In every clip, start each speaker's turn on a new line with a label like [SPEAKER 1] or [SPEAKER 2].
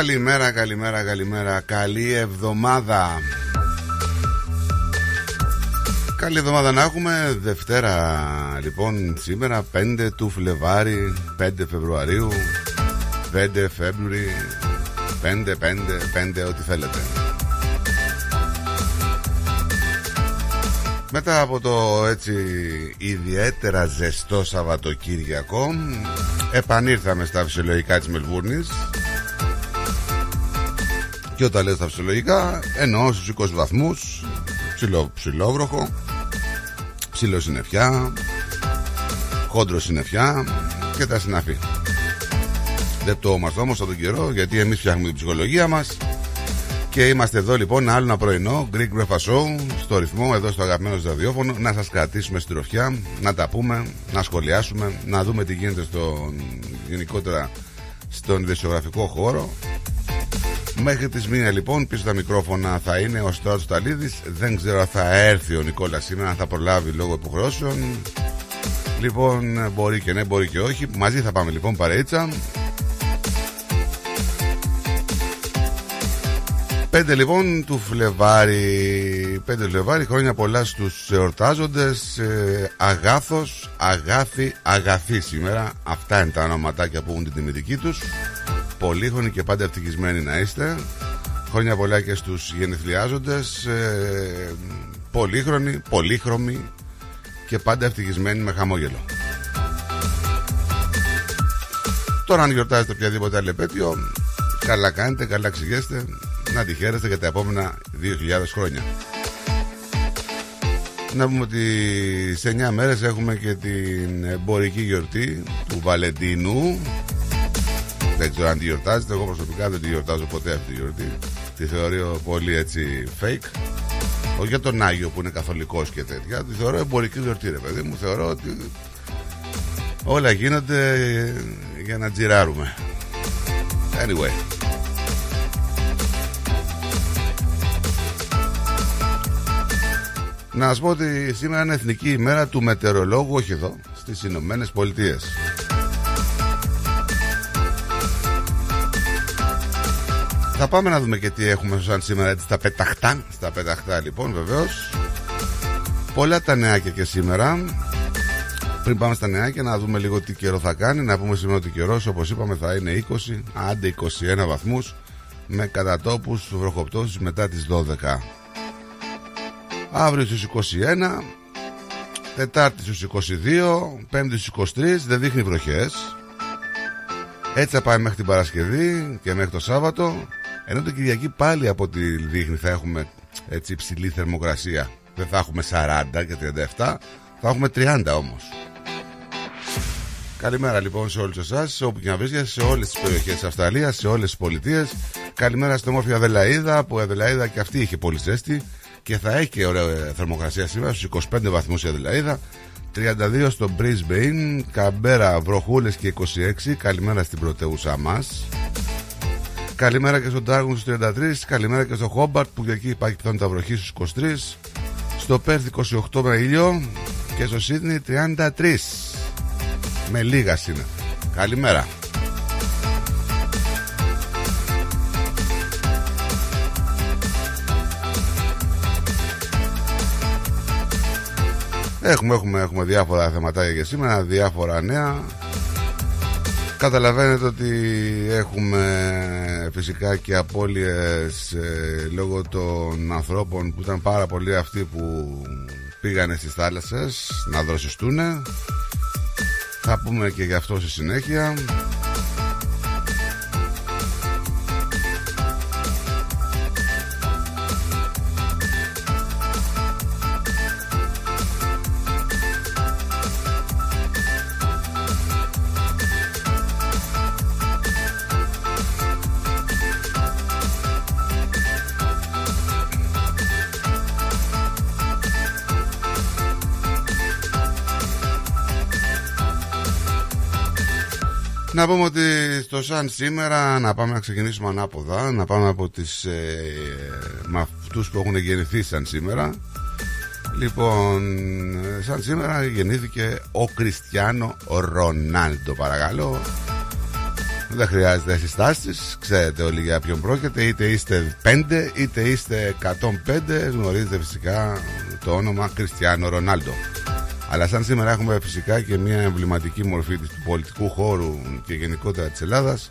[SPEAKER 1] Καλημέρα, καλημέρα, καλημέρα. Καλή εβδομάδα. Καλή εβδομάδα να έχουμε. Δευτέρα, λοιπόν, σήμερα 5 του Φλεβάρι, 5 Φεβρουαρίου, 5 Φέμπρουαρι, 5, 5, 5, ό,τι θέλετε. Μετά από το έτσι ιδιαίτερα ζεστό Σαββατοκύριακο επανήρθαμε στα φυσιολογικά της Μελβούρνης και όταν λέω στα φυσιολογικά εννοώ στους 20 βαθμούς ψηλό, ψηλόβροχο ψηλό συννεφιά χόντρο συννεφιά και τα συναφή. Δεν το είμαστε όμως τον καιρό γιατί εμείς φτιάχνουμε την ψυχολογία μας. Και είμαστε εδώ λοιπόν άλλο ένα πρωινό Greek Breakfast Show στο ρυθμό εδώ στο αγαπημένο ραδιόφωνο να σας κρατήσουμε στην τροφιά να τα πούμε, να σχολιάσουμε να δούμε τι γίνεται στο, γενικότερα στον ιδεσιογραφικό χώρο Μέχρι τις μία λοιπόν πίσω τα μικρόφωνα θα είναι ο Στράτος Ταλίδης. Δεν ξέρω αν θα έρθει ο Νικόλας σήμερα Αν θα προλάβει λόγω υποχρεώσεων. Λοιπόν μπορεί και ναι μπορεί και όχι. Μαζί θα πάμε λοιπόν παρέτσα. Πέντε λοιπόν του Φλεβάρι. Πέντε του Φλεβάρι Χρόνια πολλά στους εορτάζοντες. Ε, Αγάθος, αγάθη, αγαθή σήμερα. Αυτά είναι τα ονοματάκια που έχουν την τιμητική τους Πολύχρονοι και πάντα ευτυχισμένοι να είστε. Χρόνια πολλά και στους γενεθλιάζοντες. Ε, Πολύχρονοι, πολύχρωμοι Και πάντα ευτυχισμένοι με χαμόγελο. Τώρα αν γιορτάζετε οποιαδήποτε άλλη επέτειο Καλά κάνετε, καλά ξηγέστε. Να τη χαίρεστε για τα επόμενα 2.000 χρόνια. Να πούμε ότι σε 9 μέρες έχουμε και την εμπορική γιορτή του Βαλεντίνου δεν ξέρω αν τη γιορτάζετε. Εγώ προσωπικά δεν τη γιορτάζω ποτέ αυτή τη γιορτή. Τη θεωρώ πολύ έτσι fake. Όχι για τον Άγιο που είναι καθολικός και τέτοια. Τη θεωρώ εμπορική γιορτή, ρε παιδί μου. Θεωρώ ότι όλα γίνονται για να τζιράρουμε. Anyway. Να σας πω ότι σήμερα είναι εθνική ημέρα του μετεωρολόγου, όχι εδώ, στις Ηνωμένες Πολιτείες. Θα πάμε να δούμε και τι έχουμε σαν σήμερα έτσι, στα πεταχτά. Στα πεταχτά λοιπόν βεβαίως. Πολλά τα νεάκια και σήμερα. Πριν πάμε στα νεάκια να δούμε λίγο τι καιρό θα κάνει. Να πούμε σήμερα ότι καιρός όπως είπαμε θα είναι 20, άντε 21 βαθμούς με κατατόπους βροχοπτώσεις μετά τις 12. Αύριο στους 21, Τετάρτη στους 22, Πέμπτη στους 23, δεν δείχνει βροχές. Έτσι θα πάει μέχρι την Παρασκευή και μέχρι το Σάββατο. Ενώ την Κυριακή πάλι από τη δείχνει θα έχουμε έτσι υψηλή θερμοκρασία. Δεν θα έχουμε 40 και 37, θα έχουμε 30 όμως. Καλημέρα λοιπόν σε όλους εσάς, όπου και να βρίσκεστε, σε όλες τις περιοχές της Αυστραλίας, σε όλες τις πολιτείες. Καλημέρα στην όμορφη Αδελαίδα, που η Αδελαίδα και αυτή είχε πολύ ζέστη και θα έχει και ωραία θερμοκρασία σήμερα στους 25 βαθμούς η Αδελαίδα. 32 στο Brisbane, Καμπέρα, Βροχούλες και 26. Καλημέρα στην πρωτεύουσά μας. Καλημέρα και στον Τάργουν στους 33. Καλημέρα και στο Χόμπαρτ που και εκεί υπάρχει πιθανότητα βροχή στους 23. Στο Πέρθ 28 με ήλιο και στο Σίδνη 33. Με λίγα είναι. Καλημέρα. Έχουμε, έχουμε, έχουμε διάφορα θεματάκια για σήμερα, διάφορα νέα. Καταλαβαίνετε ότι έχουμε φυσικά και απώλειες ε, λόγω των ανθρώπων που ήταν πάρα πολλοί αυτοί που πήγανε στις θάλασσες να δροσιστούν. Θα πούμε και γι' αυτό στη συνέχεια. Να πούμε ότι στο σαν σήμερα να πάμε να ξεκινήσουμε ανάποδα Να πάμε από τις ε, με αυτούς που έχουν γεννηθεί σαν σήμερα. Λοιπόν, ε, σαν σήμερα γεννήθηκε ο Κριστιανό Ρονάλντο παρακαλώ. Δεν χρειάζεται συστάσεις Ξέρετε όλοι για ποιον πρόκειται Είτε είστε 5 είτε είστε 105 Γνωρίζετε φυσικά το όνομα Κριστιανό Ρονάλντο αλλά σαν σήμερα έχουμε φυσικά και μια εμβληματική μορφή του πολιτικού χώρου και γενικότερα της Ελλάδας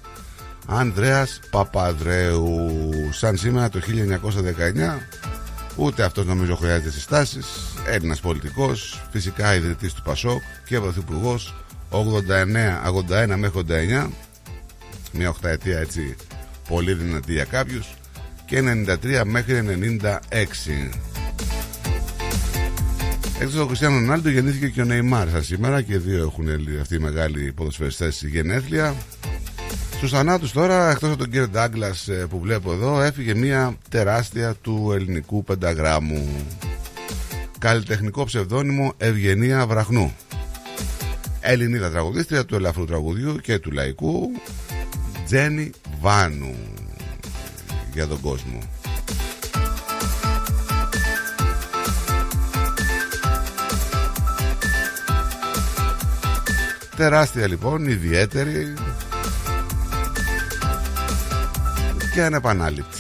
[SPEAKER 1] Ανδρέας Παπαδρέου. Σαν σήμερα το 1919 Ούτε αυτός νομίζω χρειάζεται συστάσεις. Έλληνας πολιτικός Φυσικά ιδρυτής του Πασόκ Και πρωθυπουργός 89, 81 μέχρι 89 Μια οχταετία έτσι Πολύ δυνατή για κάποιους Και 93 μέχρι 96 Εκτός από τον Κριστιανό Ρονάλντο γεννήθηκε και ο Νεϊμάρ σα σήμερα και δύο έχουν αυτοί οι μεγάλοι ποδοσφαιριστές γενέθλια. Στους θανάτους τώρα, εκτός από τον κύριο Ντάγκλας ε, που βλέπω εδώ, έφυγε μια τεράστια του ελληνικού πενταγράμμου. Καλλιτεχνικό ψευδόνυμο Ευγενία Βραχνού. Ελληνίδα τραγουδίστρια του ελαφρού τραγουδιού και του λαϊκού Τζένι Βάνου για τον κόσμο. Τεράστια λοιπόν, ιδιαίτερη και ανεπανάληπτη.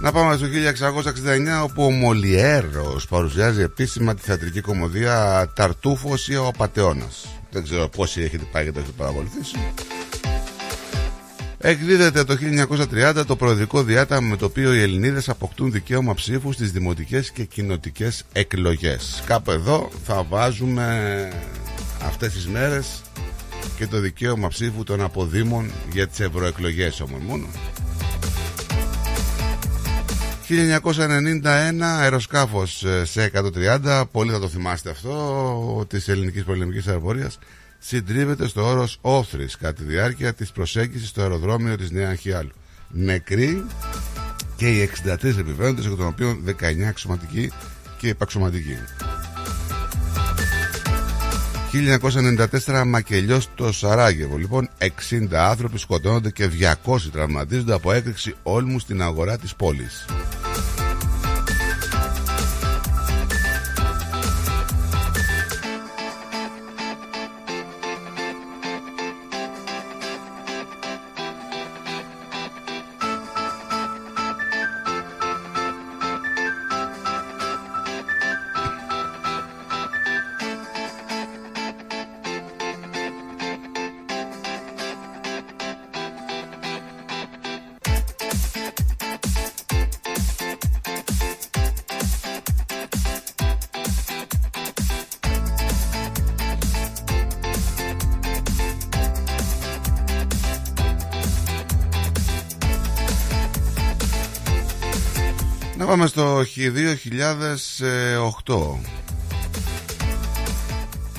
[SPEAKER 1] Να πάμε στο 1669 όπου ο Μολιέρος παρουσιάζει επίσημα τη θεατρική κομμωδία Ταρτούφος ή ο Απατεώνας. Δεν ξέρω πόσοι έχετε πάει και το έχετε παρακολουθήσει. Εκδίδεται το 1930 το προεδρικό διάταγμα με το οποίο οι Ελληνίδες αποκτούν δικαίωμα ψήφου στις δημοτικές και κοινοτικές εκλογές. Κάπου εδώ θα βάζουμε αυτές τις μέρες και το δικαίωμα ψήφου των αποδήμων για τις ευρωεκλογές όμως μόνο. 1991 αεροσκάφος σε 130, πολύ θα το θυμάστε αυτό, της ελληνικής πολεμικής αεροπορίας συντρίβεται στο όρος Όθρης κατά τη διάρκεια της προσέγγισης στο αεροδρόμιο της Νέα Χιάλου. Νεκροί και οι 63 επιβαίνοντες, εκ των οποίων 19 αξιωματικοί και υπαξιωματικοί. 1994 μακελιός στο Σαράγεβο. Λοιπόν, 60 άνθρωποι σκοτώνονται και 200 τραυματίζονται από έκρηξη όλμου στην αγορά της πόλης. 2008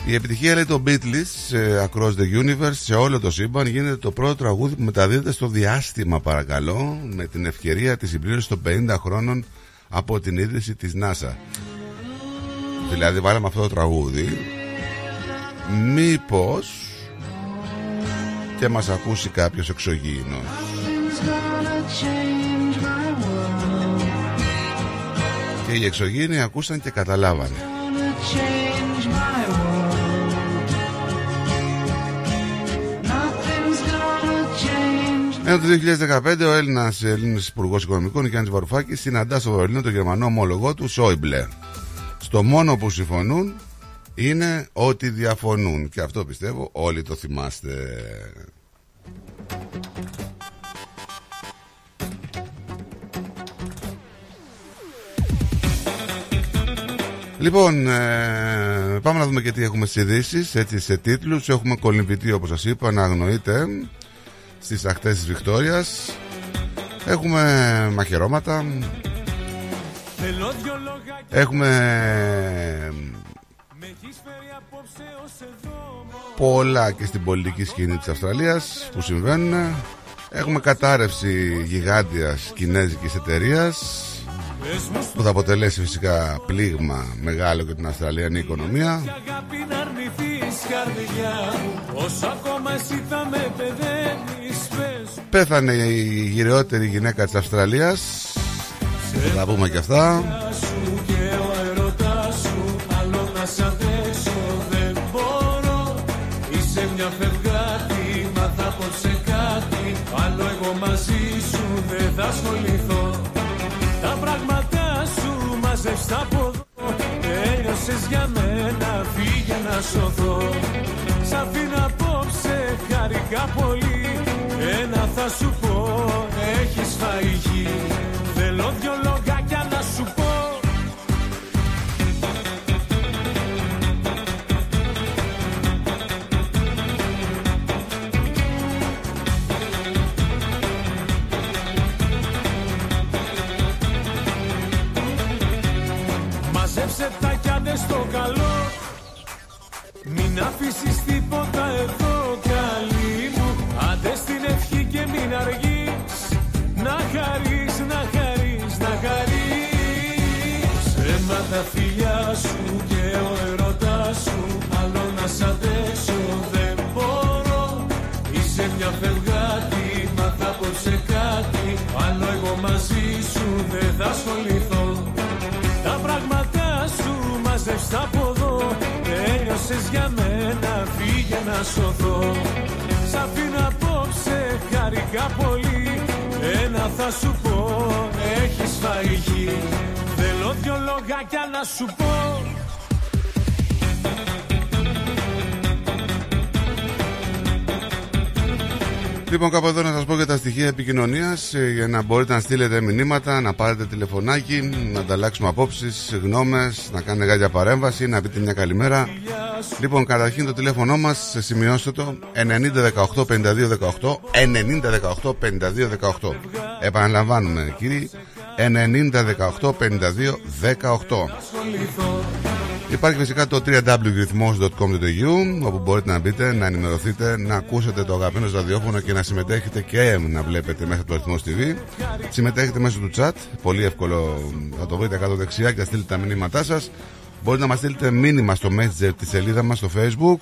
[SPEAKER 1] Η επιτυχία λέει το Beatles Across the Universe σε όλο το σύμπαν γίνεται το πρώτο τραγούδι που μεταδίδεται στο διάστημα παρακαλώ με την ευκαιρία της συμπλήρωσης των 50 χρόνων από την ίδρυση της NASA. Δηλαδή βάλαμε αυτό το τραγούδι μήπως και μας ακούσει κάποιος εξωγήινος. Και οι εξωγήινοι ακούσαν και καταλάβανε. Ενώ το 2015 ο Έλληνας Έλληνας Υπουργός Οικονομικών Γιάννης Βαρουφάκης συναντά στο Βερολίνο τον Γερμανό ομολογό του Σόιμπλε. Στο μόνο που συμφωνούν είναι ότι διαφωνούν και αυτό πιστεύω όλοι το θυμάστε. Λοιπόν, ε, πάμε να δούμε και τι έχουμε στις ειδήσεις, έτσι σε τίτλους. Έχουμε κολυμβητή όπως σας είπα να αγνοείτε στις ακτές της Βικτόριας. Έχουμε μαχαιρώματα. Έχουμε πολλά και στην πολιτική σκηνή της Αυστραλίας που συμβαίνουν. Έχουμε κατάρρευση γιγάντιας κινέζικης εταιρείας που θα αποτελέσει φυσικά πλήγμα μεγάλο για την Αυστραλιανή οικονομία. Πέθανε η γυρεότερη γυναίκα της Αυστραλίας. Θα πούμε και αυτά. μια φευγάτη Μα θα πω σε κάτι Άλλο εγώ μαζί σου δεν θα ασχοληθώ σου μαζεύς από εδώ Τέλειωσες για μένα φύγε να σωθώ. Σ' αφήνω απόψε χαρικά πολύ. Ένα θα σου πω έχεις φαγή Θέλω δυο Μην αφήσεις τίποτα εδώ καλή μου. Άντε στην ευχή και μην αργείς. Να χαρείς, να χαρείς, να χαρείς. Έμα τα φιλιά σου και ο ερωτάς σου. Άλλο να σ' αντέσω δεν μπορώ. Είσαι μια φευγάτη, μα θα πω σε κάτι. Άλλο εγώ μαζί σου δεν θα ασχοληθώ. Τα πράγματά σου μαζεύς από εδώ. Τέλειωσες για μένα φύγε να σωθώ. Σ' αφήνω απόψε χαρικά πολύ. Ένα θα σου πω έχεις φαγή Θέλω δυο λόγια να σου πω. Λοιπόν, κάπου εδώ να σας πω για τα στοιχεία επικοινωνίας ε, για να μπορείτε να στείλετε μηνύματα, να πάρετε τηλεφωνάκι, να ανταλλάξουμε απόψεις, γνώμες, να κάνετε γάλια παρέμβαση, να πείτε μια καλημέρα. Λοιπόν, καταρχήν το τηλέφωνό μας, σημειώστε το 9018 5218 9018 5218. Επαναλαμβάνουμε, κύριοι, 9018 5218. Υπάρχει φυσικά το www.rhythmos.com.au όπου μπορείτε να μπείτε, να ενημερωθείτε, να ακούσετε το αγαπημένο ραδιόφωνο και να συμμετέχετε και να βλέπετε μέσα από το Ρυθμός TV. Συμμετέχετε μέσω του chat, πολύ εύκολο, θα το βρείτε κάτω δεξιά και θα στείλετε τα μηνύματά σας. Μπορείτε να μας στείλετε μήνυμα στο Messenger τη σελίδα μας στο Facebook.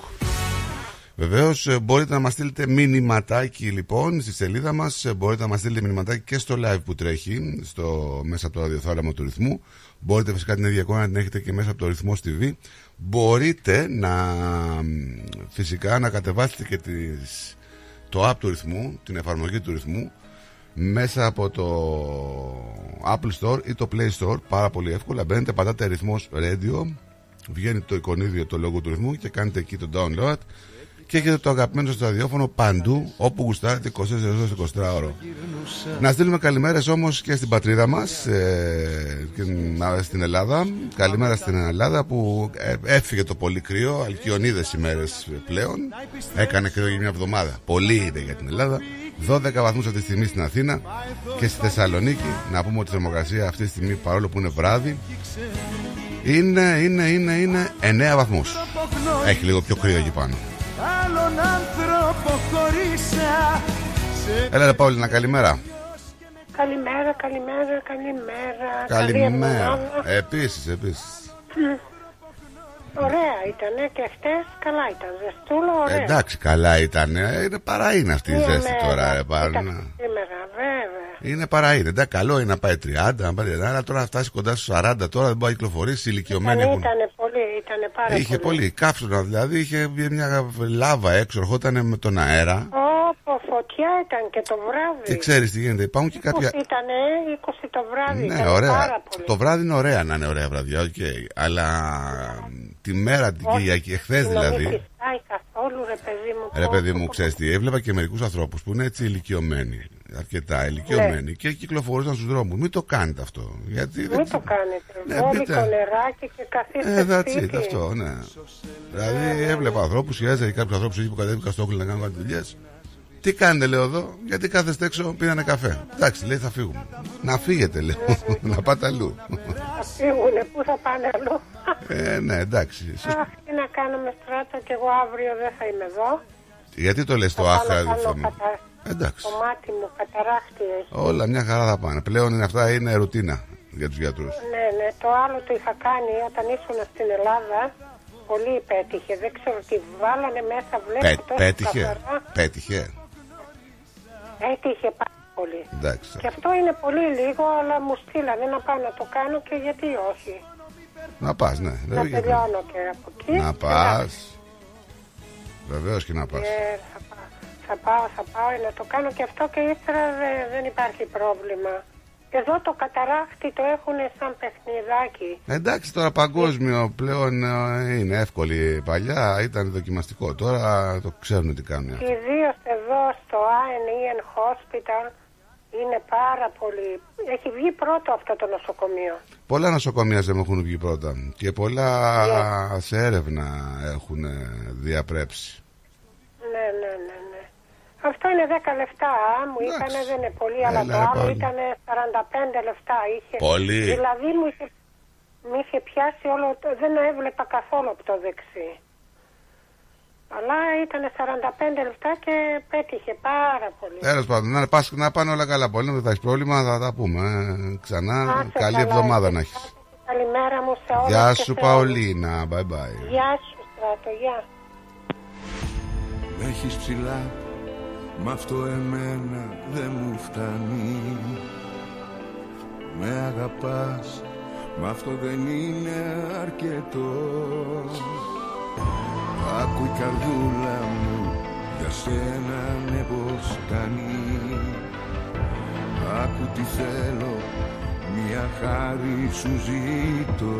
[SPEAKER 1] Βεβαίως, μπορείτε να μας στείλετε μηνυματάκι λοιπόν στη σελίδα μας. Μπορείτε να μας στείλετε μηνυματάκι και στο live που τρέχει στο, μέσα από το ραδιοθάλαμο του ρυθμού. Μπορείτε φυσικά την ίδια εικόνα να την έχετε και μέσα από το ρυθμό TV. Μπορείτε να φυσικά να κατεβάσετε και τις, το app του ρυθμού, την εφαρμογή του ρυθμού μέσα από το Apple Store ή το Play Store πάρα πολύ εύκολα. Μπαίνετε, πατάτε ρυθμός radio βγαίνει το εικονίδιο το λόγο του ρυθμού και κάνετε εκεί το download και έχετε το αγαπημένο στο ραδιόφωνο παντού όπου γουστάρετε 24 ώρες 24 ώρο. Να στείλουμε καλημέρες όμως και στην πατρίδα μας ε, στην Ελλάδα. Καλημέρα στην Ελλάδα που ε, έφυγε το πολύ κρύο, αλκιονίδες ημέρες πλέον. Έκανε κρύο για μια εβδομάδα. Πολύ είναι για την Ελλάδα. 12 βαθμούς αυτή τη στιγμή στην Αθήνα και στη Θεσσαλονίκη. Να πούμε ότι η θερμοκρασία αυτή τη στιγμή παρόλο που είναι βράδυ Είναι, είναι, είναι, είναι 9 βαθμούς Έχει λίγο πιο κρύο εκεί πάνω Άλλον άνθρωπο χωρίσα. Έλα ρε Παόλυνα καλημέρα.
[SPEAKER 2] Καλημέρα, καλημέρα, καλημέρα.
[SPEAKER 1] Καλημέρα. Επίσης, επίσης
[SPEAKER 2] Ωραία ήταν και χτες καλά ήταν. Ζεστούλο, ωραία.
[SPEAKER 1] Εντάξει, καλά ήταν. Είναι παρά είναι αυτή η ζέστη τώρα, ρε
[SPEAKER 2] Σήμερα, βέβαια.
[SPEAKER 1] Είναι παρά είναι. Εντάξει, καλό είναι να πάει 30, να πάει 30, αλλά τώρα να φτάσει κοντά στους 40 τώρα δεν μπορεί να κυκλοφορήσει. Ηλικιωμένοι
[SPEAKER 2] ήταν, Ήταν πολύ, ήταν πάρα
[SPEAKER 1] είχε
[SPEAKER 2] πολύ.
[SPEAKER 1] πολύ. Κάψουνα δηλαδή, είχε μια λάβα έξω, ερχόταν με τον αέρα.
[SPEAKER 2] Όπω φωτιά ήταν και το βράδυ.
[SPEAKER 1] Και ξέρεις τι γίνεται, υπάρχουν και κάποια.
[SPEAKER 2] Ήταν 20 το βράδυ.
[SPEAKER 1] Ναι, ωραία. Πάρα πολύ. Το βράδυ είναι ωραία να είναι ωραία βραδιά, okay. αλλά τη μέρα την Κυριακή, εχθές δηλαδή.
[SPEAKER 2] καθόλου, ρε παιδί μου.
[SPEAKER 1] Ρε παιδί μου, ξέρεις τι, έβλεπα και μερικούς ανθρώπους που είναι έτσι ηλικιωμένοι. Αρκετά ηλικιωμένοι ναι. και κυκλοφορούσαν στους δρόμους. Μην το κάνετε αυτό. Γιατί
[SPEAKER 2] Μην δεν... το κάνετε. Ναι, Βόλικο νεράκι και καθίστε
[SPEAKER 1] ε, that's it, αυτό, ναι. Δηλαδή έβλεπα ανθρώπους, και κάποιους ανθρώπους εκεί που κατέβηκαν στο να κάνουν κάτι δουλειές. Τι κάνετε, λέω εδώ, γιατί κάθεστε έξω πήρανε καφέ. Εντάξει, λέει θα φύγουμε. Να φύγετε, λέω, να πάτε αλλού.
[SPEAKER 2] Θα φύγουνε, πού θα πάνε αλλού.
[SPEAKER 1] Ε, ναι, εντάξει.
[SPEAKER 2] Αχ, τι να κάνουμε στράτο και εγώ αύριο δεν θα είμαι εδώ.
[SPEAKER 1] Γιατί το λες το άχρα διφθορμό.
[SPEAKER 2] Εντάξει. Το μάτι μου καταράχτη έχει.
[SPEAKER 1] Όλα μια χαρά θα πάνε. Πλέον είναι αυτά είναι ρουτίνα για τους γιατρούς.
[SPEAKER 2] Ναι, ναι. Το άλλο το είχα κάνει όταν ήσουν στην Ελλάδα. Πολύ πέτυχε. Δεν ξέρω τι βάλανε μέσα. Βλέπω Πέ,
[SPEAKER 1] πέτυχε; Πέτυχε;
[SPEAKER 2] Έτυχε πάρα πολύ.
[SPEAKER 1] Εντάξει.
[SPEAKER 2] Και αυτό είναι πολύ λίγο, αλλά μου στείλανε να πάω να το κάνω και γιατί όχι.
[SPEAKER 1] Να πας, ναι.
[SPEAKER 2] Να τελειώνω και από εκεί.
[SPEAKER 1] Να πας. Βεβαίως και να πας.
[SPEAKER 2] Ε, θα, θα πάω, θα πάω να το κάνω και αυτό και ύστερα δεν, δεν υπάρχει πρόβλημα. Και εδώ το καταράχτη το έχουν σαν παιχνιδάκι.
[SPEAKER 1] Εντάξει τώρα παγκόσμιο πλέον ε, είναι εύκολη. Παλιά ήταν δοκιμαστικό. Τώρα το ξέρουν τι κάνουν.
[SPEAKER 2] Ιδίως εδώ στο ANEN Hospital είναι πάρα πολύ. Έχει βγει πρώτο αυτό το νοσοκομείο.
[SPEAKER 1] Πολλά νοσοκομεία δεν έχουν βγει πρώτα. Και πολλά yeah. σε έρευνα έχουν διαπρέψει.
[SPEAKER 2] Ναι, ναι, ναι. Ναι. Αυτό είναι 10 λεφτά, μου είπαν δεν είναι πολύ, αλλά το άλλο ήταν 45 λεφτά. Είχε,
[SPEAKER 1] πολύ.
[SPEAKER 2] Δηλαδή μου είχε, μου είχε πιάσει όλο, δεν έβλεπα καθόλου από το δεξί. Αλλά ήταν 45 λεπτά και πέτυχε πάρα πολύ.
[SPEAKER 1] Τέλος πάντων, να, πας, να πάνε όλα καλά. Πολύ δεν θα έχεις πρόβλημα, θα τα πούμε. Ε, ξανά, καλή εβδομάδα να έχεις.
[SPEAKER 2] Καλημέρα μου σε όλους.
[SPEAKER 1] Γεια σου, Παολίνα. Bye bye.
[SPEAKER 2] Γεια σου, Στράτο. Γεια.
[SPEAKER 3] Με έχεις ψηλά, μα αυτό εμένα δεν μου φτάνει. Με αγαπάς, μα αυτό δεν είναι αρκετό. Άκου η καρδούλα μου για σένα ναι πως κάνει Άκου τι θέλω μια χάρη σου ζητώ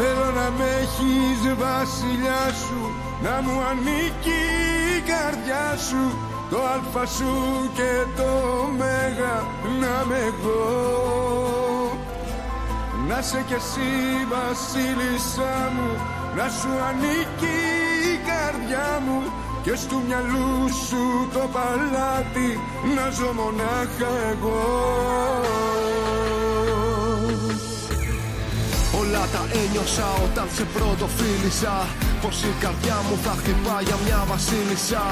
[SPEAKER 3] Θέλω να με έχεις βασιλιά σου Να μου ανήκει η καρδιά σου Το αλφα σου και το μέγα να με εγώ να σε κι εσύ βασίλισσά μου Να σου ανήκει η καρδιά μου Και στου μυαλού σου το παλάτι Να ζω μονάχα εγώ τα ένιωσα όταν σε πρώτο φίλησα. Πως η καρδιά μου θα χτυπά για μια βασίλισσα.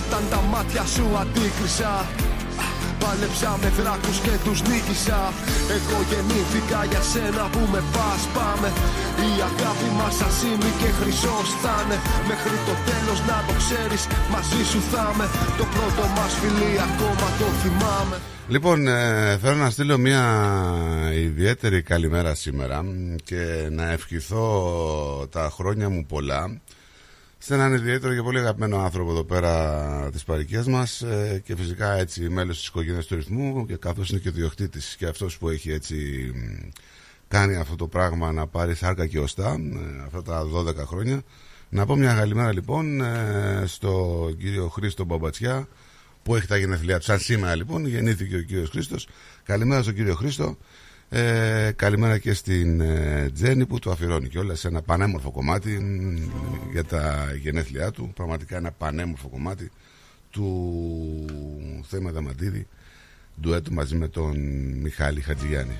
[SPEAKER 3] Όταν τα μάτια σου αντίκρισα Πάλεψα με δράκους και τους νίκησα. Εγώ γεννήθηκα για σένα που με πας πάμε Η αγάπη μας ασήμι και χρυσός θα Μέχρι το τέλος να το ξέρεις μαζί σου θα είμαι. Το πρώτο μας φιλί ακόμα το θυμάμαι.
[SPEAKER 1] Λοιπόν, ε, θέλω να στείλω μια ιδιαίτερη καλημέρα σήμερα και να ευχηθώ τα χρόνια μου πολλά σε έναν ιδιαίτερο και πολύ αγαπημένο άνθρωπο εδώ πέρα της παρικίας μας ε, και φυσικά έτσι μέλος της οικογένειας του ρυθμού και καθώς είναι και διοκτήτης και αυτός που έχει έτσι κάνει αυτό το πράγμα να πάρει σάρκα και οστά ε, αυτά τα 12 χρόνια να πω μια καλημέρα λοιπόν ε, στο κύριο Χρήστο Μπαμπατσιά που έχει τα γενεθλιά του σαν σήμερα λοιπόν γεννήθηκε ο κύριος Χρήστος καλημέρα στον κύριο Χρήστο ε, καλημέρα και στην ε, Τζέννη που του αφιερώνει και όλα σε ένα πανέμορφο κομμάτι για τα γενέθλιά του. Πραγματικά ένα πανέμορφο κομμάτι του Θέμα Δαμαντίδη
[SPEAKER 3] ντουέτο μαζί με τον Μιχάλη Χατζηγιάννη.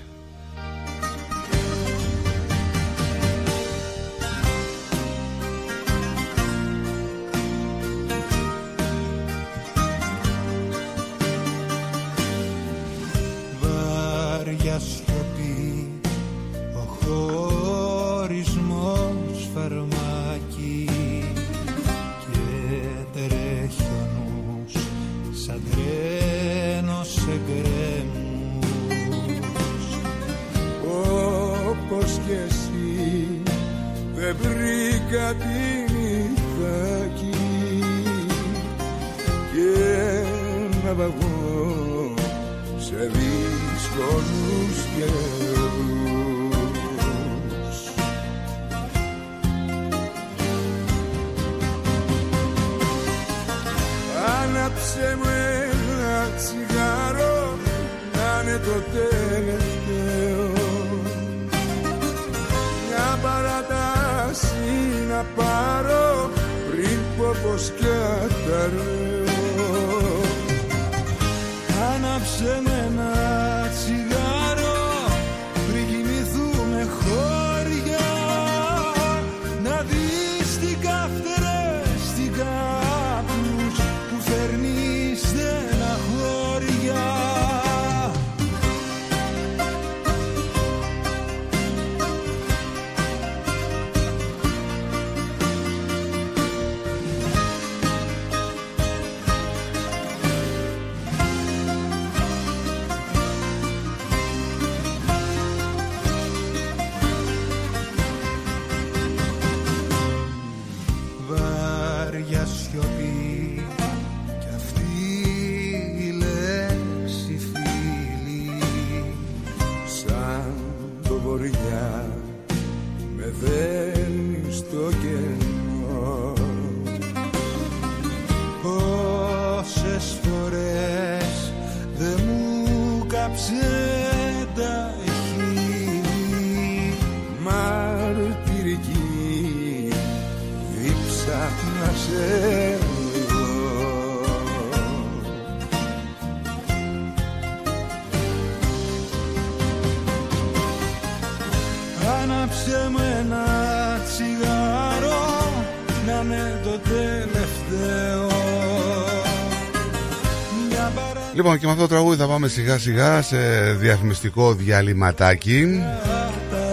[SPEAKER 3] Λοιπόν και με αυτό το τραγούδι θα πάμε σιγά σιγά σε διαφημιστικό διαλυματάκι.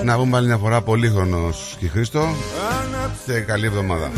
[SPEAKER 3] Να πούμε άλλη μια φορά πολύχρονος και Χρήστο. Και καλή εβδομάδα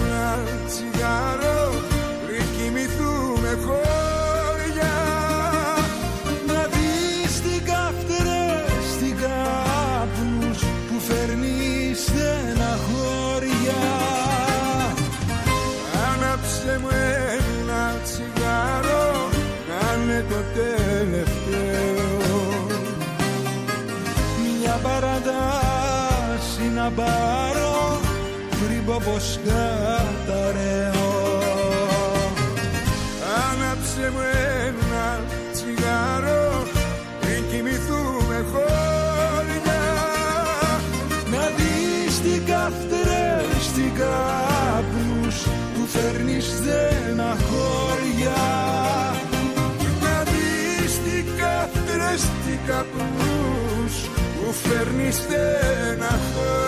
[SPEAKER 4] φέρνεις στεναχώρια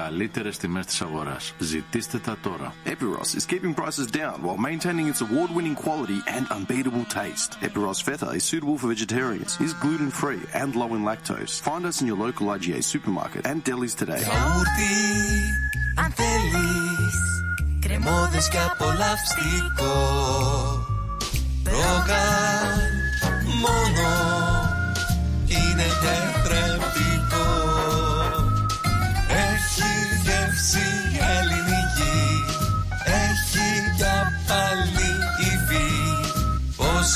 [SPEAKER 5] καλύτερες τιμές της αγοράς. Ζητήστε τα τώρα.
[SPEAKER 6] Epiros is keeping prices down while maintaining its award-winning quality and unbeatable taste. Epiros Feta is suitable for vegetarians, is gluten-free and low in lactose. Find us in your local IGA supermarket and delis today.
[SPEAKER 4] Γιαούρτι, αν θέλεις, κρεμόδες και απολαυστικό. Ρόγαν, μόνο, είναι τετρεπτικό.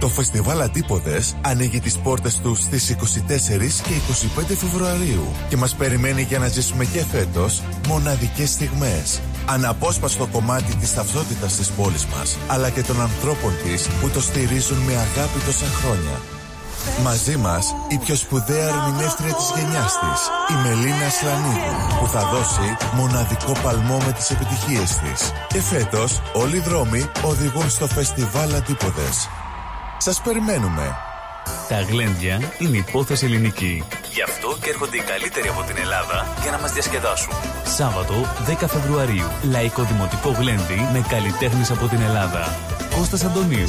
[SPEAKER 7] Το φεστιβάλ Αντίποδες ανοίγει τις πόρτες τους στις 24 και 25 Φεβρουαρίου και μας περιμένει για να ζήσουμε και φέτος μοναδικές στιγμές. Αναπόσπαστο κομμάτι της ταυτότητας της πόλης μας, αλλά και των ανθρώπων της που το στηρίζουν με αγάπη τόσα χρόνια. Μαζί μας η πιο σπουδαία ερμηνεύτρια της γενιάς της, η Μελίνα Σλανίδου, που θα δώσει μοναδικό παλμό με τις επιτυχίες της. Και φέτος όλοι οι δρόμοι οδηγούν στο φεστιβάλ Αντίποδες. Σας περιμένουμε.
[SPEAKER 8] Τα γλέντια είναι υπόθεση ελληνική. Γι' αυτό και έρχονται οι καλύτεροι από την Ελλάδα για να μας διασκεδάσουν. Σάββατο 10 Φεβρουαρίου. Λαϊκό Δημοτικό Γλέντι με καλλιτέχνες από την Ελλάδα. Κώστας Αντωνίου.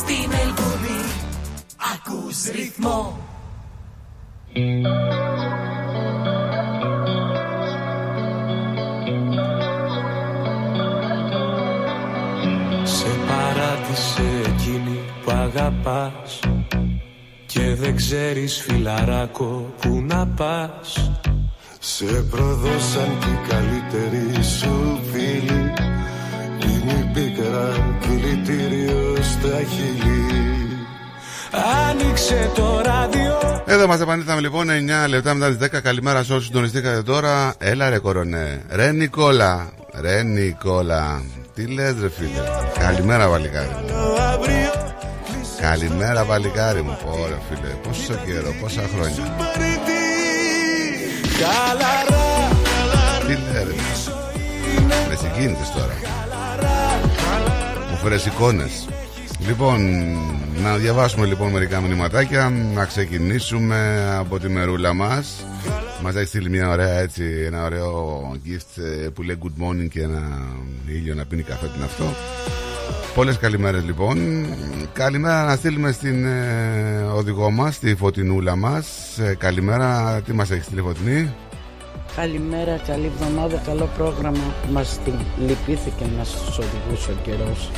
[SPEAKER 4] Στη Μελβούρνη ακούς ρυθμό.
[SPEAKER 9] Σε παράτησε εκείνη που αγαπάς Και δεν ξέρεις φιλαράκο που να πας.
[SPEAKER 3] Σε προδώσαν και οι καλύτεροι σου φίλοι. Είναι η πίκρα δηλητήριο στα χείλη.
[SPEAKER 9] Άνοιξε το ράδιο.
[SPEAKER 1] Εδώ μας επανήλθαμε λοιπόν 9 λεπτά μετά τις 10 Καλημέρα σε όσους συντονιστήκατε τώρα. Έλα ρε κορονέ. Ρε Νικόλα. Ρε Νικόλα. Τι λες ρε φίλε. Καλημέρα παλικάρι μου. Καλημέρα παλικάρι μου. Ωραία φίλε Πόσο καιρό Πόσα χρόνια. Τι λέει ρε. Με συγκίνητες τώρα Μου φέρες εικόνες. Λοιπόν, να διαβάσουμε λοιπόν μερικά μηνυματάκια Να ξεκινήσουμε από τη μερούλα μας. Μας έχει στείλει μια ωραία έτσι Ένα ωραίο gift ε, που λέει good morning Και ένα ήλιο να πίνει καφέ την αυτό. Πολλές καλημέρες λοιπόν. Καλημέρα να στείλουμε στην ε, οδηγό μας Τη φωτεινούλα μας. Ε, Καλημέρα, τι μας έχει στείλει φωτεινή;
[SPEAKER 10] Καλημέρα, καλή εβδομάδα, καλό πρόγραμμα. Μας την λυπήθηκε να σας οδηγούσε ο καιρός.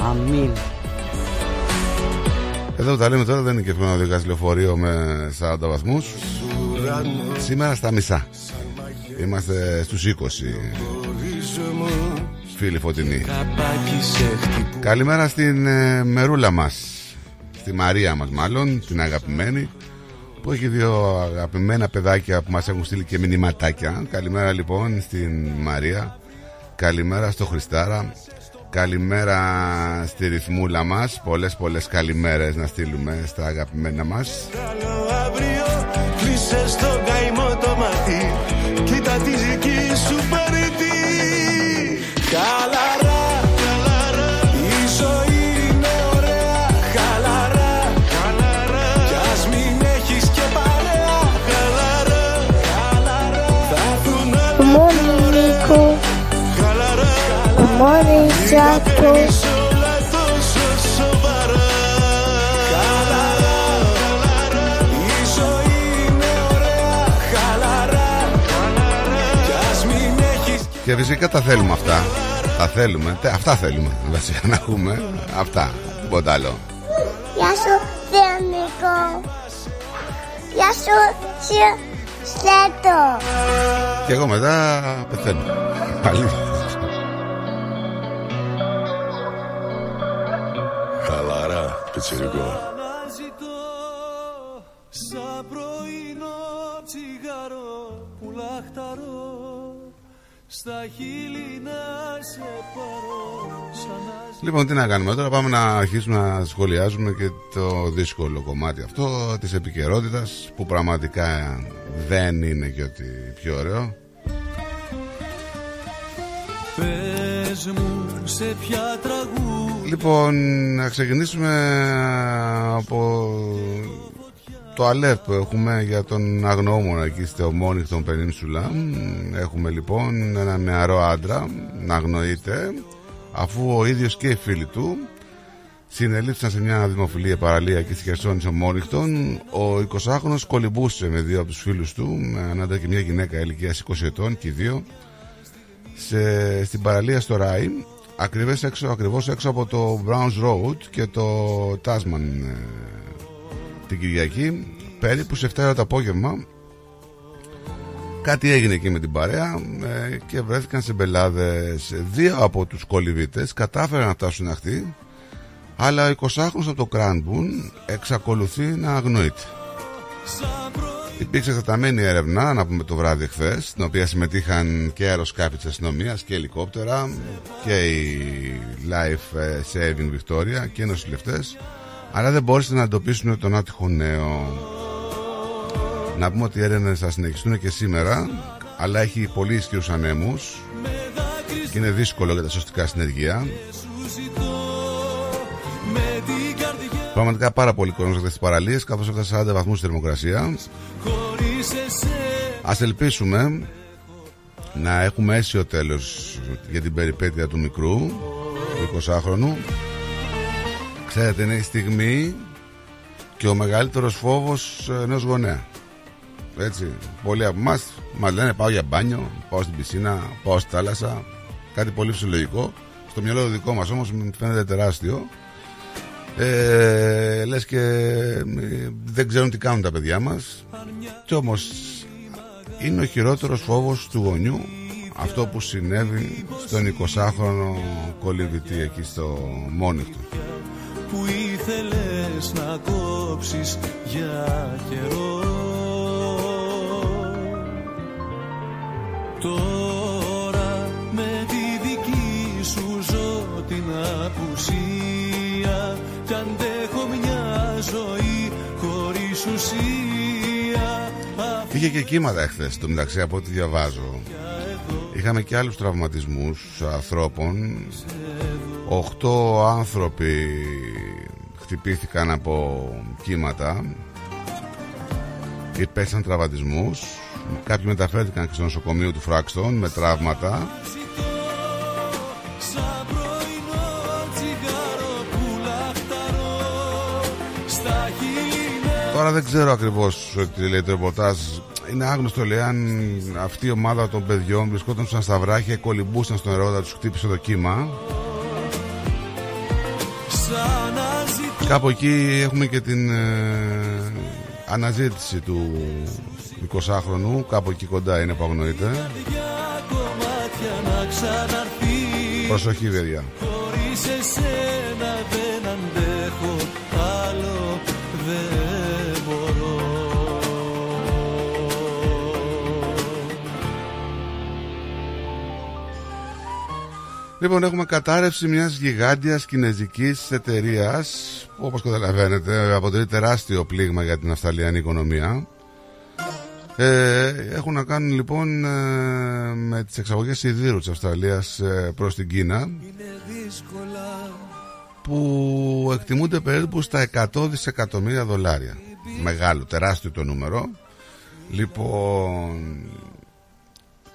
[SPEAKER 10] Αμήν.
[SPEAKER 1] Εδώ που τα λέμε τώρα δεν είναι και εύκολο να οδηγάς λεωφορείο με 40 βαθμούς Σήμερα στα μισά Είμαστε στους 20 Φίλοι φωτεινοί Καλημέρα στην ε, μερούλα μας Στη Μαρία μας μάλλον Την αγαπημένη Που έχει δύο αγαπημένα παιδάκια Που μας έχουν στείλει και μηνυματάκια. Καλημέρα λοιπόν στην Μαρία. Καλημέρα στο Χριστάρα. Καλημέρα στη ρυθμούλα μας. Πολλές πολλές καλημέρες να στείλουμε στα αγαπημένα μας.
[SPEAKER 11] Καλό αύριο Κλείσε στο καημό το μάτι. Κοίτα τη δική σου μην έχεις Και
[SPEAKER 1] φυσικά τα θέλουμε αυτά. Τα θέλουμε, Τε- αυτά θέλουμε Βασικά να έχουμε Αυτά, τίποτα άλλο.
[SPEAKER 12] Γεια σου, Θεό Νίκο. Γεια σου, Θεό Στέτο.
[SPEAKER 1] Και εγώ μετά πεθαίνω. Πάλι
[SPEAKER 11] πιτσιρικό
[SPEAKER 13] Αναζητώ σαν πρωινό τσιγάρο που λαχταρώ. Στα χείλη να σε πάρω σαν να
[SPEAKER 1] Λοιπόν, τι να κάνουμε τώρα, πάμε να αρχίσουμε να σχολιάζουμε και το δύσκολο κομμάτι αυτό της επικαιρότητας που πραγματικά δεν είναι και ότι πιο ωραίο.
[SPEAKER 13] Πες μου σε ποια τραγούδια
[SPEAKER 1] Λοιπόν, να ξεκινήσουμε από το alert που έχουμε για τον αγνοούμονα εκεί στο Μόνιχτον Πενίνσουλα. Έχουμε λοιπόν ένα νεαρό άντρα να αγνοείται αφού ο ίδιος και οι φίλοι του συνελήφθησαν σε μια δημοφιλή παραλία εκεί στη Χερσόνησο Μόνιχτον. Ο 20χρονος κολυμπούσε με δύο από τους φίλους του, με έναν άντρα και μια γυναίκα ηλικίας 20 ετών και οι δύο σε, στην παραλία στο Ράι ακριβώς έξω, ακριβώς έξω από το Browns Road και το Tasman ε, την Κυριακή. Περίπου σε 7 ώρα το απόγευμα κάτι έγινε εκεί με την παρέα ε, και βρέθηκαν σε μπελάδες. Δύο από τους κολυβίτες κατάφεραν να φτάσουν αχτή αλλά ο 20χρονος από το Κράνμπουν εξακολουθεί να αγνοείται Υπήρξε εκτεταμένη έρευνα, να πούμε το βράδυ χθες, στην οποία συμμετείχαν και αεροσκάφη της αστυνομίας και ελικόπτερα και η Life ε, Saving Victoria και οι νοσηλευτές, αλλά δεν μπόρεσαν να εντοπίσουν τον άτυχο νέο. Να πούμε ότι οι έρευνες θα συνεχιστούν και σήμερα, αλλά έχει πολύ ισχυρούς ανέμους και είναι δύσκολο για τα σωστικά συνεργεία. Πραγματικά πάρα πολύ κόσμο αυτέ τι παραλίες, καθώς έφτασε 40 βαθμούς θερμοκρασία. Α ελπίσουμε να έχουμε αίσιο τέλος για την περιπέτεια του μικρού, του 20χρονου. Ξέρετε, είναι η στιγμή και ο μεγαλύτερος φόβος ενός γονέα. Έτσι, πολλοί από εμάς μας λένε πάω για μπάνιο, πάω στην πισίνα, πάω στη θάλασσα. Κάτι πολύ φυσιολογικό. Στο μυαλό το δικό μας όμως μου φαίνεται τεράστιο. Ε, λες και ε, δεν ξέρουν τι κάνουν τα παιδιά μας. Και όμως είναι ο χειρότερος φόβος του γονιού αυτό που συνέβη στον 20χρονο κολυβητή εκεί στο Μόνιχτο.
[SPEAKER 13] Που ήθελες να κόψεις για καιρό. Τώρα με τη δική σου ζω την απουσία κι αντέχω μια ζωή χωρίς ουσία
[SPEAKER 1] Είχε και κύματα εχθές το μεταξύ από ό,τι διαβάζω. Είχαμε και άλλους τραυματισμούς ανθρώπων. Οχτώ άνθρωποι χτυπήθηκαν από κύματα. Υπέσαν τραυματισμούς. Κάποιοι μεταφέρθηκαν και στο νοσοκομείο του Φράξτον με τραύματα Τώρα δεν ξέρω ακριβώς τι λέει το ρεπορτάζ είναι άγνωστο λέει αν αυτή η ομάδα των παιδιών βρισκόταν στα βράχια κολυμπούσαν στο νερό όταν τους χτύπησε το κύμα. Κάπου εκεί έχουμε και την ε, αναζήτηση του 20χρονου Κάπου εκεί κοντά είναι που αγνοείται. Προσοχή παιδιά.
[SPEAKER 13] Χωρίς εσένα δεν αντέχω. Άλλο δεν
[SPEAKER 1] Λοιπόν, έχουμε κατάρρευση μιας γιγάντιας κινέζικης εταιρείας που όπως καταλαβαίνετε αποτελεί τεράστιο πλήγμα για την αυστραλιανή οικονομία. Ε, έχουν να κάνουν λοιπόν ε, με τις εξαγωγές σιδήρου της Αυστραλίας ε, προς την Κίνα που εκτιμούνται περίπου στα 100 δισεκατομμύρια δολάρια. Μεγάλο, τεράστιο το νούμερο. Λοιπόν,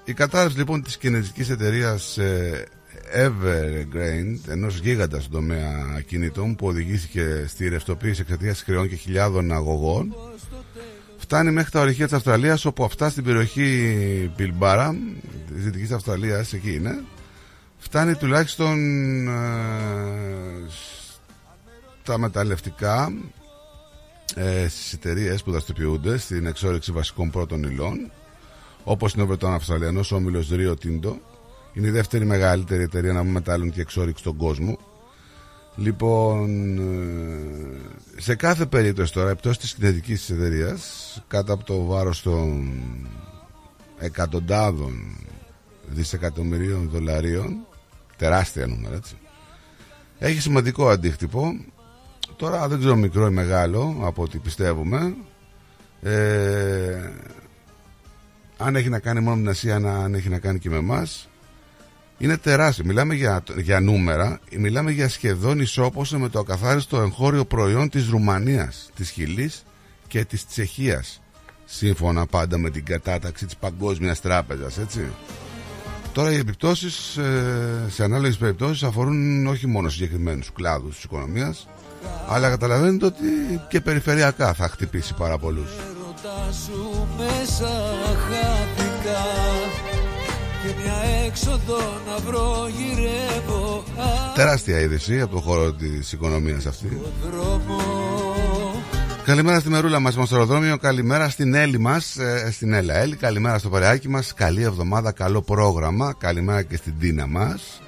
[SPEAKER 1] η κατάρρευση λοιπόν της κινέζικης εταιρείας ε, Evergrande, ενός γίγαντας στον τομέα κινητών που οδηγήθηκε στη ρευστοποίηση εξαιτίας κρεών και χιλιάδων αγωγών. Φτάνει μέχρι τα ορυχεία της Αυστραλίας όπου αυτά στην περιοχή Πιλμπάρα της Δυτικής Αυστραλίας εκεί είναι φτάνει τουλάχιστον ε, τα μεταλλευτικά ε, στις εταιρείες που δραστηριοποιούνται στην εξόρυξη βασικών πρώτων υλών όπως είναι ο Βρετών Αυστραλιανός όμιλος Rio Tinto είναι η δεύτερη μεγαλύτερη εταιρεία να μετάλλουν και εξόριξη στον κόσμο Λοιπόν, ε, σε κάθε περίπτωση τώρα, εκτός της κινητικής εταιρείας, κάτω από το βάρος των εκατοντάδων δισεκατομμυρίων δολαρίων, τεράστια νούμερα έτσι, έχει σημαντικό αντίκτυπο. Τώρα δεν ξέρω μικρό ή μεγάλο από ό,τι πιστεύουμε. Ε, αν έχει να κάνει μόνο με την Ασία, αν έχει να κάνει και με εμάς είναι τεράστιο. Μιλάμε για, για νούμερα, μιλάμε για σχεδόν ισόποσο με το ακαθάριστο εγχώριο προϊόν της Ρουμανίας, της Χιλής και της Τσεχίας. Σύμφωνα πάντα με την κατάταξη της Παγκόσμιας Τράπεζας, έτσι. Τώρα οι επιπτώσεις ε, σε ανάλογες περιπτώσεις αφορούν όχι μόνο συγκεκριμένους κλάδους της οικονομίας, αλλά καταλαβαίνετε ότι και περιφερειακά θα χτυπήσει πάρα πολλούς. Τεράστια είδηση από το χώρο της οικονομίας αυτή. Καλημέρα στη Μερούλα μας στο αεροδρόμιο Καλημέρα στην Έλλη μας ε, Στην Έλλα Έλλη Καλημέρα στο παρεάκι μας Καλή εβδομάδα, καλό πρόγραμμα Καλημέρα και στην Τίνα μας.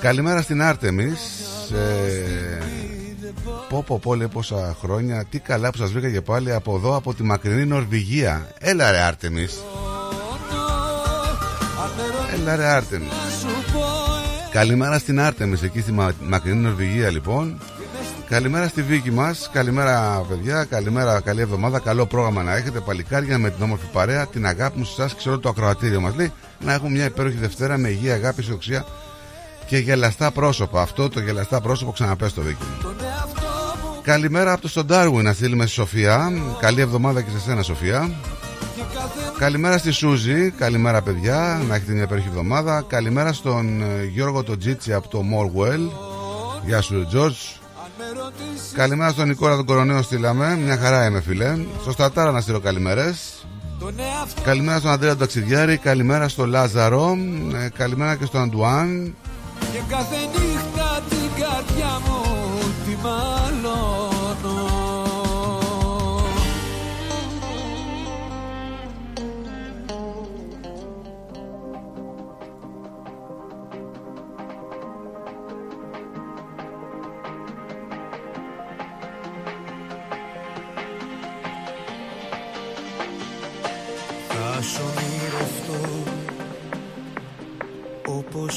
[SPEAKER 1] Καλημέρα στην Άρτεμις ε, Πω πω πω λέει πόσα χρόνια Τι καλά που σας βρήκα και πάλι από εδώ Από τη μακρινή Νορβηγία. Έλα ρε Άρτεμις Έλα ρε Άρτεμις Καλημέρα στην Άρτεμις εκεί στη μακρινή Νορβηγία λοιπόν. Καλημέρα στη Βίκη μας. Καλημέρα παιδιά, καλημέρα, καλή εβδομάδα. Καλό πρόγραμμα να έχετε. Παλικάρια με την όμορφη παρέα Την αγάπη μου σε εσάς ξέρω το ακροατήριο μας. Λέει Να έχουμε μια υπέροχη Δευτέρα με υγεία, αγάπη, ισοξία και γελαστά πρόσωπα. Αυτό το γελαστά πρόσωπο ξαναπες στο Βίκη. Μου Καλημέρα από το στον Ντάρουιν να στείλουμε στη Σοφία. Καλή εβδομάδα και σε σένα Σοφία Καλημέρα στη Σούζη, καλημέρα παιδιά, να έχετε μια υπέροχη εβδομάδα. Καλημέρα στον ε, Γιώργο τον Τζίτσι από το Morwell. Γεια σου Τζορτζ. Καλημέρα στον Νικόλα τον Κοροναίο στείλαμε, μια χαρά είμαι φίλε. Στο Στατάρα να στείλω καλημέρες. Καλημέρα στον Αντρέα τον Ταξιδιάρη, καλημέρα στον Λάζαρο, ε, καλημέρα και στον Αντουάν. Και κάθε νύχτα την καρδιά μου τη μαλώνω.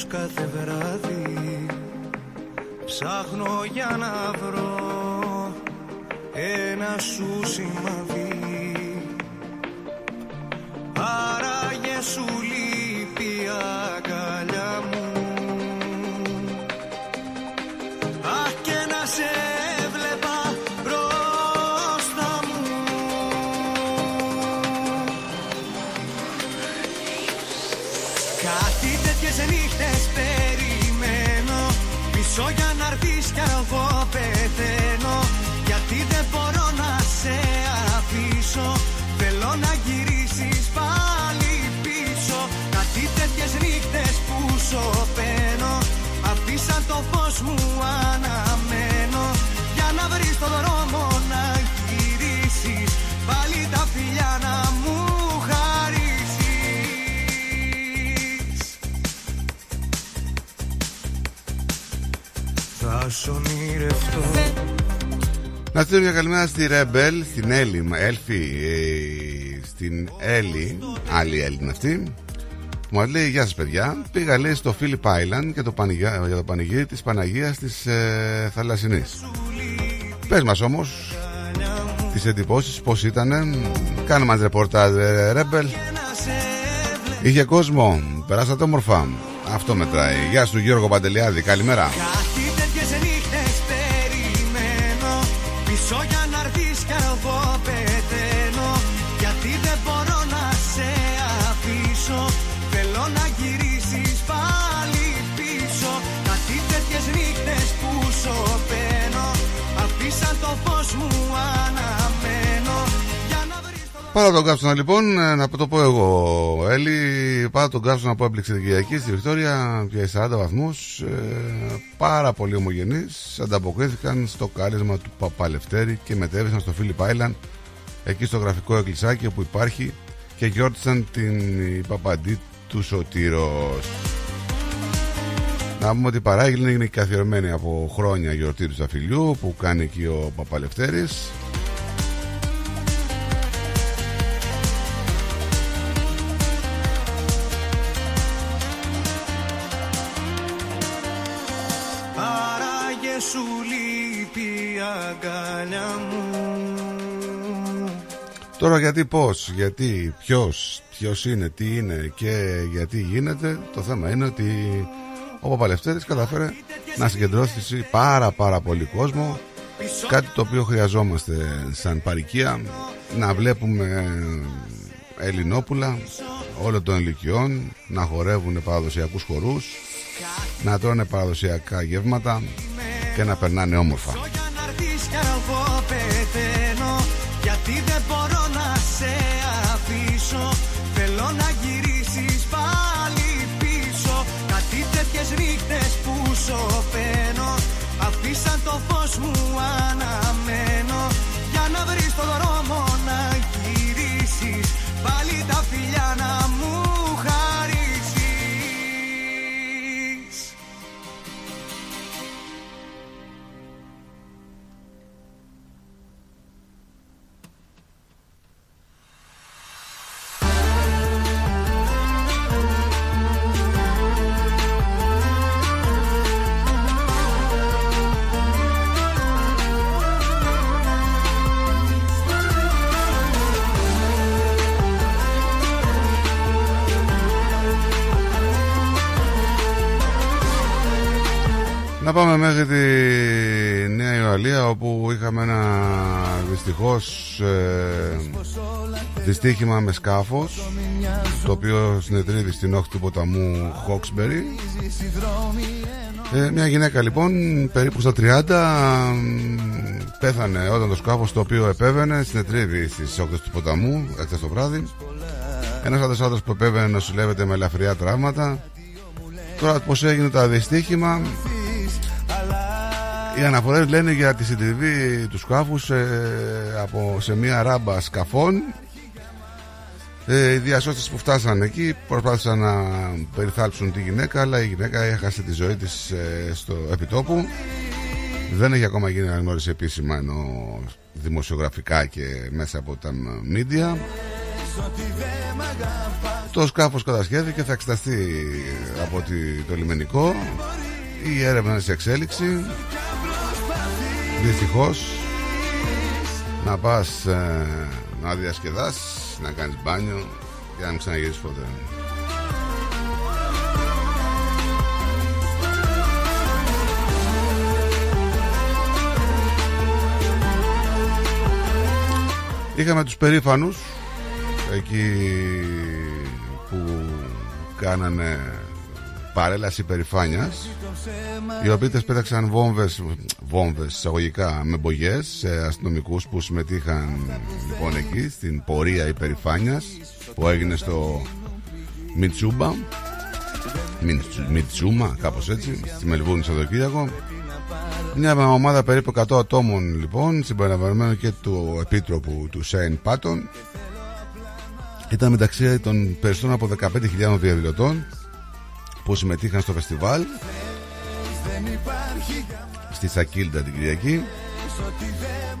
[SPEAKER 14] Πως κάθε βράδυ ψάχνω για να βρω ένα σου σημαδί Άραγε σου λείπει αγκαλιά σωπαίνω. Αφήσαν το φως μου αναμένω. Για να βρεις το δρόμο να γυρίσεις Πάλι τα φιλιά να μου χαρίσεις. Θα σ' ονειρευτώ
[SPEAKER 1] Να στείλω μια καλημέρα στη Ρεμπέλ, στην Έλλη, Έλφη, ε, στην Έλλη, άλλη Έλλη είναι αυτή. Που μα λέει: Γεια σας, παιδιά. Πήγα λέει στο Philip Island για το, πανηγύρι, για το πανηγύρι της Παναγίας της ε, Θαλασσινής. Πες μας όμως τις εντυπώσεις, πώς ήταν. Κάνε μας ρεπορτάζ, ε, Ρέμπελ. Είχε κόσμο, περάσατε όμορφα. Αυτό μετράει. Γεια σου Γιώργο Παντελιάδη, καλημέρα. Πάρα τον κάψονα λοιπόν, ε, να το πω εγώ, Έλλη. Πάρα τον κάψονα που έπληξε την Κυριακή στη Βικτόρια για 40 βαθμούς. πάρα πολύ ομογενείς. Ανταποκρίθηκαν στο κάλεσμα του Παπαλευτέρη και μετέβησαν στο Φίλιπ Άιλαντ, εκεί στο γραφικό εκκλησάκι που υπάρχει και γιόρτισαν την η παπαντή του Σωτήρος. Να πούμε ότι η παράγγελνη είναι καθιερωμένη από χρόνια γιορτή του Σταφυλιού που κάνει εκεί ο Παπαλευτέρης
[SPEAKER 14] αγκαλιά μου
[SPEAKER 1] Τώρα γιατί πώς, γιατί, ποιος, ποιος είναι, τι είναι και γιατί γίνεται Το θέμα είναι ότι ο Παπαλευτέρης καταφέρε να συγκεντρώσει πάρα πάρα πολύ κόσμο Κάτι το οποίο χρειαζόμαστε σαν παρικία Να βλέπουμε Ελληνόπουλα όλων των ηλικιών Να χορεύουν παραδοσιακούς χορούς Να τρώνε παραδοσιακά γεύματα Και να περνάνε όμορφα.
[SPEAKER 14] Για να έρθεις κι εγώ πεθαίνω Γιατί δεν μπορώ να σε αφήσω. Θέλω να γυρίσεις πάλι πίσω Κάτι τέτοιες νύχτες που σωπαίνω. Αφήσαν το φως μου αναμένω Για να βρεις το δρόμο να γυρίσεις. Πάλι τα φιλιά να
[SPEAKER 1] Να πάμε μέχρι τη Νέα Ιωαλία όπου είχαμε ένα δυστυχώς ε, δυστύχημα με σκάφος το οποίο συνετρίβει στην όχθη του ποταμού Χόξμπερι ε, μια γυναίκα λοιπόν περίπου στα 30 μ, πέθανε όταν το σκάφος το οποίο επέβαινε συνετρίβει στις όχθες του ποταμού εχθές το βράδυ. Ένας άλλος άντρας που επέβαινε νοσηλεύεται με ελαφριά τραύματα. Τώρα πως έγινε το δυστύχημα; Οι αναφορές λένε για τη συντριβή τους σκάφους ε, από, σε μια ράμπα σκαφών. Ε, οι διασώστες που φτάσαν εκεί προσπάθησαν να περιθάλψουν τη γυναίκα αλλά η γυναίκα έχασε τη ζωή της ε, στο επιτόπου. Δεν έχει ακόμα γίνει αναγνώριση επίσημα ενώ δημοσιογραφικά και μέσα από τα μίντια. Το σκάφος κατασχέθηκε θα εξεταστεί από τη- το λιμενικό. Η έρευνα είναι σε εξέλιξη Δυστυχώς Να πας ε, Να διασκεδάσεις Να κάνεις μπάνιο Και να μην ξαναγυρίσεις ποτέ. Είχαμε τους περήφανους Εκεί Που Κάνανε Παρέλαση περηφάνειας οι οποίοι τες πέταξαν βόμβες, βόμβες εισαγωγικά με μπογιές σε αστυνομικούς που συμμετείχαν λοιπόν εκεί στην πορεία υπερηφάνειας που έγινε στο Μιτσούμπα. Μιτσου- Μιτσούμα κάπως έτσι στη Μελβούνη Σαββατοκύριακο. Μια ομάδα περίπου 100 ατόμων λοιπόν συμπεριλαμβανομένου και του επίτροπου του Σέιν Πάτον. Ήταν μεταξύ των περισσότερων από 15.000 διαδηλωτών που συμμετείχαν στο φεστιβάλ στη Σακίλτα την Κυριακή.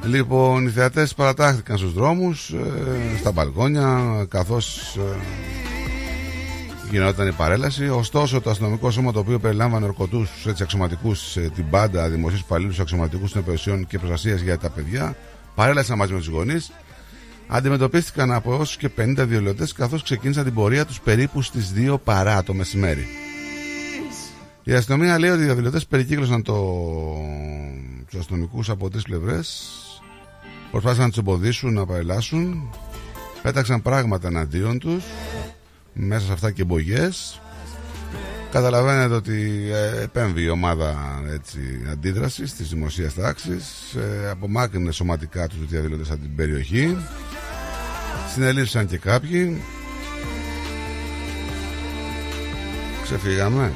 [SPEAKER 1] Λοιπόν, οι θεατές παρατάχθηκαν στους δρόμους, ε, στα μπαλκόνια, καθώς ε, γινόταν η παρέλαση. Ωστόσο, το αστυνομικό σώμα το οποίο περιλάμβανε ορκωτούς, αξιωματικούς, την πάντα, δημοσίους υπαλλήλους, αξιωματικούς των υπηρεσιών και προστασίας για τα παιδιά, παρέλασαν μαζί με τους γονείς. Αντιμετωπίστηκαν από όσου και 50 διολωτέ καθώς ξεκίνησαν την πορεία τους περίπου στις 2 παρά το μεσημέρι. Η αστυνομία λέει ότι οι διαδηλωτές περικύκλωσαν το... τους αστυνομικούς από τρεις πλευρές. Προσπάθησαν να τους εμποδίσουν να παρελάσουν. Πέταξαν πράγματα εναντίον τους. Μέσα σε αυτά και μπογιέ. Καταλαβαίνετε ότι ε, επέμβει η ομάδα έτσι, αντίδρασης της δημοσίας τάξης ε, απομάκρυνε σωματικά τους διαδηλωτές από την περιοχή συνελήφθησαν και κάποιοι ξεφύγαμε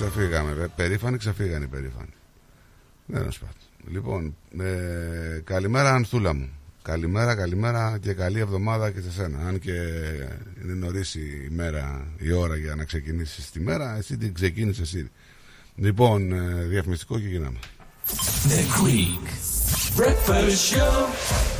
[SPEAKER 1] Ξεφύγαμε. Περήφανοι, ξεφύγανε οι περήφανοι. Δεν είναι Λοιπόν, ε, καλημέρα Ανθούλα μου. Καλημέρα, καλημέρα και καλή εβδομάδα και σε σένα. Αν και είναι νωρίς η μέρα, η ώρα για να ξεκινήσεις τη μέρα, εσύ την ξεκίνησες εσύ. Λοιπόν, ε, διαφημιστικό και γίναμε. The Greek
[SPEAKER 15] Breakfast Show.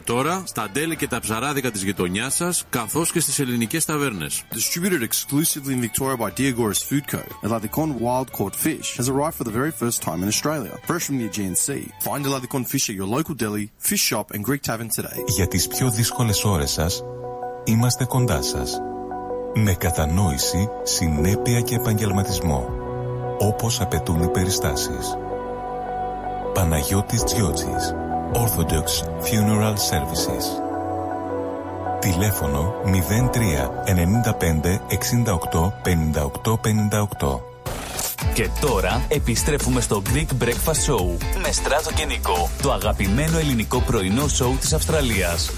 [SPEAKER 15] τώρα στα τέλη και τα ψαράδικα της γειτονιάς σας, καθώς και στις ελληνικές ταβέρνες.
[SPEAKER 6] Distributed exclusively in Victoria by Food Co.
[SPEAKER 7] Για τις πιο δύσκολες ώρες σας είμαστε κοντά σας. Με κατανόηση, συνέπεια και επαγγελματισμό. Όπως απαιτούν οι περιστάσεις. Παναγιώτης Τζιότζης. Orthodox Funeral Services. Τηλέφωνο 03 95 68 58 58.
[SPEAKER 3] Και τώρα επιστρέφουμε στο Greek Breakfast Show με Στράτο και Νικό, το αγαπημένο ελληνικό πρωινό σοου της Αυστραλίας.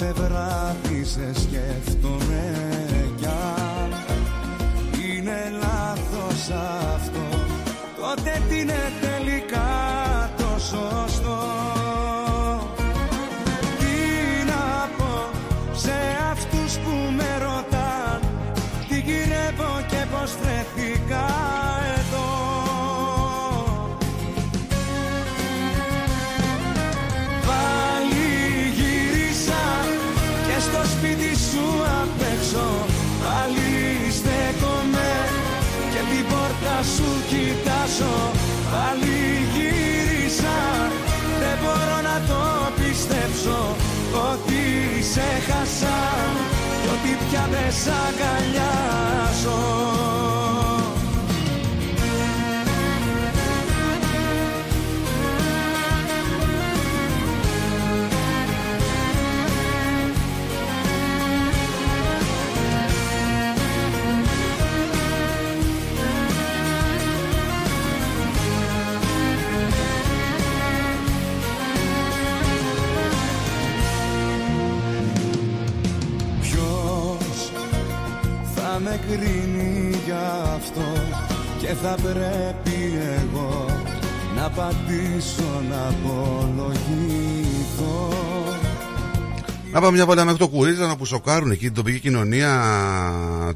[SPEAKER 3] κάθε βράδυ σε σκέφτομαι. ότι σε χάσα και ότι πια δεν σ'
[SPEAKER 1] μια βόλτα μέχρι το Κουρίζανο που σοκάρουν εκεί την τοπική κοινωνία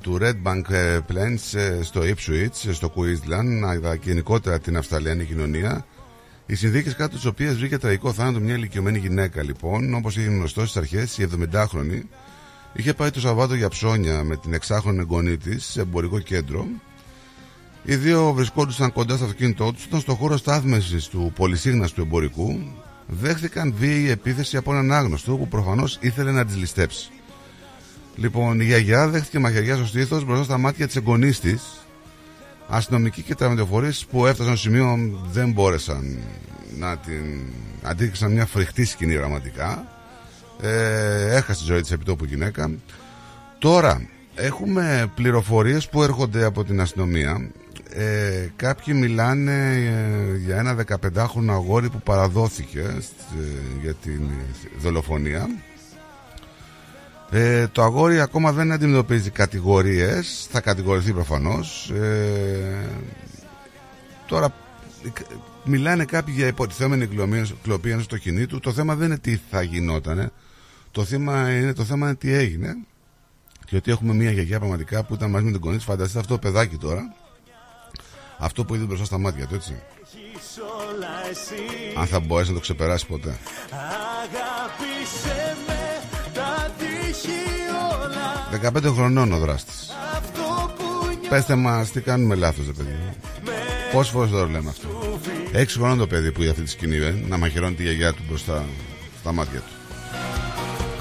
[SPEAKER 1] του Red Bank ε, Plains ε, στο Ipswich, στο Queensland, αλλά και γενικότερα την Αυστραλιανή κοινωνία. Οι συνθήκες κάτω τις οποίες βρήκε τραγικό θάνατο μια ηλικιωμένη γυναίκα, λοιπόν, όπως είχε γνωστό στις αρχές, η 70χρονη, είχε πάει το Σαββάτο για ψώνια με την εξάχρονη εγγονή της σε εμπορικό κέντρο. Οι δύο βρισκόντουσαν κοντά στο αυτοκίνητό τους, ήταν στο χώρο στάθμευσης του πολυσύγναστου εμπορικού δέχθηκαν βίαιη επίθεση από έναν άγνωστο που προφανώς ήθελε να τις ληστέψει. Λοιπόν, η γιαγιά δέχτηκε μαχαιριάς στο στήθος μπροστά στα μάτια της εγγονής της. Αστυνομικοί και τραυματιοφορεί που έφτασαν στο σημείο δεν μπόρεσαν να την αντίκρισαν μια φρικτή σκηνή πραγματικά. Ε, έχασε τη ζωή της επιτόπου γυναίκα. Τώρα έχουμε πληροφορίες που έρχονται από την αστυνομία. Ε, κάποιοι μιλάνε ε, για ένα 15χρονο αγόρι που παραδόθηκε ε, για την δολοφονία ε, το αγόρι ακόμα δεν αντιμετωπίζει κατηγορίες, θα κατηγορηθεί προφανώς. Ε, τώρα μιλάνε κάποιοι για υποτιθέμενη κλοπή στο κινή του. Το θέμα δεν είναι τι θα γινότανε. Το θέμα είναι, το θέμα είναι τι έγινε. Και ότι έχουμε μια γιαγιά πραγματικά που ήταν μαζί με την κονή της. Φανταστείτε αυτό το παιδάκι τώρα. Αυτό που είδε μπροστά στα μάτια του, έτσι. Αν θα μπορέσει να το ξεπεράσει ποτέ.
[SPEAKER 11] Αγάπησε με
[SPEAKER 1] 15 χρονών ο δράστης Πέστε μας τι κάνουμε λάθος παιδί Πόσες φορές το λέμε αυτό 6 χρονών το παιδί που είδε αυτή τη σκηνή ε, Να μαχαιρώνει τη γιαγιά του μπροστά στα μάτια του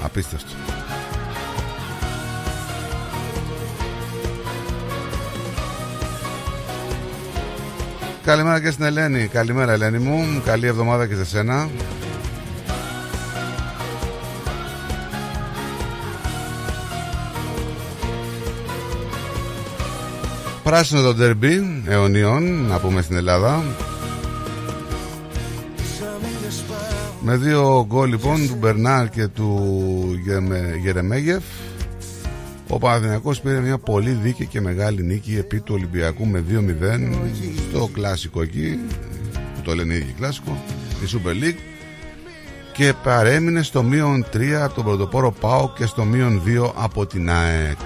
[SPEAKER 1] Απίστευτο. Καλημέρα και στην Ελένη. Καλημέρα Ελένη μου. Καλή εβδομάδα και σε σένα. Πράσινο το ντερμπι αιωνίων, να πούμε στην Ελλάδα. Με δύο γκολ λοιπόν του Μπερνάρ και του Γερεμέγεφ ο Παναθηναϊκός πήρε μια πολύ δίκαιη και μεγάλη νίκη επί του Ολυμπιακού με 2-0 στο κλάσικο εκεί που το λένε οι ίδιοι κλάσικο η Super League και παρέμεινε στο μείον 3 από τον πρωτοπόρο ΠΑΟ και στο μείον 2 από την ΑΕΚ.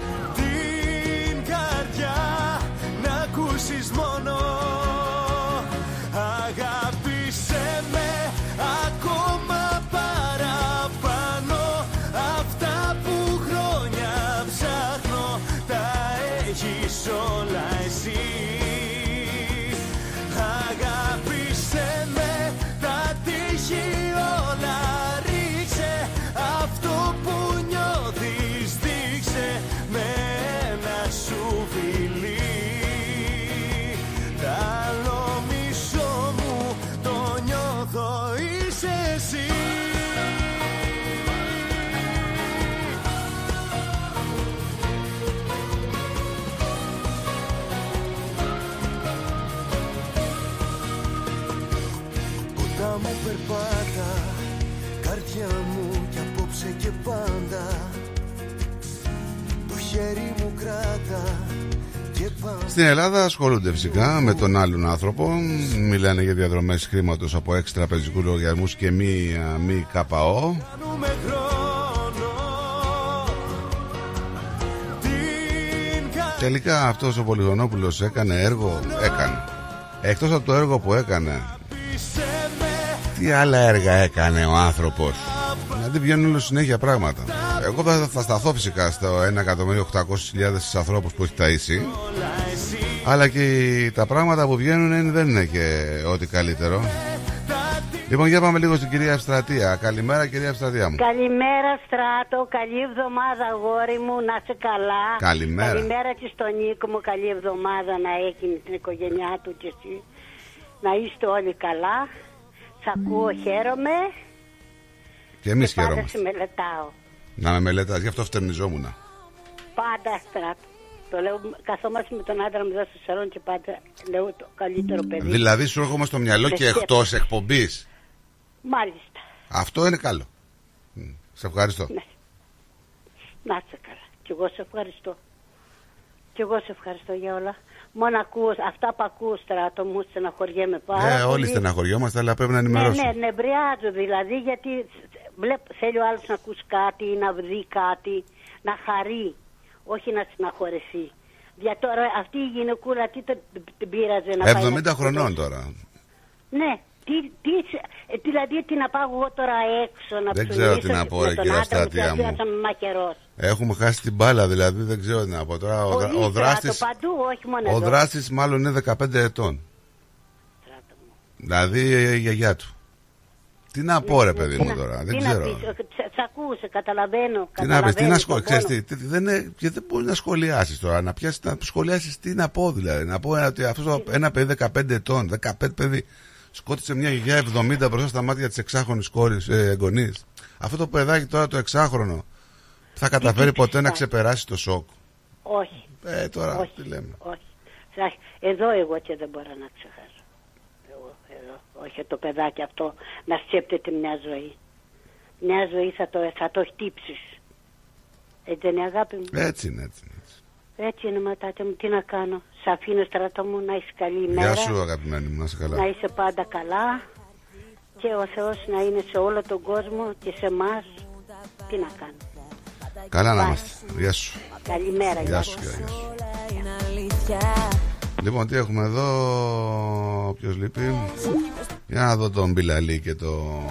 [SPEAKER 1] Στην Ελλάδα ασχολούνται φυσικά με τον άλλον άνθρωπο. Μιλάνε για διαδρομές χρήματος από έξτρα τραπεζικού λογαριασμούς και μη, μη ΚΑΠΑΟ. Τελικά αυτός ο Πολυγονόπουλος έκανε έργο, έκανε. Εκτός από το έργο που έκανε, τι άλλα έργα έκανε ο άνθρωπος; Δηλαδή βγαίνουν όλο συνέχεια πράγματα. Εγώ θα σταθώ φυσικά στο 1.800.000 ανθρώπους που έχει ταΐσει αλλά και τα πράγματα που βγαίνουν δεν είναι και ό,τι καλύτερο. Λοιπόν, για πάμε λίγο στην κυρία Ευστρατεία. Καλημέρα, κυρία Ευστρατεία μου.
[SPEAKER 16] Καλημέρα, Στράτο. Καλή εβδομάδα, αγόρι μου. Να είσαι καλά.
[SPEAKER 1] Καλημέρα.
[SPEAKER 16] Καλημέρα και στον Νίκο μου. Καλή εβδομάδα να έχει την οικογένειά του και εσύ. Να είστε όλοι καλά. Σ' ακούω, χαίρομαι.
[SPEAKER 1] Και εμείς
[SPEAKER 16] Πάντα
[SPEAKER 1] χαίρομαστε.
[SPEAKER 16] σε μελετάω.
[SPEAKER 1] Να με μελετάς, γι' αυτό φτερνιζόμουν.
[SPEAKER 16] Πάντα, Στράτο. Το λέω, καθόμαστε με τον άντρα μου εδώ στο σαλόν και πάντα λέω το καλύτερο παιδί.
[SPEAKER 1] Δηλαδή σου έρχομαι στο μυαλό
[SPEAKER 16] Με
[SPEAKER 1] και
[SPEAKER 16] σκέφτομαι.
[SPEAKER 1] εκτός εκπομπής.
[SPEAKER 16] Μάλιστα.
[SPEAKER 1] Αυτό είναι καλό. Μ, Σε ευχαριστώ.
[SPEAKER 16] Ναι. Να είσαι καλά. Κι εγώ σε ευχαριστώ. Κι εγώ σε ευχαριστώ για όλα. Μόνο ακούω, αυτά που ακούω στράτο μου στεναχωριέμαι πάρα
[SPEAKER 1] Ε,
[SPEAKER 16] πολύ.
[SPEAKER 1] όλοι στεναχωριόμαστε, αλλά πρέπει να
[SPEAKER 16] Ναι,
[SPEAKER 1] ενημερώσουμε.
[SPEAKER 16] ναι, νευριάζω δηλαδή γιατί βλέπ, θέλει ο άλλος να ακούσει κάτι, να δει κάτι, να χαρεί, όχι να στεναχωρεθεί. Για τώρα αυτή η γυναικούρα τι το- την πείραζε να πάει
[SPEAKER 1] 70
[SPEAKER 16] να
[SPEAKER 1] χρονών τώρα.
[SPEAKER 16] Ναι, τι, τι, ε, δηλαδή τι να πάω εγώ τώρα έξω να
[SPEAKER 1] Δεν
[SPEAKER 16] ψωνίσω
[SPEAKER 1] ξέρω τι να
[SPEAKER 16] και
[SPEAKER 1] πω,
[SPEAKER 16] με
[SPEAKER 1] ρε,
[SPEAKER 16] τον
[SPEAKER 1] κυρία
[SPEAKER 16] άντρα μου,
[SPEAKER 1] Στρατιά
[SPEAKER 16] γιατί
[SPEAKER 1] μου.
[SPEAKER 16] θα με μαχαιρώσει.
[SPEAKER 1] Έχουμε χάσει την μπάλα, δηλαδή δεν ξέρω τι να πω τώρα. Ο, δρα-
[SPEAKER 16] Πολύ
[SPEAKER 1] ο δράστης,
[SPEAKER 16] στράτο, παντού, όχι μόνο
[SPEAKER 1] ο
[SPEAKER 16] εδώ.
[SPEAKER 1] δράστης μάλλον είναι 15 ετών. Δηλαδή η γιαγιά του. Τι να πω, ρε παιδί
[SPEAKER 16] Τι
[SPEAKER 1] μου
[SPEAKER 16] να-
[SPEAKER 1] τώρα,
[SPEAKER 16] τι
[SPEAKER 1] δεν
[SPEAKER 16] να
[SPEAKER 1] ξέρω.
[SPEAKER 16] Πεις, ε, τσα- Σ' ακούσε, καταλαβαίνω.
[SPEAKER 1] Τι να πεις, τι να
[SPEAKER 16] καταλαβαίνω
[SPEAKER 1] σχολιάσει.
[SPEAKER 16] τον πόνο.
[SPEAKER 1] Ξέρεις τι, τι- δεν, είναι, και δεν μπορείς να σχολιάσεις τώρα. Να πιάσει να σχολιάσεις τι να πω δηλαδή. Να πω ότι αυτός ένα παιδί 15 ετών, 15 παιδί, σκότωσε μια γιαγιά 70 μπροστά στα μάτια της εξάχρονης κόρης ε, εγγονής. Αυτό το παιδάκι τώρα το εξάχρονο θα καταφέρει ποτέ να ξεπεράσει το σοκ;
[SPEAKER 16] Όχι.
[SPEAKER 1] Ε, τώρα
[SPEAKER 16] όχι,
[SPEAKER 1] τι λέμε.
[SPEAKER 16] όχι. Σα- Εδώ εγώ και δεν μπορώ να ξεχάσω. Εγώ, εδώ. Όχι το παιδάκι αυτό να σκέπτεται μια ζωή. Μια ζωή θα το, θα το χτύψεις. Έτσι δεν είναι αγάπη μου;
[SPEAKER 1] Έτσι είναι, έτσι είναι.
[SPEAKER 16] Έτσι είναι ματάτε μου. Τι να κάνω; Σ' αφήνω στρατό μου να είσαι καλή ημέρα.
[SPEAKER 1] Γεια σου αγαπημένη μου, να είσαι καλά.
[SPEAKER 16] Να είσαι πάντα καλά. Και ο Θεός να είναι σε όλο τον κόσμο και σε εμάς. Τι να κάνω;
[SPEAKER 1] Καλά να
[SPEAKER 16] Bye.
[SPEAKER 1] είμαστε. Γεια σου.
[SPEAKER 16] Καλημέρα.
[SPEAKER 1] Γεια σου, γεια σου. Λοιπόν, τι έχουμε εδώ, ποιος λείπει; Για να δω τον Μπιλαλή και το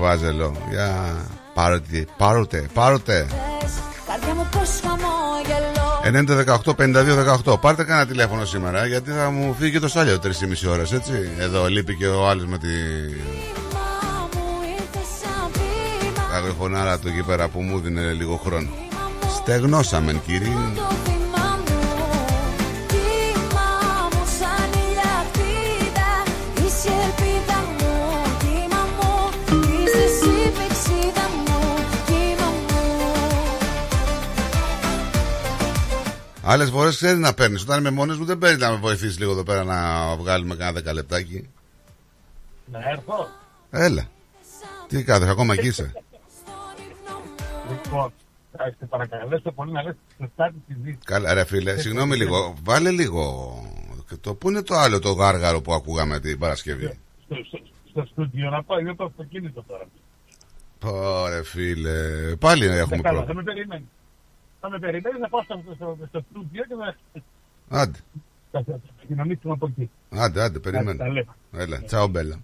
[SPEAKER 1] Βάζελο. Για πάρωτε, πάρωτε, πάρωτε.
[SPEAKER 17] Καρδιά μου πως χαμόγελο
[SPEAKER 1] 90-18-52-18. Πάρτε κανένα τηλέφωνο σήμερα γιατί θα μου φύγει και το σάλιο 3,5 ώρες, έτσι. Εδώ λείπει και ο άλλος με τη
[SPEAKER 17] μου ήρθε σαν βήμα
[SPEAKER 1] αγριφωνάρα του εκεί πέρα που μου δίνει λίγο χρόνο. Στεγνώσαμε, κύριε. Άλλες φορές ξέρεις να παίρνεις. Όταν είμαι μόνος μου, δεν παίρνεις να με βοηθήσεις λίγο εδώ πέρα να βγάλουμε κανένα δεκαλεπτάκι.
[SPEAKER 18] Να έρθω.
[SPEAKER 1] Έλα. Τι κάθε, ακόμα εκεί είσαι;
[SPEAKER 18] Λοιπόν, θα σε παρακαλέσω πολύ να λες τη Τετάρτη της Δύση.
[SPEAKER 1] Καλά, ρε φίλε, συγγνώμη λίγο. Βάλε λίγο. Και Το, πού είναι το άλλο το γάργαρο που ακούγαμε την Παρασκευή;
[SPEAKER 18] Στο, στο, στο στούντιο να πάω, είναι το αυτοκίνητο τώρα.
[SPEAKER 1] Ωραία, φίλε. Πάλι έχουμε
[SPEAKER 18] Δεν καλά, θα
[SPEAKER 1] πρόβλημα.
[SPEAKER 18] με περιμένεις. Θα με περιμένεις να πάω στο, στο, στο στούντιο και να
[SPEAKER 1] Άντε,
[SPEAKER 18] θα θα επικοινωνήσουμε από εκεί.
[SPEAKER 1] άντε, άντε,
[SPEAKER 18] τα
[SPEAKER 1] περιμένω.
[SPEAKER 18] λέμε.
[SPEAKER 1] Έλα, τσάου μπέλα.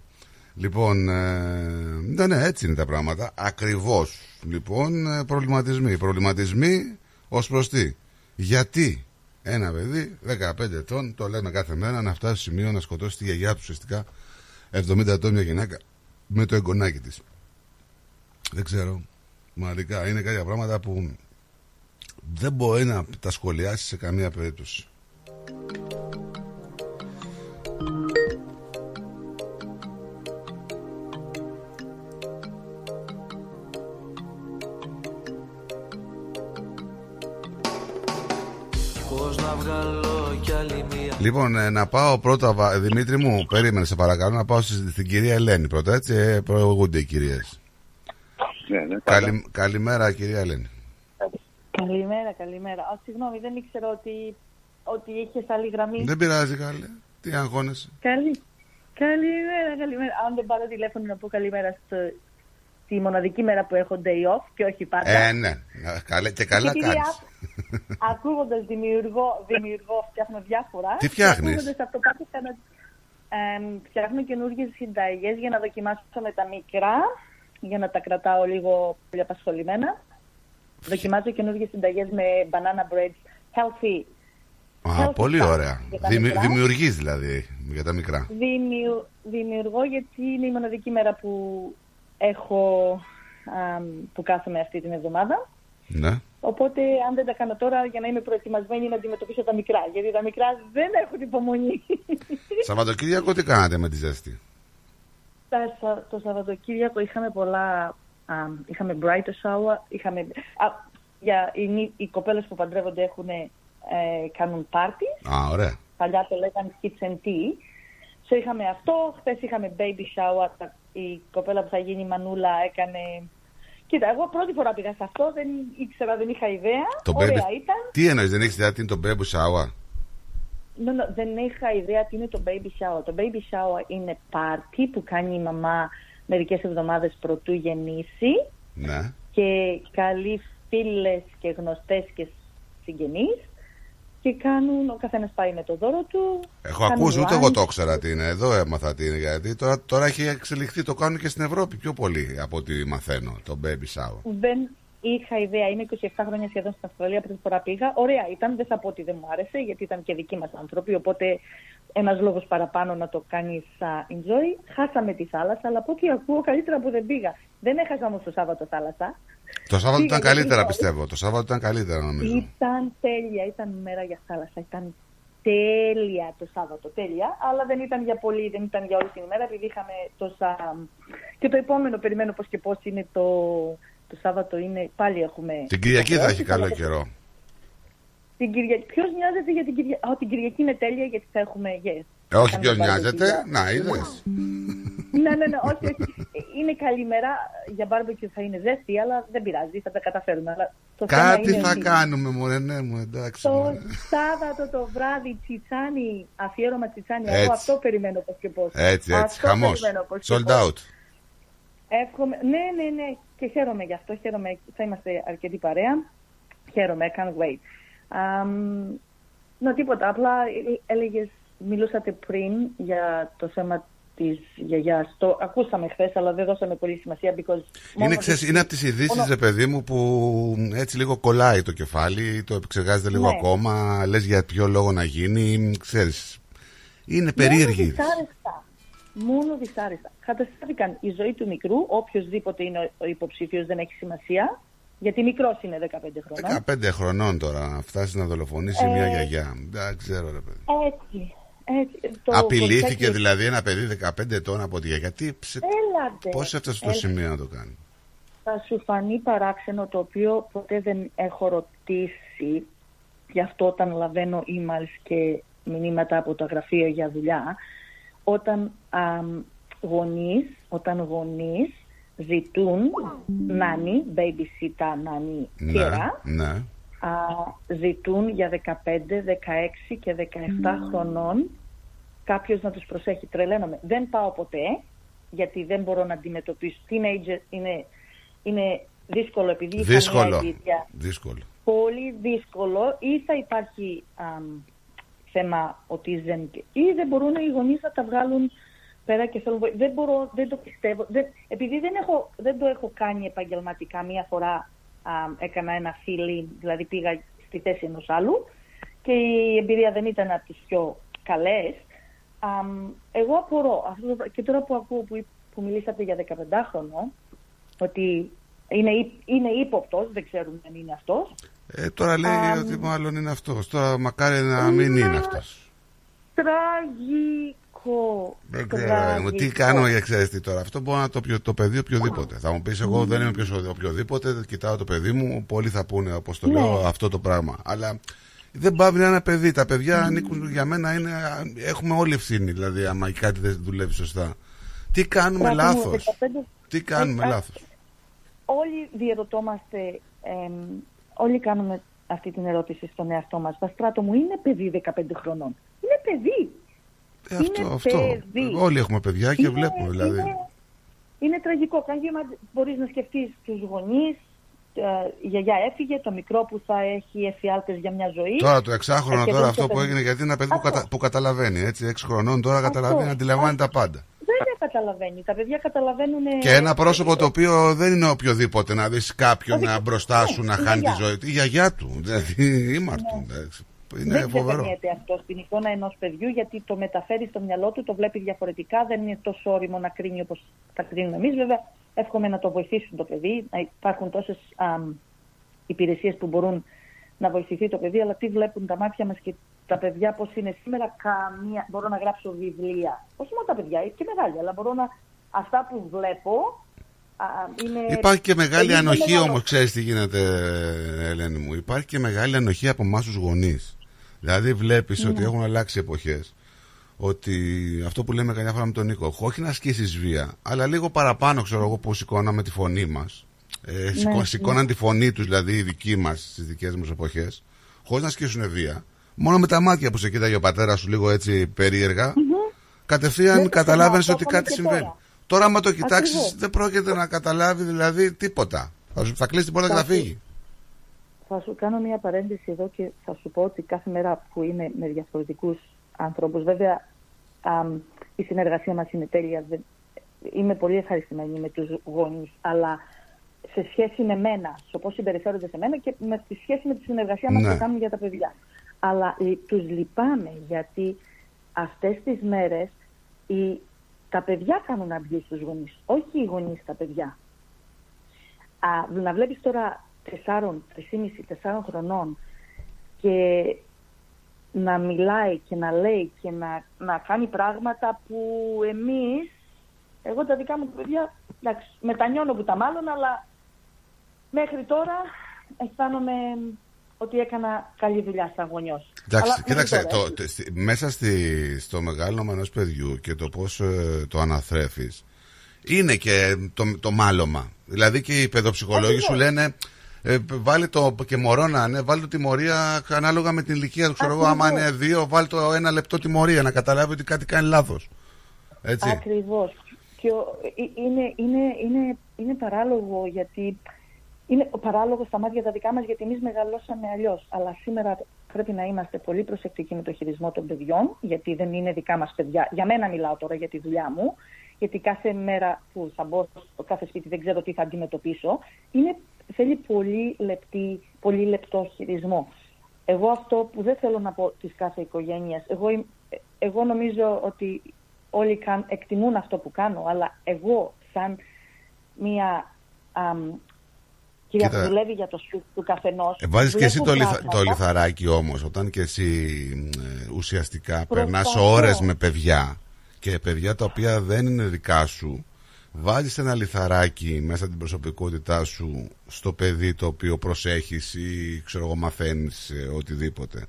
[SPEAKER 1] Λοιπόν, ε, ναι, ναι, έτσι είναι τα πράγματα. Ακριβώς. Λοιπόν, ε, προβληματισμοί. Προβληματισμοί ως προς τι; Γιατί ένα παιδί 15 ετών, το λέμε κάθε μέρα, να φτάσει στο σημείο να σκοτώσει τη γιαγιά του ουσιαστικά 70 ετών μια γυναίκα με το εγγονάκι της. Δεν ξέρω. Μαλικά, είναι κάποια πράγματα που δεν μπορεί να τα σχολιάσεις σε καμία περίπτωση.
[SPEAKER 13] Πώς να βγάλω κι άλλη μία;
[SPEAKER 1] Λοιπόν, ε, να πάω πρώτα, βα- Δημήτρη μου, περίμενε σε παρακαλώ, να πάω στη- στην κυρία Ελένη πρώτα, έτσι, ε, προηγούνται οι κυρίες.
[SPEAKER 19] Ναι, ναι,
[SPEAKER 1] Καλη, καλημέρα, κυρία Ελένη.
[SPEAKER 20] Καλημέρα, καλημέρα. Α, συγγνώμη, δεν ήξερα ότι, ότι είχες άλλη γραμμή.
[SPEAKER 1] Δεν πειράζει, καλή. Τι αγχώνεσαι.
[SPEAKER 20] Καλή. Καλημέρα, καλημέρα. Αν δεν πάρω τηλέφωνο να πω καλημέρα στο, τη μοναδική μέρα που έχω day off και όχι πάντα.
[SPEAKER 1] Ε, ναι, Να- καλέ- και καλά
[SPEAKER 20] Επειδή
[SPEAKER 1] κάνεις.
[SPEAKER 20] Ακούγοντας δημιουργό, δημιουργό, φτιάχνω διάφορα.
[SPEAKER 1] Τι φτιάχνεις;
[SPEAKER 20] Ακούγοντας αυτό κάτι έκανα. εμ, φτιάχνω καινούργιες συνταγές για να δοκιμάσω με τα μικρά, για να τα κρατάω λίγο πολύ απασχολημένα. Δοκιμάζω καινούργιες συνταγές με banana breads, healthy.
[SPEAKER 1] Α,
[SPEAKER 20] healthy
[SPEAKER 1] πολύ
[SPEAKER 20] stuff
[SPEAKER 1] ωραία.
[SPEAKER 20] για τα
[SPEAKER 1] Δημι,
[SPEAKER 20] μικρά.
[SPEAKER 1] δημιουργείς δηλαδή για τα μικρά.
[SPEAKER 20] Δημιου, δημιουργώ γιατί είναι η μοναδική μέρα που έχω αμ, που κάθομαι αυτή την εβδομάδα.
[SPEAKER 1] Ναι.
[SPEAKER 20] Οπότε, αν δεν τα κάνω τώρα, για να είμαι προετοιμασμένη να αντιμετωπίσω τα μικρά. Γιατί τα μικρά δεν έχουν υπομονή.
[SPEAKER 1] Σαββατοκύριακο τι κάνατε με τη ζέστη;
[SPEAKER 20] Τα Σα- το Σαββατοκύριακο είχαμε πολλά. Α, είχαμε bright shower. Είχαμε, α, για, οι, νη- οι κοπέλες που παντρεύονται έχουν, ε, κάνουν party.
[SPEAKER 1] Α, ωραία.
[SPEAKER 20] Παλιά το λέγανε kitchen tea. So είχαμε αυτό. Χθες είχαμε baby shower. Τα- Η κοπέλα που θα γίνει η Μανούλα έκανε. Κοίτα, εγώ πρώτη φορά πήγα σε αυτό. Δεν ήξερα, δεν είχα ιδέα.
[SPEAKER 1] Το
[SPEAKER 20] Ωραία
[SPEAKER 1] baby...
[SPEAKER 20] ήταν.
[SPEAKER 1] Τι εννοείς, δεν έχεις ιδέα τι είναι το baby shower;
[SPEAKER 20] No, no, δεν είχα ιδέα τι είναι το baby shower. Το baby shower είναι πάρτι που κάνει η μαμά μερικές εβδομάδες πρωτού γεννήσει
[SPEAKER 1] Ναι.
[SPEAKER 20] και καλεί φίλες και γνωστές και συγγενείς και κάνουν, ο καθένας πάει με το δώρο του.
[SPEAKER 1] Έχω
[SPEAKER 20] κάνουν
[SPEAKER 1] ακούσει, ούτε
[SPEAKER 20] lunch.
[SPEAKER 1] εγώ το ήξερα τι είναι. Εδώ έμαθα τι είναι. Γιατί τώρα, τώρα έχει εξελιχθεί, το κάνουν και στην Ευρώπη πιο πολύ από ό,τι μαθαίνω. Το baby shower.
[SPEAKER 20] Δεν, είχα ιδέα, είμαι 27 χρόνια σχεδόν στην Αυστραλία, πρώτη φορά πήγα. Ωραία ήταν, δεν θα πω ότι δεν μου άρεσε, γιατί ήταν και δικοί μας άνθρωποι, οπότε ένας λόγος παραπάνω να το κάνεις enjoy. Χάσαμε τη θάλασσα, αλλά από ό,τι ακούω καλύτερα που δεν πήγα. Δεν έχασα όμως το Σάββατο θάλασσα.
[SPEAKER 1] Το Σάββατο
[SPEAKER 20] Πήγα
[SPEAKER 1] ήταν
[SPEAKER 20] γιατί
[SPEAKER 1] καλύτερα
[SPEAKER 20] είχα-
[SPEAKER 1] πιστεύω. Το Σάββατο ήταν καλύτερα νομίζω.
[SPEAKER 20] Ήταν τέλεια, ήταν μέρα για θάλασσα. Ήταν τέλεια το Σάββατο, τέλεια. Αλλά δεν ήταν για πολύ, δεν ήταν για όλη την ημέρα, επειδή είχαμε τόσα. Και το επόμενο, περιμένω πώς και πώς είναι το, το Σάββατο, είναι πάλι έχουμε.
[SPEAKER 1] Την Κυριακή θα έχει καλό
[SPEAKER 20] Σάββατο-
[SPEAKER 1] καιρό.
[SPEAKER 20] Την Κυριακή. Ποιος νοιάζεται για την Κυριακή. Α, την Κυριακή είναι τέλεια γιατί θα έχουμε yes.
[SPEAKER 1] Ε, όχι
[SPEAKER 20] Θα
[SPEAKER 1] ποιος
[SPEAKER 20] κάνουμε
[SPEAKER 1] νοιάζεται;
[SPEAKER 20] barbecue.
[SPEAKER 1] Να, είδες.
[SPEAKER 20] Ναι, ναι, ναι, όχι, όχι. Είναι καλή μέρα για barbecue θα είναι ζέστη, αλλά δεν πειράζει, θα τα καταφέρουμε. Αλλά το θέμα
[SPEAKER 1] Κάτι
[SPEAKER 20] είναι
[SPEAKER 1] θα
[SPEAKER 20] ότι
[SPEAKER 1] κάνουμε, μωρέ, ναι μου, εντάξει.
[SPEAKER 20] Το
[SPEAKER 1] μωρέ.
[SPEAKER 20] Σάββατο το βράδυ τσιτσάνι, αφιέρωμα τσιτσάνι.
[SPEAKER 1] Έτσι.
[SPEAKER 20] Εγώ αυτό περιμένω πώς και πώς.
[SPEAKER 1] Έτσι, έτσι.
[SPEAKER 20] Αυτό
[SPEAKER 1] Χαμός.
[SPEAKER 20] περιμένω πώς και
[SPEAKER 1] Sold
[SPEAKER 20] πώς.
[SPEAKER 1] out.
[SPEAKER 20] Εύχομαι, ναι, ναι, ναι. Και χαίρομαι γι' αυτό. Χαίρομαι. Θα είμαστε αρκετή παρέα. Χαίρομαι. Can't wait. Αμ, να τίποτα. Απλά έλεγες, μιλούσατε πριν για το θέμα της γιαγιάς. Το ακούσαμε χθες, αλλά δεν δώσαμε πολύ σημασία. Because μόνο
[SPEAKER 1] Είναι, ξέρεις, είναι από τις ειδήσεις,
[SPEAKER 20] μόνο-
[SPEAKER 1] ρε παιδί μου, που έτσι λίγο κολλάει το κεφάλι, το επεξεργάζεται λίγο
[SPEAKER 20] Ναι.
[SPEAKER 1] ακόμα, λες για ποιο λόγο να γίνει, ξέρεις. Είναι
[SPEAKER 20] Μόνο
[SPEAKER 1] περίεργη.
[SPEAKER 20] Δυσάρεστα. Μόνο δυσάρεστα. Καταστάθηκαν η ζωή του μικρού, οποιοδήποτε είναι ο υποψήφιος, δεν έχει σημασία. Γιατί μικρός είναι 15 χρονών.
[SPEAKER 1] 15 χρονών τώρα, να φτάσεις να δολοφονήσει
[SPEAKER 20] Ε,
[SPEAKER 1] μια γιαγιά. Δεν ξέρω, ρε παιδί.
[SPEAKER 20] Έτσι. έτσι. Το
[SPEAKER 1] Απειλήθηκε
[SPEAKER 20] κοριτσάκι-
[SPEAKER 1] δηλαδή ένα παιδί 15 ετών από τη γιαγιά. Τι, σε...
[SPEAKER 20] Έλατε.
[SPEAKER 1] Πώς έφτασε στο
[SPEAKER 20] Έλατε.
[SPEAKER 1] σημείο να το κάνει;
[SPEAKER 20] Θα σου φανεί παράξενο το οποίο ποτέ δεν έχω ρωτήσει. Γι' αυτό όταν λαβαίνω emails και μηνύματα από το γραφείο για δουλειά, όταν αμ, γονείς, όταν γονείς ζητούν νάνι, babysitter, νάνι,
[SPEAKER 1] Ναι,
[SPEAKER 20] κέρα,
[SPEAKER 1] ναι.
[SPEAKER 20] α, ζητούν για 15, 16 και 17 χρονών κάποιος να τους προσέχει. Τρελαίνομαι. Δεν πάω ποτέ, γιατί δεν μπορώ να αντιμετωπίσω. Teenager είναι, είναι δύσκολο επειδή είχα
[SPEAKER 1] Δύσκολο.
[SPEAKER 20] μια εμπειρία.
[SPEAKER 1] Δύσκολο.
[SPEAKER 20] Πολύ δύσκολο ή θα υπάρχει αμ, θέμα autism και- ή δεν μπορούν οι γονείς να τα βγάλουν πέρα και θέλουν βοήθεια. Δεν μπορώ, δεν το πιστεύω. Δεν, επειδή δεν, έχω, δεν το έχω κάνει επαγγελματικά μία φορά αμ, έκανα ένα feeling, δηλαδή πήγα στη θέση ενός άλλου και η εμπειρία δεν ήταν από τις πιο καλές. Αμ, εγώ απορώ, αυτό το πρα- και τώρα που ακούω που, που μιλήσατε για 15χρονο, ότι είναι, ύ- είναι ύποπτος, δεν ξέρουμε αν είναι αυτός,
[SPEAKER 1] Ε, τώρα λέει
[SPEAKER 20] Αμ.
[SPEAKER 1] ότι μάλλον είναι αυτός. Τώρα μακάρι να μην είναι αυτός.
[SPEAKER 20] Τραγικό.
[SPEAKER 1] Δεν ξέρω. μου, Τι κάνω για ξέρεις τι τώρα. Αυτό μπορεί να το, πιο- το παιδί οποιοδήποτε. Θα μου πεις, εγώ δεν είμαι ποιος- οποιοδήποτε. Κοιτάω το παιδί μου. Πολλοί θα πούνε, όπως το
[SPEAKER 20] Ναι.
[SPEAKER 1] λέω, αυτό το πράγμα. Αλλά δεν πάβει να είναι ένα παιδί. Τα παιδιά ανήκουν για μένα. Είναι, έχουμε όλη ευθύνη. Δηλαδή, άμα κάτι δεν δουλεύει σωστά. Τι κάνουμε
[SPEAKER 20] Πράγμα μου,
[SPEAKER 1] λάθος;
[SPEAKER 20] 15
[SPEAKER 1] Τι κάνουμε
[SPEAKER 20] Ε, α,
[SPEAKER 1] λάθος;
[SPEAKER 20] Όλοι διερωτόμαστε, εμ, όλοι κάνουμε αυτή την ερώτηση στον εαυτό μας. Βαστράτο μου είναι παιδί 15 χρονών. Είναι παιδί.
[SPEAKER 1] Ε, αυτό,
[SPEAKER 20] είναι
[SPEAKER 1] αυτό.
[SPEAKER 20] παιδί.
[SPEAKER 1] Όλοι έχουμε παιδιά και
[SPEAKER 20] Είναι-
[SPEAKER 1] βλέπουμε δηλαδή.
[SPEAKER 20] Είναι, είναι τραγικό. Πράγμα μπορείς να σκεφτείς τους γονείς, ε, η γιαγιά έφυγε, το μικρό που θα έχει εφιάλτες για μια ζωή.
[SPEAKER 1] Τώρα το εξάχρονο
[SPEAKER 20] Αρκετό
[SPEAKER 1] τώρα
[SPEAKER 20] το
[SPEAKER 1] αυτό που
[SPEAKER 20] παιδί.
[SPEAKER 1] έγινε γιατί είναι ένα παιδί που,
[SPEAKER 20] Αυτό.
[SPEAKER 1] κατα- που καταλαβαίνει. Έτσι, 6 χρονών τώρα καταλαβαίνει, αντιλαμβάνει τα πάντα.
[SPEAKER 20] Βέβαια καταλαβαίνει. Τα παιδιά καταλαβαίνουν.
[SPEAKER 1] Και ένα πρόσωπο το οποίο δεν είναι οποιοδήποτε να δεις κάποιον
[SPEAKER 20] Όχι,
[SPEAKER 1] να μπροστά σου
[SPEAKER 20] ναι,
[SPEAKER 1] να
[SPEAKER 20] η
[SPEAKER 1] χάνει τη
[SPEAKER 20] γιαγιά.
[SPEAKER 1] ζωή του. Η γιαγιά του. Δηλαδή, ήμαρτο. εντάξει. Είναι
[SPEAKER 20] δεν
[SPEAKER 1] φοβερό.
[SPEAKER 20] ξεπερνιέται αυτό στην εικόνα ενός παιδιού, γιατί το μεταφέρει στο μυαλό του, το βλέπει διαφορετικά, δεν είναι τόσο όριμο να κρίνει όπως τα κρίνουμε εμείς. Βέβαια, εύχομαι να το βοηθήσουν το παιδί, να υπάρχουν τόσες υπηρεσίες που μπορούν να βοηθηθεί το παιδί, αλλά τι βλέπουν τα μάτια μας και τα παιδιά πώς είναι σήμερα. Καμία... Μπορώ να γράψω βιβλία. Όχι μόνο τα παιδιά, και μεγάλη, αλλά μπορώ να. Αυτά που βλέπω. Α, είναι...
[SPEAKER 1] Υπάρχει και μεγάλη
[SPEAKER 20] είναι
[SPEAKER 1] ανοχή
[SPEAKER 20] μεγάλο.
[SPEAKER 1] όμως, ξέρεις τι γίνεται, Ελένη μου. Υπάρχει και μεγάλη ανοχή από εμάς τους γονείς. Δηλαδή, βλέπεις ότι
[SPEAKER 20] Ναι.
[SPEAKER 1] έχουν αλλάξει εποχές. Ότι αυτό που λέμε καμιά φορά με τον Νίκο, όχι να ασκήσεις βία, αλλά λίγο παραπάνω, ξέρω εγώ, που σηκώναμε τη φωνή μας. Ε, σηκώ-
[SPEAKER 20] ναι.
[SPEAKER 1] σηκώναν τη φωνή τους, δηλαδή οι δικοί μας, στις δικές μας εποχές, χωρίς να ασκήσουν βία. Μόνο με τα μάτια που σε κοίταγε ο πατέρας σου λίγο έτσι περίεργα, κατευθείαν
[SPEAKER 20] Δεν το
[SPEAKER 1] καταλάβαινες
[SPEAKER 20] ξεχνάω,
[SPEAKER 1] ότι
[SPEAKER 20] το έχουμε
[SPEAKER 1] κάτι
[SPEAKER 20] και
[SPEAKER 1] συμβαίνει.
[SPEAKER 20] τώρα.
[SPEAKER 1] Τώρα, άμα το κοιτάξεις,
[SPEAKER 20] Ακριβώς.
[SPEAKER 1] δεν πρόκειται να καταλάβει δηλαδή τίποτα. Θα, σου- θα κλείσει την πόρτα και θα
[SPEAKER 20] Θα σου-
[SPEAKER 1] φύγει.
[SPEAKER 20] Θα σου κάνω μια παρένθεση εδώ και θα σου πω ότι κάθε μέρα που είμαι με διαφορετικούς ανθρώπους, βέβαια αμ, η συνεργασία μας είναι τέλεια, δεν- είμαι πολύ ευχαριστημένη με τους γονείς, αλλά σε σχέση με μένα, στο πώς συμπεριφέρονται σε μένα και με τη σχέση με τη συνεργασία μας
[SPEAKER 1] Ναι.
[SPEAKER 20] που κάνουμε για τα παιδιά. Αλλά ε, τους λυπάμαι γιατί αυτές τις μέρες οι, τα παιδιά κάνουν αυγή στους γονείς, όχι οι γονείς τα παιδιά. Α, να βλέπεις τώρα 4, 3,5, 4 χρονών και να μιλάει και να λέει και να, να κάνει πράγματα που εμείς, εγώ τα δικά μου παιδιά, εντάξει, μετανιώνω που τα μάλλον, αλλά μέχρι τώρα αισθάνομαι ότι έκανα καλή δουλειά σαν γονιός.
[SPEAKER 1] Εντάξει,
[SPEAKER 20] Αλλά μέχρι
[SPEAKER 1] κοίταξε,
[SPEAKER 20] τώρα,
[SPEAKER 1] το,
[SPEAKER 20] έτσι.
[SPEAKER 1] τε- στη- μέσα στη, στο μεγάλο ενό παιδιού και το πώς ε, το αναθρέφεις είναι και το, το μάλωμα. Δηλαδή και οι παιδοψυχολόγοι σου λένε ε, βάλει το και μωρό να είναι, βάλει το τιμωρία ανάλογα με την ηλικία του. Ξέρω εγώ, άμα
[SPEAKER 20] Ακριβώς.
[SPEAKER 1] είναι δύο, βάλει το ένα λεπτό τιμωρία να καταλάβει ότι κάτι κάνει λάθος. Έτσι.
[SPEAKER 20] Ακριβώς. Και ο- ε- είναι, είναι, είναι, είναι παράλογο γιατί είναι παράλογος στα μάτια τα δικά μας γιατί εμείς μεγαλώσαμε αλλιώς. Αλλά σήμερα πρέπει να είμαστε πολύ προσεκτικοί με το χειρισμό των παιδιών γιατί δεν είναι δικά μας παιδιά. Για μένα μιλάω τώρα για τη δουλειά μου γιατί κάθε μέρα που θα μπω στο κάθε σπίτι δεν ξέρω τι θα αντιμετωπίσω. Είναι, θέλει πολύ, λεπτή, πολύ λεπτό χειρισμό. Εγώ αυτό που δεν θέλω να πω της κάθε οικογένειας, εγώ, είμαι- εγώ νομίζω ότι όλοι καν, εκτιμούν αυτό που κάνω, αλλά εγώ σαν μία αμ, κυρία
[SPEAKER 1] Κοίτα.
[SPEAKER 20] που δουλεύει για το σπίτι του καθενός,
[SPEAKER 1] Ε, βάζεις και εσύ
[SPEAKER 20] βλέπω
[SPEAKER 1] το, λιθα,
[SPEAKER 20] πράγματα.
[SPEAKER 1] το λιθαράκι όμως όταν και εσύ ε, ουσιαστικά περνάς
[SPEAKER 20] Προσπαθώ.
[SPEAKER 1] ώρες με παιδιά και παιδιά τα οποία δεν είναι δικά σου βάζεις ένα λιθαράκι μέσα την προσωπικότητά σου στο παιδί το οποίο προσέχεις ή ξέρω εγώ μαθαίνεις ε, οτιδήποτε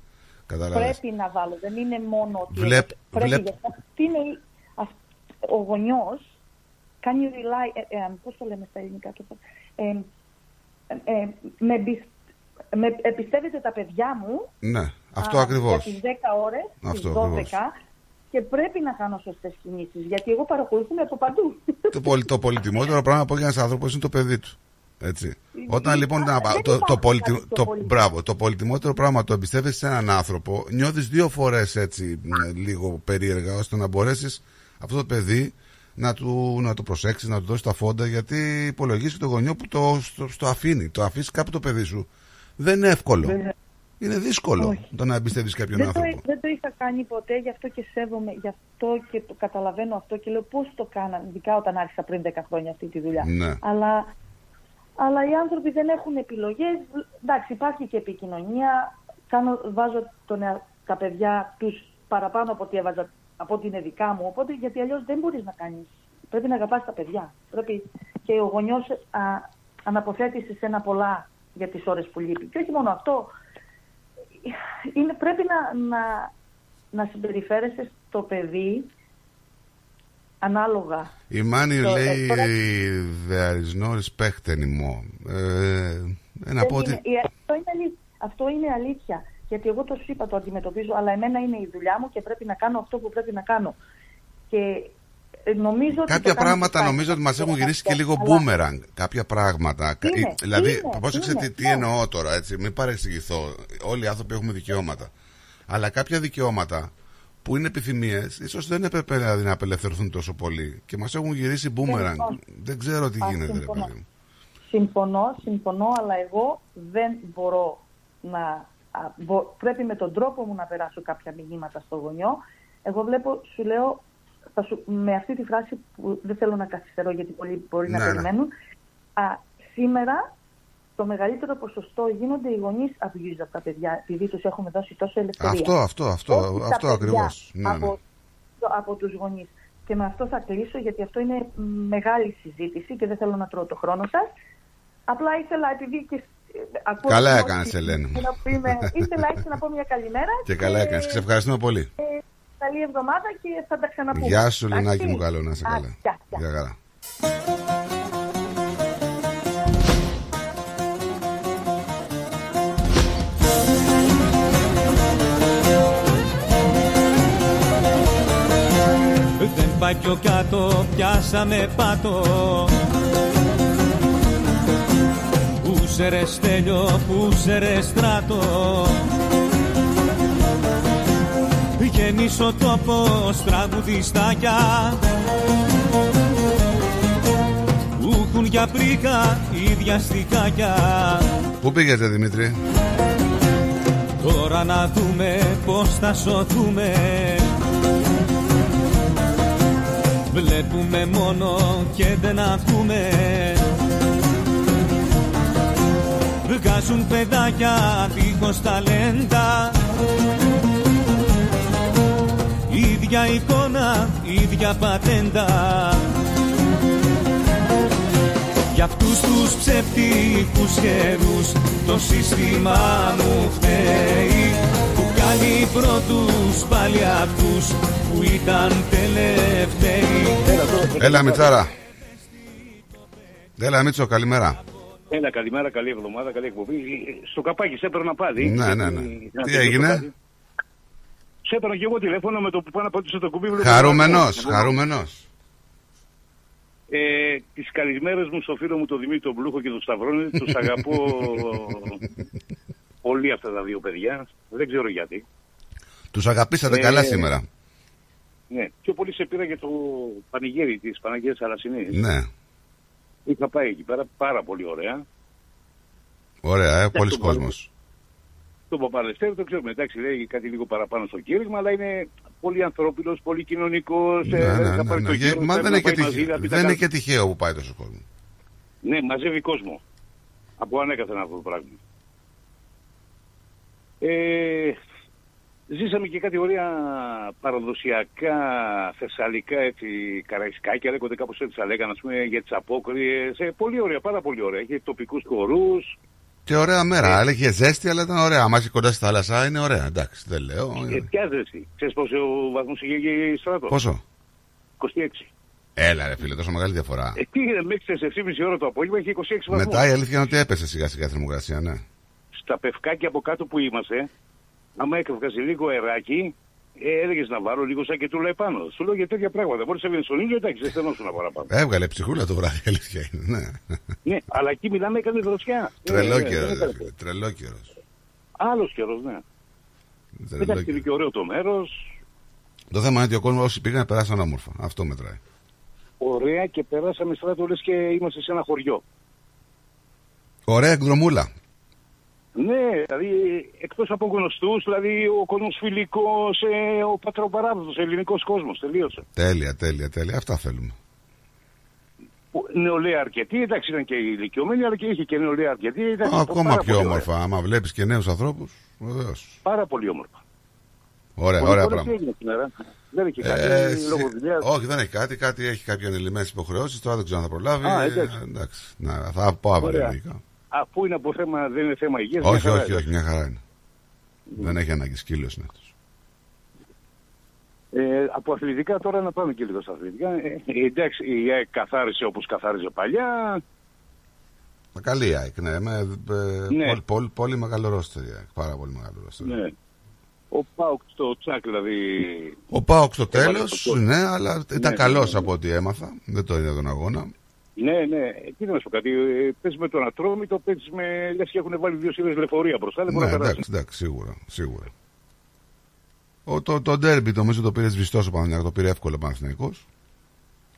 [SPEAKER 1] Κατάλαβες;
[SPEAKER 20] Πρέπει να βάλω, δεν είναι μόνο ότι
[SPEAKER 1] Βλέπ-
[SPEAKER 20] πρέπει
[SPEAKER 1] βλέπ-
[SPEAKER 20] γιατί αυτή είναι η- αυ- ο γονιός κάνει rely, ε, ε, πώς το λέμε στα ελληνικά το, ε, ε, ε, με, εμπισ- με εμπιστεύεται τα παιδιά μου
[SPEAKER 1] Ναι, αυτό
[SPEAKER 20] α,
[SPEAKER 1] ακριβώς
[SPEAKER 20] για τις 10 ώρες,
[SPEAKER 1] Αυτό
[SPEAKER 20] τις 12
[SPEAKER 1] ακριβώς.
[SPEAKER 20] και πρέπει να κάνω σωστές κινήσεις γιατί εγώ παρακολουθούμε από παντού.
[SPEAKER 1] το, πολυ, το πολυτιμότερο πράγμα που έχει ένας άνθρωπος είναι το παιδί του. Έτσι. Όταν λοιπόν να,
[SPEAKER 20] δεν
[SPEAKER 1] το, το,
[SPEAKER 20] υπάρχει
[SPEAKER 1] πολυτι-
[SPEAKER 20] κάτι πιο
[SPEAKER 1] το,
[SPEAKER 20] πολύτιμο.
[SPEAKER 1] μπράβο, το πολυτιμότερο πράγμα το εμπιστεύεσαι σε έναν άνθρωπο, νιώθεις δύο φορές έτσι μ, λίγο περίεργα ώστε να μπορέσεις αυτό το παιδί να του, να το προσέξεις, να του δώσεις τα φόντα γιατί υπολογίζεις το γονιό που το στο, στο αφήνει. Το αφήσεις κάπου το παιδί σου. Δεν είναι εύκολο.
[SPEAKER 20] Βέβαια.
[SPEAKER 1] Είναι δύσκολο
[SPEAKER 20] Όχι.
[SPEAKER 1] το να εμπιστεύεις κάποιον
[SPEAKER 20] Δεν το,
[SPEAKER 1] άνθρωπο.
[SPEAKER 20] δεν το είχα κάνει ποτέ, γι' αυτό και σέβομαι, γι' αυτό και το καταλαβαίνω αυτό και λέω πώς το κάναν, ειδικά όταν άρχισα πριν 10 χρόνια αυτή τη δουλειά.
[SPEAKER 1] Ναι.
[SPEAKER 20] Αλλά, αλλά οι άνθρωποι δεν έχουν επιλογές. Εντάξει, υπάρχει και επικοινωνία. Κάνω, βάζω τον, εα- τα παιδιά τους παραπάνω από ό,τι έβαζα από ό,τι είναι δικά μου. Οπότε, γιατί αλλιώς δεν μπορείς να κάνεις. Πρέπει να αγαπάς τα παιδιά. Πρέπει και ο γονιός α, αναποθέτει σε σένα πολλά για τις ώρες που λείπει. Και όχι μόνο αυτό, είναι, πρέπει να, να, να συμπεριφέρεσαι στο παιδί ανάλογα.
[SPEAKER 1] Η Μάνη
[SPEAKER 20] Το-
[SPEAKER 1] λέει
[SPEAKER 20] ε, τώρα-
[SPEAKER 1] there is no respect anymore. Ε, να
[SPEAKER 20] Δεν
[SPEAKER 1] πω ότι
[SPEAKER 20] είναι- η- αυτό, είναι αλήθεια, αυτό είναι αλήθεια. Γιατί εγώ το σου είπα, το αντιμετωπίζω, αλλά εμένα είναι η δουλειά μου και πρέπει να κάνω αυτό που πρέπει να κάνω. Και ε, νομίζω ότι
[SPEAKER 1] κάποια
[SPEAKER 20] το κάνω
[SPEAKER 1] πράγματα
[SPEAKER 20] σωστά.
[SPEAKER 1] νομίζω ότι μας έχουν γυρίσει και λίγο
[SPEAKER 20] Αλλά-
[SPEAKER 1] boomerang. Κάποια πράγματα. Κα-
[SPEAKER 20] Είναι,
[SPEAKER 1] ε, δηλαδή,
[SPEAKER 20] είναι,
[SPEAKER 1] πρόσεξε
[SPEAKER 20] είναι,
[SPEAKER 1] τι, τι
[SPEAKER 20] ναι.
[SPEAKER 1] εννοώ τώρα, έτσι. Μην παρεξηγηθώ. Όλοι οι άνθρωποι έχουμε δικαιώματα. Αλλά κάποια δικαιώματα που είναι επιθυμίες, ίσως δεν έπρεπε δηλαδή να απελευθερωθούν τόσο πολύ. Και μας έχουν γυρίσει boomerang.
[SPEAKER 20] Συμφωνώ.
[SPEAKER 1] Δεν ξέρω τι
[SPEAKER 20] Α,
[SPEAKER 1] γίνεται, ρε
[SPEAKER 20] συμφωνώ.
[SPEAKER 1] παιδί μου.
[SPEAKER 20] Συμφωνώ, συμφωνώ, αλλά εγώ δεν μπορώ να... α, μπο- πρέπει με τον τρόπο μου να περάσω κάποια μηνύματα στο γονιό. Εγώ βλέπω, σου λέω, θα σου, με αυτή τη φράση που δεν θέλω να καθυστερώ γιατί πολλοί μπορεί
[SPEAKER 1] Ναι,
[SPEAKER 20] να
[SPEAKER 1] ναι.
[SPEAKER 20] περιμένουν. Α, σήμερα το μεγαλύτερο ποσοστό γίνονται οι γονείς abused από τα παιδιά επειδή τους έχουμε δώσει τόσο ελευθερία.
[SPEAKER 1] Αυτό, αυτό, αυτό,
[SPEAKER 20] Όχι τα
[SPEAKER 1] αυτό
[SPEAKER 20] παιδιά
[SPEAKER 1] ακριβώς. Ναι, ναι.
[SPEAKER 20] από, το- από τους γονείς. Και με αυτό θα κλείσω γιατί αυτό είναι μεγάλη συζήτηση και δεν θέλω να τρώω το χρόνο σας. Απλά ήθελα επειδή και ε, ακούω
[SPEAKER 1] Καλά
[SPEAKER 20] ότι-
[SPEAKER 1] έκανες, Ελένη μου.
[SPEAKER 20] να πούμε- ήθελα έτσι να πω μια καλημέρα
[SPEAKER 1] Και καλά έκανες. Σε ευχαριστούμε πολύ.
[SPEAKER 20] ε, καλή εβδομάδα και θα τα ξαναπούμε.
[SPEAKER 1] Γεια σου,
[SPEAKER 20] Εντάξει;
[SPEAKER 1] Λενάκη μου, καλό να είσαι
[SPEAKER 20] Α,
[SPEAKER 1] καλά.
[SPEAKER 20] γεια, γεια.
[SPEAKER 1] Γεια χαρά.
[SPEAKER 13] Δεν πάει πιο κάτω, πιάσαμε πάτο Πούσε ρε στέλιο, πούσε ρε στράτο. Γεννής ο τόπος τραγουδιστάκια που έχουν για πρίκα ίδια στικάκια.
[SPEAKER 1] Πού πήγατε Δημήτρη;
[SPEAKER 13] Τώρα να δούμε πως θα σωθούμε. Βλέπουμε μόνο και δεν ακούμε Βγάζουν παιδάκια δίχως ταλέντα. Ίδια εικόνα, ίδια πατέντα. Για αυτούς τους ψεύτικους γέρους Το σύστημα μου φταίει. Που κάνει πρώτους πάλι αυτούς Που ήταν τελευταίοι.
[SPEAKER 1] Έλα Μιτσάρα. Έλα Μίτσο καλημέρα
[SPEAKER 19] Έλα, καλημέρα, καλή εβδομάδα, καλή εκπομπή. Στο καπάκι σε έπαιρνα πάλι.
[SPEAKER 1] Ναι ναι ναι
[SPEAKER 19] Να
[SPEAKER 1] Τι
[SPEAKER 19] το
[SPEAKER 1] έγινε;
[SPEAKER 19] καπάκι. Σε έπαιρνα και εγώ τηλέφωνο με το που πάω να πατήσω το κουμπί. βλέπω
[SPEAKER 1] Χαρούμενος
[SPEAKER 19] ένα-
[SPEAKER 1] Χαρούμενος
[SPEAKER 19] Ε, τις καλημέρες μου στο φίλο μου τον Δημήτρη τον Μπλούχο και τον Σταυρόνι. Τους αγαπώ πολύ αυτά τα δύο παιδιά. Δεν ξέρω γιατί.
[SPEAKER 1] Τους αγαπήσατε
[SPEAKER 19] Ε,
[SPEAKER 1] καλά σήμερα
[SPEAKER 19] Ναι, πιο πολύ σε πήρα για το πανηγύρι της Παναγίας Αλασσινής.
[SPEAKER 1] Ναι
[SPEAKER 19] Είχα πάει εκεί πέρα, πάρα πολύ ωραία.
[SPEAKER 1] Ωραία ε, πολλής
[SPEAKER 19] το
[SPEAKER 1] κόσμος
[SPEAKER 19] Τον Παπαλευτέρη το ξέρουμε, εντάξει, λέει κάτι λίγο παραπάνω στο κήρυγμα, αλλά είναι πολύ ανθρώπινος, πολύ κοινωνικός.
[SPEAKER 1] Ναι,
[SPEAKER 19] ε,
[SPEAKER 1] ναι,
[SPEAKER 19] θα
[SPEAKER 1] ναι,
[SPEAKER 19] πάρει
[SPEAKER 1] ναι.
[SPEAKER 19] το
[SPEAKER 1] Και-
[SPEAKER 19] γύρο,
[SPEAKER 1] Μα
[SPEAKER 19] πρέπει
[SPEAKER 1] δεν
[SPEAKER 19] να
[SPEAKER 1] είναι και
[SPEAKER 19] πάει μαζί,
[SPEAKER 1] τυχαίο-
[SPEAKER 19] να πει τα
[SPEAKER 1] δεν είναι
[SPEAKER 19] καλά.
[SPEAKER 1] και τυχαίο που πάει τόσο κόσμο
[SPEAKER 19] Ναι, μαζεύει κόσμο. Από ανέκαθεν αυτό το πράγμα. Ε, ζήσαμε και κάτι ωραία παραδοσιακά θεσσαλικά έτσι, καραϊσκάκια, λέγονται κάπως έτσι θα λέγανε, ας πούμε, για τις απόκριες. Ε, πολύ ωραία, πάρα πολύ ωραία. Έχει τοπικούς χορούς.
[SPEAKER 1] Και ωραία μέρα. Αλλά είχε ζέστη, αλλά ήταν ωραία. Άμα είσαι κοντά στη θάλασσα, είναι ωραία. Εντάξει, δεν λέω.
[SPEAKER 19] Ε, ποια ζέστη. Ξέρεις πόσο βαθμούς είχε η στράτος;
[SPEAKER 1] Πόσο;
[SPEAKER 19] 26.
[SPEAKER 1] Έλα, ρε φίλε, τόσο μεγάλη διαφορά.
[SPEAKER 19] Ε, τι έγινε μέχρι τις 4.30 ώρα το απόγευμα είχε 26 βαθμούς.
[SPEAKER 1] Μετά η αλήθεια είναι ότι έπεσε σιγά σιγά η θερμοκρασία, ναι.
[SPEAKER 19] Στα πευκάκια από κάτω που είμαστε, άμα έκαυγαζε λίγο αεράκι, ε, έλεγες να βάλω λίγο σαν και τούλα επάνω. Σου λέω για τέτοια πράγματα. Μπορεί να έβγαινε στον ήλιο, εντάξει, δεν στενόσουν παραπάνω.
[SPEAKER 1] Έβγαλε ψυχούλα το βράδυ, η αλήθεια είναι. Ναι.
[SPEAKER 19] ναι, αλλά εκεί μιλάμε έκανε δροσιά.
[SPEAKER 1] Τρελό
[SPEAKER 19] Ε, ε,
[SPEAKER 1] καιρό,
[SPEAKER 19] δεν
[SPEAKER 1] ρε
[SPEAKER 19] έκανε.
[SPEAKER 1] φίλε, τρελό καιρό.
[SPEAKER 19] Άλλος καιρός, ναι.
[SPEAKER 1] Τρελό
[SPEAKER 19] Εντάξει,
[SPEAKER 1] καιρό.
[SPEAKER 19] είναι και ωραίο το μέρος.
[SPEAKER 1] Το θέμα είναι ότι ο κόσμος όσοι πήγαν περάσαν όμορφα. Αυτό μετράει.
[SPEAKER 19] Ωραία και περάσαμε στράτο λες και είμαστε σε ένα χωριό.
[SPEAKER 1] Ωραία εκδρομούλα.
[SPEAKER 19] Ναι, δηλαδή εκτός από γνωστούς, δηλαδή ο κόσμος φιλικός, ε, ο πατροπαράδοτος, ελληνικός κόσμος, τελείωσε.
[SPEAKER 1] Τέλεια, τέλεια, τέλεια. Αυτά θέλουμε.
[SPEAKER 19] Που- Νεολαία αρκετή, εντάξει ήταν και ηλικιωμένη, αλλά και είχε και νεολαία αρκετή. εντάξει,
[SPEAKER 1] Ακόμα
[SPEAKER 19] πάρα
[SPEAKER 1] πιο
[SPEAKER 19] πολύ
[SPEAKER 1] όμορφα. Άμα βλέπεις και νέους ανθρώπους, βεβαίως.
[SPEAKER 19] Πάρα πολύ όμορφα.
[SPEAKER 1] Ωραία,
[SPEAKER 19] Πολλοί
[SPEAKER 1] ωραία
[SPEAKER 19] φορές
[SPEAKER 1] πράγματα.
[SPEAKER 19] τι έγινε σήμερα. Δεν έχει κάτι
[SPEAKER 1] Ε,
[SPEAKER 19] λόγω
[SPEAKER 1] συ-
[SPEAKER 19] δουλειάς.
[SPEAKER 1] όχι, δεν έχει κάτι. Κάτι έχει κάποια ανελημμένε υποχρεώσεις. Τώρα δεν ξέρω αν θα προλάβει.
[SPEAKER 19] Α,
[SPEAKER 1] Ε,
[SPEAKER 19] εντάξει.
[SPEAKER 1] εντάξει. Να, θα πω αύριο.
[SPEAKER 19] Ωραία.
[SPEAKER 1] λογικά.
[SPEAKER 19] Αφού είναι από θέμα, δεν είναι θέμα υγείας.
[SPEAKER 1] Όχι,
[SPEAKER 19] μια χαρά,
[SPEAKER 1] όχι, όχι, μια χαρά είναι. Δεν έχει ανάγκη σκύλος είναι αυτός.
[SPEAKER 19] Ε, από αθλητικά τώρα να πάμε και λίγο στα αθλητικά. Ε, εντάξει, η ΑΕΚ καθάρισε όπως καθάριζε παλιά.
[SPEAKER 1] Μα καλή η ΑΕΚ, ναι. Με, ε,
[SPEAKER 19] Ναι.
[SPEAKER 1] Πολύ, πολύ, πολύ μεγάλο ρόστερ η ΑΕΚ. Πάρα πολύ μεγάλο ρόστερ.
[SPEAKER 19] Ναι. Ο Πάουκ στο τσάκ δηλαδή.
[SPEAKER 1] Ο Πάοκ στο
[SPEAKER 19] Έβαλε
[SPEAKER 1] τέλος,
[SPEAKER 19] το γκολ.
[SPEAKER 1] ναι, αλλά ήταν
[SPEAKER 19] Ναι,
[SPEAKER 1] καλός
[SPEAKER 19] ναι, ναι.
[SPEAKER 1] από ό,τι έμαθα. Δεν το είδα τον αγώνα.
[SPEAKER 19] Ναι, ναι. Τι να σου πω κάτι. Ε, παίζει με τον Ατρόμητο, παίζει με. λες και έχουν βάλει δύο σειρέ λεωφορεία μπροστά. Δεν μπορεί
[SPEAKER 1] Ναι,
[SPEAKER 19] να περάσει.
[SPEAKER 1] εντάξει, εντάξει, σίγουρα. σίγουρα. Ο, το, το ντέρμπι νομίζω το πήρες σβηστό ο Παναθηναϊκός, το πήρε εύκολα ο Παναθηναϊκός,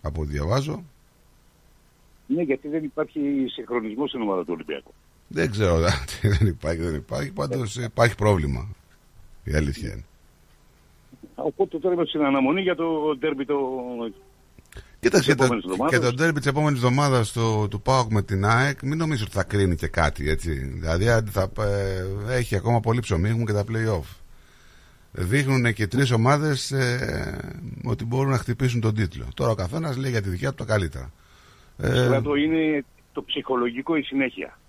[SPEAKER 1] Από ό,τι διαβάζω.
[SPEAKER 19] Ναι, γιατί δεν υπάρχει συγχρονισμός στην ομάδα του Ολυμπιακού.
[SPEAKER 1] Δεν ξέρω τι δεν υπάρχει, δεν υπάρχει. Πάντως υπάρχει πρόβλημα. Η αλήθεια είναι.
[SPEAKER 19] Οπότε τώρα είμαστε στην αναμονή για το ντέρμπι το.
[SPEAKER 1] Κοίταξε
[SPEAKER 19] της
[SPEAKER 1] και το,
[SPEAKER 19] επόμενης εβδομάδας.
[SPEAKER 1] και το ντέρμπι της επόμενης εβδομάδας του ΠΑΟΚ με την ΑΕΚ, μην νομίζω ότι θα κρίνει και κάτι έτσι. Δηλαδή αν θα, ε, έχει ακόμα πολύ ψωμί, έχουμε και τα playoff. Δείχνουν και τρεις ομάδες ότι μπορούν να χτυπήσουν τον τίτλο. Τώρα ο καθένας λέει για τη δικιά του τα καλύτερα. Ε,
[SPEAKER 19] Στράτο είναι το ψυχολογικό η συνέχεια.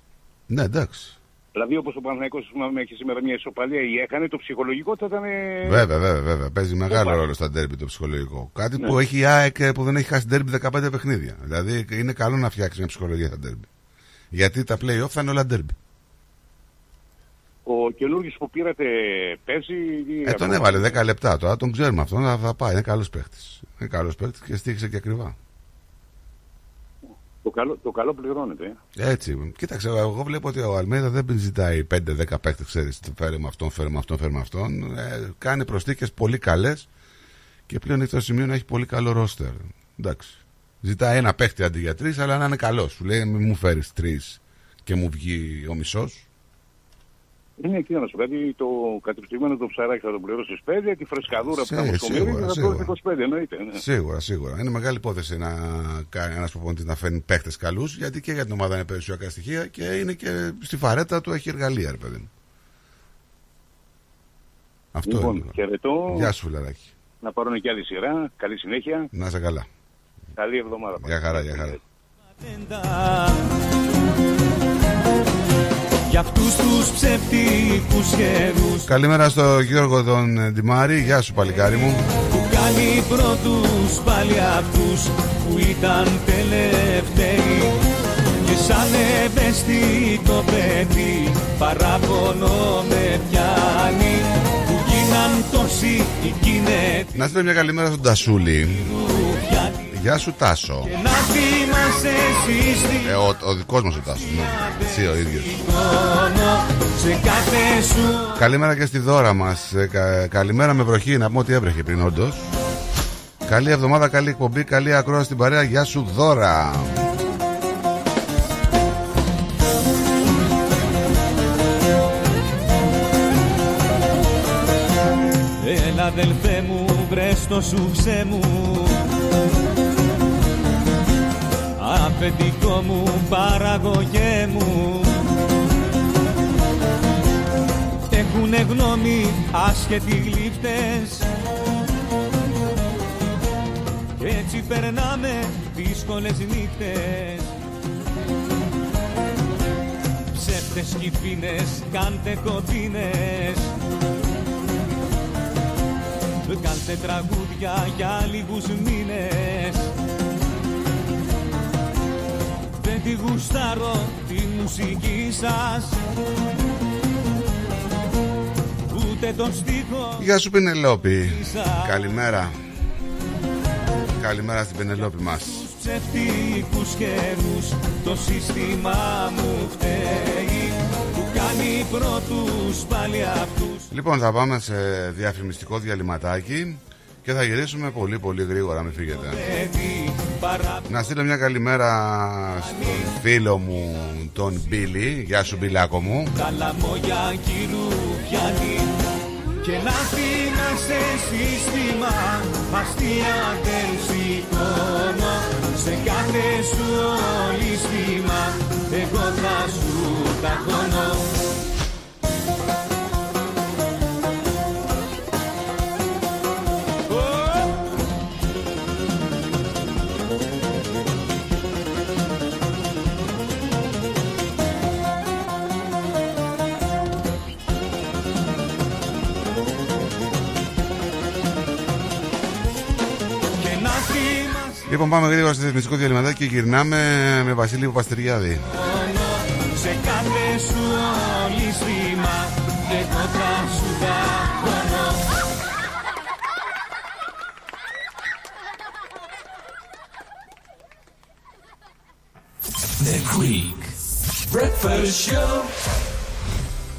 [SPEAKER 1] ναι, εντάξει.
[SPEAKER 19] Δηλαδή όπως ο Παναθηναϊκός πούμε, έχει σήμερα μια ισοπαλία ή έκανε, το ψυχολογικό θα ήταν. ε,
[SPEAKER 1] Βέβαια, βέβαια, βέβαια. Παίζει μεγάλο
[SPEAKER 19] Οπα.
[SPEAKER 1] ρόλο στα ντέρμπι το ψυχολογικό. Κάτι
[SPEAKER 19] Ναι.
[SPEAKER 1] που έχει η ΑΕΚ ε, που δεν έχει χάσει ντέρμπι 15 παιχνίδια. Δηλαδή είναι καλό να φτιάξει μια ψυχολογία στα ντέρμπι. Γιατί τα playoff θα είναι όλα ντέρμπι.
[SPEAKER 19] Ο καινούργιος που πήρατε παίζει. ή
[SPEAKER 1] Ε, τον
[SPEAKER 19] ακόμα;
[SPEAKER 1] έβαλε 10 λεπτά τώρα, τον ξέρουμε αυτόν, θα, θα πάει. Είναι καλός παίχτης. Είναι καλός παίχτης και στήχησε και ακριβά.
[SPEAKER 19] Το καλό, το καλό πληρώνεται. ε.
[SPEAKER 1] Έτσι. Κοίταξε, εγώ βλέπω ότι ο Αλμέιδα δεν ζητάει 5-10 παίχτε, ξέρεις. Φέρε με αυτόν, φέρε με αυτόν, φέρε με αυτόν. Ε, κάνει προσθήκες πολύ καλές και πλέον έχει το σημείο να έχει πολύ καλό ρόστερ. Εντάξει. Ζητάει ένα παίχτη αντί για τρεις, αλλά να είναι καλός. Σου λέει, μην μου φέρεις τρεις και μου βγει ο μισός.
[SPEAKER 19] Είναι εκεί να σου πω κάτι, το κατευθυμένο το ψαράκι θα το πληρώσει 5, τη φρεσκαδούρα που θα
[SPEAKER 1] Σίγουρα,
[SPEAKER 19] μου σκομίσει θα το
[SPEAKER 1] σίγουρα.
[SPEAKER 19] πληρώσει 25, εννοείται. ναι.
[SPEAKER 1] Σίγουρα, σίγουρα. Είναι μεγάλη υπόθεση να κάνει ένας προπονητή να φέρνει παίχτε καλούς, γιατί και για την ομάδα είναι περιουσιακά στοιχεία και είναι και στη φαρέτα του έχει εργαλεία, ρε παιδί μου. Αυτό
[SPEAKER 19] Λοιπόν,
[SPEAKER 1] είναι.
[SPEAKER 19] χαιρετώ.
[SPEAKER 1] Γεια σου, φιλαράκι.
[SPEAKER 19] Να πάρουν και άλλη σειρά. Καλή συνέχεια.
[SPEAKER 1] Να είσαι καλά.
[SPEAKER 19] Καλή εβδομάδα.
[SPEAKER 1] Γεια χαρά, γεια χαρά.
[SPEAKER 14] Για αυτούς τους ψεύτικους γέρους
[SPEAKER 1] Καλημέρα στο Γιώργο τον ε, Ντιμάρη. Γεια σου, παλικάρι μου.
[SPEAKER 14] που κάνει πρώτους πάλι αυτούς που ήταν τελευταίοι και σαν ευαίσθητο παιδί παράπονο με πιάνει που γίναν τόσοι οι κινέτοι
[SPEAKER 1] Να στείλω μια καλημέρα στον Τασούλη. Γεια σου, Τάσο.
[SPEAKER 14] να θυμάσαι εσείς τι
[SPEAKER 1] Ε, ο, ο δικός μας ο Τάσος. Ναι. Εσύ ο ίδιος.
[SPEAKER 14] χρόνο σε κάθε σου
[SPEAKER 1] Καλημέρα και στη δώρα μας. Ε, κα- καλημέρα με βροχή. Να πούμε ότι έβρεχε πριν, όντως. Καλή εβδομάδα, καλή εκπομπή, καλή ακρόαση στην παρέα. Γεια σου, δώρα.
[SPEAKER 14] Έλα αδελφέ μου βρες το σουψέ μου Αφεντικό μου παραγωγέ μου. Έχουνε γνώμη άσχετοι γλύφτες Κι έτσι περνάμε δύσκολες νύχτες. Ψεύτες κι φίνες κάντε κοντίνες. Κάντε τραγούδια για λίγους μήνες Δεν τη γουστάρω τη μουσική σας Ούτε τον στίχο
[SPEAKER 1] Γεια σου, Πενελόπη. Καλημέρα. Καλημέρα στην Πενελόπη μας.
[SPEAKER 14] ψευτικούς καιρούς Το σύστημα μου φταίει Που κάνει πρώτους πάλι αυτούς
[SPEAKER 1] Λοιπόν, θα πάμε σε διαφημιστικό διαλυματάκι και θα γυρίσουμε πολύ πολύ γρήγορα, μην φύγετε.
[SPEAKER 14] Παιδί παρά
[SPEAKER 1] Να στείλω μια καλημέρα στον φίλο μου τον Μπίλι. Γεια σου, Μπιλάκο μου.
[SPEAKER 14] τα λαμόγια κυρού πιάνει και να θυμάσαι σύστημα αστεία δεν σηκώνω σε κάθε σου ολίσθημα εγώ θα σου ταχώνω
[SPEAKER 1] Λοιπόν, πάμε γρήγορα στο διαφημιστικό διαλυματάκι και γυρνάμε με Βασίλη Παπαστεριάδη.
[SPEAKER 14] σε κάθε σου ολίσθημα εγώ θα σου ταχώνω
[SPEAKER 7] The Greek Breakfast Show.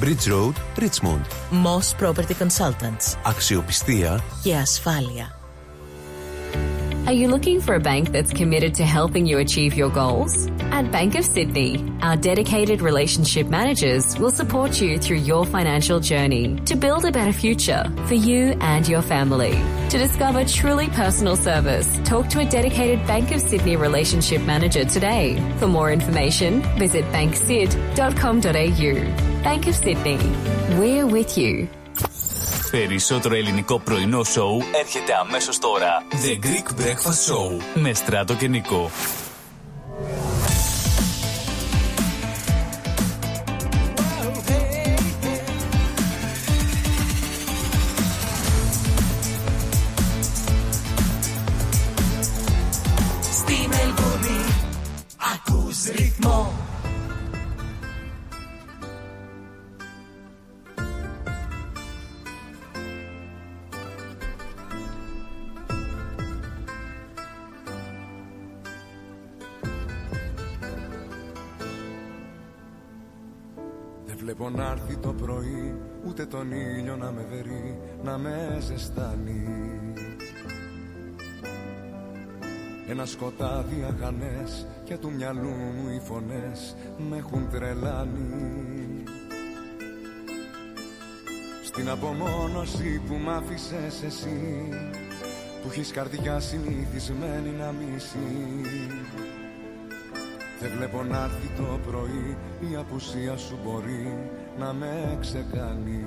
[SPEAKER 7] Bridge Road, Richmond.
[SPEAKER 21] Moss Property Consultants.
[SPEAKER 7] Αξιοπιστία
[SPEAKER 21] Και ασφάλεια.
[SPEAKER 22] Are you looking for a bank that's committed to helping you achieve your goals? At Bank of Sydney, our dedicated relationship managers will support you through your financial journey to build a better future for you and your family. To discover truly personal service, talk to a dedicated Bank of Sydney relationship manager today. For more information, visit banksid.com.au. Bank of Sydney, we're with you.
[SPEAKER 8] Περισσότερο ελληνικό πρωινό σοου έρχεται αμέσως τώρα. The Greek Breakfast Show με Στράτο και Νικό.
[SPEAKER 3] Και του μυαλού μου οι φωνές Με έχουν τρελάνει. Στην απομόνωση που μ' άφησες εσύ Που έχεις καρδιά συνηθισμένη να μισεί δεν βλέπω να έρθει το πρωί Η απουσία σου μπορεί να με ξεκάνει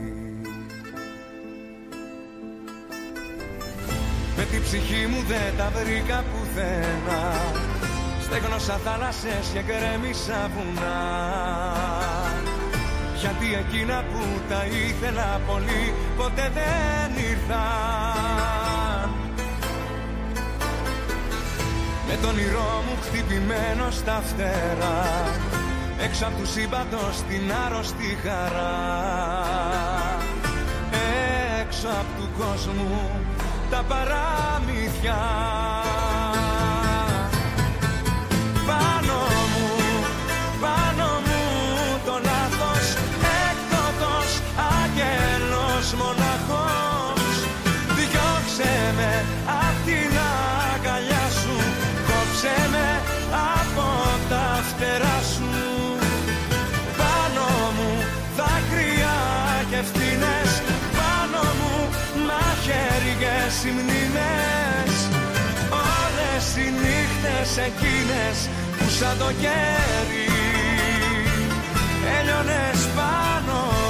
[SPEAKER 3] Με την ψυχή μου δεν τα βρήκα πουθενά Στέγνωσα θάλασσες και γκρέμισα βουνά. Γιατί εκείνα που τα ήθελα πολύ Ποτέ δεν ήρθαν. Με τον όνειρό μου χτυπημένο στα φτερά Έξω απ' του σύμπαντος την άρρωστη χαρά. Έξω απ' του κόσμου τα παραμύθια νύχτες εκείνες που σαν το κέρι Έλειωνες πάνω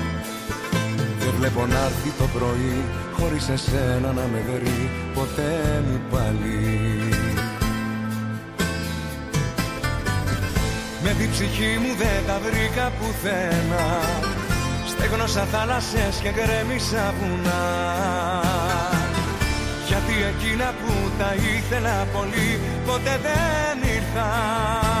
[SPEAKER 3] βλέπω να έρθει το πρωί Χωρίς εσένα να με βρει ποτέ μου πάλι. Με την ψυχή μου δεν τα βρήκα πουθενά. Στέγνωσα θάλασσες και γκρέμισα βουνά. Γιατί εκείνα που τα ήθελα πολύ ποτέ δεν ήρθαν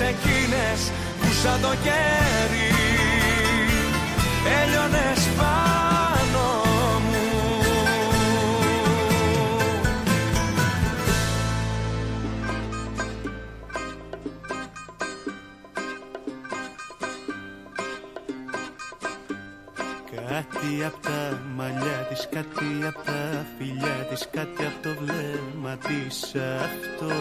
[SPEAKER 3] εκείνες που σαν το κέρι Έλειωνες πάνω μου.
[SPEAKER 13] Κάτι απ' τα μαλλιά της, κάτι απ' τα φιλιά της Κάτι απ' το βλέμμα της. Αυτό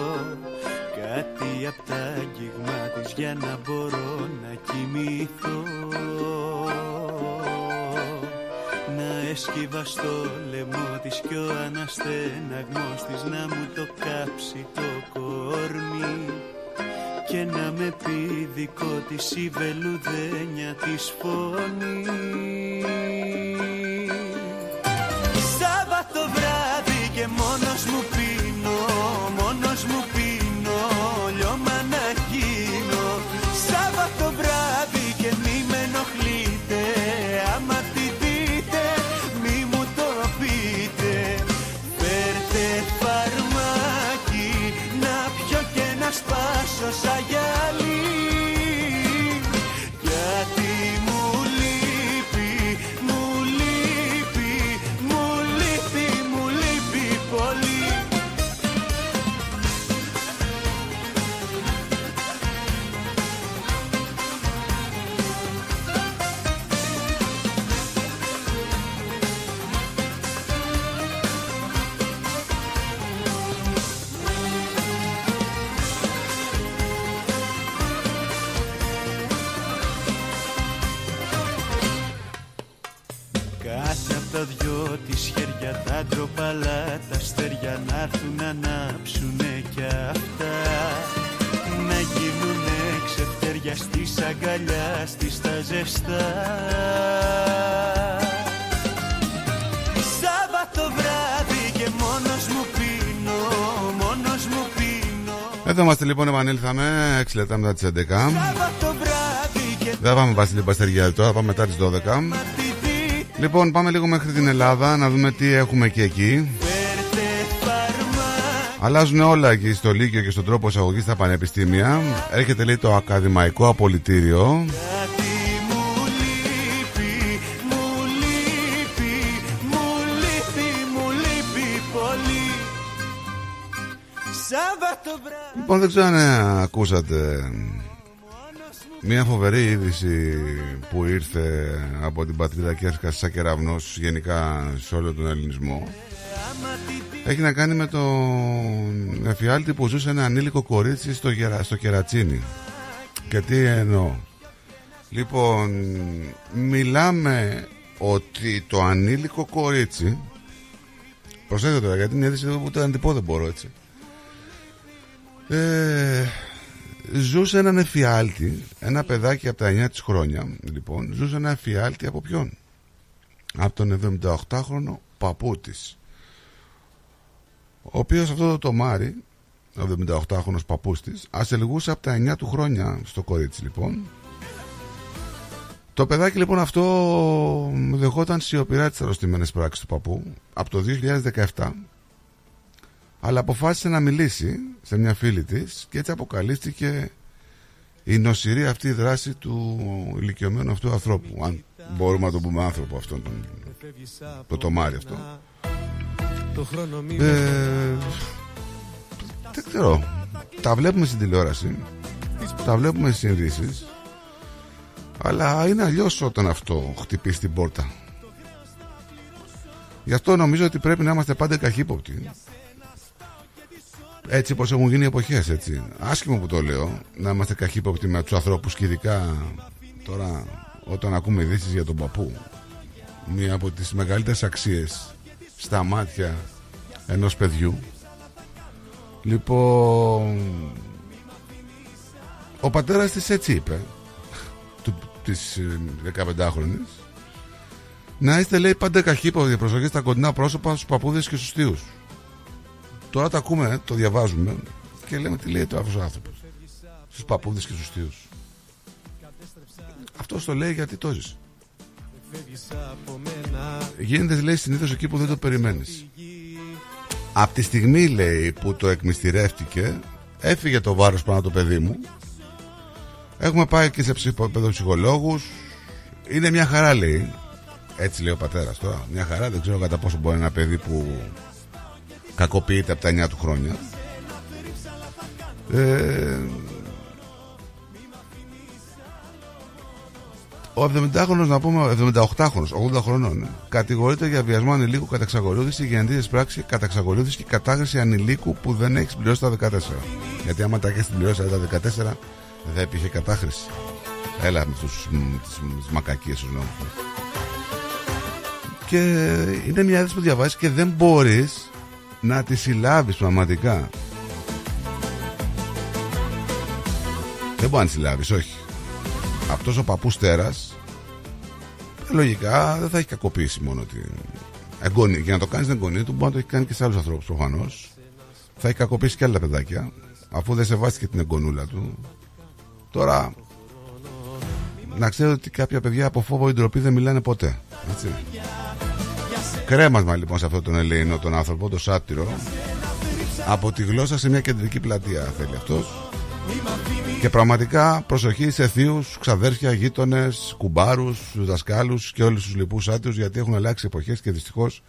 [SPEAKER 13] Κάτι απ' τα αγγίγμα της για να μπορώ να κοιμηθώ. Να έσκυβα στο λαιμό της κι ο αναστέναγμός της να μου το κάψει το κορμί και να με πει δικό της η βελουδένια της φωνής. Σάββατο βράδυ και μόνος
[SPEAKER 1] λοιπόν, επανήλθαμε 6 λεπτά μετά τις 11.
[SPEAKER 13] Σάββατο βράδυ και
[SPEAKER 1] Δεν πάμε Βασίλη Παστεργιάδη τώρα, πάμε μετά τις 12. Λοιπόν, πάμε λίγο μέχρι την Ελλάδα να δούμε τι έχουμε και εκεί. Αλλάζουν όλα εκεί στο Λύκειο και στον τρόπο εισαγωγής στα πανεπιστήμια. Έρχεται λέει το ακαδημαϊκό απολυτήριο. Λοιπόν, δεν ξέρω αν ε, ακούσατε μια φοβερή είδηση που ήρθε από την πατρίδα και έσκασε σαν κεραυνός γενικά σε όλο τον ελληνισμό. Έχει να κάνει με τον εφιάλτη που ζούσε ένα ανήλικο κορίτσι στο, γερα, στο κερατσίνι. Και τι εννοώ. Λοιπόν, μιλάμε ότι το ανήλικο κορίτσι Προσέξτε τώρα γιατί είναι είδηση που το αντιπώ δεν μπορώ έτσι ε, Ζούσε έναν εφιάλτη Ένα παιδάκι από τα 9 της χρόνια Λοιπόν ζούσε ένα εφιάλτη από ποιον; Από τον 78χρονο παππού της Ο οποίος αυτό το τομάρι Ο 78χρονος παππούς της Ασελγούσε από τα 9 του χρόνια Στο κορίτσι λοιπόν. Το παιδάκι λοιπόν αυτό δεχόταν σιωπηρά τις αρρωστημένες πράξεις του παππού. Από το 2017 αλλά αποφάσισε να μιλήσει σε μια φίλη της και έτσι αποκαλύφθηκε η νοσηρή αυτή δράση του ηλικιωμένου αυτού ανθρώπου αν μπορούμε να το πούμε άνθρωπο αυτόν τον, το τομάρι αυτό ε, δεν ξέρω τα βλέπουμε στην τηλεόραση τα βλέπουμε στις ειδήσεις αλλά είναι αλλιώς όταν αυτό χτυπήσει την πόρτα. Γι' αυτό νομίζω ότι πρέπει να είμαστε πάντα καχύποπτοι. Έτσι όπως έχουν γίνει οι εποχές έτσι. Άσχημο που το λέω Να είμαστε καχύποπτοι με τους ανθρώπους Και ειδικά τώρα Όταν ακούμε ειδήσεις για τον παππού. Μία από τις μεγαλύτερες αξίες Στα μάτια Ενός παιδιού. Λοιπόν Ο πατέρας της έτσι είπε της 15χρονης να είστε λέει πάντα καχύποπτοι προσοχή στα κοντινά πρόσωπα στους παππούδες και στους θείους τώρα τα ακούμε, το διαβάζουμε και λέμε τι λέει το αυτός ο άνθρωπος. Στους παππούδες και στους θείους. Αυτός το λέει γιατί το ζεις. Γίνεται λέει συνήθως εκεί που δεν το περιμένεις. Από τη στιγμή λέει που το εκμυστηρεύτηκε έφυγε το βάρος πάνω το παιδί μου. Έχουμε πάει και σε παιδοψυχολόγους Είναι μια χαρά λέει. Έτσι λέει ο πατέρας τώρα. Μια χαρά. Δεν ξέρω κατά πόσο μπορεί ένα παιδί που Κακοποιείται από τα 9 του χρόνια ε, Ο 70χρονο, να πούμε, ο 78χρονο, 80 χρονών, ε, κατηγορείται για βιασμό ανηλίκου κατά εξακολούθηση, γενετήρε πράξη κατά εξακολούθηση και κατάχρηση ανηλίκου που δεν έχει συμπληρώσει τα 14. Γιατί άμα τα έχεις συμπληρώσει τα 14, δεν υπήρχε κατάχρηση. Έλα με τους, μ, τις, τις μακακίες τους νόμους. Και είναι μια είδηση που διαβάζεις και δεν μπορείς να τη συλλάβεις πραγματικά. Δεν μπορεί να τη συλλάβεις, όχι. Αυτός ο παππούς τέρας λογικά δεν θα έχει κακοποίηση μόνο την εγγονή. Για να το κάνεις την εγγονή του μπορεί να το έχει κάνει και σε άλλους ανθρώπους προφανώς. Θα έχει κακοποίησει και άλλα παιδάκια αφού δεν σεβάστηκε την εγγονούλα του. Τώρα να ξέρετε ότι κάποια παιδιά από φόβο ή ντροπή δεν μιλάνε ποτέ. Έτσι. Κρέμασμα λοιπόν σε αυτόν τον Ελεηνό τον άνθρωπο, τον σάτυρο από τη γλώσσα σε μια κεντρική πλατεία θέλει αυτός και πραγματικά προσοχή σε θείους, ξαδέρφια, γείτονες, κουμπάρους, δασκάλους και όλους τους λοιπούς άτυρους γιατί έχουν αλλάξει εποχές και δυστυχώς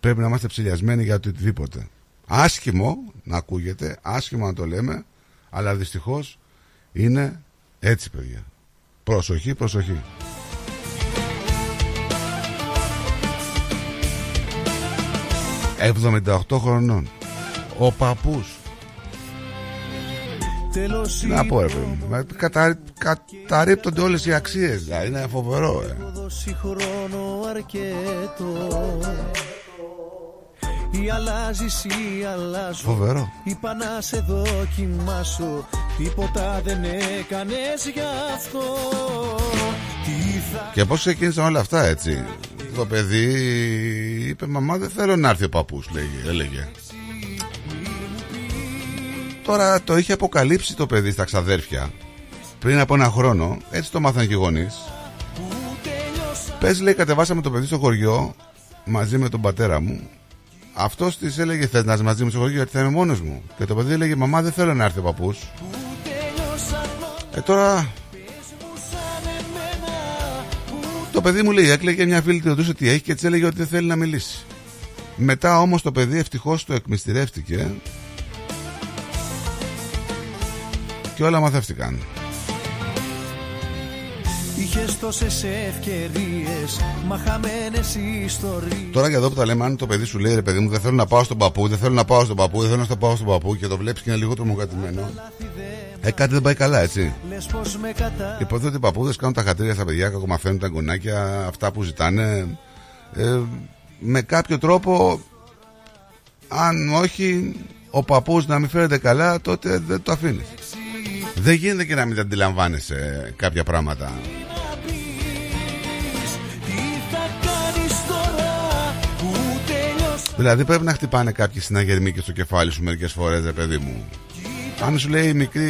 [SPEAKER 1] πρέπει να είμαστε ψηλιασμένοι για το οτιδήποτε. Άσχημο να ακούγεται, άσχημο να το λέμε, αλλά δυστυχώς είναι έτσι παιδιά. Προσοχή, προσοχή. «78 χρονών. Ο παππούς.
[SPEAKER 13] Τέλος
[SPEAKER 1] Τι να πω ρε παιδί μου μα κατα... Καταρρύπτονται όλες οι αξίες δηλαδή, Είναι φοβερό ε.
[SPEAKER 13] δώσει χρόνο αρκετό Ή αλλάζεις ή αλλάζω
[SPEAKER 1] Φοβερό.
[SPEAKER 13] Είπα να σε δοκιμάσω Τίποτα δεν έκανες γι' αυτό Τι θα
[SPEAKER 1] Και πώς ξεκίνησαν όλα αυτά έτσι Το παιδί είπε Μαμά δεν θέλω να έρθει ο παππούς λέγε, έλεγε Τώρα το είχε αποκαλύψει το παιδί στα ξαδέρφια πριν από ένα χρόνο, έτσι το μάθαν και οι γονείς. Πες, λέει, κατεβάσαμε το παιδί στο χωριό μαζί με τον πατέρα μου. Αυτός της έλεγε: Θες να είσαι μαζί μου στο χωριό, γιατί θα είμαι μόνος μου. Και το παιδί έλεγε: Μαμά, δεν θέλω να έρθει ο παππούς. Ε, τώρα. Το παιδί μου λέει: Έκλαιγε μια φίλη, τη ρωτούσε τι έχει και της έλεγε ότι δεν θέλει να μιλήσει. Μετά όμως το παιδί ευτυχώς το εκμυστηρεύτηκε και όλα μαθεύτηκαν.
[SPEAKER 13] Είχες τόσες ευκαιρίες Μα χαμένες ιστορίες
[SPEAKER 1] Τώρα για εδώ που τα λέμε, αν το παιδί σου λέει ρε παιδί μου, δεν θέλω να πάω στον παππού, δεν θέλω να πάω στον παππού, δεν θέλω να πάω στον παππού και το βλέπεις και είναι λίγο τρομοκρατημένο. Ε, κάτι δεν πάει καλά, έτσι.
[SPEAKER 13] Λες πως με κατά
[SPEAKER 1] Υποθέτω ότι οι παππούδες κάνουν τα χατήρια στα παιδιά, κακομαθαίνουν τα γκονάκια, αυτά που ζητάνε. Ε, με κάποιο τρόπο, αν όχι ο παππούς να μην φέρεται καλά, τότε δεν το αφήνει. Δεν γίνεται και να μην τα αντιλαμβάνεσαι κάποια πράγματα. Δηλαδή πρέπει να χτυπάνε κάποιοι συναγερμοί και στο κεφάλι σου μερικές φορές ρε παιδί μου Αν σου λέει η μικρή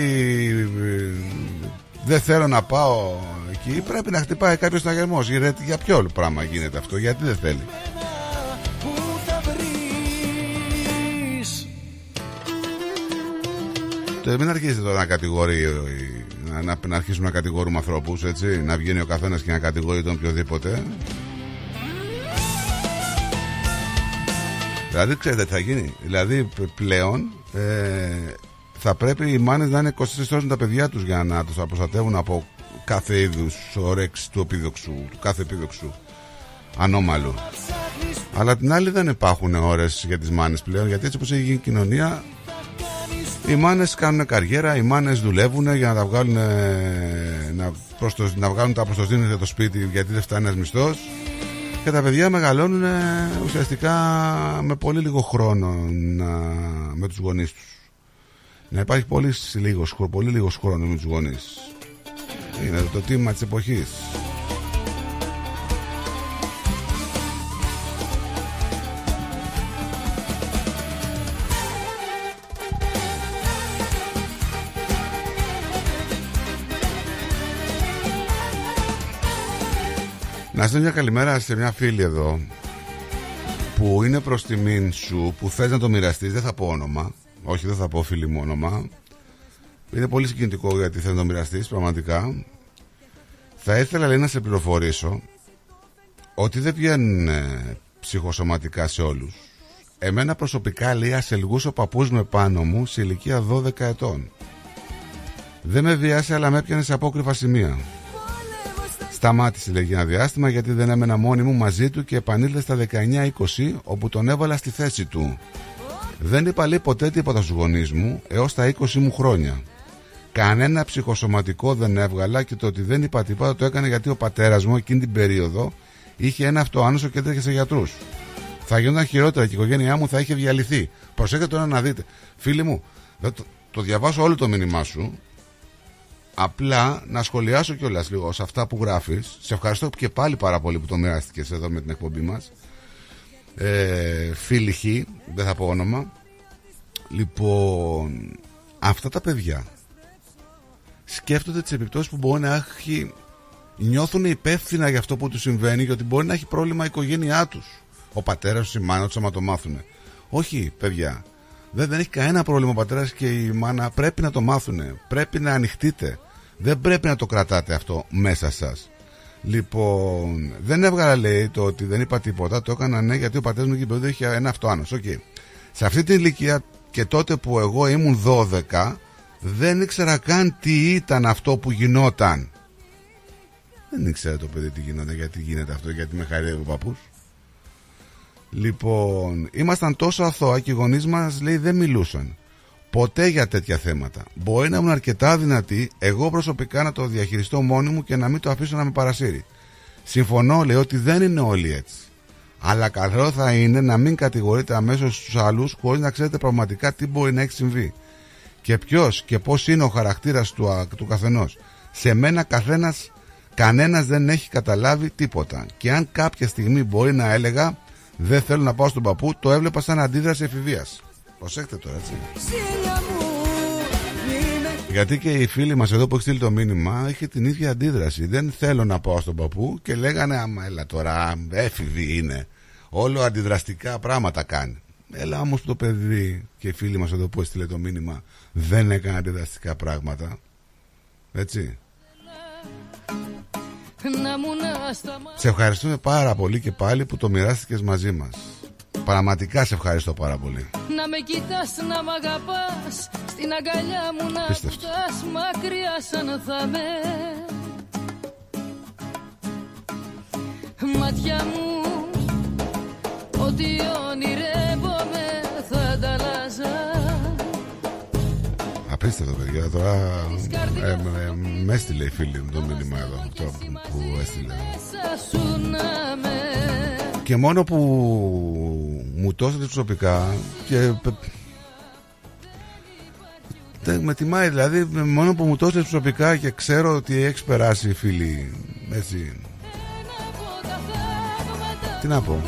[SPEAKER 1] ε, Δεν θέλω να πάω εκεί Πρέπει να χτυπάει κάποιος συναγερμός Γιατί για ποιο άλλο πράγμα γίνεται αυτό Γιατί δεν θέλει. Το μην αρχίσετε τώρα να κατηγορεί να, να, να αρχίσουμε να κατηγορούμε ανθρώπους έτσι Να βγαίνει ο καθένας και να κατηγορεί τον οποιοδήποτε. Δηλαδή ξέρετε τι θα γίνει. Δηλαδή π- πλέον ε, θα πρέπει οι μάνες να είναι 24 ώρες με τα παιδιά τους για να τους προστατεύουν από κάθε είδους όρεξη του επίδοξου, του κάθε επίδοξου ανώμαλου. Αλλά την άλλη δεν υπάρχουν ώρες για τις μάνες πλέον γιατί έτσι όπως έχει γίνει η κοινωνία οι μάνες κάνουν καριέρα, οι μάνες δουλεύουν για να τα βγάλουν ε, να, προστο, να βγάλουν τα προστοζήνες για το σπίτι γιατί δεν φτάνει ένας μισθός και τα παιδιά μεγαλώνουν ε, ουσιαστικά με πολύ λίγο χρόνο να, με τους γονείς τους. Να υπάρχει πολύ λίγος, χρο- πολύ λίγος χρόνος με τους γονείς. Είναι το τίμημα της εποχής. Να στείλω μια καλημέρα σε μια φίλη εδώ που είναι προς τιμήν σου που θες να το μοιραστείς δεν θα πω όνομα όχι δεν θα πω φίλη μου όνομα. Είναι πολύ συγκινητικό γιατί θες να το μοιραστείς πραγματικά. Θα ήθελα λέει να σε πληροφορήσω ότι δεν βγαίνουν ε, ψυχοσωματικά σε όλους. Εμένα προσωπικά λέει ασελγούσε ο παππούς μου επάνω μου σε ηλικία 12 ετών. Δεν με βιάσε αλλά με έπιανε σε απόκρυφα σημεία. Σταμάτησε λέγει ένα διάστημα γιατί δεν έμενα μόνη μου μαζί του και επανήλθε στα 19-20 όπου τον έβαλα στη θέση του. Δεν είπα λέει ποτέ τίποτα στους γονείς μου έως τα 20 μου χρόνια. Κανένα ψυχοσωματικό δεν έβγαλα και το ότι δεν είπα τίποτα το έκανε γιατί ο πατέρας μου εκείνη την περίοδο είχε ένα αυτοάνωσο και έτρεχε σε γιατρούς. Θα γινόταν χειρότερα και η οικογένειά μου θα είχε διαλυθεί. Προσέξτε τώρα να δείτε. Φίλοι μου, δεν το, το διαβάσω όλο το μήνυμά σου. Απλά να σχολιάσω κιόλας λίγο σε αυτά που γράφεις. Σε ευχαριστώ και πάλι πάρα πολύ που το μοιράστηκες εδώ με την εκπομπή μας. Ε, φίλοι Χ, δεν θα πω όνομα. Λοιπόν, αυτά τα παιδιά σκέφτονται τις επιπτώσεις που μπορεί να έχει. Νιώθουν υπεύθυνα για αυτό που τους συμβαίνει, γιατί μπορεί να έχει πρόβλημα η οικογένειά τους. Ο πατέρας του, η μάνα τους, άμα το μάθουν. Όχι, παιδιά. Δεν, δεν έχει κανένα πρόβλημα ο πατέρας και η μάνα. Πρέπει να το μάθουν. Πρέπει να ανοιχτείτε. Δεν πρέπει να το κρατάτε αυτό μέσα σας. Λοιπόν, δεν έβγαλα λέει το ότι δεν είπα τίποτα. Το έκανα ναι γιατί ο πατέρας μου εκεί περίοδο είχε ένα αυτοάνωσο. Okay. Σε αυτή την ηλικία και τότε που εγώ ήμουν 12, δεν ήξερα καν τι ήταν αυτό που γινόταν. Δεν ήξερα το παιδί τι γινόταν, γιατί γίνεται αυτό, γιατί με χαρεύει ο παππούς. Λοιπόν, ήμασταν τόσο αθώα και οι γονείς μας λέει δεν μιλούσαν. Ποτέ για τέτοια θέματα. Μπορεί να ήμουν αρκετά δυνατή, εγώ προσωπικά να το διαχειριστώ μόνη μου και να μην το αφήσω να με παρασύρει. Συμφωνώ, λέει, ότι δεν είναι όλοι έτσι. Αλλά καλό θα είναι να μην κατηγορείτε αμέσως στου άλλους χωρίς να ξέρετε πραγματικά τι μπορεί να έχει συμβεί. Και ποιος και πώς είναι ο χαρακτήρας του, α- του καθενός. Σε μένα καθένας, κανένας δεν έχει καταλάβει τίποτα. Και αν κάποια στιγμή μπορεί να έλεγα δεν θέλω να πάω στον παππού, το έβλεπα σαν αντίδραση εφηβείας. Προσέξτε τώρα, έτσι. Γιατί και οι φίλοι μας εδώ που έχει στείλει το μήνυμα είχε την ίδια αντίδραση. Δεν θέλω να πάω στον παππού και λέγανε Άμα έλα τώρα, έφηβη είναι. Όλο αντιδραστικά πράγματα κάνει. Έλα όμως το παιδί και οι φίλοι μας εδώ που έστειλε το μήνυμα δεν έκανε αντιδραστικά πράγματα. Έτσι.
[SPEAKER 23] Να μου να σταματήσω
[SPEAKER 1] Σε ευχαριστούμε πάρα πολύ και πάλι που το μοιράστηκες μαζί μας. Πραγματικά σε ευχαριστώ πάρα πολύ.
[SPEAKER 23] Να με κοιτάς, να μ' αγαπάς Στην αγκαλιά μου να
[SPEAKER 1] Πίστευτο.
[SPEAKER 23] φτάς Μακριά σαν θα με Μάτια μου Ό,τι ονειρεύομαι Θα ανταλλάζα
[SPEAKER 1] Απίστευτο παιδιά τώρα ε, ε, Με έστειλε η φίλη μου το μήνυμα εδώ αυτό που έστειλε
[SPEAKER 23] Μέσα σου να με
[SPEAKER 1] Και μόνο που μου το έστειλε προσωπικά Και πε- δεν με τιμάει δηλαδή μόνο που μου το έστειλε προσωπικά Και ξέρω ότι έχει περάσει φίλοι Έτσι. Τι να πω.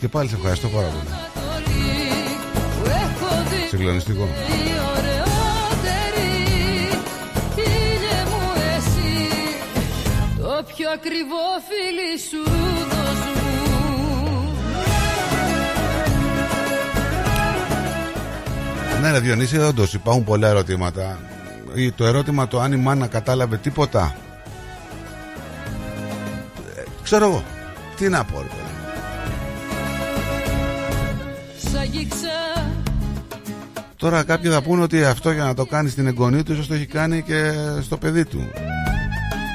[SPEAKER 1] Και πάλι σε ευχαριστώ πάρα πολύ.
[SPEAKER 23] Που έχω δει
[SPEAKER 1] Συγκλονιστικό.
[SPEAKER 23] Η ωραιότερη Ήλιε μου εσύ Το πιο ακριβό φίλι σου δώσ'
[SPEAKER 1] Ναι, ρε Διονύση, όντως υπάρχουν πολλά ερωτήματα. Ή Το ερώτημα το αν η μάνα κατάλαβε τίποτα. Ε, ξέρω εγώ. Τι να πω, ρε παιδί.
[SPEAKER 23] Σ' αγγίξα
[SPEAKER 1] Τώρα κάποιοι θα πούνε ότι αυτό για να το κάνει στην εγγονή του, ίσως το έχει κάνει και στο παιδί του.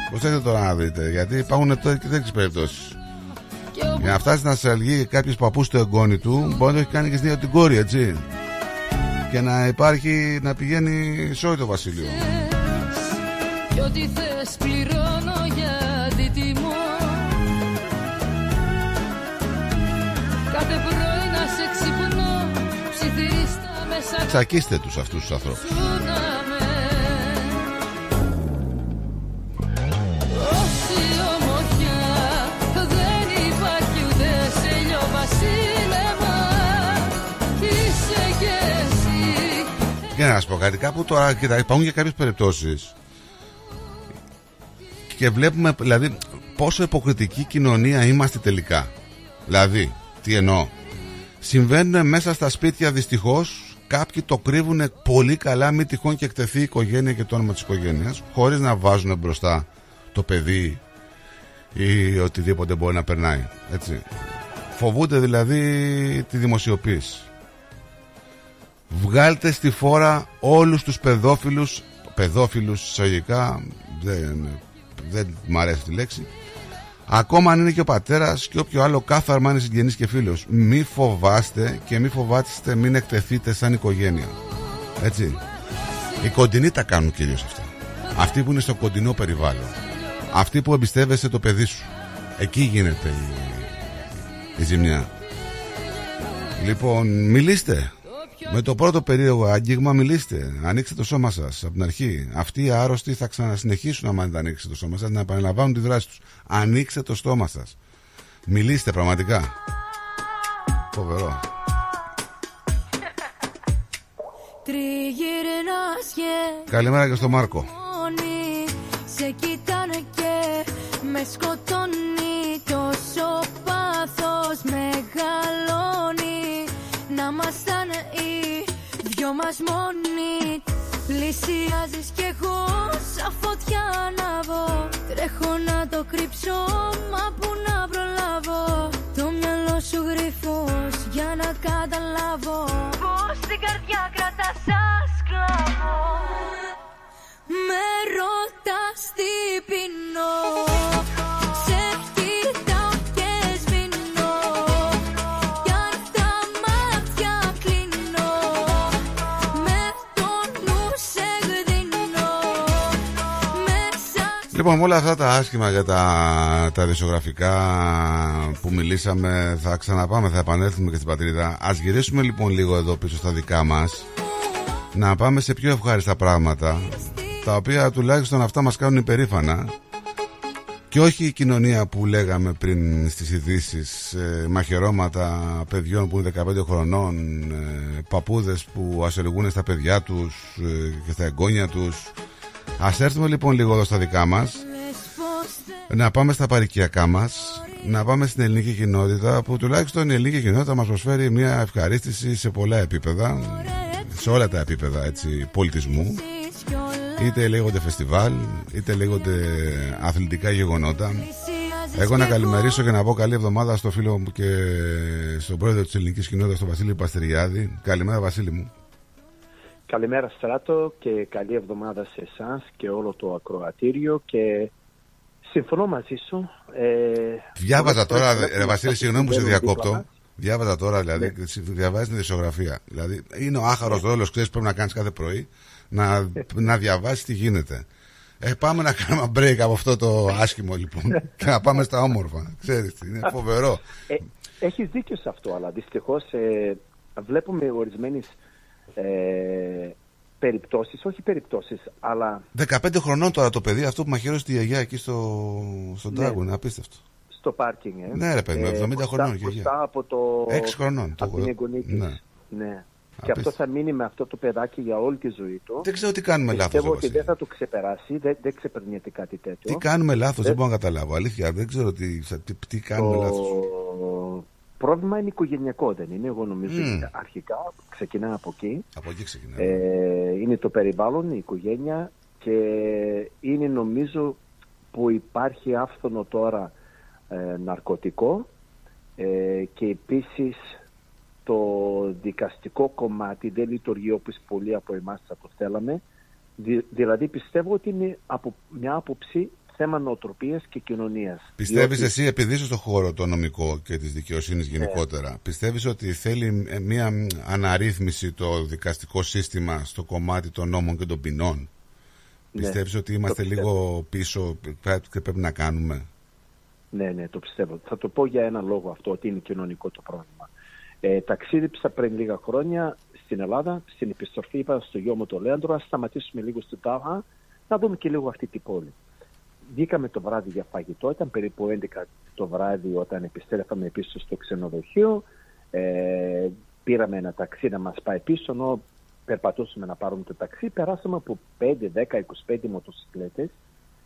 [SPEAKER 1] Προσέξτε τώρα να δείτε, γιατί υπάρχουν τώρα και τέτοιες περιπτώσεις. Για να φτάσει να σε αλγεί κάποιος παππούς στο εγγόνι του, μπορεί να το έχει κάνει και στην ίδια την κόρη, έτσι. Και να υπάρχει, να πηγαίνει σε όλο το βασίλειο.
[SPEAKER 23] Κι ό,τι θες πληρώνω για αντιτιμό Κάθε πρωί να σε ξυπνώ Ψιθυρίστα μέσα
[SPEAKER 1] Τσακίστε τους αυτούς τους ανθρώπους.
[SPEAKER 23] Να
[SPEAKER 1] σα πω κάτι, κάπου τώρα κοίτα, υπάρχουν και κάποιες περιπτώσεις και βλέπουμε δηλαδή πόσο υποκριτική κοινωνία είμαστε τελικά. Δηλαδή, τι εννοώ. Συμβαίνουν μέσα στα σπίτια δυστυχώς, κάποιοι το κρύβουν πολύ καλά, μη τυχόν και εκτεθεί η οικογένεια και το όνομα της οικογένειας, χωρίς να βάζουν μπροστά το παιδί ή οτιδήποτε μπορεί να περνάει. Έτσι. Φοβούνται δηλαδή τη δημοσιοποίηση. Βγάλτε στη φόρα όλους τους παιδόφιλους Παιδόφιλους εισαγωγικά δεν, δεν μου αρέσει τη λέξη. Ακόμα αν είναι και ο πατέρας και όποιο άλλο κάθαρμα είναι συγγενής και φίλος. Μη φοβάστε και μη φοβάστε, μην εκτεθείτε σαν οικογένεια. Έτσι. Οι κοντινοί τα κάνουν κυρίως αυτά. Αυτοί που είναι στο κοντινό περιβάλλον. Αυτοί που εμπιστεύεσαι το παιδί σου. Εκεί γίνεται η, η ζημιά. Λοιπόν, μιλήστε. Με το πρώτο περίεργο άγγιγμα μιλήστε. Ανοίξτε το σώμα σας από την αρχή. Αυτοί οι άρρωστοι θα ξανασυνεχίσουν άμα δεν ανοίξετε το σώμα σας να επαναλαμβάνουν τη δράση τους. Ανοίξτε το στόμα σας. Μιλήστε πραγματικά. Φοβερό.
[SPEAKER 17] Τριγυρνάς και
[SPEAKER 1] Καλημέρα και στο Μάρκο.
[SPEAKER 17] μόνοι Σε κοιτάνε και με σκοτώνει Τόσο πάθος μεγαλώνει δυο μας μόνοι. Πλησιάζεις κι εγώ σαν φωτιά ανάβω Τρέχω να το κρύψω μα που να προλάβω. Το μυαλό σου γρυφός για να καταλάβω. Πως την καρδιά κρατάς σαν σκλάβο Με ρωτάς τι πεινώ
[SPEAKER 1] Λοιπόν, με όλα αυτά τα άσχημα για τα, τα δισογραφικά που μιλήσαμε, θα ξαναπάμε, θα επανέλθουμε και στην πατρίδα. Ας γυρίσουμε λοιπόν λίγο εδώ πίσω στα δικά μας, να πάμε σε πιο ευχάριστα πράγματα, τα οποία τουλάχιστον αυτά μας κάνουν υπερήφανα. Και όχι η κοινωνία που λέγαμε πριν στις ειδήσεις, ε, μαχαιρώματα παιδιών που είναι 15 χρονών, ε, παππούδες που ασελγούν στα παιδιά τους ε, και στα εγγόνια τους. Ας έρθουμε λοιπόν λίγο εδώ στα δικά μας, να πάμε στα παρικιακά μας, να πάμε στην ελληνική κοινότητα που τουλάχιστον η ελληνική κοινότητα μας προσφέρει μια ευχαρίστηση σε πολλά επίπεδα, σε όλα τα επίπεδα έτσι, πολιτισμού. Είτε λέγονται φεστιβάλ, είτε λέγονται αθλητικά γεγονότα. Εγώ να καλημερίσω και να πω καλή εβδομάδα στο φίλο μου και στον πρόεδρο της ελληνικής κοινότητας, τον Βασίλη Παστεριάδη. Καλημέρα Βασίλη μου.
[SPEAKER 24] Καλημέρα Στράτο και καλή εβδομάδα σε εσάς και όλο το ακροατήριο και συμφωνώ μαζί σου. Ε,
[SPEAKER 1] Διάβαζα τώρα,
[SPEAKER 24] πρέπει
[SPEAKER 1] ρε
[SPEAKER 24] να
[SPEAKER 1] Βασίλη,
[SPEAKER 24] είμαστε
[SPEAKER 1] συγγνώμη που σε
[SPEAKER 24] δίπλα
[SPEAKER 1] διακόπτω.
[SPEAKER 24] μας.
[SPEAKER 1] Διάβαζα τώρα, δηλαδή,
[SPEAKER 24] Ναι.
[SPEAKER 1] και διαβάζεις την ισογραφία. Δηλαδή, είναι ο άχαρος ρόλος, ξέρεις, πρέπει να κάνεις κάθε πρωί, να, να διαβάσεις τι γίνεται. Ε, πάμε να κάνουμε break από αυτό το άσχημο λοιπόν και να πάμε στα όμορφα. Ξέρεις, τι, είναι φοβερό.
[SPEAKER 24] Ε, έχεις δίκιο σε αυτό, αλλά δυστυχώς ε, βλέπουμε ορισμένες ε, περιπτώσεις, όχι περιπτώσεις, αλλά
[SPEAKER 1] 15 χρονών τώρα το παιδί αυτό που μαχαιρώσει τη γιαγιά εκεί στο, στο
[SPEAKER 24] Ναι.
[SPEAKER 1] Dragon, είναι απίστευτο.
[SPEAKER 24] στο πάρκινγκ. Ε.
[SPEAKER 1] Ναι, ρε παιδί μου, 70
[SPEAKER 24] μπροστά-
[SPEAKER 1] χρονών, γιαγιά.
[SPEAKER 24] Μπροστά από το...
[SPEAKER 1] Έξι χρονών, το
[SPEAKER 24] Από
[SPEAKER 1] έχω-
[SPEAKER 24] την εγγονή της.
[SPEAKER 1] ναι.
[SPEAKER 24] Ναι. Και αυτό θα μείνει με αυτό το παιδάκι για όλη τη ζωή του.
[SPEAKER 1] Δεν ξέρω τι κάνουμε λάθος,
[SPEAKER 24] Πιστεύω
[SPEAKER 1] ρε
[SPEAKER 24] ότι
[SPEAKER 1] Βασίλη.
[SPEAKER 24] δεν θα το ξεπεράσει, δεν, δεν ξεπερνιέται κάτι τέτοιο.
[SPEAKER 1] Τι κάνουμε λάθος,
[SPEAKER 24] Δεν-
[SPEAKER 1] δεν μπορώ να καταλάβω. Αλήθεια, δεν ξέρω τι, τι, τι κάνουμε
[SPEAKER 24] το
[SPEAKER 1] λάθος.
[SPEAKER 24] Πρόβλημα είναι οικογενειακό, δεν είναι. Εγώ νομίζω
[SPEAKER 1] Μμ.
[SPEAKER 24] ότι αρχικά ξεκινά από εκεί.
[SPEAKER 1] Από εκεί ξεκινάει.
[SPEAKER 24] Ε, είναι το περιβάλλον, η οικογένεια και είναι νομίζω που υπάρχει άφθονο τώρα ε, ναρκωτικό ε, και επίσης το δικαστικό κομμάτι δεν λειτουργεί όπως πολλοί από εμάς θα το θέλαμε. Δη- δηλαδή πιστεύω ότι είναι από μια άποψη θέμα νοοτροπίας και κοινωνίας.
[SPEAKER 1] Πιστεύεις
[SPEAKER 24] Διότι-
[SPEAKER 1] εσύ, επειδή είσαι στο χώρο το νομικό και της δικαιοσύνης γενικότερα, πιστεύεις ότι θέλει ε, μια μ, αναρρύθμιση το δικαστικό σύστημα στο κομμάτι των νόμων και των ποινών;
[SPEAKER 24] Ναι,
[SPEAKER 1] Πιστεύεις ότι
[SPEAKER 24] το
[SPEAKER 1] είμαστε
[SPEAKER 24] πιστεύω.
[SPEAKER 1] λίγο πίσω και πρέπει να κάνουμε;
[SPEAKER 24] Ναι, ναι, το πιστεύω. Θα το πω για ένα λόγο αυτό, ότι είναι κοινωνικό το πρόβλημα. Ε, ταξίδεψα πριν λίγα χρόνια στην Ελλάδα, στην επιστροφή είπα στο γιο μου το Λέαντρο, ας σταματήσουμε λίγο στην Τάγα, να δούμε και λίγο αυτή την πόλη. Βγήκαμε το βράδυ για φαγητό, ήταν περίπου 11 το βράδυ όταν επιστρέφαμε πίσω στο ξενοδοχείο. Ε, πήραμε ένα ταξί να μας πάει πίσω, ενώ περπατούσαμε να πάρουμε το ταξί, περάσαμε από 5, 10, 25 μοτοσυκλέτες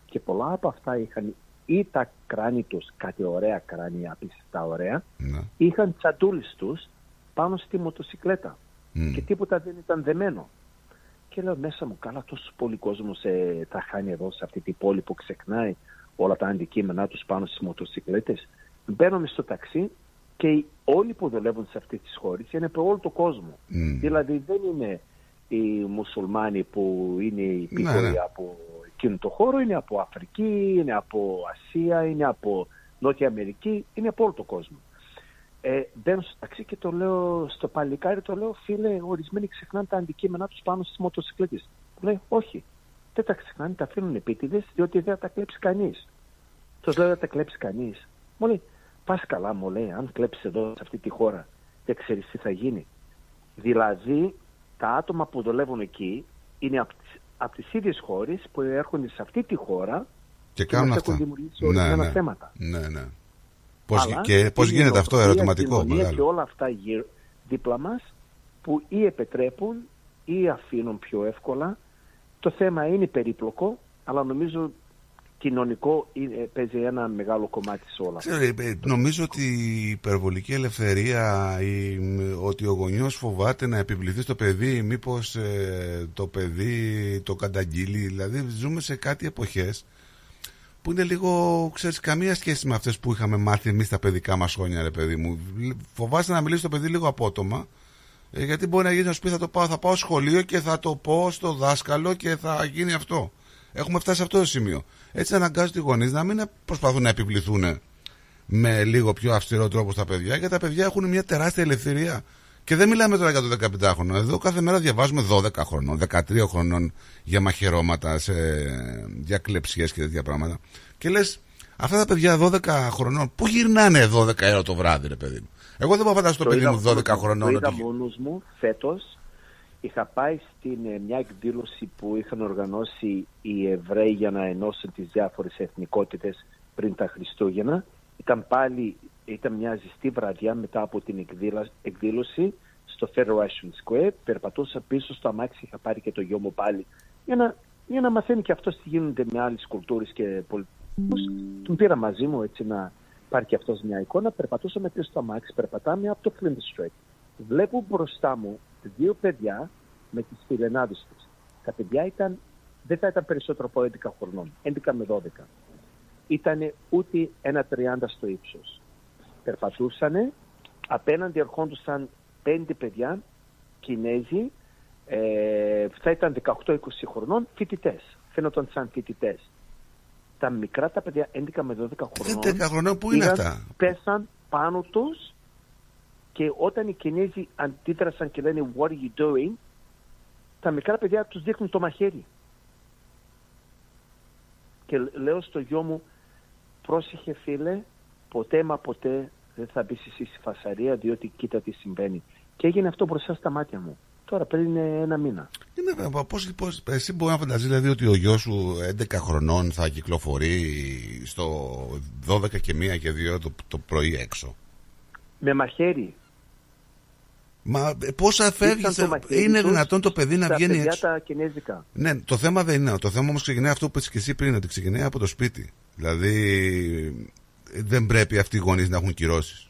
[SPEAKER 24] και πολλά από αυτά είχαν ή τα κράνη τους, κάτι ωραία κράνη, απίστευτα ωραία,
[SPEAKER 1] Ναι.
[SPEAKER 24] είχαν τσαντούλες τους πάνω στη μοτοσυκλέτα
[SPEAKER 1] Μμ.
[SPEAKER 24] και τίποτα δεν ήταν δεμένο. Και λέω μέσα μου, καλά τόσος πολύ κόσμος ε, θα χάνει εδώ σε αυτή την πόλη που ξεχνάει όλα τα αντικείμενά τους πάνω στις μοτοσυκλέτες. Μπαίνουμε στο ταξί και όλοι που δουλεύουν σε αυτές τις χώρες είναι από όλο τον κόσμο.
[SPEAKER 1] Μμ.
[SPEAKER 24] Δηλαδή δεν είναι οι μουσουλμάνοι που είναι οι
[SPEAKER 1] Ναι,
[SPEAKER 24] υπηκόοι
[SPEAKER 1] ναι.
[SPEAKER 24] από εκείνο το χώρο είναι από Αφρική, είναι από Ασία, είναι από Νότια Αμερική, είναι από όλο τον κόσμο. Ε, μπαίνω στο ταξί και το λέω στο παλικάρι, το λέω φίλε, ορισμένοι ξεχνάνε τα αντικείμενά τους πάνω στις μοτοσυκλέτες. Μου λέει όχι, δεν τα ξεχνάνε, τα αφήνουν επίτηδες διότι δεν θα τα κλέψει κανείς. Τους λέω δεν τα κλέψει κανείς. Μου λέει, πας καλά μου λέει, αν κλέψεις εδώ σε αυτή τη χώρα, δεν ξέρεις τι θα γίνει. Δηλαδή, τα άτομα που δουλεύουν εκεί είναι από τις, απ' τις ίδιες χώρες που έρχονται σε αυτή τη χώρα
[SPEAKER 1] Και κάνουν
[SPEAKER 24] μας
[SPEAKER 1] αυτά.
[SPEAKER 24] έχουν δημιουργήσει ορισμένα
[SPEAKER 1] ναι.
[SPEAKER 24] θέματα.
[SPEAKER 1] Ναι, ναι. Πώς,
[SPEAKER 24] Αλλά
[SPEAKER 1] και πώς
[SPEAKER 24] είναι η
[SPEAKER 1] γίνεται αυτό,
[SPEAKER 24] νοοτροπία,
[SPEAKER 1] ερωτηματικό,
[SPEAKER 24] η κοινωνία Και
[SPEAKER 1] μεγάλο.
[SPEAKER 24] όλα αυτά γύρω, δίπλα μας που ή επιτρέπουν ή αφήνουν πιο εύκολα. Το θέμα είναι περίπλοκο, αλλά νομίζω κοινωνικό είναι- παίζει ένα μεγάλο κομμάτι σε όλα. αυτά.
[SPEAKER 1] Ξέρετε, ε, νομίζω ότι η υπερβολική ελευθερία, η, μ, ότι ο γονιός φοβάται να επιβληθεί στο παιδί, μήπως ε, το παιδί το καταγγείλει. Δηλαδή ζούμε σε κάτι εποχές που είναι λίγο, ξέρεις, καμία σχέση με αυτές που είχαμε μάθει εμείς τα παιδικά μας χρόνια, ρε παιδί μου. Φοβάσαι να μιλήσει το παιδί λίγο απότομα, ε, γιατί μπορεί να γίνει να σου πει θα το πάω, θα πάω σχολείο και θα το πω στο δάσκαλο και θα γίνει αυτό. Έχουμε φτάσει σε αυτό το σημείο. Έτσι αναγκάζονται οι γονείς να μην προσπαθούν να επιβληθούν με λίγο πιο αυστηρό τρόπο στα παιδιά, γιατί τα παιδιά έχουν μια τεράστια ελευθερία. Και δεν μιλάμε τώρα για το 15χρονο. Εδώ κάθε μέρα διαβάζουμε 12 χρονών, 13 χρονών για μαχαιρώματα, σε, για κλεψιές και τέτοια πράγματα. Και λες, αυτά τα παιδιά 12 χρονών, πού γυρνάνε 12 ώρα το βράδυ, ρε παιδί μου; Εγώ δεν μπορώ να φανταστώ το παιδί
[SPEAKER 24] είδα
[SPEAKER 1] μου
[SPEAKER 24] μόνος
[SPEAKER 1] 12
[SPEAKER 24] μου,
[SPEAKER 1] χρονών.
[SPEAKER 24] Το είδα
[SPEAKER 1] ότι-
[SPEAKER 24] μόνος μου φέτος. Είχα πάει στην ε, μια εκδήλωση που είχαν οργανώσει οι Εβραίοι για να ενώσουν τις διάφορες εθνικότητες πριν τα Χριστούγεννα. Ήταν πάλι, ήταν μια ζεστή βραδιά μετά από την εκδήλα- εκδήλωση στο Federation Square. Περπατούσα πίσω στο αμάξι, είχα πάρει και το γιο μου πάλι για να, για να μαθαίνει και αυτός τι γίνονται με άλλες κουλτούρες και πολιτισμούς. Τον πήρα μαζί μου έτσι να πάρει και αυτός μια εικόνα. Περπατούσαμε πίσω στο αμάξι, περπατάμε από το Flint Street. Βλέπω μπροστά μου δύο παιδιά με τις φιλενάδες τους. Τα παιδιά ήταν, δεν θα ήταν περισσότερο από 11 χρονών, 11 με 12. Ήτανε ούτε ένα 30 στο ύψος. Περπατούσανε, απέναντι ερχόντουσαν πέντε παιδιά, Κινέζοι, ε, θα ήταν 18-20 χρονών, φοιτητές. Φαίνονταν σαν φοιτητές. Τα μικρά τα παιδιά, 11 με 12 χρονών,
[SPEAKER 1] 11 χρονών, πού είναι
[SPEAKER 24] πήγαν,
[SPEAKER 1] αυτά;
[SPEAKER 24] πέσαν πάνω τους και όταν οι Κινέζοι αντίδρασαν και λένε What are you doing, τα μικρά παιδιά τους δείχνουν το μαχαίρι. Και λ- λέω στο γιο μου, πρόσεχε φίλε, ποτέ μα ποτέ δεν θα μπεις εσύ στη φασαρία διότι κοίτα τι συμβαίνει. Και έγινε αυτό μπροστά στα μάτια μου. Τώρα πριν ένα μήνα.
[SPEAKER 1] Είναι, μα πώς, πώς, εσύ μπορεί να φανταστείς δηλαδή ότι ο γιος σου 11 χρονών θα κυκλοφορεί στο 12 και 1 και 2 το, το πρωί έξω;
[SPEAKER 24] Με μαχαίρι.
[SPEAKER 1] Μα ε, πώς
[SPEAKER 24] Ήρθαν
[SPEAKER 1] φεύγεις,
[SPEAKER 24] το μαχαίρι
[SPEAKER 1] είναι
[SPEAKER 24] τους
[SPEAKER 1] δυνατόν το παιδί να
[SPEAKER 24] στα
[SPEAKER 1] βγαίνει
[SPEAKER 24] παιδιά
[SPEAKER 1] έξω;
[SPEAKER 24] τα κινέζικα.
[SPEAKER 1] Ναι, το θέμα δεν είναι. Το θέμα όμως ξεκινάει αυτό που είπες και εσύ πριν, ότι ξεκινάει από το σπίτι. Δηλαδή ε, δεν πρέπει αυτοί οι γονείς να έχουν κυρώσεις.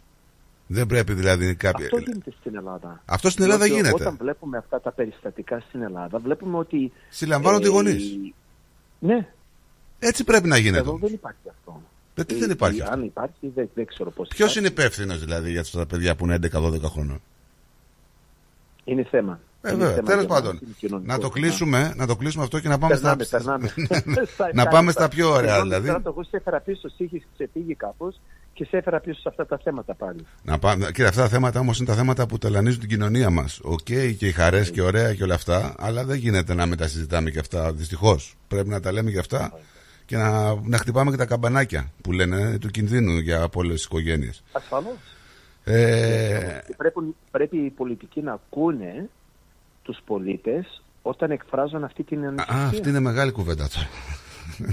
[SPEAKER 1] Δεν πρέπει δηλαδή κάποιοι...
[SPEAKER 24] Αυτό γίνεται στην Ελλάδα.
[SPEAKER 1] Αυτό στην Ελλάδα
[SPEAKER 24] Διότι
[SPEAKER 1] γίνεται.
[SPEAKER 24] Όταν βλέπουμε αυτά τα περιστατικά στην Ελλάδα, βλέπουμε ότι.
[SPEAKER 1] Συλλαμβάνονται οι γονείς.
[SPEAKER 24] Ναι.
[SPEAKER 1] Έτσι πρέπει να γίνεται.
[SPEAKER 24] Εδώ δεν υπάρχει αυτό.
[SPEAKER 1] Γιατί
[SPEAKER 24] Ε,
[SPEAKER 1] δεν υπάρχει
[SPEAKER 24] ε,
[SPEAKER 1] αυτό;
[SPEAKER 24] Αν υπάρχει, δεν, δεν ξέρω πώς.
[SPEAKER 1] Ποιος είναι υπεύθυνος δηλαδή για αυτά τα παιδιά που είναι 11-12 χρονών;
[SPEAKER 24] Είναι θέμα.
[SPEAKER 1] Ε,
[SPEAKER 24] Είναι
[SPEAKER 1] βέβαια,
[SPEAKER 24] θέμα
[SPEAKER 1] τέλος
[SPEAKER 24] για μας,
[SPEAKER 1] πάντων.
[SPEAKER 24] είναι κοινωνικός
[SPEAKER 1] Να το,
[SPEAKER 24] θέμα.
[SPEAKER 1] κλείσουμε, να το κλείσουμε αυτό και να πάμε
[SPEAKER 24] Περνάμε,
[SPEAKER 1] στα.
[SPEAKER 24] περνάμε.
[SPEAKER 1] να πάμε στα πιο ωραία
[SPEAKER 24] Συγγνώμη,
[SPEAKER 1] δηλαδή.
[SPEAKER 24] τώρα, Εγώ σε έφερα πίσω, είχε ξεφύγει κάπως και σε έφερα πίσω σε αυτά τα θέματα πάλι.
[SPEAKER 1] Να πάμε, κύριε, αυτά τα θέματα όμως είναι τα θέματα που ταλανίζουν την κοινωνία μας. Οκ, και οι χαρές και ωραία και όλα αυτά, αλλά δεν γίνεται να μετασυζητάμε και αυτά. Δυστυχώς. Πρέπει να τα λέμε και αυτά και να, να χτυπάμε και τα καμπανάκια που λένε ε, του κινδύνου για πολλέ οικογένειε.
[SPEAKER 24] Ασφαλώς.
[SPEAKER 1] Ε,
[SPEAKER 24] Πρέπει, πρέπει οι πολιτικοί να ακούνε τους πολίτες όταν εκφράζουν αυτή την ανησυχία.
[SPEAKER 1] α, αυτή είναι μεγάλη κουβέντα τώρα.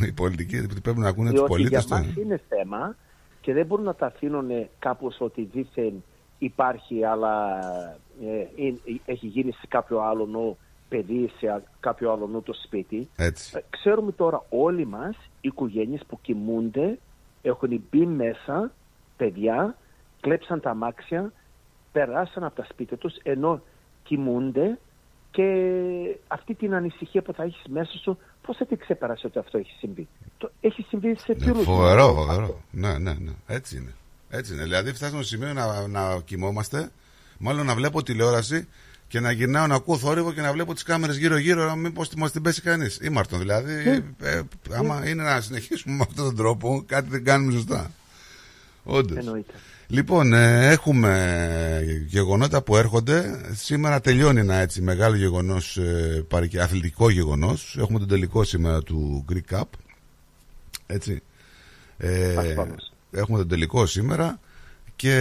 [SPEAKER 1] Οι πολιτικοί πρέπει να ακούνε τους
[SPEAKER 24] Διότι
[SPEAKER 1] πολίτες.
[SPEAKER 24] για μας είναι θέμα και δεν μπορούν να τα αφήνουν κάπως ότι δήθεν υπάρχει αλλά ε, είναι- έχει γίνει σε κάποιο άλλο νου παιδί, σε α- κάποιο άλλο νου το σπίτι.
[SPEAKER 1] Έτσι.
[SPEAKER 24] Ε, Ξέρουμε τώρα όλοι μας, οι οικογένειες που κοιμούνται, έχουν μπει μέσα παιδιά, κλέψαν τα αμάξια, περάσαν από τα σπίτια τους ενώ κοιμούνται και αυτή την ανησυχία που θα έχεις μέσα σου, πώς θα την ξεπεράσει ότι αυτό έχει συμβεί; Το, έχει συμβεί σε
[SPEAKER 1] Ναι,
[SPEAKER 24] φίλους
[SPEAKER 1] φοβερό,
[SPEAKER 24] μου.
[SPEAKER 1] φοβερό. Ναι, ναι, ναι. Έτσι είναι. Έτσι είναι. Δηλαδή φτάσαμε στο σημείο να, να κοιμόμαστε, μάλλον να βλέπω τηλεόραση Και να γυρνάω να ακούω θόρυβο και να βλέπω τις κάμερες γύρω-γύρω, μήπω μας την πέσει κανείς. Ήμαρτον δηλαδή.
[SPEAKER 24] Ναι.
[SPEAKER 1] Ε, άμα είναι να συνεχίσουμε με αυτόν τον τρόπο, κάτι δεν κάνουμε σωστά. Όντως.
[SPEAKER 24] Εννοείται.
[SPEAKER 1] Λοιπόν, ε, έχουμε γεγονότα που έρχονται. Σήμερα τελειώνει ένα έτσι μεγάλο γεγονός, ε, αθλητικό γεγονός. Έχουμε τον τελικό σήμερα του Greek Cup. Έτσι. Ε,
[SPEAKER 24] Ασφαλώς.
[SPEAKER 1] έχουμε τον τελικό σήμερα και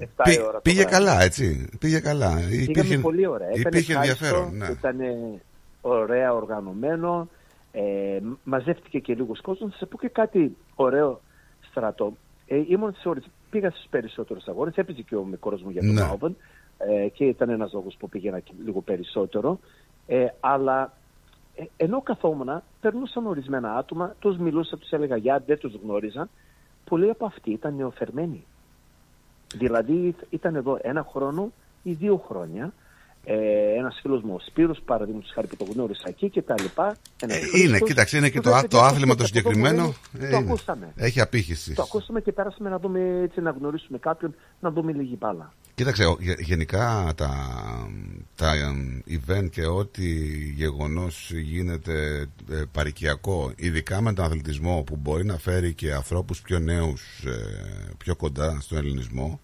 [SPEAKER 24] Εφτά
[SPEAKER 1] πή-
[SPEAKER 24] η ώρα το
[SPEAKER 1] πήγε
[SPEAKER 24] βράδυ.
[SPEAKER 1] καλά, έτσι. Πήγε καλά.
[SPEAKER 24] Πήγαμε πολύ ωραία. Ήταν
[SPEAKER 1] υπήρχε ενδιαφέρον. Ναι.
[SPEAKER 24] Ήταν ωραία οργανωμένο. Ε, μαζεύτηκε και λίγος κόσμος. Θα σα πω και κάτι ωραίο στρατό. Ε, ήμουν σε ώρες, πήγα στους περισσότερους αγώνες. Έπαιζε και ο μικρός μου για τον
[SPEAKER 1] Ναι.
[SPEAKER 24] Μάουβεν. Ε, και ήταν ένας λόγος που πήγαινα και λίγο περισσότερο. Ε, αλλά ε, ενώ καθόμουν, περνούσαν ορισμένα άτομα, τους μιλούσα, τους έλεγα γεια, δεν τους γνώριζα. Πολλοί από αυτοί ήταν νεοφερμένοι. Δηλαδή ήταν εδώ ένα χρόνο ή δύο χρόνια. Ε, ένας φίλος μου, ο Σπύρος, παραδείγματος χάρη που το γνώρισα εκεί και τα λοιπά. ένας
[SPEAKER 1] Ε,
[SPEAKER 24] Χρήστος,
[SPEAKER 1] είναι, κοίταξε, είναι και
[SPEAKER 24] τους
[SPEAKER 1] το,
[SPEAKER 24] λέω,
[SPEAKER 1] α- το
[SPEAKER 24] «Παιδιά,
[SPEAKER 1] άθλημα το
[SPEAKER 24] αυτό που
[SPEAKER 1] συγκεκριμένο.
[SPEAKER 24] μου
[SPEAKER 1] ε,
[SPEAKER 24] λέει, Το
[SPEAKER 1] είναι.
[SPEAKER 24] ακούσαμε.
[SPEAKER 1] Έχει απήχηση.
[SPEAKER 24] Το ακούσαμε και πέρασαμε να δούμε έτσι, να γνωρίσουμε κάποιον, να δούμε λίγη μπάλα.
[SPEAKER 1] Κοίταξε, ο- γε- γενικά τα, τα εμ, event και ό,τι γεγονός γίνεται ε, παρικιακό, ειδικά με τον αθλητισμό που μπορεί να φέρει και ανθρώπους πιο νέους ε, πιο κοντά στον ελληνισμό,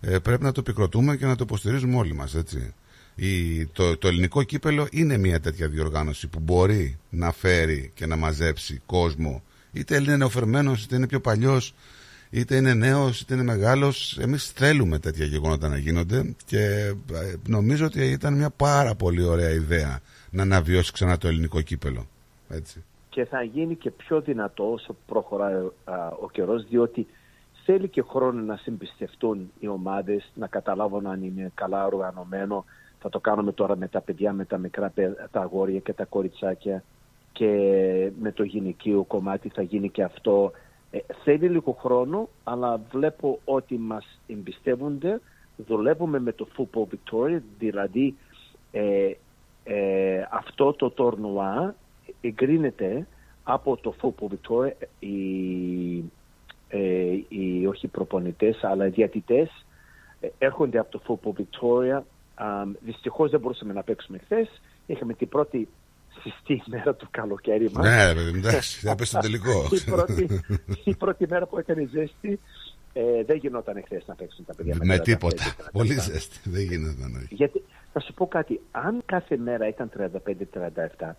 [SPEAKER 1] ε, πρέπει να το επικροτούμε και να το υποστηρίζουμε όλοι μας, έτσι. Η, το, το ελληνικό κύπελο είναι μια τέτοια διοργάνωση που μπορεί να φέρει και να μαζέψει κόσμο, είτε είναι νεοφερμένος, είτε είναι πιο παλιός, είτε είναι νέος, είτε είναι μεγάλος. Εμείς θέλουμε τέτοια γεγονότα να γίνονται και ε, νομίζω ότι ήταν μια πάρα πολύ ωραία ιδέα να αναβιώσει ξανά το ελληνικό κύπελο. Έτσι.
[SPEAKER 24] και θα γίνει και πιο δυνατό όσο προχωράει α, ο καιρός διότι θέλει και χρόνο να συμπιστευτούν οι ομάδες, να καταλάβουν αν είναι καλά οργανωμένο. Θα το κάνουμε τώρα με τα παιδιά, με τα μικρά παι- τα αγόρια και τα κοριτσάκια και με το γυναικείο κομμάτι θα γίνει και αυτό. Ε, θέλει λίγο χρόνο, αλλά βλέπω ότι μας εμπιστεύονται. Δουλεύουμε με το Football Victoria, δηλαδή ε, ε, αυτό το τορνουά εγκρίνεται από το Football Victoria οι, ε, οι όχι προπονητές αλλά οι διατητές ε, έρχονται από το Football Victoria Α, δυστυχώς δεν μπορούσαμε να παίξουμε χθες. Είχαμε την πρώτη συστή μέρα του καλοκαίρι μας.
[SPEAKER 1] Ναι, ρε παιδί, εντάξει, θα πέσει στο τελικό.
[SPEAKER 24] η, πρώτη, η πρώτη μέρα που έκανε ζέστη ε, δεν γινόταν χθες να παίξουν τα παιδιά.
[SPEAKER 1] Με
[SPEAKER 24] 35
[SPEAKER 1] τίποτα.
[SPEAKER 24] και 37.
[SPEAKER 1] Πολύ ζέστη. Δεν γίνεται να έχει.
[SPEAKER 24] Γιατί θα σου πω κάτι, αν κάθε μέρα ήταν 35-37,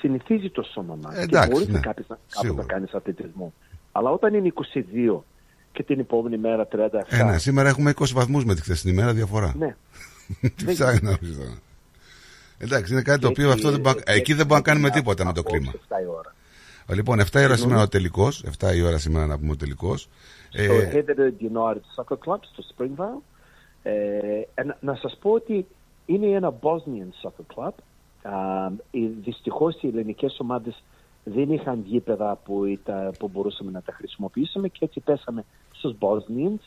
[SPEAKER 24] συνηθίζει το σώμα μας
[SPEAKER 1] Ε,
[SPEAKER 24] και
[SPEAKER 1] εντάξει,
[SPEAKER 24] μπορείς
[SPEAKER 1] ναι,
[SPEAKER 24] να κάποιος να, κάποιος
[SPEAKER 1] σίγουρα.
[SPEAKER 24] να κάνεις αθλητισμό. Αλλά όταν είναι 22 και την επόμενη μέρα 37,
[SPEAKER 1] Ε, ναι, σήμερα έχουμε 20 βαθμούς με τη χθεσινή μέρα διαφορά.
[SPEAKER 24] ναι.
[SPEAKER 1] Τι ψάχνει να βρεις τώρα. Εντάξει, είναι κάτι το
[SPEAKER 24] Και
[SPEAKER 1] οποίο
[SPEAKER 24] έτσι,
[SPEAKER 1] αυτό δεν μπορεί-
[SPEAKER 24] ε,
[SPEAKER 1] εκεί δεν μπορούμε να κάνουμε
[SPEAKER 24] από-
[SPEAKER 1] τίποτα με το
[SPEAKER 24] απόψε
[SPEAKER 1] κλίμα.
[SPEAKER 24] 7 η ώρα.
[SPEAKER 1] Λοιπόν, 7 η ώρα σήμερα ο τελικός. 7 η ώρα σήμερα να πούμε ο τελικός.
[SPEAKER 24] στο
[SPEAKER 1] Ε,
[SPEAKER 24] Heather United Soccer Club στο Springvale. Ε, ε, να- να σας πω ότι είναι ένα Bosnian Soccer Club. Α, οι- δυστυχώς οι ελληνικές ομάδες δεν είχαν γήπεδα που, ήταν, που μπορούσαμε να τα χρησιμοποιήσουμε και έτσι πέσαμε στους Bosnians.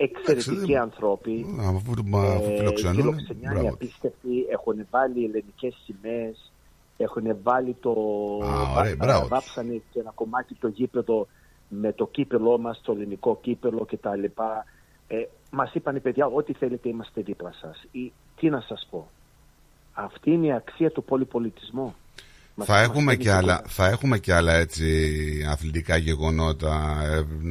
[SPEAKER 24] Εξαιρετικοί
[SPEAKER 1] δεν-
[SPEAKER 24] άνθρωποι.
[SPEAKER 1] αφού το- μα- αφού φιλοξενούν,
[SPEAKER 24] φιλοξενιά,
[SPEAKER 1] μπράβο
[SPEAKER 24] οι
[SPEAKER 1] τους.
[SPEAKER 24] απίστευτοι. Έχουν βάλει ελληνικές σημαίες. Έχουν βάλει το...
[SPEAKER 1] Α, ωραία,
[SPEAKER 24] βά-
[SPEAKER 1] μπράβο τους.
[SPEAKER 24] βάψανε και ένα κομμάτι το γήπεδο με το κύπελό μας, το ελληνικό κύπελο κτλ. Ε, μας είπαν οι παιδιά, ό,τι θέλετε είμαστε δίπλα σας. Ή, τι να σας πω. Αυτή είναι η αξία του πολυπολιτισμού. Μας-
[SPEAKER 1] θα,
[SPEAKER 24] μας
[SPEAKER 1] έχουμε
[SPEAKER 24] φέρνει
[SPEAKER 1] και
[SPEAKER 24] και
[SPEAKER 1] άλλα,
[SPEAKER 24] κοντά.
[SPEAKER 1] θα έχουμε και άλλα έτσι αθλητικά γεγονότα.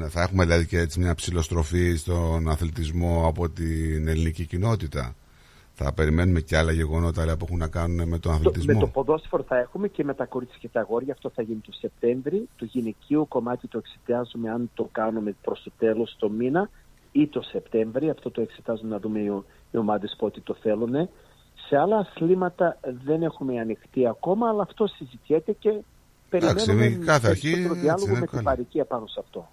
[SPEAKER 1] ε, Θα έχουμε δηλαδή και έτσι μια ψηλοστροφή στον αθλητισμό από την ελληνική κοινότητα. Θα περιμένουμε και άλλα γεγονότα άλλα που έχουν να κάνουν με τον
[SPEAKER 24] Το-
[SPEAKER 1] αθλητισμό.
[SPEAKER 24] με το ποδόσφαιρο θα έχουμε και με τα κορίτσια και τα αγόρια. Αυτό θα γίνει το Σεπτέμβρη. Το γυναικείο κομμάτι το εξετάζουμε αν το κάνουμε προς το τέλος το μήνα ή το Σεπτέμβρη. Αυτό το εξετάζουμε να δούμε οι, ο- οι ομάδες πότε το θέλουν. Σε άλλα αθλήματα δεν έχουμε ανοιχτεί ακόμα, αλλά αυτό συζητιέται και περιμένουμε
[SPEAKER 1] είναι κάθε αρχή,
[SPEAKER 24] περισσότερο
[SPEAKER 1] έτσι,
[SPEAKER 24] διάλογο
[SPEAKER 1] είναι
[SPEAKER 24] με την
[SPEAKER 1] καλά.
[SPEAKER 24] παροικία πάνω σε αυτό.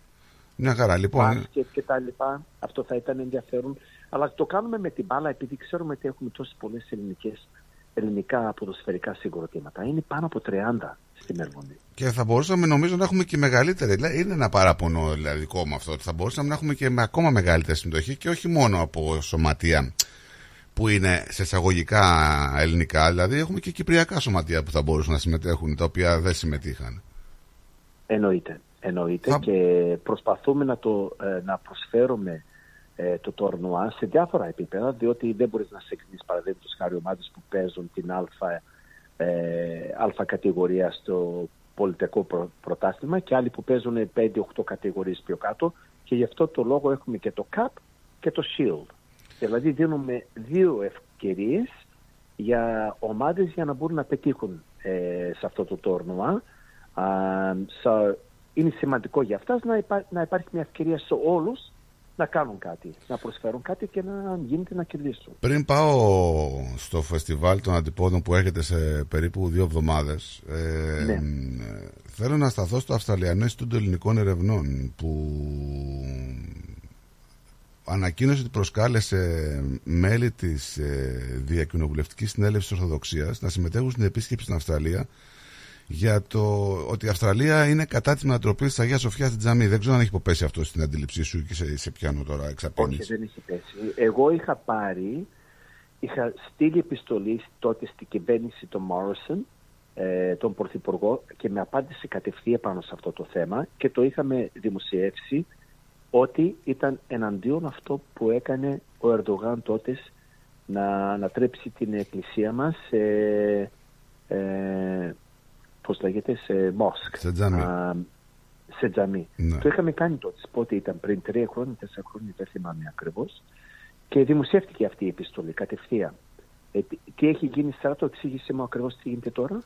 [SPEAKER 1] Μια χαρά. Λοιπόν,
[SPEAKER 24] Μπάσκετ και τα λοιπά. Αυτό θα ήταν ενδιαφέρον. Αλλά το κάνουμε με την μπάλα επειδή ξέρουμε ότι έχουμε τόσες πολλές ελληνικές, ελληνικά ποδοσφαιρικά συγκροτήματα. Είναι πάνω από 30 στη Μελβούνη.
[SPEAKER 1] Και θα μπορούσαμε νομίζω να έχουμε και μεγαλύτερη. Δηλαδή, είναι ένα παράπονο δηλαδή, δικό μου αυτό. ότι Θα μπορούσαμε να έχουμε και με ακόμα μεγαλύτερη συμμετοχή και όχι μόνο από σωματεία που είναι σε εισαγωγικά ελληνικά. Δηλαδή, έχουμε και κυπριακά σωματεία που θα μπορούσαν να συμμετέχουν, τα οποία δεν συμμετείχαν.
[SPEAKER 24] Εννοείται. Εννοείται
[SPEAKER 1] Θα-
[SPEAKER 24] και προσπαθούμε να, το, ε, να προσφέρουμε ε, το τόρνουα σε διάφορα επίπεδα, διότι δεν μπορείς να συγκρίνεις παραδείγματος χάρη ομάδες που παίζουν την α, ε, α κατηγορία στο πολιτικό προ- πρωτάθλημα και άλλοι που παίζουν 5-8 κατηγορίες πιο κάτω και γι' αυτό το λόγο έχουμε και το CAP και το SHIELD. Δηλαδή δίνουμε δύο ευκαιρίες για ομάδες για να μπορούν να πετύχουν ε, σε αυτό το τόρνουα. Α, so, είναι σημαντικό για αυτάς να, υπά- να υπάρχει μια ευκαιρία σε όλους να κάνουν κάτι, να προσφέρουν κάτι και να γίνεται να κερδίσουν.
[SPEAKER 1] Πριν πάω στο φεστιβάλ των αντιπόδων που έρχεται σε περίπου δύο εβδομάδες ε,
[SPEAKER 24] Ναι.
[SPEAKER 1] μ, ε, θέλω να σταθώ στο Αυστραλιανό Ινστιτούτο Ελληνικών Ερευνών που ανακοίνωσε ότι προσκάλεσε μέλη της ε, Διακοινοβουλευτικής Συνέλευσης Ορθοδοξίας να συμμετέχουν στην επίσκεψη στην Αυστραλία για το ότι η Αυστραλία είναι κατά της μετατροπής της Αγίας Σοφιάς στην Τζαμί. Δεν ξέρω αν έχει υποπέσει αυτό στην αντίληψή σου και σε, σε πιάνω τώρα εξαπίνεις.
[SPEAKER 24] Όχι, δεν έχει πέσει. Εγώ είχα πάρει, είχα στείλει επιστολή τότε στην κυβέρνηση των Μόρισον, ε, τον Πρωθυπουργό, και με απάντησε κατευθείαν πάνω σε αυτό το θέμα και το είχαμε δημοσιεύσει ότι ήταν εναντίον αυτό που έκανε ο Ερντογάν τότε να ανατρέψει την εκκλησία μας σε, ε, πώς λέγεται, σε μόσκ.
[SPEAKER 1] Σε τζαμί.
[SPEAKER 24] Α, σε τζαμί.
[SPEAKER 1] Ναι.
[SPEAKER 24] Το είχαμε κάνει τότε, πότε ήταν πριν τρία χρόνια, τέσσερα χρόνια, δεν θυμάμαι ακριβώς. Και δημοσιεύτηκε αυτή η επιστολή κατευθείαν. Ε, τι, τι έχει γίνει στράτο, εξήγησε μου ακριβώς τι γίνεται τώρα.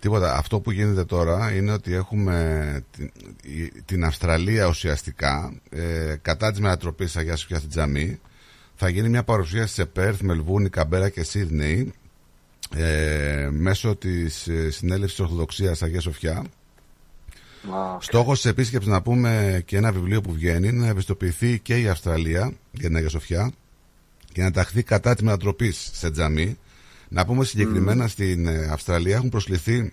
[SPEAKER 1] Τίποτα. Αυτό που γίνεται τώρα είναι ότι έχουμε την, η- την Αυστραλία ουσιαστικά ε, κατά της μετατροπής Αγίας Σοφιά στην Τζαμί. Θα γίνει μια παρουσίαση σε Πέρθ, Μελβούνι, Καμπέρα και Σίδνεϊ ε, μέσω της ε, συνέλευσης Ορθοδοξίας Αγίας Σοφιά. Στόχος τη επίσκεψης να πούμε και ένα βιβλίο που βγαίνει είναι να ευαισθητοποιηθεί και η Αυστραλία για την Αγία Σοφιά και να ταχθεί κατά της μετατροπής σε τζαμί. Να πούμε συγκεκριμένα στην ε, Αυστραλία έχουν προσληφθεί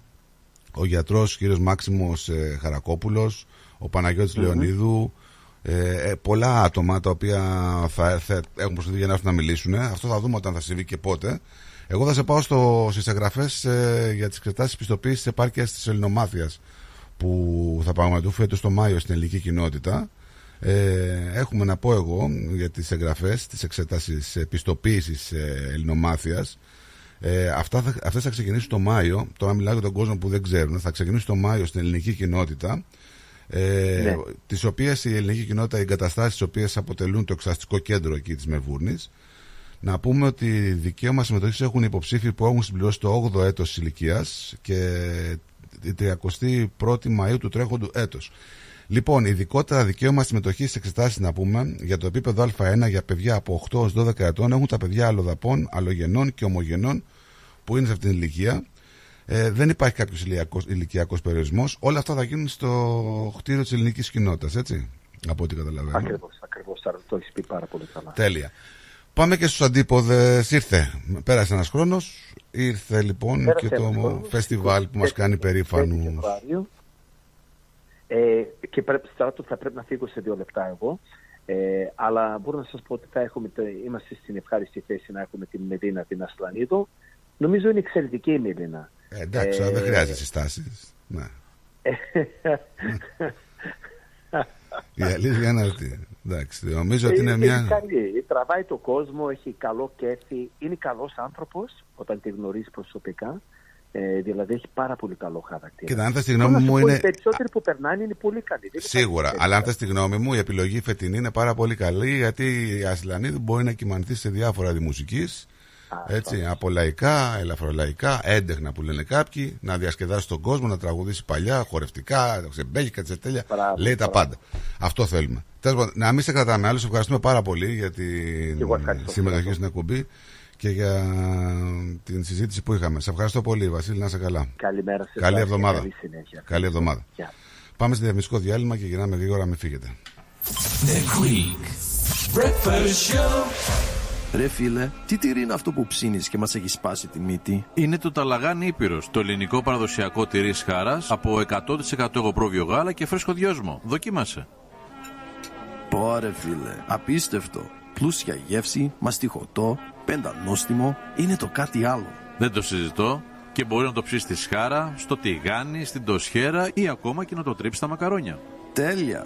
[SPEAKER 1] ο γιατρός κύριος Μάξιμος ε, Χαρακόπουλος, ο παναγιώτης
[SPEAKER 25] Μμμ.
[SPEAKER 1] Λεωνίδου, ε, ε, πολλά άτομα τα οποία θα, θα έχουν προσληφθεί για να έρθουν να μιλήσουν. Αυτό θα δούμε όταν θα συμβεί και πότε. Εγώ θα σε πάω στο, στις εγγραφές ε, για τις εξετάσεις πιστοποίησης της επάρκειας της ελληνομάθειας που θα πραγματοποιηθούν φέτος το Μάιο στην ελληνική κοινότητα. Ε, έχουμε να πω εγώ για τις εγγραφές, τις εξετάσεις ε, πιστοποίησης ε, ελληνομάθειας. Ε, αυτά θα, αυτές θα ξεκινήσουν το Μάιο. Τώρα μιλάω για τον κόσμο που δεν ξέρουν. Θα ξεκινήσουν το Μάιο στην ελληνική κοινότητα. Ε,
[SPEAKER 24] Ναι.
[SPEAKER 1] Τις οποίες η ελληνική κοινότητα, οι εγκαταστάσεις τις οποίες αποτελούν το εξαστικό κέντρο εκεί της Μελβούρνης. Να πούμε ότι δικαίωμα συμμετοχής έχουν υποψήφοι που έχουν συμπληρώσει το 8ο έτος της ηλικίας και η 31η Μαΐου του τρέχοντου έτος. Λοιπόν, ειδικότερα δικαίωμα συμμετοχής σε εξετάσεις, να πούμε, για το επίπεδο Α1 για παιδιά από 8 έως 12 ετών έχουν τα παιδιά αλλοδαπών, αλλογενών και ομογενών που είναι σε αυτήν την ηλικία. Ε, δεν υπάρχει κάποιος ηλικιακός περιορισμός. Όλα αυτά θα γίνουν στο κτίριο της ελληνικής κοινότητας, έτσι. Από ό,τι καταλαβαίνω.
[SPEAKER 24] Ακριβώς, ακριβώς, Άρα το έχεις πει πάρα πολύ καλά.
[SPEAKER 1] Τέλεια. Πάμε και στους αντίποδες. Ήρθε. Πέρασε ένας χρόνος. Ήρθε λοιπόν
[SPEAKER 24] Πέρασε
[SPEAKER 1] και το
[SPEAKER 24] ένας χρόνος.
[SPEAKER 1] φεστιβάλ που μας κάνει περήφανους.
[SPEAKER 24] Φεβρουάριο. Ε, και πρέπει, στράτο θα πρέπει να φύγω σε δύο λεπτά εγώ. Ε, αλλά μπορώ να σας πω ότι θα έχουμε, το- είμαστε στην ευχάριστη θέση να έχουμε την Μελίνα την Ασλανίδο. Νομίζω είναι εξαιρετική η Μελίνα.
[SPEAKER 1] Ε, εντάξει,
[SPEAKER 24] Ε,
[SPEAKER 1] δεν χρειάζεται συστάσεις. Ναι. Η αλήθεια είναι αυτή. Εντάξει, νομίζω ότι είναι
[SPEAKER 24] Ε,
[SPEAKER 1] μια.
[SPEAKER 24] Είναι καλή. Τραβάει το κόσμο, έχει καλό κέφι. Είναι καλός άνθρωπος όταν τη γνωρίζει προσωπικά. Ε, δηλαδή έχει πάρα πολύ καλό χαρακτήρα.
[SPEAKER 1] Κοίτα, αν θες τη
[SPEAKER 24] Μπορώ
[SPEAKER 1] γνώμη
[SPEAKER 24] να σου
[SPEAKER 1] μου
[SPEAKER 24] πω,
[SPEAKER 1] είναι-
[SPEAKER 24] Οι περισσότεροι που περνάνε είναι πολύ καλοί. Δεν υπάρχει
[SPEAKER 1] Σίγουρα.
[SPEAKER 24] τέτοια.
[SPEAKER 1] Αλλά αν θες τη γνώμη μου, η επιλογή φετινή είναι πάρα πολύ καλή γιατί η Ασλανίδη μπορεί να κοιμανθεί σε διάφορα είδη μουσικής, Έτσι, από λαϊκά, ελαφρολαϊκά, έντεχνα που λένε κάποιοι, να διασκεδάσει τον κόσμο, να τραγουδήσει παλιά, χορευτικά, ξεμπέγικα, τσετέλια. Λέει τα πάντα. Αυτό θέλουμε. Τέλος πάντων, να μην σε κρατάμε άλλο. Σε ευχαριστούμε πάρα πολύ για την
[SPEAKER 24] εγώ ευχαριστώ.
[SPEAKER 1] συμμετοχή στην εκπομπή και για την συζήτηση που είχαμε. Σε ευχαριστώ πολύ, Βασίλη, να είσαι καλά.
[SPEAKER 24] Καλημέρα σε
[SPEAKER 1] Καλή
[SPEAKER 24] εσάς και
[SPEAKER 1] εβδομάδα.
[SPEAKER 24] καλή συνέχεια.
[SPEAKER 1] Καλή εβδομάδα.
[SPEAKER 24] Γεια.
[SPEAKER 1] Πάμε στο διαφημιστικό διάλειμμα και γυρνάμε γρήγορα, μην φύγετε.
[SPEAKER 4] The Greek Breakfast Show.
[SPEAKER 6] Ρε φίλε, τι τυρί είναι αυτό που ψήνεις και μας έχει σπάσει τη μύτη;
[SPEAKER 15] Είναι το Ταλαγάν Ήπειρος, το ελληνικό παραδοσιακό τυρί χάρας από 100% εγωπρόβιο γάλα και φρέσκο δυόσμο. Δοκίμασε.
[SPEAKER 6] Πόρε φίλε, απίστευτο. Πλούσια γεύση, μαστιχωτό, πεντανόστιμο, είναι το κάτι άλλο.
[SPEAKER 15] Δεν το συζητώ και μπορεί να το ψήσει στη σχάρα, στο τηγάνι, στην τοσχέρα ή ακόμα και να το τρίψεις στα μακαρόνια.
[SPEAKER 6] Τέλεια.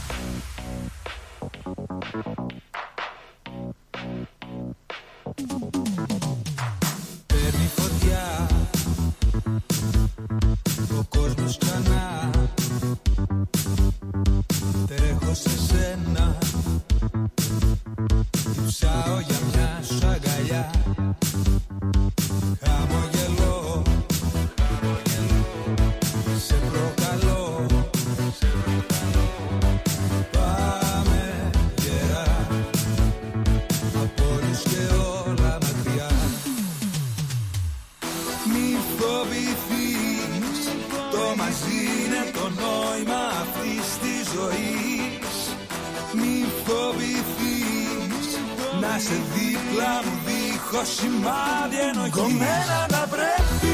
[SPEAKER 3] Παίρνει δίπλα μου δίχως σημάδι ενοχής Κομμένα τα πρέπει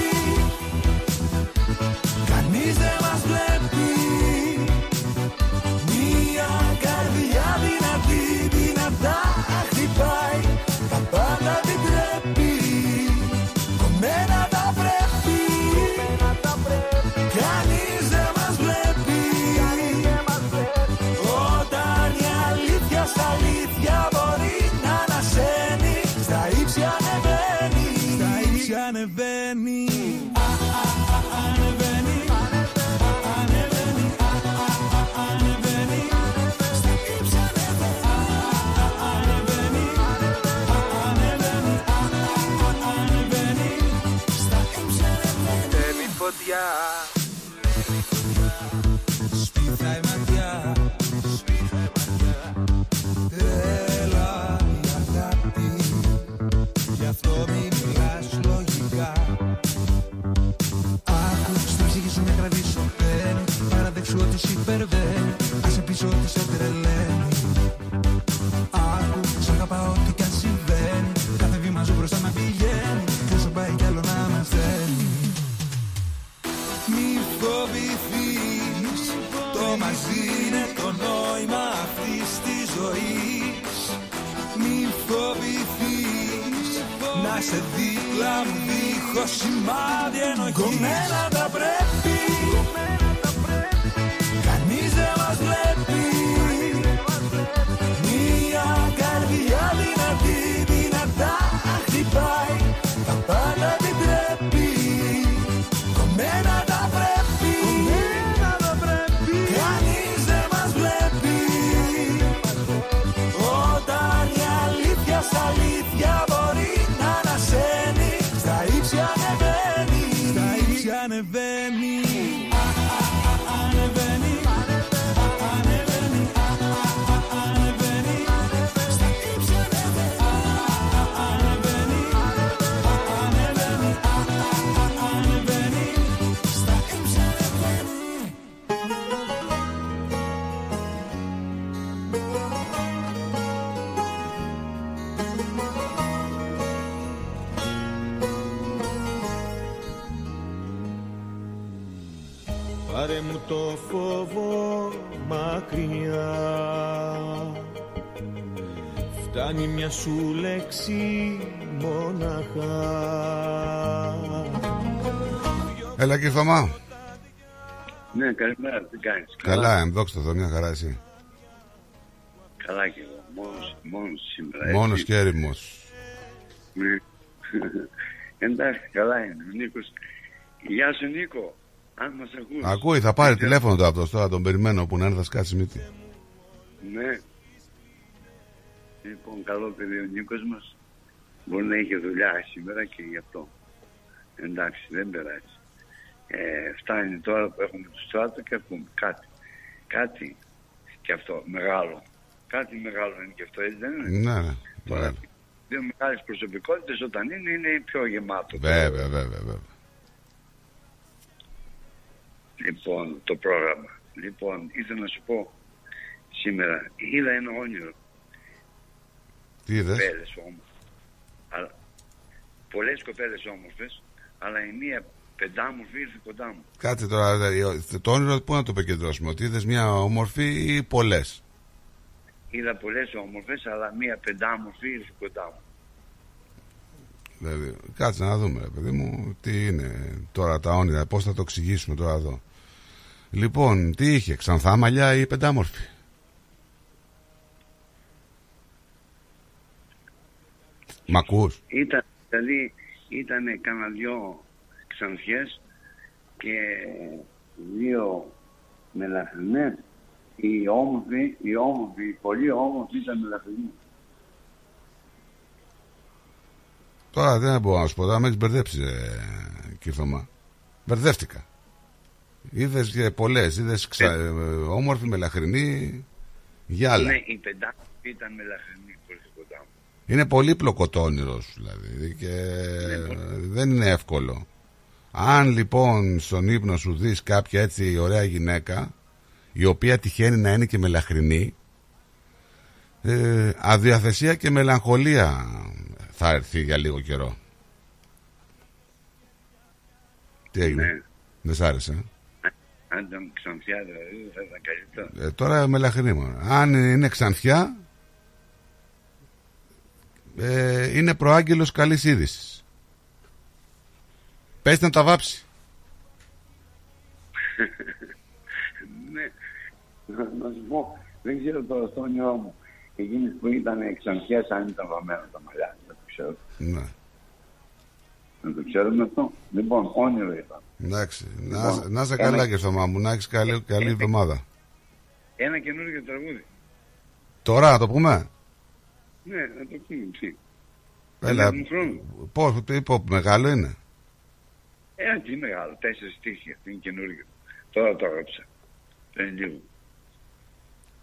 [SPEAKER 1] Έλα και Θωμά.
[SPEAKER 25] Ναι, καλημέρα, τι κάνεις.
[SPEAKER 1] Καλά, εμδόξα το μια χαρά εσύ.
[SPEAKER 25] Καλά και εγώ, μόνος, μόνος σήμερα.
[SPEAKER 1] Μόνος
[SPEAKER 25] έτσι.
[SPEAKER 1] και έρημος.
[SPEAKER 25] Ναι. Εντάξει, καλά είναι. Ο Νίκος. Γεια σου Νίκο, αν μας ακούς.
[SPEAKER 1] Ακούει, θα πάρει τηλέφωνο το αυτός τώρα, τον περιμένω που να έρθει θα σκάσει μύτη.
[SPEAKER 25] Ναι. Λοιπόν, καλό παιδί ο Νίκος μας. Μπορεί να είχε δουλειά σήμερα και γι' αυτό. Εντάξει, δεν περάσει. Ε, φτάνει τώρα που έχουμε το στράτο και ακούμε κάτι. Κάτι και αυτό μεγάλο. Κάτι μεγάλο είναι και αυτό, έτσι δεν είναι;
[SPEAKER 1] Ναι, ναι. Ωραία.
[SPEAKER 25] Δύο μεγάλες προσωπικότητες όταν είναι, είναι πιο γεμάτο.
[SPEAKER 1] Βέβαια, βέβαια, βέβαια.
[SPEAKER 25] Λοιπόν, το πρόγραμμα. Λοιπόν, ήθελα να σου πω, σήμερα. Είδα ένα όνειρο.
[SPEAKER 1] Τι είδες;
[SPEAKER 25] Κοπέλες όμως. Αλλά, πολλές κοπέλες όμορφες, αλλά η μία πεντάμορφη ήρθε κοντά μου.
[SPEAKER 1] Κάτσε τώρα, δε- το όνειρο πού να το επικεντρώσουμε, ότι είδες μια όμορφη ή πολλές;
[SPEAKER 25] Είδα πολλές όμορφες, αλλά μία πεντάμορφη ήρθε κοντά μου.
[SPEAKER 1] Δηλαδή, κάτσε να δούμε, ρε παιδί μου, τι είναι τώρα τα όνειρα, πώς θα το εξηγήσουμε τώρα εδώ. Λοιπόν, τι είχε, ξανθά μαλλιά ή πεντάμορφη. Μ' ακούς;
[SPEAKER 25] Ήταν, δηλαδή, ήταν κάνα δυο ξανθιές και δύο μελαχρινές. Η όμορφη, η όμορφη, η πολύ όμορφη ήταν μελαχρινή.
[SPEAKER 1] Τώρα δεν μπορώ να σου πω, τώρα με έχεις μπερδέψεις, ε, κύριε Θωμά. Μπερδεύτηκα. Είδες και πολλές, είδες ξα... ε, όμορφη, μελαχρινή, γυάλα.
[SPEAKER 25] Ναι, η πεντάμορφη ήταν μελαχρινή που ήρθε κοντά μου.
[SPEAKER 1] Είναι πολύπλοκο το όνειρο σου δηλαδή και δεν είναι εύκολο. Αν λοιπόν στον ύπνο σου δεις κάποια έτσι ωραία γυναίκα η οποία τυχαίνει να είναι και μελαχρινή ε, αδιαθεσία και μελαγχολία θα έρθει για λίγο καιρό. Τι έγινε,
[SPEAKER 25] Ναι.
[SPEAKER 1] δεν σ' άρεσε. ε;
[SPEAKER 25] Αν ήταν ξανθιά δηλαδή θα ήταν καλύτερο.
[SPEAKER 1] Ε, τώρα μελαχρινή μόνο. Αν είναι ξανθιά, ε, είναι προάγγελος καλής είδησης. Πες να τα βάψει.
[SPEAKER 25] ναι. Να, να σου πω, δεν ξέρω τώρα στο όνειρό μου. Εκείνες που ήταν ξανθιές αν ήταν βαμμένα τα μαλλιά. Δεν το ξέρω.
[SPEAKER 1] Ναι.
[SPEAKER 25] Δεν το ξέρουμε αυτό. Λοιπόν, όνειρο ήταν.
[SPEAKER 1] Εντάξει. Να,
[SPEAKER 25] Λοιπόν,
[SPEAKER 1] να είσαι
[SPEAKER 25] ένα-
[SPEAKER 1] καλά και Θωμά μου. Να έχεις καλή, καλή εβδομάδα.
[SPEAKER 25] Ένα καινούργιο τραγούδι.
[SPEAKER 1] Τώρα να το πούμε;
[SPEAKER 25] Ναι, να το πούμε. Τι.
[SPEAKER 1] Έλα.
[SPEAKER 25] έχουμε χρόνο.
[SPEAKER 1] Πώς, τι πω, μεγάλο είναι.
[SPEAKER 25] Ένα τι μεγάλο, τέσσερις στίχοι, αυτό είναι καινούργιο. Τώρα το έγραψα. Δεν είναι λίγο.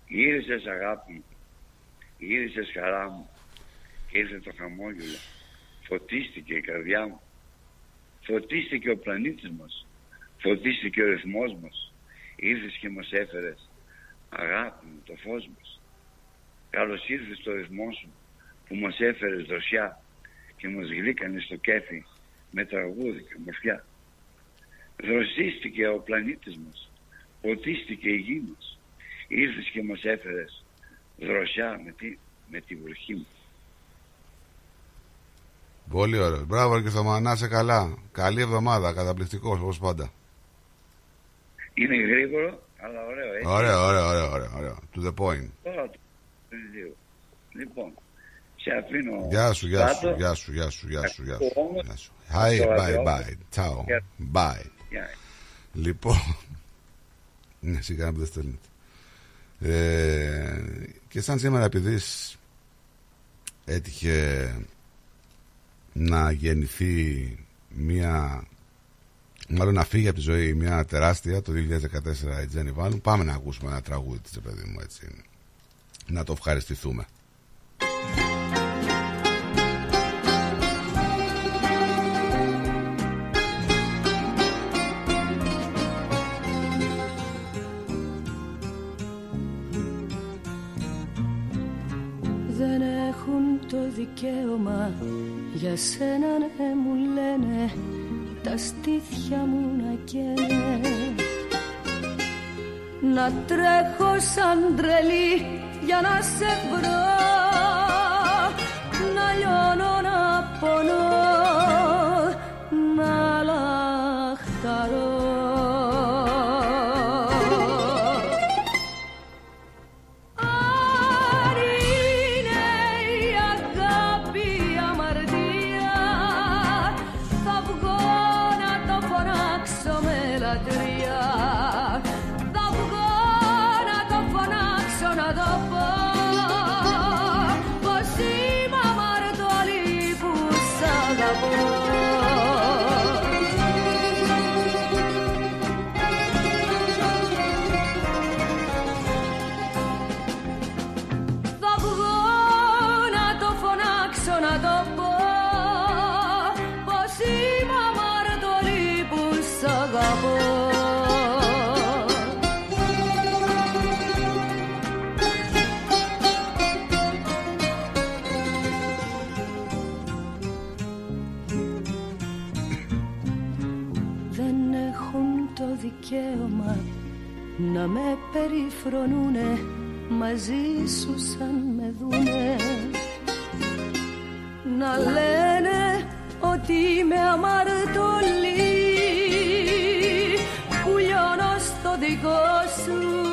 [SPEAKER 25] Γύρισες αγάπη μου, γύρισες χαρά μου και ήρθε το χαμόγελο. Φωτίστηκε η καρδιά μου. Φωτίστηκε ο πλανήτης μας. Φωτίστηκε ο ρυθμός μας. Ήρθες και μας έφερες αγάπη μου, το φως μας. Καλώς ήρθες στο ρυθμό σου που μας έφερες δροσιά και μας γλύκανε στο κέφι με τραγούδι και ομορφιά. Δροσίστηκε ο πλανήτης μας, ποτίστηκε η γη μας. Ήρθες και μας έφερες δροσιά με τη, με τη βροχή μου.
[SPEAKER 1] Πολύ ωραίο. Μπράβο και Θωμά, να είσαι καλά. Καλή εβδομάδα, καταπληκτικός όπως πάντα.
[SPEAKER 25] Είναι γρήγορο, αλλά ωραίο, έτσι.
[SPEAKER 1] Ωραίο, ωραίο, ωραίο, ωραίο, ωραίο. To the point.
[SPEAKER 25] Τώρα το είναι λίγο. Λοιπόν, σε αφήνω.
[SPEAKER 1] Γεια σου, γεια σου,
[SPEAKER 25] κάτω.
[SPEAKER 1] γεια σου, γεια σου, γεια σου, γεια σου.
[SPEAKER 25] Όμως,
[SPEAKER 1] Γεια σου. Hi,
[SPEAKER 25] στο
[SPEAKER 1] bye,
[SPEAKER 25] ραδιόφωνο.
[SPEAKER 1] bye. Ciao.
[SPEAKER 25] Γεια.
[SPEAKER 1] Bye.
[SPEAKER 25] Γεια.
[SPEAKER 1] Λοιπόν. Ναι, σιγά που δεν στέλνετε. Ε, και σαν σήμερα επειδή σ- έτυχε να γεννηθεί μία μάλλον να φύγει από τη ζωή μια τεράστια το 2014 η Τζένι Βάλουν πάμε να ακούσουμε ένα τραγούδι της παιδί μου έτσι να το ευχαριστηθούμε
[SPEAKER 23] για σένα ναι μου λένε τα στήθια μου να καίνε. Να τρέχω σαν τρελή για να σε βρω με περιφρονούνε μαζί σου σαν με δούνε. Να λένε ότι είμαι αμαρτωλή που λιώνω στο δικό σου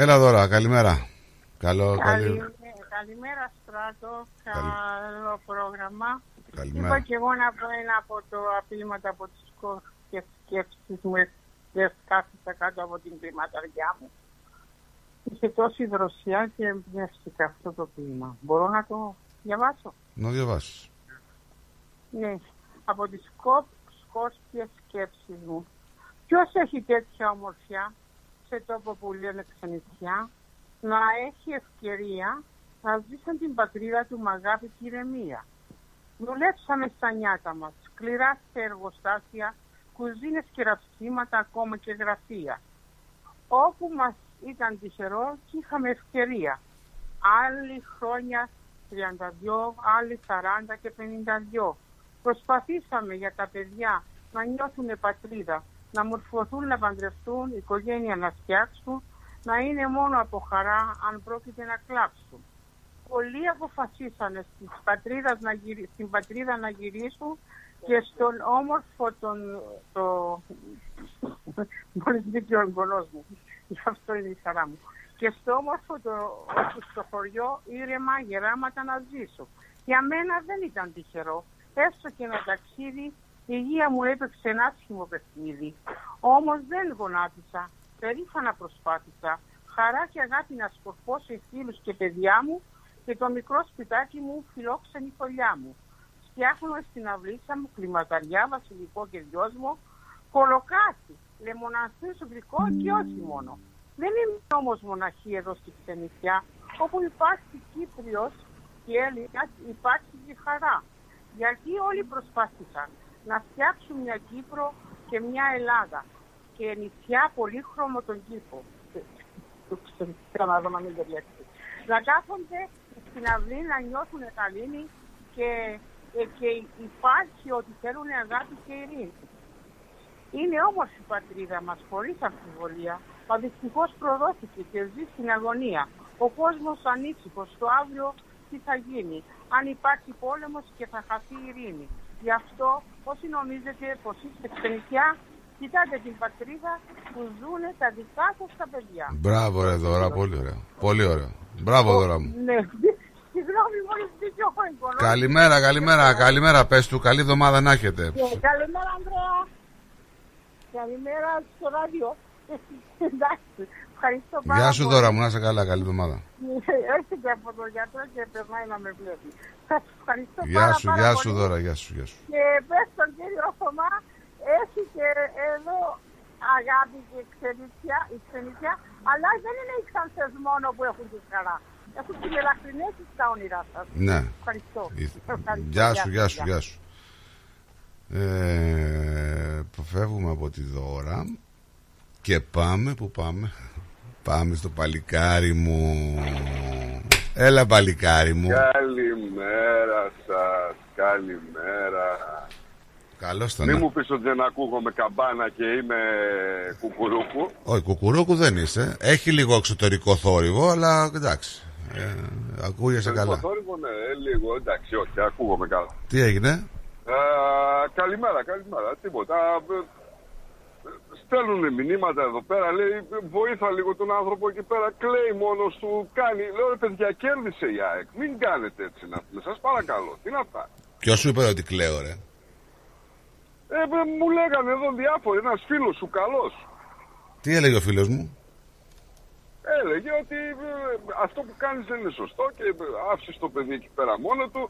[SPEAKER 1] Έλα δώρα, καλημέρα. Καλό, καλή...
[SPEAKER 26] Καλημέρα, καλημέρα Στράτο, καλό πρόγραμμα.
[SPEAKER 1] Καλημέρα.
[SPEAKER 26] Είπα και εγώ να πω ένα από το αφήματα από τις σκο- και σκέψεις μου και σκάφησα κάτω από την κλιματαριά μου. Είχε τόση δροσιά και εμπνεύστηκα αυτό το ποίημα. Μπορώ να το διαβάσω;
[SPEAKER 1] Να διαβάσεις.
[SPEAKER 26] Ναι, από τις σκόπ, σκόρπιες σκέψεις μου. Ποιος έχει τέτοια ομορφιά; Σε τόπο που λένε ξενιτιά να έχει ευκαιρία να ζει σαν την πατρίδα του με αγάπη και ηρεμία. Δουλέψαμε στα νιάτα μας, σκληρά σε εργοστάσια, κουζίνες και ραψίματα, ακόμα και γραφεία. Όπου μας ήταν τυχερό και είχαμε ευκαιρία. Άλλοι χρόνια 32, άλλοι 40 και 52. Προσπαθήσαμε για τα παιδιά να νιώθουν πατρίδα, να μορφωθούν, να παντρευτούν, οικογένεια να φτιάξουν, να είναι μόνο από χαρά αν πρόκειται να κλάψουν. Πολλοί αποφασίσανε στις πατρίδας να γυρι- στην πατρίδα να γυρίσουν και στον όμορφο τον... Το... Μόλις μπήκε ο εγγονός μου. Γι' αυτό είναι η χαρά μου. Και στο όμορφο το... όπου στο χωριό ήρεμα γεράματα να ζήσω. Για μένα δεν ήταν τυχερό. Έστω και ένα ταξίδι η υγεία μου έπαιξε ένα άσχημο παιχνίδι. Όμως δεν γονάτισα. Περήφανα προσπάθησα. Χαρά και αγάπη να σκορπώ σε φίλους και παιδιά μου και το μικρό σπιτάκι μου φιλόξενη φωλιά μου. Φτιάχνουμε στην αυλίτσα μου κλιματαριά, βασιλικό και δυόσμο, κολοκάτι, λεμοναστή γλυκό και όχι μόνο. Δεν είμαι όμως μοναχή εδώ στη ξενιτιά, όπου υπάρχει Κύπριος και Έλληνας υπάρχει και χαρά. Γιατί όλοι προσπάθησαν να φτιάξουν μια Κύπρο και μια Ελλάδα και νησιά πολύχρωμο τον κήπο. Το ξέρω να δω να μην ταιριάξει. Να κάθονται στην αυλή να νιώθουν καλήνη και, ε, και υπάρχει ότι θέλουν αγάπη και ειρήνη. Είναι όμορφη η πατρίδα μας, χωρίς αμφιβολία. Μα δυστυχώς προδόθηκε και ζει στην αγωνία. Ο κόσμος ανήσυχος, το αύριο τι θα γίνει. Αν υπάρχει πόλεμος και θα χαθεί η ειρήνη. Γι' αυτό όσοι νομίζετε πως είστε ξενικιά, κοιτάτε την πατρίδα που ζουν τα δικά σας τα παιδιά.
[SPEAKER 1] Μπράβο ρε δώρα, πολύ ωραίο. Πολύ ωραίο. Μπράβο δώρα μου.
[SPEAKER 26] Ναι, συγγνώμη μόλις μπήκε ο εγγονός.
[SPEAKER 1] Καλημέρα, καλημέρα, καλημέρα. Πες του, καλή εβδομάδα να έχετε.
[SPEAKER 26] Και Καλημέρα, Ανδρέα. Καλημέρα στο ράδιο. Εντάξει, ευχαριστώ πάρα
[SPEAKER 1] Γεια σου
[SPEAKER 26] πολύ.
[SPEAKER 1] δώρα μου, να είσαι καλά, καλή εβδομάδα.
[SPEAKER 26] Έρχεται από τον γιατρό και περνάει να με βλέπει. Σας ευχαριστώ
[SPEAKER 1] Γεια
[SPEAKER 26] πάρα,
[SPEAKER 1] σου,
[SPEAKER 26] πάρα
[SPEAKER 1] γεια
[SPEAKER 26] πολύ.
[SPEAKER 1] σου δώρα, γεια σου, γεια σου.
[SPEAKER 26] Και πες στον κύριο Θωμά, έχει και εδώ αγάπη και ξενιτιά, η ξενιτιά, αλλά δεν είναι οι ξανθές μόνο που έχουν τη χαρά. Έχουν και μελαχρινές στα όνειρά σας.
[SPEAKER 1] Ναι.
[SPEAKER 26] Ευχαριστώ.
[SPEAKER 1] Ε,
[SPEAKER 26] Ευχαριστώ.
[SPEAKER 1] Γεια σου, γεια σου, γεια σου. Ε, φεύγουμε από τη δώρα και πάμε, που πάμε. Πάμε στο παλικάρι μου. Έλα παλικάρι μου.
[SPEAKER 27] Καλημέρα σας, καλημέρα.
[SPEAKER 1] Καλώς τον.
[SPEAKER 27] Μην μου πεις ότι δεν ακούγομαι καμπάνα και είμαι κουκουρούκου.
[SPEAKER 1] Όχι, κουκουρούκου δεν είσαι. Έχει λίγο εξωτερικό θόρυβο, αλλά εντάξει. Ε, ακούγεσαι καλά.
[SPEAKER 27] Το θόρυβο, ναι, ε, λίγο, εντάξει, όχι, ακούγομαι καλά.
[SPEAKER 1] Τι έγινε,
[SPEAKER 27] Ε, καλημέρα, καλημέρα, τίποτα. Ε, στέλνουν μηνύματα εδώ πέρα, λέει βοήθα λίγο τον άνθρωπο εκεί πέρα, κλαίει μόνος του, κάνει. Λέω ρε παιδιά κέρδισε η ΑΕΚ, μην κάνετε έτσι να πούμε, σας παρακαλώ, τι είναι αυτά.
[SPEAKER 1] Ποιος σου είπε ότι κλαίω, ρε;
[SPEAKER 27] Ε, ε, μου λέγανε εδώ διάφοροι, ένας φίλος σου καλός.
[SPEAKER 1] Τι έλεγε ο φίλος μου;
[SPEAKER 27] Έλεγε ότι ε, αυτό που κάνεις δεν είναι σωστό και ε, άφησες το παιδί εκεί πέρα μόνο του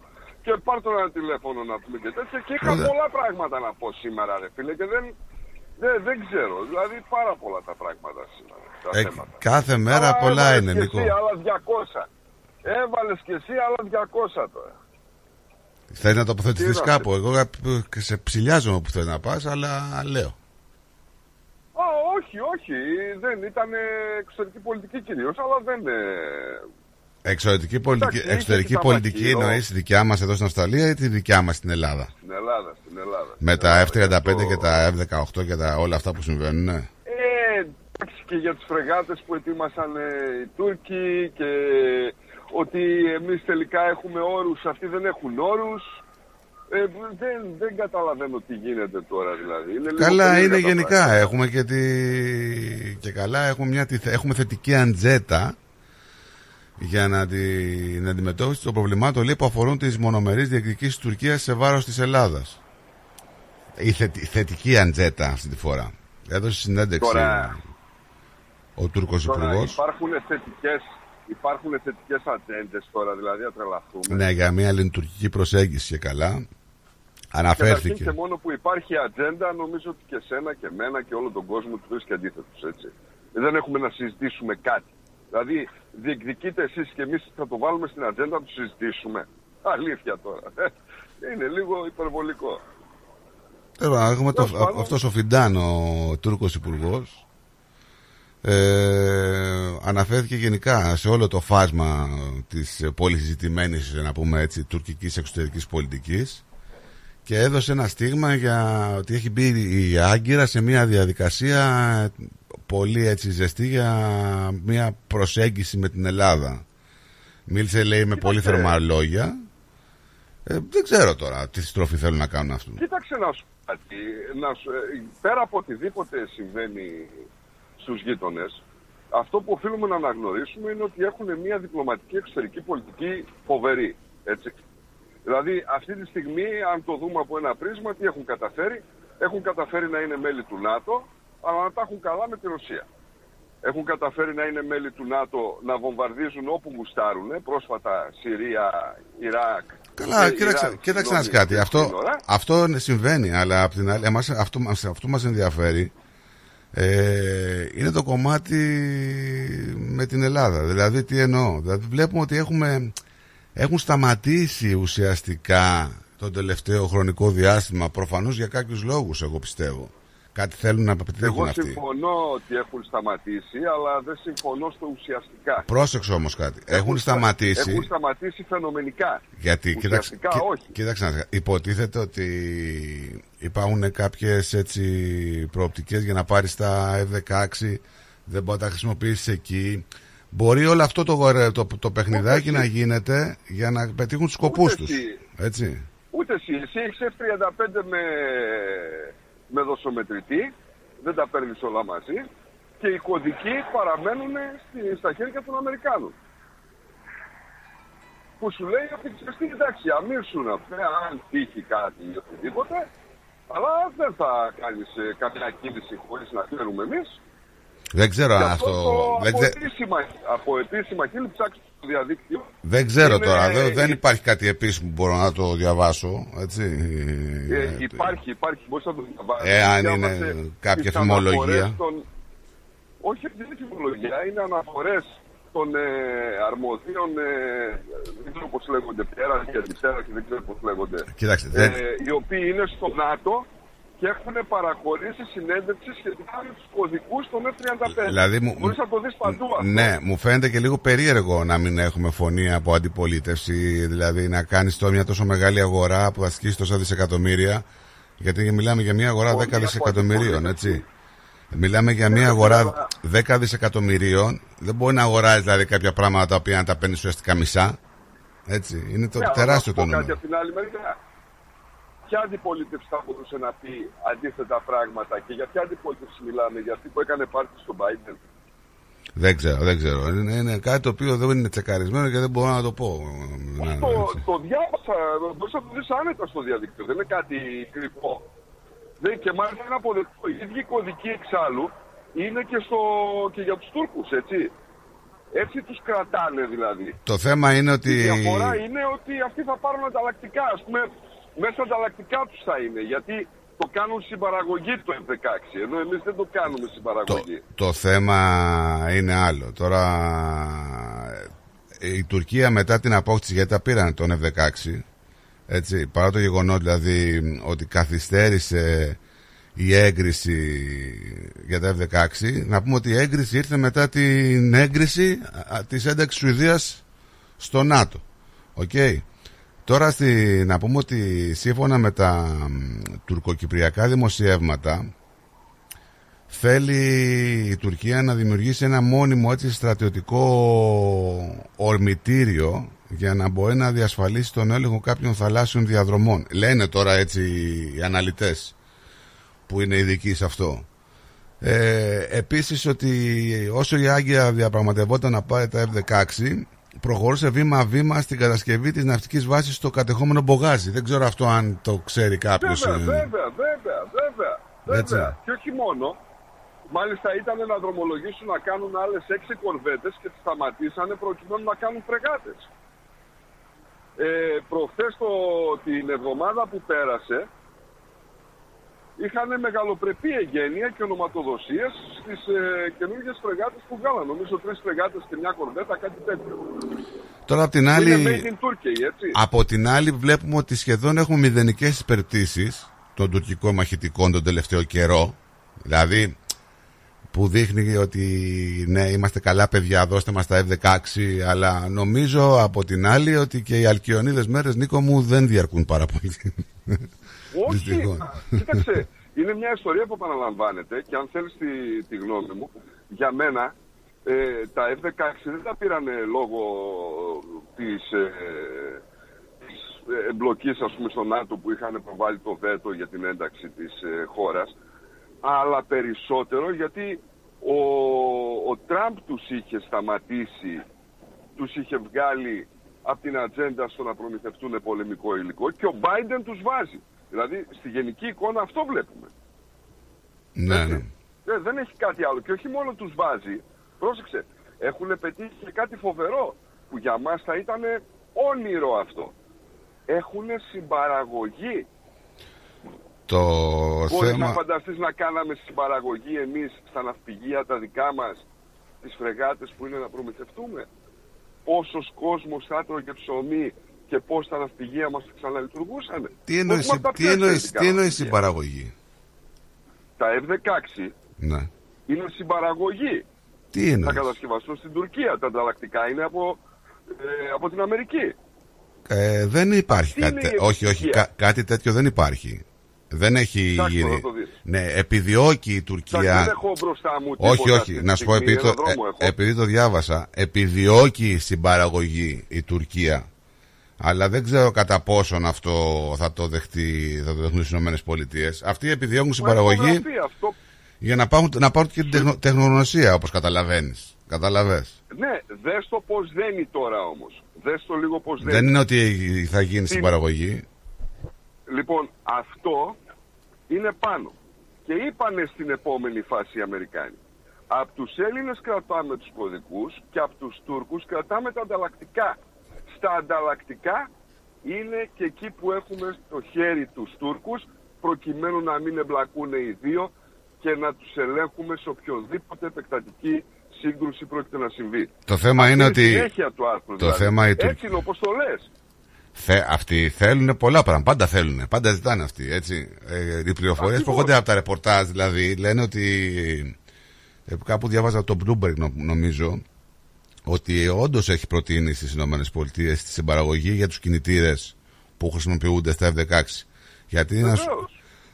[SPEAKER 27] και πάρ' τον ένα τηλέφωνο να πούμε και τέτοια και είχα
[SPEAKER 1] Ωραία.
[SPEAKER 27] πολλά πράγματα να πω σήμερα ρε φίλε και δεν, δεν, δεν ξέρω, δηλαδή πάρα πολλά τα πράγματα σήμερα. Τα
[SPEAKER 1] Ε,
[SPEAKER 27] θέματα.
[SPEAKER 1] κάθε μέρα
[SPEAKER 27] Αλλά
[SPEAKER 1] πολλά
[SPEAKER 27] έβαλες
[SPEAKER 1] είναι,
[SPEAKER 27] και
[SPEAKER 1] Νίκο.
[SPEAKER 27] Εσύ άλλα 200. Έβαλες και εσύ άλλα 200 τώρα.
[SPEAKER 1] Θέλει να τοποθετηθείς
[SPEAKER 27] Τι να
[SPEAKER 1] κάπου. Εγώ ε, σε ψηλιάζομαι που θέλει να πας, αλλά λέω.
[SPEAKER 27] Α, όχι, όχι, δεν ήταν ε, εξωτερική πολιτική κυρίως, αλλά δεν... ε,
[SPEAKER 1] Εξωτερική πολιτική,
[SPEAKER 27] είχε
[SPEAKER 1] εξωτερική
[SPEAKER 27] και τα
[SPEAKER 1] πολιτική
[SPEAKER 27] μαχαίρο.
[SPEAKER 1] εννοείς τη δικιά μας εδώ στην Αυστραλία ή τη δικιά μας στην Ελλάδα;
[SPEAKER 27] Στην Ελλάδα, στην Ελλάδα.
[SPEAKER 1] Με
[SPEAKER 27] Στην
[SPEAKER 1] τα
[SPEAKER 27] Ελλάδα,
[SPEAKER 1] F-35
[SPEAKER 27] το-
[SPEAKER 1] και τα F-18 και τα, όλα αυτά που συμβαίνουν. Ναι.
[SPEAKER 27] Ε, εντάξει και για τις φρεγάτες που ετοίμασαν ε, οι Τούρκοι και ότι εμείς τελικά έχουμε όρους, αυτοί δεν έχουν όρους. Ε, δεν, δεν καταλαβαίνω τι γίνεται τώρα δηλαδή. Είναι λίγο
[SPEAKER 1] Καλά
[SPEAKER 27] περίεργα
[SPEAKER 1] είναι
[SPEAKER 27] τα
[SPEAKER 1] γενικά.
[SPEAKER 27] πράγματα.
[SPEAKER 1] Έχουμε και, τη... και καλά έχουμε, μια... τη- έχουμε θετική αντζέτα για να την αντιμετώπιση των προβλημάτων λέει, που αφορούν τις μονομερείς διεκδικήσεις της Τουρκίας σε βάρος της Ελλάδας. Η θετι- θετική αντζέτα αυτή τη φορά. Έδωσε συνέντευξη
[SPEAKER 27] Τώρα-
[SPEAKER 1] ο Τούρκος
[SPEAKER 27] Τώρα
[SPEAKER 1] Υπουργός.
[SPEAKER 27] υπάρχουν θετικές, υπάρχουν θετικές ατζέντες τώρα, δηλαδή να τρελαθούμε.
[SPEAKER 1] Ναι, για μια λειτουργική προσέγγιση και καλά.
[SPEAKER 27] Καταρχήν
[SPEAKER 1] Αναφέρθηκε.
[SPEAKER 27] και μόνο που υπάρχει ατζέντα, νομίζω ότι και σένα και εμένα και όλο τον κόσμο του βρίσκει αντίθετους, έτσι. Δεν έχουμε να συζητήσουμε κάτι. Δηλαδή, διεκδικείτε εσείς και εμείς θα το βάλουμε στην ατζέντα να το συζητήσουμε. Αλήθεια τώρα. Είναι λίγο υπερβολικό.
[SPEAKER 1] Τέλος πάντων, έχουμε το,
[SPEAKER 27] Τέλος πάντων.
[SPEAKER 1] αυτός ο Φιντάν, ο Τούρκος υπουργός. Ε, αναφέρθηκε γενικά σε όλο το φάσμα της πολύ συζητημένης, να πούμε έτσι, τουρκικής εξωτερικής πολιτικής και έδωσε ένα στίγμα για ότι έχει μπει η Άγκυρα σε μια διαδικασία πολύ έτσι ζεστή για μια προσέγγιση με την Ελλάδα. Μίλησε λέει με πολύ θερμά λόγια. Ε, δεν ξέρω τώρα τι στροφή θέλουν να κάνουν αυτό.
[SPEAKER 27] Κοίταξε να σου πω κάτι. Να σου, ε, πέρα από οτιδήποτε συμβαίνει στους γείτονες, αυτό που οφείλουμε να αναγνωρίσουμε είναι ότι έχουν μια διπλωματική εξωτερική πολιτική φοβερή. Έτσι. Δηλαδή αυτή τη στιγμή, αν το δούμε από ένα πρίσμα, τι έχουν καταφέρει; Έχουν καταφέρει να είναι μέλη του ΝΑΤΟ, αλλά να τα έχουν καλά με τη Ρωσία. Έχουν καταφέρει να είναι μέλη του ΝΑΤΟ να βομβαρδίζουν όπου γουστάρουν. Πρόσφατα Συρία, Ιράκ.
[SPEAKER 1] Καλά,
[SPEAKER 27] ε,
[SPEAKER 1] κοίταξε,
[SPEAKER 27] Ιράν,
[SPEAKER 1] κοίταξε να δεις
[SPEAKER 27] συγγνώμη,
[SPEAKER 1] κάτι. Αυτό,
[SPEAKER 27] σύνορα.
[SPEAKER 1] αυτό συμβαίνει, αλλά απ' την άλλη, εμάς, αυτό, μας- αυτό μας ενδιαφέρει ε, είναι το κομμάτι με την Ελλάδα. Δηλαδή, τι εννοώ; Δηλαδή, βλέπουμε ότι έχουμε, έχουν σταματήσει ουσιαστικά τον τελευταίο χρονικό διάστημα, προφανώς για κάποιους λόγους, εγώ πιστεύω. Κάτι θέλουν να πετύχουν
[SPEAKER 27] Εγώ
[SPEAKER 1] αυτοί.
[SPEAKER 27] συμφωνώ ότι έχουν σταματήσει, αλλά δεν συμφωνώ στο ουσιαστικά.
[SPEAKER 1] Πρόσεξε όμως κάτι. Έχουν, σταματήσει.
[SPEAKER 27] Έχουν σταματήσει φαινομενικά.
[SPEAKER 1] Γιατί, κοίταξε,
[SPEAKER 27] Ουσιαστικά
[SPEAKER 1] κοί-
[SPEAKER 27] όχι.
[SPEAKER 1] κοίταξε να δεις, υποτίθεται ότι υπάρχουν κάποιες έτσι προοπτικές για να πάρεις τα F-16, δεν μπορεί να τα χρησιμοποιήσεις εκεί. Μπορεί όλο αυτό το, γορε- το, το παιχνιδάκι
[SPEAKER 27] Ούτε
[SPEAKER 1] να
[SPEAKER 27] εσύ.
[SPEAKER 1] γίνεται για να πετύχουν τους σκοπούς
[SPEAKER 27] Ούτε
[SPEAKER 1] τους.
[SPEAKER 27] εσύ.
[SPEAKER 1] Έτσι.
[SPEAKER 27] Ούτε εσύ. Εσύ έχεις F-35 με, με δοσομετρητή, δεν τα παίρνεις όλα μαζί και οι κωδικοί παραμένουν στη- στα χέρια των Αμερικάνων. Που σου λέει ότι ξέρεις τι, εντάξει, αμύρσουν αυτά, αν τύχει κάτι ή οτιδήποτε, αλλά δεν θα κάνεις ε, κάποια κίνηση χωρίς να ξέρουμε εμείς.
[SPEAKER 1] Δεν ξέρω
[SPEAKER 27] Και
[SPEAKER 1] αν αυτό...
[SPEAKER 27] το
[SPEAKER 1] Δεν,
[SPEAKER 27] από,
[SPEAKER 1] ξε-
[SPEAKER 27] επίσημα, από επίσημα χείλη ψάξτε στο διαδίκτυο.
[SPEAKER 1] δεν ξέρω
[SPEAKER 27] Είναι-
[SPEAKER 1] τώρα. Δεν, δεν υπάρχει κάτι επίσημο που μπορώ να το διαβάσω. Έτσι.
[SPEAKER 27] Ε, υπάρχει, υπάρχει, μπορείς να το διαβάσεις.
[SPEAKER 1] Ε, αν
[SPEAKER 27] Διάβασε
[SPEAKER 1] είναι κάποια
[SPEAKER 27] τις
[SPEAKER 1] φημολογία.
[SPEAKER 27] αναφορές των- Όχι, δεν είναι φημολογία, είναι αναφορές των ε, αρμοδίων, ε, δεν ξέρω πώς λέγονται, πέρας και αριστερά και δεν ξέρω πώς λέγονται.
[SPEAKER 1] Κοίταξτε,
[SPEAKER 27] Ε,
[SPEAKER 1] δεν-
[SPEAKER 27] οι οποίοι είναι στο ΝΑΤΟ και έχουν παραχωρήσει συνέντευξη σχετικά με τους κωδικούς των F-35.
[SPEAKER 1] Δηλαδή μου-
[SPEAKER 27] Μπορείς να το δεις παντού αυτό.
[SPEAKER 1] Ναι, μου φαίνεται και λίγο περίεργο να μην έχουμε φωνή από αντιπολίτευση. Δηλαδή να κάνεις τώρα μια τόσο μεγάλη αγορά που θα ασκήσει τόσα δισεκατομμύρια. Γιατί μιλάμε για μια αγορά
[SPEAKER 27] Φωνή
[SPEAKER 1] 10
[SPEAKER 27] από
[SPEAKER 1] δισεκατομμυρίων, έτσι. Μιλάμε για μια αγορά 10 δισεκατομμυρίων. Δεν μπορεί να αγοράζεις δηλαδή κάποια πράγματα τα οποία να τα παίρνεις ουσιαστικά μισά. Έτσι. Είναι το
[SPEAKER 27] Ναι, αλλά
[SPEAKER 1] τεράστιο
[SPEAKER 27] να
[SPEAKER 1] το
[SPEAKER 27] σου πω κάτι
[SPEAKER 1] νούμερο.
[SPEAKER 27] από την άλλη μεριά. Ποια αντιπολίτευση θα μπορούσε να πει αντίθετα πράγματα και για ποια αντιπολίτευση μιλάμε, για αυτή που έκανε πάρτι στον Biden;
[SPEAKER 1] Δεν ξέρω, δεν ξέρω. Είναι, είναι κάτι το οποίο δεν είναι τσεκαρισμένο και δεν μπορώ να το πω. Ναι,
[SPEAKER 27] το,
[SPEAKER 1] έτσι.
[SPEAKER 27] το διάβασα, μπορείς να το δεις άνετα στο διαδίκτυο, δεν είναι κάτι κρυφό. Δεν, και μάλιστα είναι αποδεκτό. Οι ίδιοι κωδικοί εξάλλου είναι και, στο, και για τους Τούρκους, έτσι. Έτσι τους κρατάνε δηλαδή.
[SPEAKER 1] Το θέμα είναι ότι.
[SPEAKER 27] Η διαφορά είναι ότι αυτοί θα πάρουν ανταλλακτικά. Ας πούμε, μέσα ανταλλακτικά τους θα είναι. Γιατί το κάνουν στην παραγωγή το F-16. Ενώ εμείς δεν το κάνουμε στην παραγωγή.
[SPEAKER 1] Το θέμα είναι άλλο. Τώρα ε, η Τουρκία μετά την απόκτηση, γιατί τα πήραν τον F-16, έτσι, παρά το γεγονός δηλαδή ότι καθυστέρησε η έγκριση για τα F-16, να πούμε ότι η έγκριση ήρθε μετά την έγκριση α, της ένταξης Σουηδίας στο ΝΑΤΟ. Οκ. Τώρα στη, να πούμε ότι σύμφωνα με τα μ, τουρκοκυπριακά δημοσιεύματα θέλει η Τουρκία να δημιουργήσει ένα μόνιμο έτσι στρατιωτικό ορμητήριο για να μπορεί να διασφαλίσει τον έλεγχο κάποιων θαλάσσιων διαδρομών. Λένε τώρα έτσι οι αναλυτές που είναι ειδικοί σε αυτό. Ε, επίσης ότι όσο η Άγκυρα διαπραγματευόταν να πάρει τα F-16 προχωρούσε βήμα-βήμα στην κατασκευή της ναυτικής βάσης στο κατεχόμενο Μπογάζι. Δεν ξέρω αυτό αν το ξέρει κάποιος.
[SPEAKER 27] Βέβαια,
[SPEAKER 1] ε.
[SPEAKER 27] βέβαια, βέβαια, βέβαια.
[SPEAKER 1] Έτσι.
[SPEAKER 27] βέβαια. Και όχι μόνο. Μάλιστα ήταν να δρομολογήσουν να κάνουν άλλες έξι κορβέτες και τις σταματήσανε προκειμένου να κάνουν φρεγάτες. Ε, προχθές το, την εβδομάδα που πέρασε είχαν μεγαλοπρεπή εγγένεια και ονοματοδοσίες στις ε, καινούργιες φρεγάτες που βγάλαν. Νομίζω τρεις φρεγάτες και μια κορβέτα, κάτι τέτοιο.
[SPEAKER 1] Τώρα απ' την
[SPEAKER 27] Είναι
[SPEAKER 1] άλλη,
[SPEAKER 27] made in Turkey, έτσι.
[SPEAKER 1] από την άλλη βλέπουμε ότι σχεδόν έχουμε μηδενικές υπερπτήσεις των τουρκικών μαχητικών τον τελευταίο καιρό. Δηλαδή που δείχνει ότι ναι είμαστε καλά παιδιά δώστε μας τα F-16 αλλά νομίζω από την άλλη ότι και οι αλκιονίδες μέρες Νίκο μου δεν διαρκούν πάρα πολύ.
[SPEAKER 27] Όχι,
[SPEAKER 1] Δυστυχώς.
[SPEAKER 27] κοίταξε, είναι μια ιστορία που επαναλαμβάνεται και αν θέλεις τη, τη γνώμη μου, για μένα ε, τα F-16 δεν τα πήρανε λόγω της, ε, της εμπλοκής ας πούμε στο ΝΑΤΟ που είχαν προβάλει το βέτο για την ένταξη της ε, χώρας, αλλά περισσότερο γιατί ο, ο Τραμπ τους είχε σταματήσει, τους είχε βγάλει από την ατζέντα στο να προμηθευτούν πολεμικό υλικό και ο Biden τους βάζει. Δηλαδή στη γενική εικόνα αυτό βλέπουμε.
[SPEAKER 1] ναι, ναι.
[SPEAKER 27] Ε, δεν έχει κάτι άλλο. Και όχι μόνο τους βάζει, πρόσεξε, έχουν πετύχει και κάτι φοβερό που για μας θα ήταν όνειρο αυτό. Έχουν συμπαραγωγή.
[SPEAKER 1] Το
[SPEAKER 27] Μπορείς
[SPEAKER 1] θέμα...
[SPEAKER 27] να φανταστείς να κάναμε συμπαραγωγή εμείς στα ναυπηγεία τα δικά μας, τις φρεγάτες που είναι να προμηθευτούμε; Πόσος κόσμος θα έτρωγε ψωμί και πώς τα ναυπηγεία μας θα ξαναλειτουργούσαν.
[SPEAKER 1] Τι εννοείς, τι εννοείς, τι εννοείς συμπαραγωγή.
[SPEAKER 27] Τα F-16
[SPEAKER 1] Ναι.
[SPEAKER 27] είναι συμπαραγωγή.
[SPEAKER 1] Τι
[SPEAKER 27] Θα
[SPEAKER 1] εννοείς.
[SPEAKER 27] κατασκευαστούν στην Τουρκία. Τα ανταλλακτικά είναι από, ε, από την Αμερική.
[SPEAKER 1] Ε, δεν υπάρχει
[SPEAKER 27] Τι
[SPEAKER 1] κάτι
[SPEAKER 27] είναι η
[SPEAKER 1] τέτοιο. Όχι, όχι,
[SPEAKER 27] επιτυχία;
[SPEAKER 1] κα- κάτι τέτοιο δεν υπάρχει. Δεν έχει
[SPEAKER 27] Εντάξει,
[SPEAKER 1] γίνει.
[SPEAKER 27] να το δεις.
[SPEAKER 1] Ναι, επιδιώκει η
[SPEAKER 27] Εντάξει,
[SPEAKER 1] Τουρκία.
[SPEAKER 27] δεν έχω μπροστά μου τίποτα
[SPEAKER 1] Όχι,
[SPEAKER 27] αυτή
[SPEAKER 1] όχι.
[SPEAKER 27] τη
[SPEAKER 1] Να σου πω,
[SPEAKER 27] στιγμή,
[SPEAKER 1] επειδή το,
[SPEAKER 27] ένα δρόμο
[SPEAKER 1] ε,
[SPEAKER 27] έχω.
[SPEAKER 1] επειδή το διάβασα, επιδιώκει στην παραγωγή η Τουρκία. Αλλά δεν ξέρω κατά πόσον αυτό θα το δεχτεί, θα το δεχτούν οι Ηνωμένες Πολιτείες. Αυτοί επιδιώκουν στην
[SPEAKER 27] Μα
[SPEAKER 1] παραγωγή
[SPEAKER 27] υπογραφεί αυτό.
[SPEAKER 1] για να πάρουν, να πάρουν και την τεχνο- τεχνογνωσία, όπως καταλαβαίνεις. Καταλαβες.
[SPEAKER 27] Ναι, δες το πώς δένει τώρα όμως. Δες το λίγο πώς δένει.
[SPEAKER 1] Δεν είναι ότι θα γίνει στην
[SPEAKER 27] Τι-
[SPEAKER 1] παραγωγή.
[SPEAKER 27] Λοιπόν, αυτό είναι πάνω. Και είπανε στην επόμενη φάση οι Αμερικάνοι. Από τους Έλληνες κρατάμε τους κωδικούς και από τους Τούρκους κρατάμε τα ανταλλακτικά. Στα ανταλλακτικά είναι και εκεί που έχουμε στο χέρι τους Τούρκους προκειμένου να μην εμπλακούν οι δύο και να τους ελέγχουμε σε οποιοδήποτε επεκτατική σύγκρουση πρόκειται να συμβεί.
[SPEAKER 1] Το θέμα
[SPEAKER 27] Αυτή
[SPEAKER 1] είναι
[SPEAKER 27] η
[SPEAKER 1] ότι-
[SPEAKER 27] συνέχεια του άρθρου,
[SPEAKER 1] το
[SPEAKER 27] δηλαδή.
[SPEAKER 1] θέμα η Τουρκ-
[SPEAKER 27] Έτσι είναι όπως το λες.
[SPEAKER 1] Θε, αυτοί θέλουν πολλά πράγματα. Πάντα θέλουν. Πάντα ζητάνε αυτοί. Έτσι. Ε, οι πληροφορίε που έρχονται από τα ρεπορτάζ δηλαδή λένε ότι. Ε, κάπου διάβαζα το Bloomberg νο- νομίζω ότι όντως έχει προτείνει στις ΗΠΑ τη συμπαραγωγή για τους κινητήρες που χρησιμοποιούνται στα F-16. Γιατί να σου,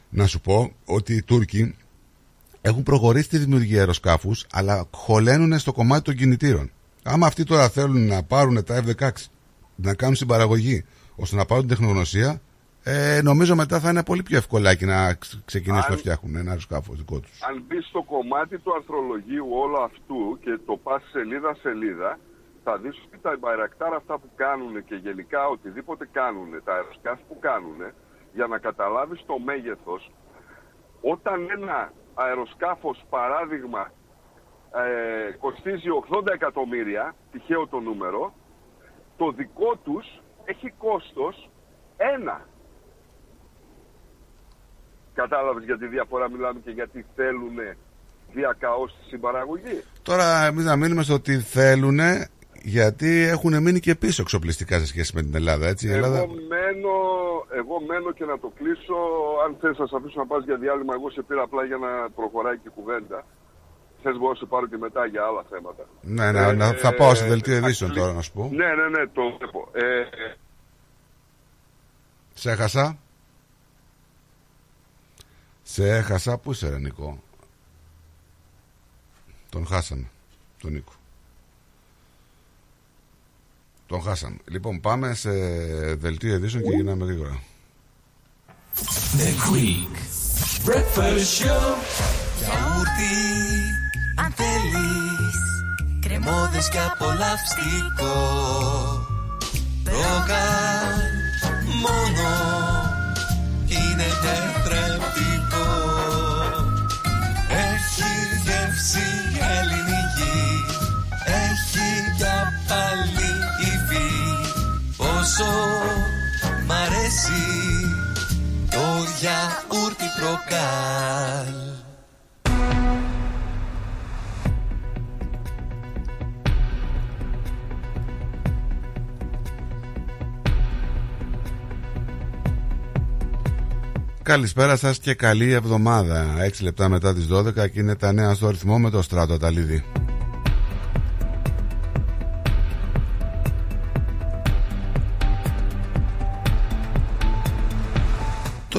[SPEAKER 1] να σου πω ότι οι Τούρκοι έχουν προχωρήσει τη δημιουργία αεροσκάφους, αλλά χωλένουν στο κομμάτι των κινητήρων. Άμα αυτοί τώρα θέλουν να πάρουν τα F-16, να κάνουν συμπαραγωγή, ώστε να πάρουν τεχνογνωσία, Ε, νομίζω μετά θα είναι πολύ πιο ευκολάκι να ξ- ξεκινήσουν
[SPEAKER 27] Αν-
[SPEAKER 1] να φτιάχνουν ένα αεροσκάφο δικό τους.
[SPEAKER 27] αν μπει στο κομμάτι του αρθρολογίου όλου αυτού και το πας σελίδα σελίδα, θα δεις ότι τα μπαϊρακτάρα αυτά που κάνουν και γενικά οτιδήποτε κάνουν, τα αεροσκάφη που κάνουν, για να καταλάβεις το μέγεθος, όταν ένα αεροσκάφος, παράδειγμα, ε, κοστίζει 80 εκατομμύρια, τυχαίο το νούμερο, το δικό τους έχει κόστος ένα. Κατάλαβες για τη διαφορά μιλάμε και γιατί θέλουν διακαώς τη συμπαραγωγή.
[SPEAKER 1] Τώρα εμείς να μείνουμε στο ότι θέλουν γιατί έχουν μείνει και πίσω εξοπλιστικά σε σχέση με την Ελλάδα. Έτσι. Η Ελλάδα...
[SPEAKER 27] Εγώ, μένω, εγώ μένω και να το κλείσω. Αν θες να σε αφήσω να πας για διάλειμμα, εγώ σε πήρα απλά για να προχωράει και η κουβέντα. Θες μπορώ να σε πάρω και μετά για άλλα θέματα.
[SPEAKER 1] Ναι, ναι, να- θα πάω στο δελτίο ειδήσεων τώρα να σου πω.
[SPEAKER 27] Ναι, ναι, ναι, το βλέπω. Ε, ε,
[SPEAKER 1] Σε έχασα. Σε έχασα. Πού είσαι ρε Νικό. Τον χάσαμε. Τον Νίκο. Τον χάσαμε. Λοιπόν πάμε σε δελτίο ειδήσεων και γυρνάμε γρήγορα.
[SPEAKER 4] The Quick Breakfast Show.
[SPEAKER 14] Γιαούρτι, αν θέλεις Κρεμόδες και απολαυστικό Ρόγαν μόνο Είναι τετρεπτικό το γιαούρτι προκάλ
[SPEAKER 1] Καλησπέρα σας και καλή εβδομάδα. 6 λεπτά μετά τις 12 και είναι τα νέα στο ρυθμό με το Στράτο Αταλίδη.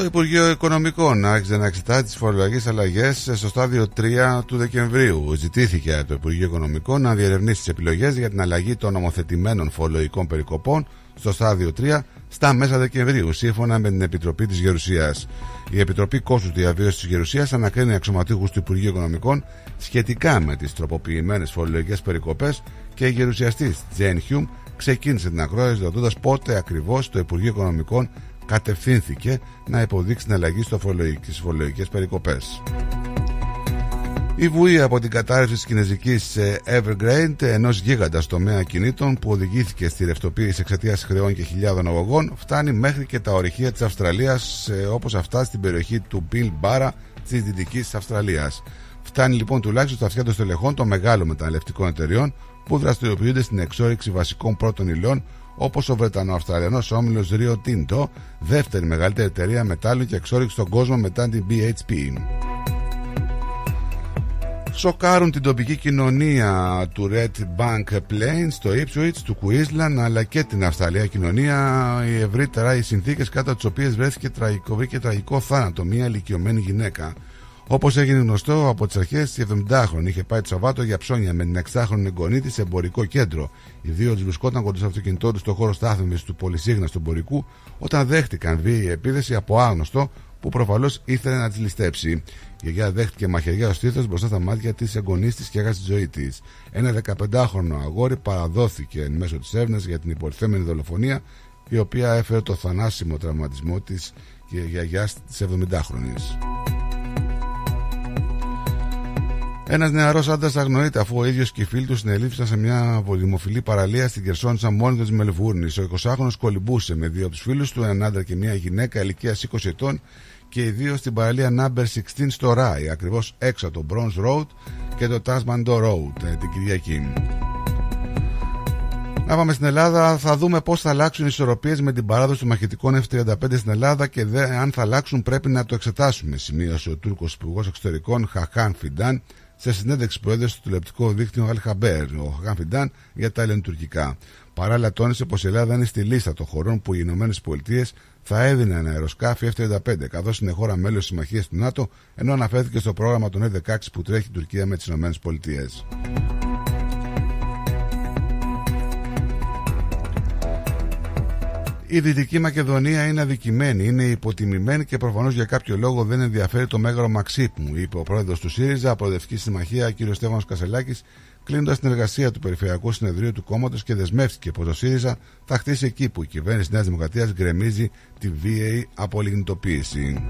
[SPEAKER 1] Υπουργείο Οικονομικών άρχισε να εξετάζει τις φορολογικές αλλαγές στο στάδιο 3 του Δεκεμβρίου. Ζητήθηκε από το Υπουργείο Οικονομικών να διερευνήσει τις επιλογές για την αλλαγή των νομοθετημένων φορολογικών περικοπών στο στάδιο 3 στα μέσα Δεκεμβρίου, σύμφωνα με την Επιτροπή της Γερουσίας. Η Επιτροπή Κόστους Διαβίωσης της Γερουσίας ανακρίνει αξιωματούχους του Υπουργείου Οικονομικών σχετικά με τις τροποποιημένες φορολογικές περικοπές και η γερουσιαστής Τζέν Χιούμ ξεκίνησε την ακρόαση ρωτώντα πότε ακριβώς το Υπουργείο Οικονομικών κατευθύνθηκε να υποδείξει την αλλαγή στις φορολογικές περικοπές. Η βουή από την κατάρρευση της κινέζικης ε, Evergrande, ενός γίγαντα τομέα κινήτων που οδηγήθηκε στη ρευτοποίηση εξαιτίας χρεών και χιλιάδων αγωγών, φτάνει μέχρι και τα ορυχεία της Αυστραλίας, ε, όπως αυτά στην περιοχή του Bill Barra της Δυτικής Αυστραλίας. Φτάνει λοιπόν τουλάχιστον στα αυτιά των στελεχών των μεγάλων μεταλλευτικών εταιριών που δραστηριοποιούνται στην εξόριξη βασικών πρώτων υλών όπως ο Βρετανο-Αυστραλιανό όμιλος Rio Tinto, δεύτερη μεγαλύτερη εταιρεία μετάλλων και εξόριξη στον κόσμο μετά την BHP. Σοκάρουν την τοπική κοινωνία του Red Bank Plains στο Ipswich, του Queensland αλλά και την Αυστραλία κοινωνία οι ευρύτερα οι συνθήκες κάτω από τις οποίες βρέθηκε τραγικό, βρήκε τραγικό θάνατο μια ηλικιωμένη γυναίκα. Όπως έγινε γνωστό από τις αρχές, η 70χρονη είχε πάει το Σαββάτο για ψώνια με την 6χρονη εγγονή της σε εμπορικό κέντρο. Οι δύο της βρισκόταν κοντά στο αυτοκίνητό τους στο χώρο στάθμευσης του πολυσύγναστου εμπορικού όταν δέχτηκαν βίαιη επίθεση από άγνωστο που προφανώς ήθελε να τη ληστέψει. Η γιαγιά δέχτηκε μαχαιριά ως στήθος μπροστά στα μάτια της εγγονής της και έχασε τη ζωή της. Ένα 15χρονο αγόρι παραδόθηκε εν μέσω της έρευνας για την υποτιθέμενη δολοφονία, η οποία έφερε το θανάσιμο τραυματισμό της και γιαγιά της 70χρονη. Ένας νεαρός άντρας αγνοείται αφού ο ίδιος και οι φίλοι τους συνελήφθησαν σε μια δημοφιλή παραλία στην Κερσόνησα μόνη της Μελβούρνης. Ο 20χρονο κολυμπούσε με δύο από τους φίλους του, έναν άντρα και μια γυναίκα ηλικίας 20 ετών και οι δύο στην παραλία Number 16 στο Ράι, ακριβώς έξω από το Bronze Road και το Tasman Road ε, την Κυριακή. Να πάμε στην Ελλάδα, θα δούμε πώς θα αλλάξουν οι ισορροπίες με την παράδοση των μαχητικών F-35 στην Ελλάδα και δε, αν θα αλλάξουν πρέπει να το εξετάσουμε, σημείωσε ο Τούρκος Υπουργός Εξωτερικών Χαχάν Φιντάν σε συνέντευξη που έδωσε στο τηλεοπτικό δίκτυο Al Haber, ο Χαχάν Φιντάν, για τα ελληνοτουρκικά. Παράλληλα, τόνισε πως η Ελλάδα είναι στη λίστα των χωρών που οι Ηνωμένες Πολιτείες θα έδιναν αεροσκάφη F-35, καθώς είναι χώρα μέλος της Συμμαχίας του ΝΑΤΟ, ενώ αναφέρθηκε στο πρόγραμμα των F-16 που τρέχει η Τουρκία με τις Ηνωμένες Η Δυτική Μακεδονία είναι αδικημένη, είναι υποτιμημένη και προφανώς για κάποιο λόγο δεν ενδιαφέρει το μέγαρο Μαξίπμου, είπε ο πρόεδρος του ΣΥΡΙΖΑ, Προοδευτική Συμμαχία, κ. Στέφανος Κασελάκης, κλείνοντας την εργασία του Περιφερειακού Συνεδρίου του κόμματος και δεσμεύτηκε πως το ΣΥΡΙΖΑ θα χτίσει εκεί που η κυβέρνηση Νέας Δημοκρατίας γκρεμίζει τη βίαιη απολιγνητοποίηση.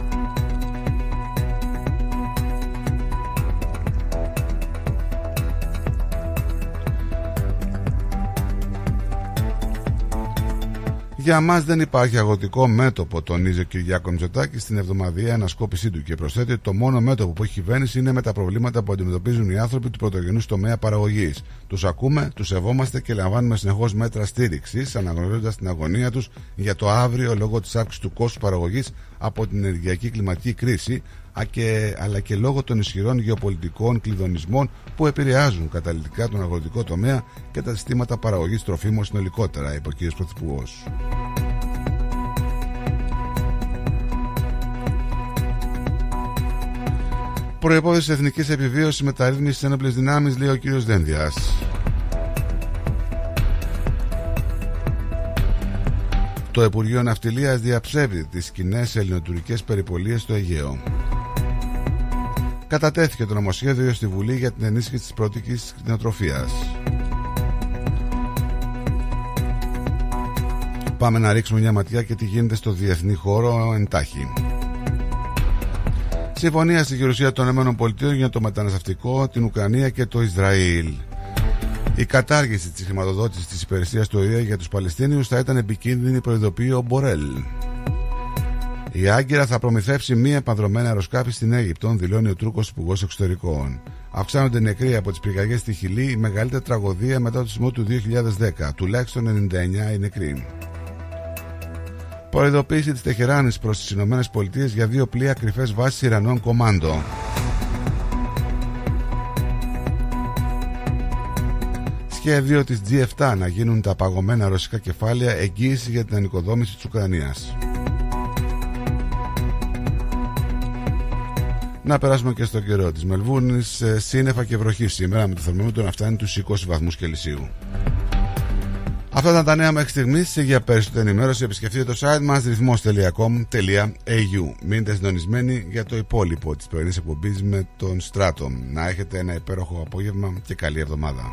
[SPEAKER 1] Για μας δεν υπάρχει αγροτικό μέτωπο, τονίζει ο Κυριάκος Μητσοτάκης στην εβδομαδιαία ανασκόπησή του και προσθέτει ότι το μόνο μέτωπο που έχει η κυβέρνηση είναι με τα προβλήματα που αντιμετωπίζουν οι άνθρωποι του πρωτογενούς τομέα παραγωγής. Τους ακούμε, τους σεβόμαστε και λαμβάνουμε συνεχώς μέτρα στήριξης, αναγνωρίζοντας την αγωνία τους για το αύριο λόγω της αύξησης του κόστους παραγωγής από την ενεργειακή κλιματική κρίση, α και- αλλά και λόγω των ισχυρών γεωπολιτικών κλειδονισμών που επηρεάζουν καταλητικά τον αγροτικό τομέα και τα συστήματα παραγωγής τροφίμων συνολικότερα, είπε ο κ. Πρωθυπουργός. Προπόθεση εθνικής επιβίωσης μεταρρύθμισης στι ένοπλε δυνάμεις, λέει ο κ. Δένδιας. Το Υπουργείο Ναυτιλίας διαψεύδει τις κοινές ελληνοτουρκικές περιπολίες στο Αιγαίο. Κατατέθηκε το νομοσχέδιο στη Βουλή για την ενίσχυση της πρώτικης κτηνοτροφίας. Πάμε να ρίξουμε μια ματιά και τι γίνεται στο διεθνή χώρο εντάχει. Συμφωνία στη Γερουσία των ΗΠΑ για το μεταναστευτικό, την Ουκρανία και το Ισραήλ. Η κατάργηση της χρηματοδότησης της υπηρεσίας του ΟΗΕ για τους Παλαιστίνιους θα ήταν επικίνδυνη, προειδοποιεί ο Μπορέλ. Η Άγκυρα θα προμηθεύσει μία επανδρομένα αεροσκάφη στην Αίγυπτο, δηλώνει ο Τούρκος Υπουργός Εξωτερικών. Αυξάνονται νεκροί από τις πυρκαγιές στη Χιλή, η μεγαλύτερη τραγωδία μετά το σεισμό του 2010. Τουλάχιστον 99 οι νεκροί. Προειδοποίηση της Τεχεράνης προς τις ΗΠΑ για δύο πλοία κρυφές βάσει Ιρανών κομάντο. Σχέδιο της G7 να γίνουν τα παγωμένα ρωσικά κεφάλαια εγγύηση για την ανοικοδόμηση της Ουκρανίας. Να περάσουμε και στο καιρό της Μελβούρνης, ε, σύννεφα και βροχή σήμερα με το θερμόμετρο να φτάνει τους 20 βαθμούς Κελσίου. Αυτά ήταν τα νέα μέχρι στιγμής. Για περισσότερη ενημέρωση επισκεφτείτε το site μας ρυθμός.com.au. Μείνετε συντονισμένοι για το υπόλοιπο της πρωινής εκπομπής με τον Στράτο. Να έχετε ένα υπέροχο απόγευμα και καλή εβδομάδα.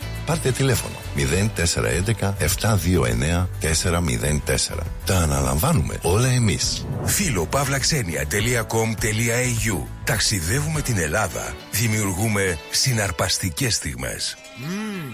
[SPEAKER 7] Πάρτε τηλέφωνο 0411 729 404. Τα αναλαμβάνουμε όλα εμείς.
[SPEAKER 28] Φίλο-παύλαξενια.com.au Ταξιδεύουμε την Ελλάδα. Δημιουργούμε συναρπαστικές στιγμές.
[SPEAKER 29] Μμμ,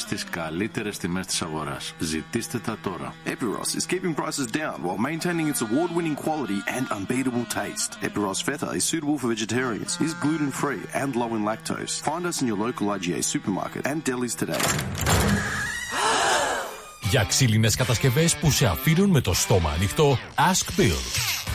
[SPEAKER 5] στις καλύτερες τιμές της αγοράς. Ζητήστε τα τώρα.
[SPEAKER 6] Epiros is keeping prices down while maintaining its award-winning quality and unbeatable taste. Epiros Feta is suitable for vegetarians, is gluten-free and low in lactose. Find us in your local IGA supermarket and delis today.
[SPEAKER 30] Για ξύλινες κατασκευές που σε αφήνουν με το στόμα ανοιχτό, Ask Bill.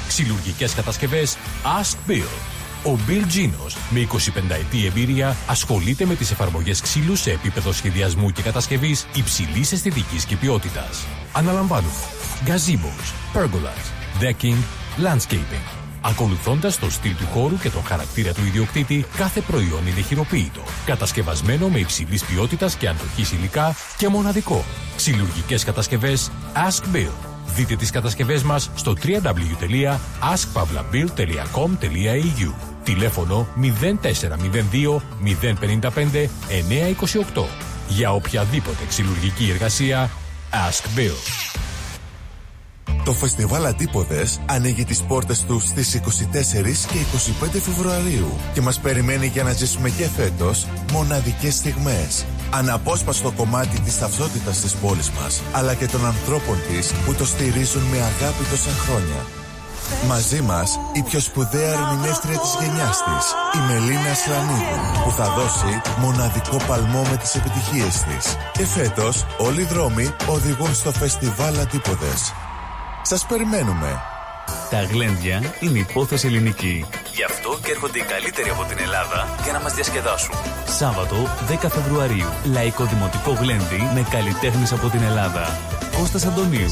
[SPEAKER 30] Ξυλουργικές κατασκευές, Ask Bill. Ο Bill Genos, με 25 ετή εμπειρία, ασχολείται με τις εφαρμογές ξύλου σε επίπεδο σχεδιασμού και κατασκευής υψηλής αισθητικής και ποιότητας.
[SPEAKER 8] αναλαμβάνουμε gazebos, pergolas, decking, landscaping. Ακολουθώντας το στυλ του χώρου και τον χαρακτήρα του ιδιοκτήτη, κάθε προϊόν είναι χειροποίητο. Κατασκευασμένο με υψηλής ποιότητας και αντοχής υλικά και μοναδικό. Ξυλουργικές κατασκευές Ask Bill. Δείτε τις κατασκευές μας στο www.askpavlabill.com.au Τηλέφωνο 0402 055 928 Για οποιαδήποτε ξυλουργική εργασία Ask Bill.
[SPEAKER 7] Το φεστιβάλ Αντίποδες ανοίγει τις πόρτες του στις 24 και 25 Φεβρουαρίου και μας περιμένει για να ζήσουμε και φέτος μοναδικές στιγμές. Αναπόσπαστο κομμάτι της ταυτότητας της πόλης μας, αλλά και των ανθρώπων της που το στηρίζουν με αγάπη τόσα χρόνια. Μαζί μας η πιο σπουδαία ερμηνεύτρια της γενιάς της, η Μελίνα Σλανίδου, που θα δώσει μοναδικό παλμό με τις επιτυχίες της. Και φέτος όλοι οι δρόμοι οδηγούν στο φεστιβάλ Αντίποδες. Σας περιμένουμε.
[SPEAKER 8] Τα γλέντια είναι υπόθεση ελληνική. Γι' αυτό και έρχονται οι καλύτεροι από την Ελλάδα για να μας διασκεδάσουν. Σάββατο 10 Φεβρουαρίου. Λαϊκό Δημοτικό Γλέντι με καλλιτέχνες από την Ελλάδα. Κώστας Αντωνίου.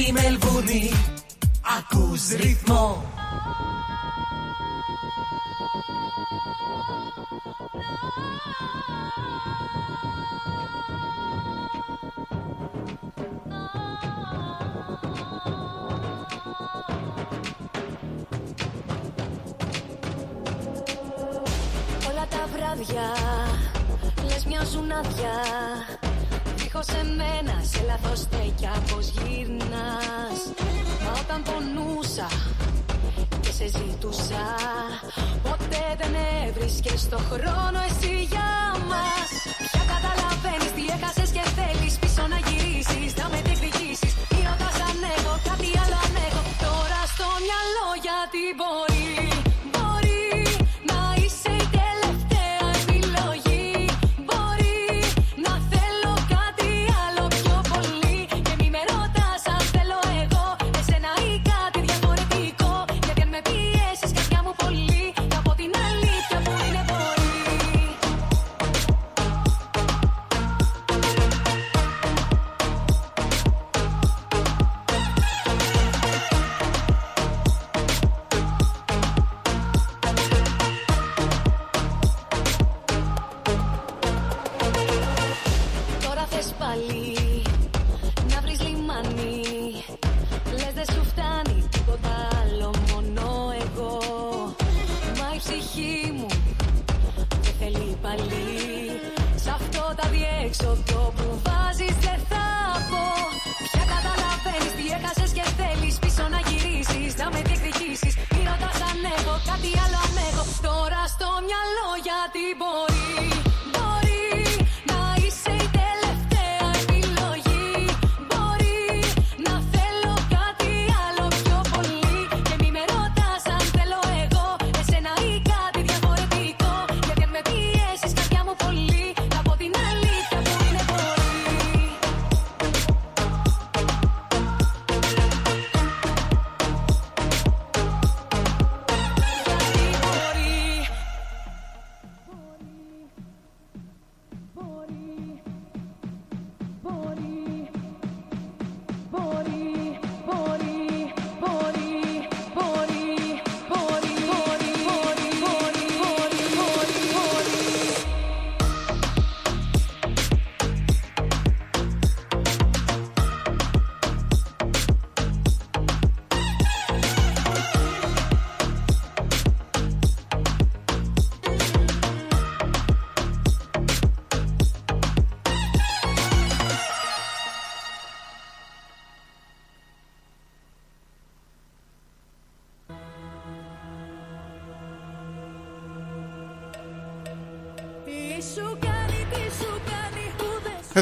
[SPEAKER 31] Στη Μελβούρνη ακούς ρυθμό.
[SPEAKER 32] Όλα τα βράδια λες μοιάζουν άδεια Δίχως εμένα σε λάθος στέκια πως γυρνάς. Μα όταν πονούσα και σε ζητούσα Ποτέ δεν έβρισκες το χρόνο εσύ για μας. Πια καταλαβαίνεις τι έχασες και θέλεις πίσω να γυρίσεις Να με διεκδικήσεις. Ή όταν σαν έχω κάτι άλλο αν έχω. Τώρα στο μυαλό γιατί μπορεί 阿姨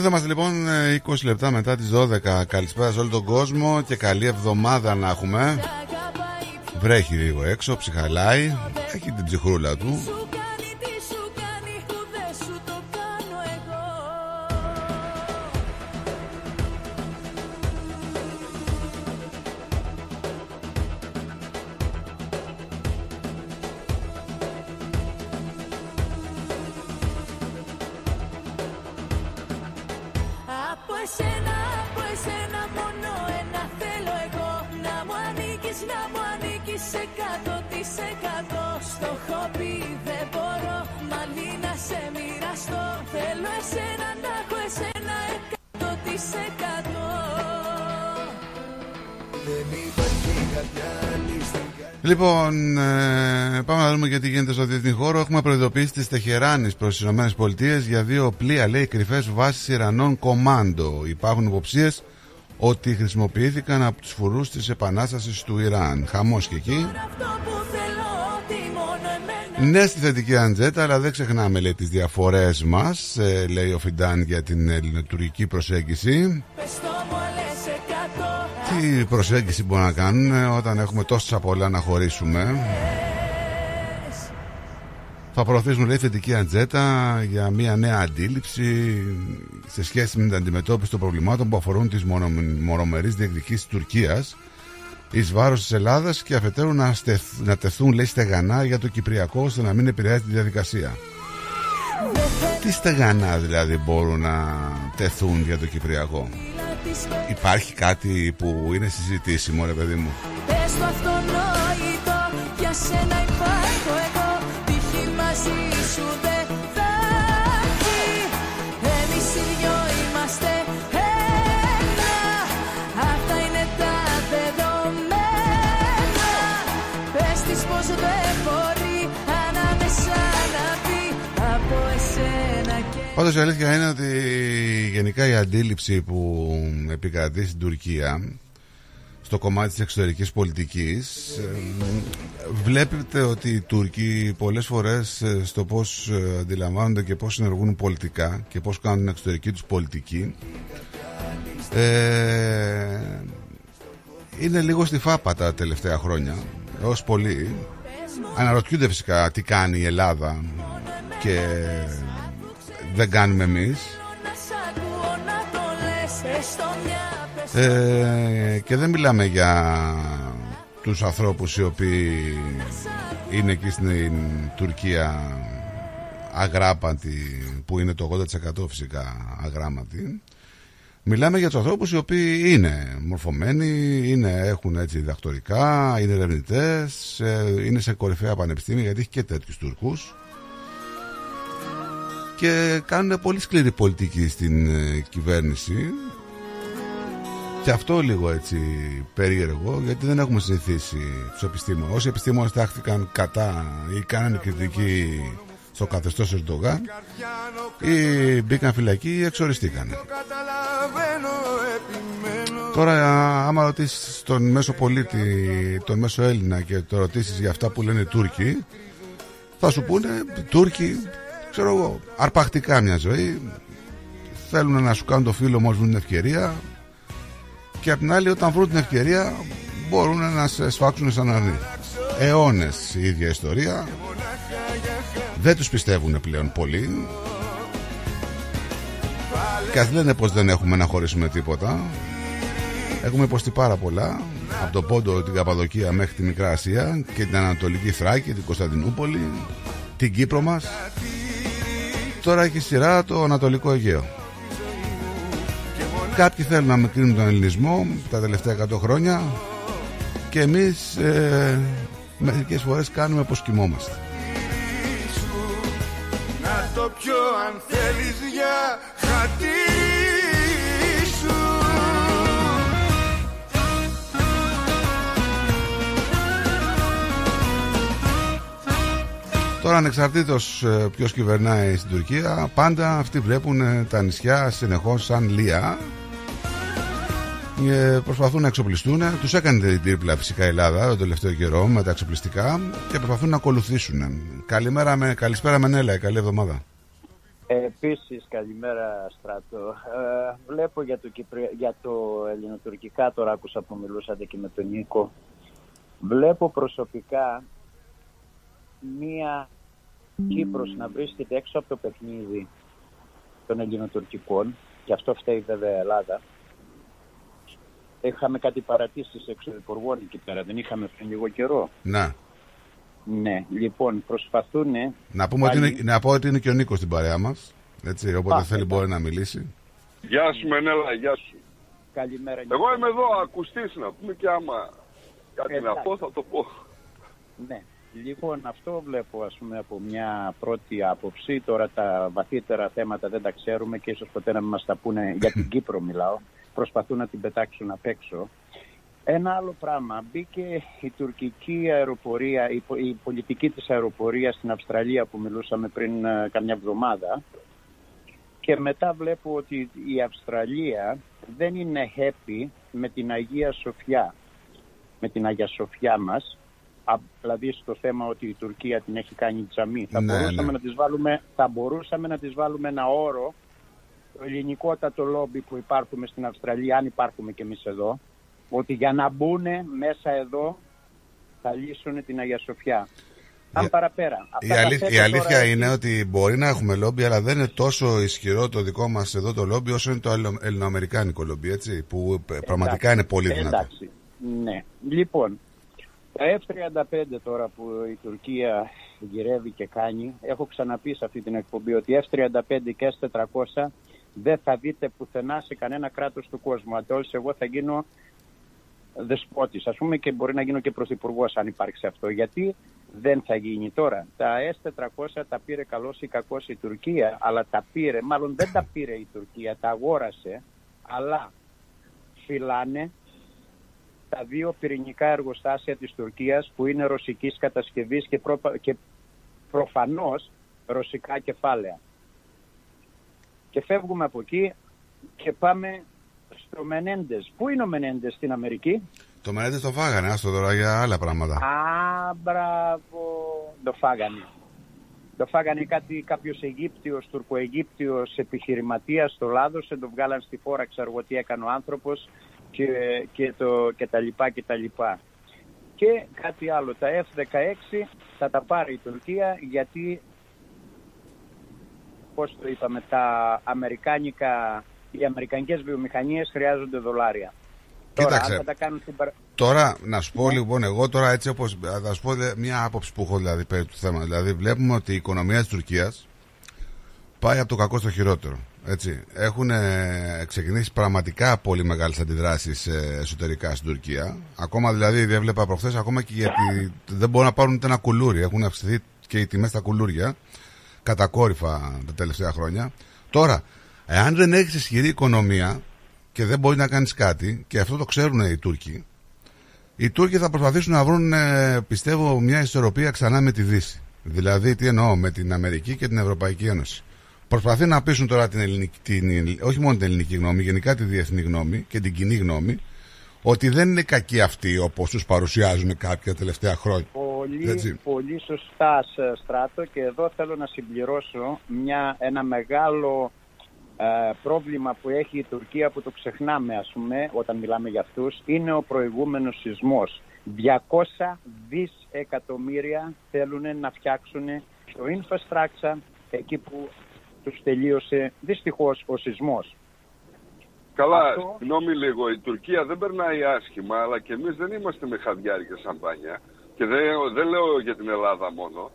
[SPEAKER 1] Εδώ είμαστε λοιπόν ε, 20 λεπτά μετά τις 12 Καλησπέρα σε όλο τον κόσμο Και καλή εβδομάδα να έχουμε. Βρέχει λίγο έξω, ψυχαλάει. Έχει την ψυχρούλα του Έχουμε προειδοποιήσει τη Τεχεράνης προς τις ΗΠΑ για δύο πλοία, λέει, κρυφές βάσεις Ιρανών κομάντο. Υπάρχουν υποψίες ότι χρησιμοποιήθηκαν από τους φουρούς της Επανάστασης του Ιράν. Χαμός και εκεί. Ναι στη θετική αντζέτα, αλλά δεν ξεχνάμε λέει τις διαφορές μας, ε, λέει ο Φιντάν για την ελληνοτουρκική προσέγγιση. Τι προσέγγιση μπορούν να κάνουν ε, όταν έχουμε τόσα πολλά να χωρίσουμε. Θα προωθήσουμε λέει θετική ατζέτα για μια νέα αντίληψη σε σχέση με την αντιμετώπιση των προβλημάτων που αφορούν τις μονο- μονομερείς διεκδικήσεις της Τουρκίας εις βάρος της Ελλάδας και αφετέρου να, στεθ- να τεθούν λέει στεγανά για το Κυπριακό ώστε να μην επηρεάζει τη διαδικασία. Τι στεγανά δηλαδή μπορούν να τεθούν για το Κυπριακό; Υπάρχει κάτι που είναι συζητήσιμο ρε παιδί μου;
[SPEAKER 17] Πες το αυτονόητο, για σένα εσένα και
[SPEAKER 1] Πάντως η αλήθεια είναι ότι γενικά η αντίληψη που επικρατεί στην Τουρκία στο κομμάτι της εξωτερικής πολιτικής ε, βλέπετε ότι οι Τούρκοι πολλές φορές ε, στο πώς ε, αντιλαμβάνονται και πώς συνεργούν πολιτικά και πώς κάνουν την εξωτερική τους πολιτική ε, είναι λίγο στη φάπα τα τελευταία χρόνια ως πολύ. Αναρωτιούνται φυσικά τι κάνει η Ελλάδα και δεν κάνουμε εμείς.
[SPEAKER 17] Ακούω να το λες Έστω μια πες
[SPEAKER 1] ε, και δεν μιλάμε για τους ανθρώπους οι οποίοι είναι εκεί στην Τουρκία αγράπαντοι που είναι το 80% φυσικά αγράμματοι. Μιλάμε για τους ανθρώπους οι οποίοι είναι μορφωμένοι, είναι, έχουν έτσι διδακτορικά, είναι ερευνητές, είναι σε κορυφαία πανεπιστήμια γιατί έχει και τέτοιους Τούρκους και κάνουν πολύ σκληρή πολιτική στην ε, κυβέρνηση και αυτό λίγο έτσι περίεργο γιατί δεν έχουμε συνηθίσει τους επιστήμονες. Όσοι επιστήμονες τάχθηκαν κατά ή κάνανε κριτική στο καθεστώς Ερντογάν ή μπήκαν φυλακή ή εξοριστήκαν. Τώρα άμα ρωτήσεις τον μέσο πολίτη, τον μέσο Έλληνα και το ρωτήσεις για αυτά που λένε οι Τούρκοι θα σου πούνε Τούρκοι ξέρω εγώ αρπακτικά μια ζωή θέλουν να σου κάνουν το φίλο μόλις βρουν την ευκαιρία και απ' την άλλη όταν βρουν την ευκαιρία μπορούν να σε σφάξουν σαν αρνί. Αιώνες η ίδια ιστορία. Δεν τους πιστεύουν πλέον πολύ. Και ας λένε πως δεν έχουμε να χωρίσουμε τίποτα. Έχουμε υποστεί πάρα πολλά. Από το Πόντο, την Καπαδοκία μέχρι τη Μικρά Ασία και την Ανατολική Θράκη, την Κωνσταντινούπολη, την Κύπρο μας. Τώρα έχει σειρά το Ανατολικό Αιγαίο. Κάποιοι θέλουν να μικρύνουν τον ελληνισμό τα τελευταία 100 χρόνια και εμείς ε, μερικές φορές κάνουμε πως κοιμόμαστε.
[SPEAKER 3] Να το πιω αν θέλεις για χατήρι
[SPEAKER 1] Τώρα ανεξαρτήτως ε, ποιος κυβερνάει στην Τουρκία πάντα αυτοί βλέπουν ε, τα νησιά συνεχώς σαν λία ε, προσπαθούν να εξοπλιστούν τους έκανε την τρίπλα φυσικά η Ελλάδα το τελευταίο καιρό με τα εξοπλιστικά και προσπαθούν να ακολουθήσουν Καλημέρα με, καλησπέρα Μενέλα, καλή εβδομάδα
[SPEAKER 24] Ε,
[SPEAKER 33] Επίσης, καλημέρα Στράτο. Ε, βλέπω για το, Κυπρια... για το ελληνοτουρκικά, τώρα άκουσα που μιλούσατε και με τον Νίκο. Βλέπω προσωπικά μία Κύπρος να βρίσκεται έξω από το παιχνίδι των ελληνοτουρκικών και αυτό φταίει βέβαια η Ελλάδα. Είχαμε κάτι παρατήσεις εξωτερικών εκεί πέρα, δεν είχαμε πριν λίγο καιρό.
[SPEAKER 1] Να.
[SPEAKER 33] Ναι, λοιπόν, προσπαθούν
[SPEAKER 1] Να πούμε ότι είναι, να πω ότι είναι και ο Νίκος στην παρέα μας. Έτσι, όποτε
[SPEAKER 33] Α,
[SPEAKER 1] θέλει μπορεί να μιλήσει.
[SPEAKER 27] Γεια σου Μενέλα, γεια σου.
[SPEAKER 33] Καλημέρα.
[SPEAKER 27] Εγώ είμαι εδώ ακουστής να πούμε και άμα κάτι να
[SPEAKER 33] Εντάξει.
[SPEAKER 27] πω θα το πω.
[SPEAKER 33] Ναι. Λοιπόν, αυτό βλέπω ας πούμε από μια πρώτη άποψη. Τώρα τα βαθύτερα θέματα δεν τα ξέρουμε και ίσως ποτέ να μην μας τα πούνε για την Κύπρο μιλάω. Προσπαθούν να την πετάξουν απ' έξω. Ένα άλλο πράγμα. Μπήκε η τουρκική αεροπορία, η, πο- η πολιτική της αεροπορίας στην Αυστραλία που μιλούσαμε πριν ε, καμιά εβδομάδα και μετά βλέπω ότι η Αυστραλία δεν είναι happy με την Αγία Σοφιά με την Αγία Σοφιά μας Α, δηλαδή στο θέμα ότι η Τουρκία την έχει κάνει τζαμί θα,
[SPEAKER 1] Ναι,
[SPEAKER 33] μπορούσαμε
[SPEAKER 1] ναι.
[SPEAKER 33] να τις βάλουμε, θα μπορούσαμε να τις βάλουμε ένα όρο το ελληνικότατο λόμπι που υπάρχουμε στην Αυστραλία αν υπάρχουμε και εμείς εδώ ότι για να μπουν μέσα εδώ θα λύσουν την Αγία Σοφιά αν παραπέρα
[SPEAKER 1] Η,
[SPEAKER 33] Αυτά τα
[SPEAKER 1] αλή-
[SPEAKER 33] θέτω
[SPEAKER 1] η αλήθεια
[SPEAKER 33] τώρα
[SPEAKER 1] είναι ότι μπορεί να έχουμε λόμπι, αλλά δεν είναι τόσο ισχυρό το δικό μας εδώ το λόμπι όσο είναι το ελλο- ελληνοαμερικάνικο λόμπι, έτσι. Που ε, πραγματικά είναι πολύ δυνατό.
[SPEAKER 33] Εντάξει. Ναι. Λοιπόν, τα F-35 τώρα που η Τουρκία γυρεύει και κάνει, έχω ξαναπεί σε αυτή την εκπομπή ότι F-35 και S-400 δεν θα δείτε πουθενά σε κανένα κράτος του κόσμου. Αντόλως εγώ θα γίνω δεσπότης, ας πούμε και μπορεί να γίνω και πρωθυπουργός αν υπάρξει αυτό. Γιατί δεν θα γίνει τώρα. Τα S-400 τα πήρε καλώς ή κακώς η Τουρκία, αλλά τα πήρε, μάλλον δεν τα πήρε η Τουρκία, τα αγόρασε, αλλά φυλάνε τα δύο πυρηνικά εργοστάσια της Τουρκίας που είναι ρωσικής κατασκευής και, προπα- και προφανώς ρωσικά κεφάλαια. Και φεύγουμε από εκεί και πάμε στο Μενέντες. Πού είναι ο Μενέντες στην Αμερική;
[SPEAKER 1] Το Μενέντες το φάγανε, άστο τώρα για άλλα πράγματα.
[SPEAKER 33] Α, μπράβο. Το φάγανε. Το φάγανε κάτι, κάποιος Αιγύπτιος, τουρκοαιγύπτιος επιχειρηματίας, το λάδωσε, το βγάλαν στη φόρα, ξέρω εγώ τι έκανε ο άνθρωπος και, και, το, και τα λοιπά και τα λοιπά. Και κάτι άλλο, τα F-16 θα τα πάρει η Τουρκία γιατί, πώς το είπαμε, τα αμερικάνικα, οι αμερικανικές βιομηχανίες χρειάζονται δολάρια. Τώρα,
[SPEAKER 1] Κοίταξε.
[SPEAKER 33] αν θα τα κάνουν στην παρα-
[SPEAKER 1] Τώρα, να σου πω λοιπόν, εγώ τώρα έτσι όπως, θα σου πω δε- μια άποψη που έχω δηλαδή περί του θέματος. Δηλαδή βλέπουμε ότι η οικονομία της Τουρκίας πάει από το κακό στο χειρότερο. Έτσι. Έχουν ε, ξεκινήσει πραγματικά πολύ μεγάλες αντιδράσεις ε, εσωτερικά στην Τουρκία. Ακόμα δηλαδή, δεν έβλεπα προχθές, ακόμα και γιατί δεν μπορούν να πάρουν ούτε ένα κουλούρι. Έχουν αυξηθεί και οι τιμές στα κουλούρια κατακόρυφα τα τελευταία χρόνια. Τώρα, εάν δεν έχεις ισχυρή οικονομία και δεν μπορείς να κάνεις κάτι, και αυτό το ξέρουν οι Τούρκοι, οι Τούρκοι θα προσπαθήσουν να βρουν, ε, πιστεύω, μια ισορροπία ξανά με τη Δύση. Δηλαδή, τι εννοώ, με την Αμερική και την Ευρωπαϊκή Ένωση. Προσπαθεί να πείσουν τώρα την ελληνική, την, όχι μόνο την ελληνική γνώμη, γενικά τη διεθνή γνώμη και την κοινή γνώμη, ότι δεν είναι κακοί αυτοί όπως τους παρουσιάζουν κάποια τελευταία χρόνια.
[SPEAKER 33] Πολύ,
[SPEAKER 1] Έτσι.
[SPEAKER 33] πολύ σωστά σε στράτο και εδώ θέλω να συμπληρώσω μια, ένα μεγάλο ε, πρόβλημα που έχει η Τουρκία που το ξεχνάμε ας πούμε όταν μιλάμε για αυτούς είναι ο προηγούμενος σεισμός. 200 δις εκατομμύρια θέλουν να φτιάξουν το infrastructure εκεί που τους τελείωσε δυστυχώς ο σεισμός.
[SPEAKER 27] Καλά,
[SPEAKER 33] Αυτό-
[SPEAKER 27] συγγνώμη λίγο, η Τουρκία δεν περνάει άσχημα, αλλά και εμείς δεν είμαστε με χαδιάρικες σαμπάνια. Και δεν, δεν λέω για την Ελλάδα μόνο.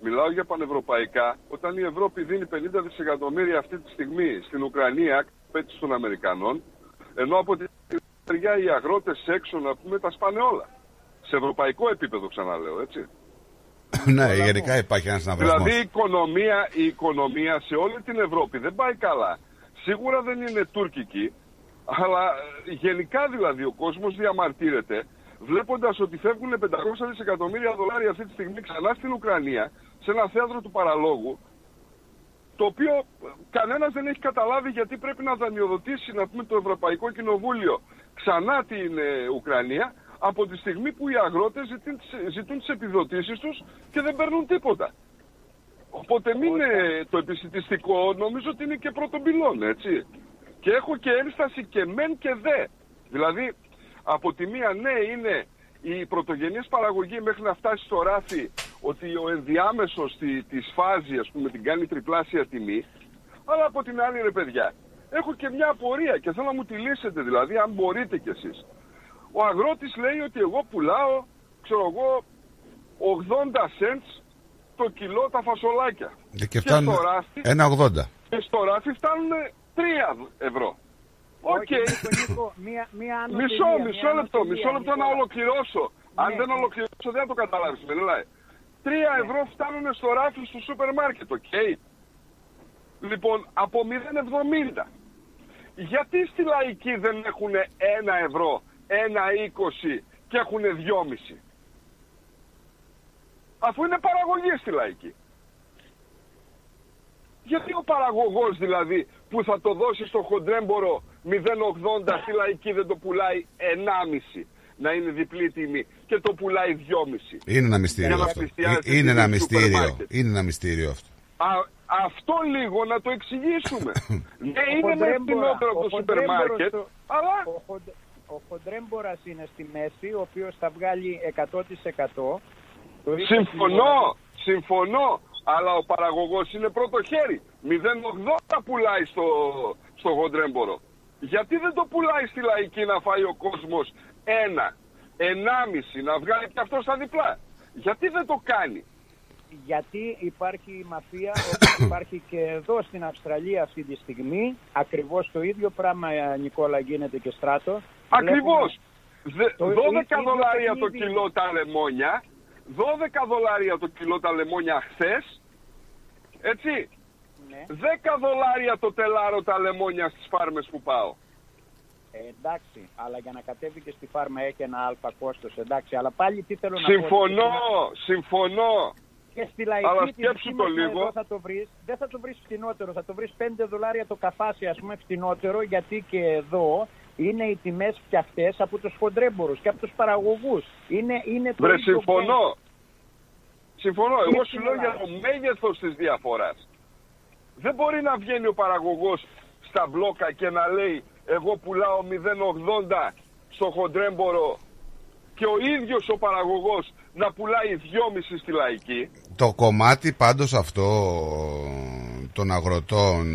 [SPEAKER 27] Μιλάω για πανευρωπαϊκά. Όταν η Ευρώπη δίνει 50 δισεκατομμύρια αυτή τη στιγμή στην Ουκρανία, πέτυχε των Αμερικανών, ενώ από την μεριά οι αγρότες έξω να πούμε τα σπάνε όλα. Σε ευρωπαϊκό επίπεδο ξαναλέω, έτσι.
[SPEAKER 1] ναι, γενικά υπάρχει ένας ναυρασμός.
[SPEAKER 27] Δηλαδή η οικονομία, η οικονομία σε όλη την Ευρώπη δεν πάει καλά. Σίγουρα δεν είναι τουρκική, αλλά ε, γενικά δηλαδή ο κόσμος διαμαρτύρεται βλέποντας ότι φεύγουν 500 δισεκατομμύρια δολάρια αυτή τη στιγμή ξανά στην Ουκρανία, σε ένα θέατρο του παραλόγου, το οποίο ε, κανένας δεν έχει καταλάβει γιατί πρέπει να δανειοδοτήσει να πούμε, το Ευρωπαϊκό Κοινοβούλιο ξανά την ε, Ουκρανία από τη στιγμή που οι αγρότες ζητούν, τις- ζητούν τις επιδοτήσεις τους και δεν παίρνουν τίποτα. Οπότε μην είναι το επισητιστικό, νομίζω ότι είναι και πρώτον πυλών, έτσι. Και έχω και ένσταση και μεν και δε. Δηλαδή, από τη μία ναι είναι η πρωτογενής παραγωγή μέχρι να φτάσει στο ράφι ότι ο ενδιάμεσος τη, της φάζης, ας πούμε, την κάνει τριπλάσια τιμή. Αλλά από την άλλη, ρε παιδιά, έχω και μια απορία και θέλω να μου τη λύσετε, δηλαδή, αν μπορείτε κι εσείς. Ο αγρότης λέει ότι εγώ πουλάω, ξέρω εγώ, 80 cents το κιλό τα φασολάκια.
[SPEAKER 1] Ε, Και φτάνουν
[SPEAKER 27] στο ράφι,
[SPEAKER 1] 1,80.
[SPEAKER 27] και στο ράφι φτάνουν 3 ευρώ. Οκ.
[SPEAKER 33] μία, μία άνω
[SPEAKER 27] Μισό,
[SPEAKER 33] τελεία,
[SPEAKER 27] μισό
[SPEAKER 33] μία
[SPEAKER 27] λεπτό,
[SPEAKER 33] άνω
[SPEAKER 27] μισό
[SPEAKER 33] τελεία,
[SPEAKER 27] λεπτό να
[SPEAKER 33] Νικόλα.
[SPEAKER 27] ολοκληρώσω. Αν
[SPEAKER 33] Ναι,
[SPEAKER 27] δεν
[SPEAKER 33] ναι.
[SPEAKER 27] ολοκληρώσω δεν θα το καταλάβεις, με λέει. Τρία
[SPEAKER 33] Ναι.
[SPEAKER 27] ευρώ φτάνουν στο ράφι στο σούπερ μάρκετ, οκ. Λοιπόν, από 0,70. Γιατί στη λαϊκή δεν έχουν 1 ευρώ, 1,20 και έχουν 2,5. Αφού είναι παραγωγής στη λαϊκή. Γιατί ο παραγωγός δηλαδή που θα το δώσει στο χοντρέμπορο 0,80 στη λαϊκή δεν το πουλάει 1,5 να είναι διπλή τιμή και το πουλάει 2,5.
[SPEAKER 1] Είναι ένα μυστήριο
[SPEAKER 27] Για να
[SPEAKER 1] αυτό.
[SPEAKER 27] πλησιάζει
[SPEAKER 1] Ε, Είναι
[SPEAKER 27] την
[SPEAKER 1] ένα
[SPEAKER 27] σούπερ
[SPEAKER 1] μυστήριο.
[SPEAKER 27] μάρκετ.
[SPEAKER 1] Είναι ένα μυστήριο αυτό.
[SPEAKER 27] Α, αυτό λίγο να το εξηγήσουμε. ναι,
[SPEAKER 33] Ο
[SPEAKER 27] είναι με
[SPEAKER 33] χοντρέμπορα-
[SPEAKER 27] φθηνότερο από
[SPEAKER 33] ο
[SPEAKER 27] το σούπερ
[SPEAKER 33] χοντρέμπορος
[SPEAKER 27] μάρκετ,
[SPEAKER 33] στο-
[SPEAKER 27] αλλά
[SPEAKER 33] Ο, χοντ- ο χοντρέμπορας είναι στη μέση, ο οποίος θα βγάλει 100%. Το 20
[SPEAKER 27] συμφωνώ, συμφωνώ, αλλά ο παραγωγός είναι πρώτο χέρι. 0,80 πουλάει στο, στο χοντρέμπορο. Γιατί δεν το πουλάει στη λαϊκή να φάει ο κόσμος ένα, ενάμιση, να βγάλει και αυτό στα διπλά; Γιατί δεν το κάνει;
[SPEAKER 33] Γιατί υπάρχει η μαφία όπως υπάρχει και εδώ στην Αυστραλία αυτή τη στιγμή. Ακριβώς το ίδιο πράγμα, ε, Νικόλα, γίνεται και στράτο.
[SPEAKER 27] Ακριβώς. Δε-
[SPEAKER 33] Το
[SPEAKER 27] 12
[SPEAKER 33] ίδιο
[SPEAKER 27] δολάρια το
[SPEAKER 33] παιχνίδι.
[SPEAKER 27] κιλό τα λεμόνια. 12 δολάρια το κιλό τα λεμόνια χθες. Έτσι.
[SPEAKER 33] Ναι.
[SPEAKER 27] 10 δολάρια το τελάρο τα λεμόνια στις φάρμες που πάω.
[SPEAKER 33] Ε, εντάξει, αλλά για να κατέβει και στη φάρμα έχει ένα αλφα κόστος, εντάξει. Αλλά πάλι τι θέλω να πω.
[SPEAKER 27] Συμφωνώ, συμφωνώ.
[SPEAKER 33] Και στη λαϊκή
[SPEAKER 27] Αλλά
[SPEAKER 33] της
[SPEAKER 27] σκέψου
[SPEAKER 33] δική
[SPEAKER 27] το
[SPEAKER 33] μας
[SPEAKER 27] λίγο.
[SPEAKER 33] εδώ θα το βρεις, δεν θα το βρεις φτηνότερο, θα το βρεις 5 δολάρια το καφάσι ας πούμε φτηνότερο γιατί και εδώ είναι οι τιμές φτιαχτές από τους χοντρέμπορους και από τους παραγωγούς. Είναι, είναι το
[SPEAKER 27] Βρε,
[SPEAKER 33] ίδιο
[SPEAKER 27] συμφωνώ. Συμφωνώ.
[SPEAKER 33] Και
[SPEAKER 27] Εγώ
[SPEAKER 33] στην
[SPEAKER 27] σου λέω για
[SPEAKER 33] Ελλάδα.
[SPEAKER 27] το μέγεθος της διαφοράς. Δεν μπορεί να βγαίνει ο παραγωγός στα μπλόκα και να λέει εγώ πουλάω 0,80 στο χοντρέμπορο και ο ίδιος ο παραγωγός να πουλάει 2,5 στη λαϊκή.
[SPEAKER 1] Το κομμάτι πάντως αυτό των αγροτών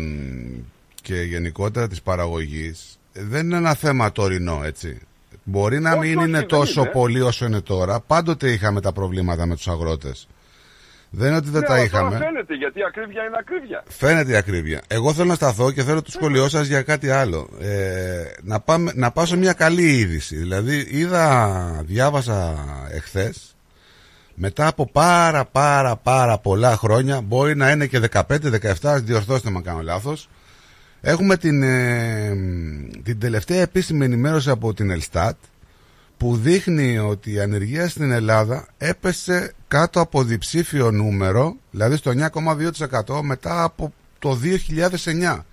[SPEAKER 1] και γενικότερα της παραγωγής δεν είναι ένα θέμα τωρινό έτσι. Μπορεί να
[SPEAKER 27] Όχι,
[SPEAKER 1] μην
[SPEAKER 27] όχι,
[SPEAKER 1] είναι
[SPEAKER 27] δεν
[SPEAKER 1] τόσο
[SPEAKER 27] είναι.
[SPEAKER 1] πολύ όσο είναι τώρα. Πάντοτε είχαμε τα προβλήματα με τους αγρότες. Δεν είναι ότι δεν
[SPEAKER 27] Ναι,
[SPEAKER 1] τα
[SPEAKER 27] αλλά
[SPEAKER 1] είχαμε.
[SPEAKER 27] Τώρα φαίνεται γιατί η ακρίβεια είναι ακρίβεια.
[SPEAKER 1] Φαίνεται η ακρίβεια. Εγώ θέλω να σταθώ και θέλω το σχολείο σας για κάτι άλλο. Ε, να, πάμε, να πάω σε μια καλή είδηση. Δηλαδή, είδα, διάβασα εχθές μετά από πάρα πάρα πάρα πολλά χρόνια, μπορεί να είναι και 15-17, διορθώστε με αν κάνω λάθος, έχουμε την, ε, την τελευταία επίσημη ενημέρωση από την Ελστάτ που δείχνει ότι η ανεργία στην Ελλάδα έπεσε κάτω από διψήφιο νούμερο, δηλαδή στο 9,2% μετά από το 2009.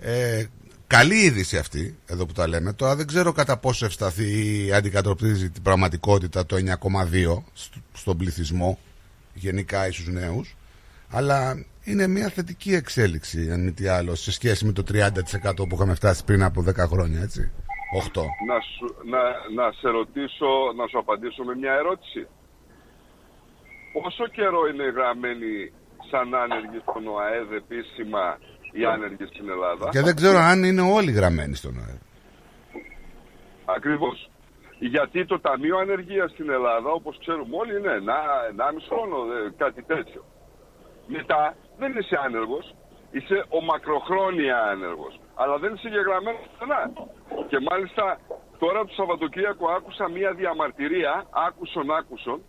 [SPEAKER 1] Ε, καλή είδηση αυτή, εδώ που τα λέμε. Τώρα δεν ξέρω κατά πόσο ευσταθεί ή αντικατοπτρίζει την πραγματικότητα το 9,2% στο- στον πληθυσμό, γενικά ίσους νέους. Αλλά είναι μια θετική εξέλιξη, αν μη τι άλλο, σε σχέση με το 30% που είχαμε φτάσει πριν από 10 χρόνια, έτσι. 8.
[SPEAKER 27] Να, σου, να, να σε ρωτήσω, να σου απαντήσω με μια ερώτηση. Πόσο καιρό είναι γραμμένοι σαν άνεργοι στον ΟΑΕΔ επίσημα οι άνεργοι στην Ελλάδα;
[SPEAKER 1] Και δεν ξέρω αν είναι όλοι γραμμένοι στον ΑΕΠ.
[SPEAKER 27] Ακριβώς. Γιατί το Ταμείο Ανεργίας στην Ελλάδα, όπως ξέρουμε όλοι, είναι ένα, ενάμιση χρόνο, ε, κάτι τέτοιο. Μετά δεν είσαι άνεργος, είσαι ο μακροχρόνια άνεργος. Αλλά δεν είσαι γεγραμμένος πουθενά. Και μάλιστα τώρα το Σαββατοκύριακο άκουσα μία διαμαρτυρία, άκουσον άκουσον,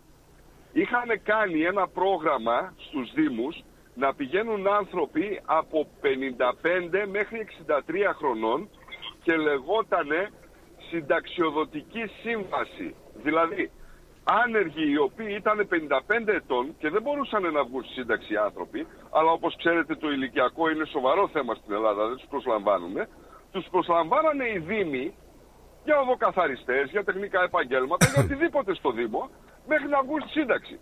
[SPEAKER 27] είχαν κάνει ένα πρόγραμμα στους Δήμους να πηγαίνουν άνθρωποι από 55 μέχρι 63 χρονών και λεγότανε συνταξιοδοτική σύμβαση. Δηλαδή, άνεργοι οι οποίοι ήταν 55 ετών και δεν μπορούσαν να βγουν στη σύνταξη οι άνθρωποι, αλλά όπως ξέρετε το ηλικιακό είναι σοβαρό θέμα στην Ελλάδα, δεν τους προσλαμβάνουμε, τους προσλαμβάνανε οι Δήμοι για οδοκαθαριστές, για τεχνικά επαγγέλματα, για οτιδήποτε στο Δήμο, μέχρι να βγουν στη σύνταξη.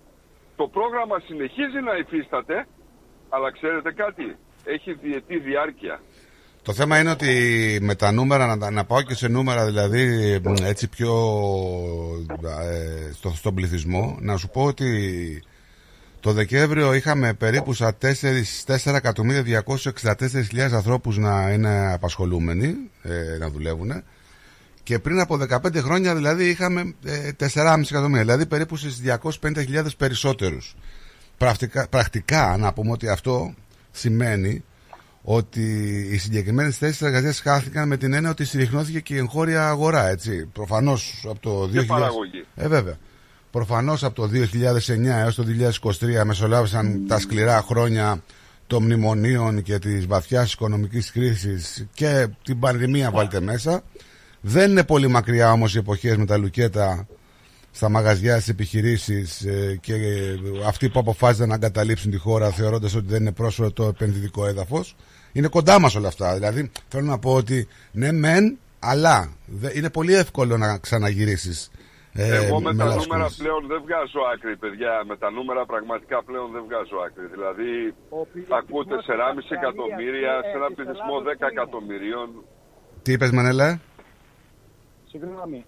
[SPEAKER 27] Το πρόγραμμα συνεχίζει να υφίσταται Αλλά ξέρετε κάτι, έχει διετή διάρκεια.
[SPEAKER 1] Το θέμα είναι ότι με τα νούμερα, να, τα- να πάω και σε νούμερα δηλαδή μ, έτσι πιο ε, στο, στον πληθυσμό, να σου πω ότι το Δεκέμβριο είχαμε περίπου στα 4.264.000 ανθρώπους να είναι απασχολούμενοι, ε, να δουλεύουν και πριν από 15 χρόνια δηλαδή είχαμε ε, 4,5 εκατομμύρια, δηλαδή περίπου στις 250.000 περισσότερους. Πρακτικά, πρακτικά να πούμε ότι αυτό σημαίνει ότι οι συγκεκριμένες θέσεις εργασίας χάθηκαν με την έννοια ότι συρρυκνώθηκε και η εγχώρια αγορά. Έτσι. Προφανώς από το 2000.
[SPEAKER 27] Και παραγωγή.
[SPEAKER 1] Ε, βέβαια. Προφανώς από το 2009 έως το 2023 μεσολάβησαν τα σκληρά χρόνια των μνημονίων και της βαθιάς οικονομικής κρίσης και την πανδημία βάλτε μέσα. Δεν είναι πολύ μακριά όμως οι εποχές με τα λουκέτα στα μαγαζιά, στις επιχειρήσεις και ε, αυτοί που αποφάσισαν να εγκαταλείψουν τη χώρα θεωρώντας ότι δεν είναι πρόσφορο το επενδυτικό έδαφος. Είναι κοντά μας όλα αυτά. Δηλαδή θέλω να πω ότι ναι, μεν, αλλά δε- είναι πολύ εύκολο να ξαναγυρίσεις. Ε,
[SPEAKER 27] Εγώ με τα
[SPEAKER 1] λάσκους.
[SPEAKER 27] νούμερα πλέον δεν βγάζω άκρη, παιδιά. Με τα νούμερα πραγματικά πλέον δεν βγάζω άκρη. Δηλαδή, ακούτε 4,5 εκατομμύρια σε ένα πληθυσμό 10 εκατομμυρίων.
[SPEAKER 1] Τι είπες, Μανέλα;
[SPEAKER 33] Συγγνώμη.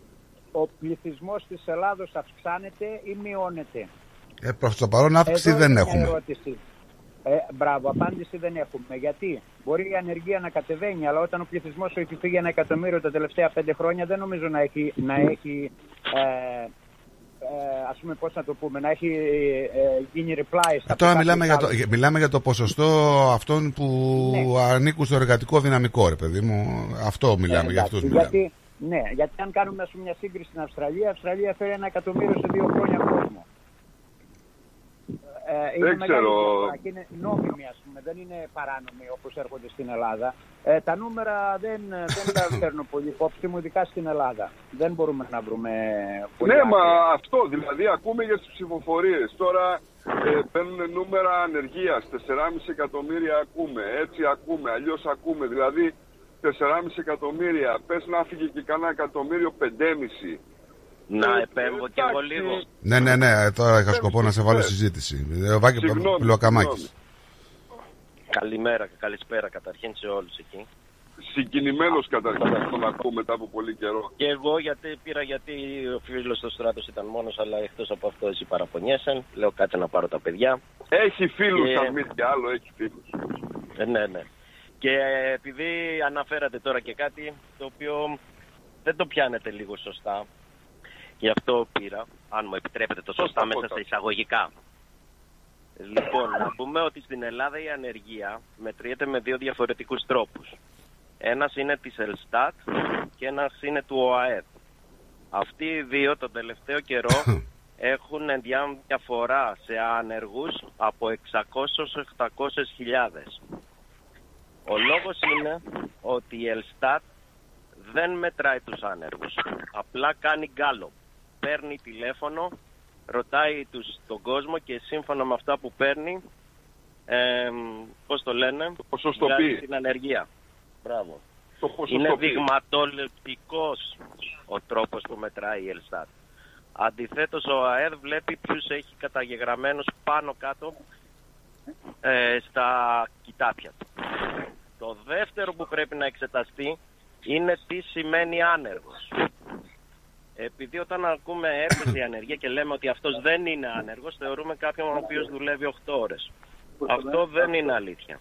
[SPEAKER 33] Ο πληθυσμός της Ελλάδος αυξάνεται ή μειώνεται;
[SPEAKER 1] Ε, προς το παρόν αύξηση
[SPEAKER 33] Εδώ
[SPEAKER 1] δεν
[SPEAKER 33] είναι μια
[SPEAKER 1] έχουμε.
[SPEAKER 33] ερώτηση. Ε, μπράβο, απάντηση δεν έχουμε. Γιατί; Μπορεί η ανεργία να κατεβαίνει, αλλά όταν ο πληθυσμός έχει φύγει ένα εκατομμύριο τα τελευταία πέντε χρόνια, δεν νομίζω να έχει, να έχει ε, ε, ας πούμε, πώς να το πούμε, να έχει ε, γίνει reply στα
[SPEAKER 1] Ε, Τώρα
[SPEAKER 33] ποσά
[SPEAKER 1] μιλάμε για,
[SPEAKER 33] του
[SPEAKER 1] το, για- μιλάμε για το ποσοστό αυτών που
[SPEAKER 33] Ναι.
[SPEAKER 1] ανήκουν στο εργατικό δυναμικό, ρε παιδί μου. Αυτό μιλάμε,
[SPEAKER 33] Ε,
[SPEAKER 1] για
[SPEAKER 33] εντάξει,
[SPEAKER 1] αυτούς μιλάμε.
[SPEAKER 33] γιατί, ναι, γιατί αν κάνουμε ας πούμε, μια σύγκριση στην Αυστραλία, η Αυστραλία φέρει ένα εκατομμύριο σε δύο χρόνια κόσμο. Ε, είναι
[SPEAKER 27] Δεν
[SPEAKER 33] μεγάλη
[SPEAKER 27] ξέρω.
[SPEAKER 33] διαφορά και είναι νόμιμη, ας πούμε, δεν είναι παράνομη όπως έρχονται στην Ελλάδα. Ε, τα νούμερα δεν, δεν τα παίρνω πολύ υπόψη μου, ειδικά στην Ελλάδα. Δεν μπορούμε να βρούμε πολύ
[SPEAKER 27] Ναι,
[SPEAKER 33] άκρη.
[SPEAKER 27] μα αυτό δηλαδή ακούμε για τις ψηφοφορίες. Τώρα ε, παίρνουν νούμερα ανεργίας, 4,5 εκατομμύρια ακούμε, έτσι ακούμε, αλλιώς ακούμε. Δηλαδή 4,5 εκατομμύρια, πες να φύγει και κανένα εκατομμύριο 5,5.
[SPEAKER 34] Να
[SPEAKER 27] Ε,
[SPEAKER 34] επέμβω κι εγώ
[SPEAKER 27] εντάξει.
[SPEAKER 34] λίγο.
[SPEAKER 1] Ναι, ναι, ναι, τώρα είχα σκοπό να σε βάλω συζήτηση. Ε, Ο Βάκη
[SPEAKER 34] Συγγνώμη,
[SPEAKER 1] Πιλοκαμάκης.
[SPEAKER 34] Καλημέρα και καλησπέρα καταρχήν σε όλους εκεί.
[SPEAKER 27] Συγκινημένος καταρχήν αυτό να ακούω μετά από πολύ καιρό.
[SPEAKER 34] Και εγώ γιατί πήρα γιατί ο φίλος του στράτος ήταν μόνος αλλά εκτός από αυτό εσύ παραπονιέσαι. Λέω κάτσε να πάρω τα παιδιά.
[SPEAKER 27] Έχει φίλους,
[SPEAKER 34] Και-
[SPEAKER 27] αν μη τι άλλο, έχει φίλους.
[SPEAKER 34] Ε, ναι, ναι. Και ε, επειδή αναφέρατε τώρα και κάτι το οποίο δεν το πιάνετε λίγο σωστά, γι' αυτό πήρα, αν μου επιτρέπετε το σωστά μέσα στα εισαγωγικά. Λοιπόν, να πούμε ότι στην Ελλάδα η ανεργία μετριέται με δύο διαφορετικούς τρόπους. Ένας είναι της Ελστάτ και ένας είναι του ΟΑΕΔ. Αυτοί οι δύο τον τελευταίο καιρό έχουν διά- διαφορά σε άνεργους από 600-800 χιλιάδες. Ο λόγος είναι ότι η Ελστάτ δεν μετράει τους άνεργους. Απλά κάνει γκάλο. Παίρνει τηλέφωνο, ρωτάει τους, τον κόσμο και σύμφωνα με αυτά που παίρνει, ε, πώς το λένε,
[SPEAKER 27] ποσοστοποιεί.
[SPEAKER 34] βγάζει την ανεργία. Μπράβο.
[SPEAKER 27] Το
[SPEAKER 34] Είναι
[SPEAKER 27] ποσοστοποιεί.
[SPEAKER 34] δειγματοληπτικός ο τρόπος που μετράει η Ελστάτ. Αντιθέτως ο ΑΕΔ βλέπει ποιους έχει καταγεγραμμένους πάνω κάτω ε, στα κοιτάπια του. Το δεύτερο που πρέπει να εξεταστεί είναι τι σημαίνει άνεργος. Επειδή όταν ακούμε έπεσε η ανεργία και λέμε ότι αυτός δεν είναι άνεργος, θεωρούμε κάποιον ο οποίος δουλεύει 8 ώρες. Αυτό δεν είναι αλήθεια.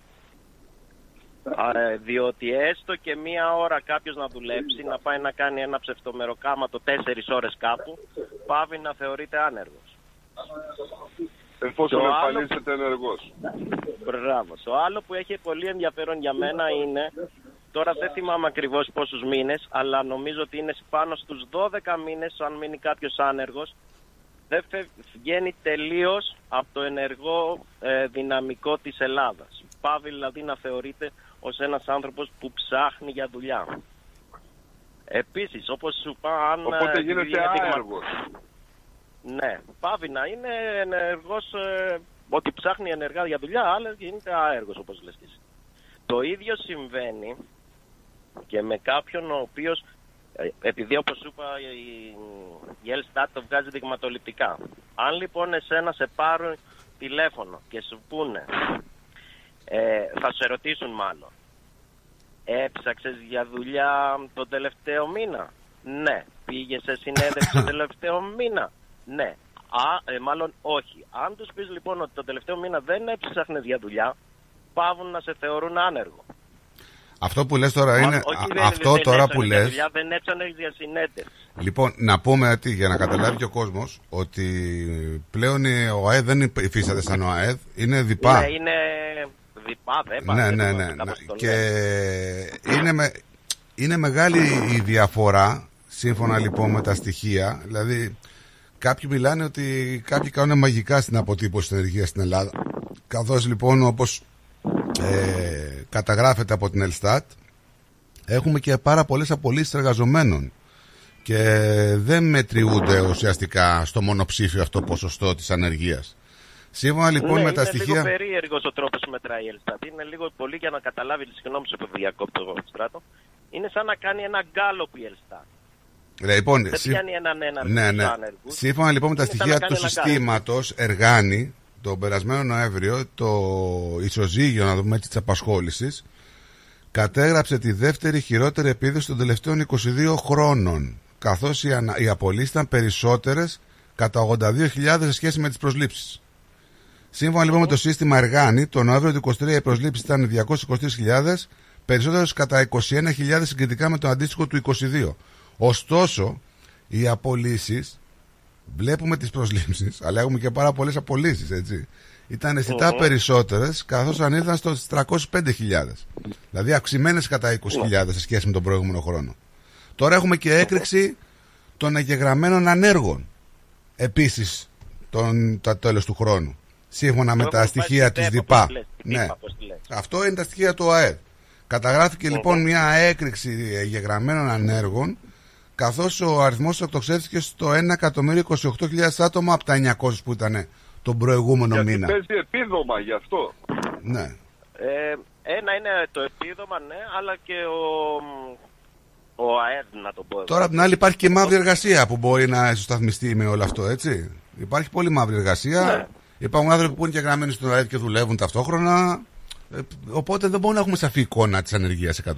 [SPEAKER 34] Α, ε, διότι έστω και μία ώρα κάποιος να δουλέψει, να πάει να κάνει ένα ψευτομεροκάματο τέσσερις ώρες κάπου, πάβει να θεωρείται άνεργος.
[SPEAKER 27] Εφόσον
[SPEAKER 34] Το άλλο-
[SPEAKER 27] εμφανίζεται ενεργός.
[SPEAKER 34] Μπράβο. Το άλλο που έχει πολύ ενδιαφέρον για μένα είναι, τώρα δεν θυμάμαι ακριβώς πόσους μήνες, αλλά νομίζω ότι είναι πάνω στους 12 μήνες, αν μείνει κάποιος άνεργος, δεν φε- βγαίνει τελείως από το ενεργό ε, δυναμικό της Ελλάδας. Πάβει δηλαδή να θεωρείται ως ένας άνθρωπος που ψάχνει για δουλειά. Επίσης, όπως σου είπα, αν...
[SPEAKER 27] Οπότε
[SPEAKER 34] ε,
[SPEAKER 27] γίνεται
[SPEAKER 34] επειδή είναι δειγμα-
[SPEAKER 27] άεργος.
[SPEAKER 34] ναι, πάβει να είναι ενεργός, ε, ότι ψάχνει ενεργά για δουλειά, αλλά γίνεται άεργος όπως λες και εσύ. Το ίδιο συμβαίνει και με κάποιον ο οποίος, ε, επειδή όπως σου είπα η, η Ελστάτ το βγάζει δειγματοληπτικά. Αν λοιπόν εσένα σε πάρουν τηλέφωνο και σου πούνε Ε, θα σε ρωτήσουν μάλλον. Έψαξες για δουλειά τον τελευταίο μήνα; Ναι. Πήγες σε συνέντευξη τον τελευταίο μήνα; Ναι. Α, ε, μάλλον όχι. Αν τους πεις λοιπόν ότι τον τελευταίο μήνα δεν έψαχνες για δουλειά, πάβουν να σε θεωρούν άνεργο.
[SPEAKER 1] Αυτό που λες τώρα είναι.
[SPEAKER 34] Όχι,
[SPEAKER 1] α-
[SPEAKER 34] δεν-
[SPEAKER 1] αυτό
[SPEAKER 34] δεν
[SPEAKER 1] τώρα
[SPEAKER 34] έψαχνες
[SPEAKER 1] που
[SPEAKER 34] για
[SPEAKER 1] λες.
[SPEAKER 34] δουλειά, δεν έψαχνες για συνέντευξη.
[SPEAKER 1] Λοιπόν, να πούμε ότι για να καταλάβει και ο κόσμος ότι πλέον η- ο ΑΕΔ δεν υφίσταται σαν ο ΑΕΔ, είναι διπά.
[SPEAKER 34] Ναι, είναι διπά, δεν
[SPEAKER 1] Ναι, ναι, ναι. ναι. Και είναι, με, είναι μεγάλη η διαφορά σύμφωνα λοιπόν με τα στοιχεία. Δηλαδή, κάποιοι μιλάνε ότι κάποιοι κάνουν μαγικά στην αποτύπωση της ενεργείας στην Ελλάδα. Καθώς λοιπόν όπως ε, καταγράφεται από την Ελστάτ, έχουμε και πάρα πολλές απολύσεις εργαζομένων και δεν μετριούνται ουσιαστικά στο μονοψήφιο αυτό ποσοστό της ανεργίας. Σύμφωνα λοιπόν
[SPEAKER 34] ναι,
[SPEAKER 1] με τα
[SPEAKER 34] είναι
[SPEAKER 1] στοιχεία...
[SPEAKER 34] λίγο περίεργος ο τρόπος που μετράει η Ελστάτ. Είναι λίγο πολύ για να καταλάβει, συγγνώμη σε που διακόπτω στράτο. Είναι σαν να κάνει ένα γκάλωπ η Ελστάτ.
[SPEAKER 1] Λοιπόν,
[SPEAKER 34] Δεν
[SPEAKER 1] σύμ-
[SPEAKER 34] πιάνει έναν έναν
[SPEAKER 1] ναι,
[SPEAKER 34] στους
[SPEAKER 1] ναι.
[SPEAKER 34] άνεργους.
[SPEAKER 1] Σύμφωνα λοιπόν με τα
[SPEAKER 34] Είναι σαν
[SPEAKER 1] στοιχεία
[SPEAKER 34] να
[SPEAKER 1] του
[SPEAKER 34] κάνει ένα
[SPEAKER 1] συστήματος Εργάνη, τον περασμένο Νοέμβριο, το ισοζύγιο, να δούμε έτσι, της απασχόλησης, κατέγραψε τη δεύτερη χειρότερη επίδοση των τελευταίων 22 χρόνων, καθώς οι, ανα... οι απολύσεις ήταν περισσότερες κατά 82.000 σε σχέση με τις προσλήψεις. Σύμφωνα λοιπόν με το σύστημα Εργάνη, το Νοέμβριο του 23 οι προσλήψεις ήταν 223.000, περισσότερες κατά 21.000 συγκριτικά με το αντίστοιχο του 22. Ωστόσο, οι απολύσεις, βλέπουμε τις προσλήψεις, αλλά έχουμε και πάρα πολλές απολύσεις, έτσι. Ήταν αισθητά
[SPEAKER 34] Μμμ.
[SPEAKER 1] περισσότερες, καθώς ανήλθαν στις 305.000. Δηλαδή αυξημένες κατά 20.000 σε σχέση με τον προηγούμενο χρόνο. Τώρα έχουμε και έκρηξη των εγγεγραμμένων ανέργων. Επίσης, τον, τα τέλος του χρόνου. Σύμφωνα με
[SPEAKER 34] Το
[SPEAKER 1] τα
[SPEAKER 34] έχουμε
[SPEAKER 1] στοιχεία
[SPEAKER 34] πάει
[SPEAKER 1] της
[SPEAKER 34] στην
[SPEAKER 1] ΔΙΠΑ.
[SPEAKER 34] ΔΕΠΑ, πώς λες, την
[SPEAKER 1] Ναι.
[SPEAKER 34] ΔΙΠΑ, πώς τη λες.
[SPEAKER 1] Αυτό είναι τα στοιχεία του ΑΕΔ. Καταγράφηκε λοιπόν μια έκρηξη εγγεγραμμένων ανέργων, καθώς ο αριθμός εκτοξεύτηκε στο 1.028.000 άτομα από τα 900 που ήταν τον προηγούμενο
[SPEAKER 27] Γιατί
[SPEAKER 1] μήνα.
[SPEAKER 27] παίζει επίδομα γι' αυτό.
[SPEAKER 1] Ναι.
[SPEAKER 34] Ε, ένα είναι το επίδομα, ναι, αλλά και ο, ο ΑΕΔ, να το πω. εγώ.
[SPEAKER 1] Τώρα απ' την άλλη υπάρχει και η μαύρη εργασία που μπορεί να ισοσταθμιστεί με όλο αυτό, έτσι. Υπάρχει πολύ μαύρη εργασία.
[SPEAKER 34] Ναι.
[SPEAKER 1] Υπάρχουν άνθρωποι που είναι και γραμμένοι στον ΑΕΔ και δουλεύουν ταυτόχρονα. Ε, οπότε δεν μπορούμε να έχουμε σαφή εικόνα της ανεργίας 100%.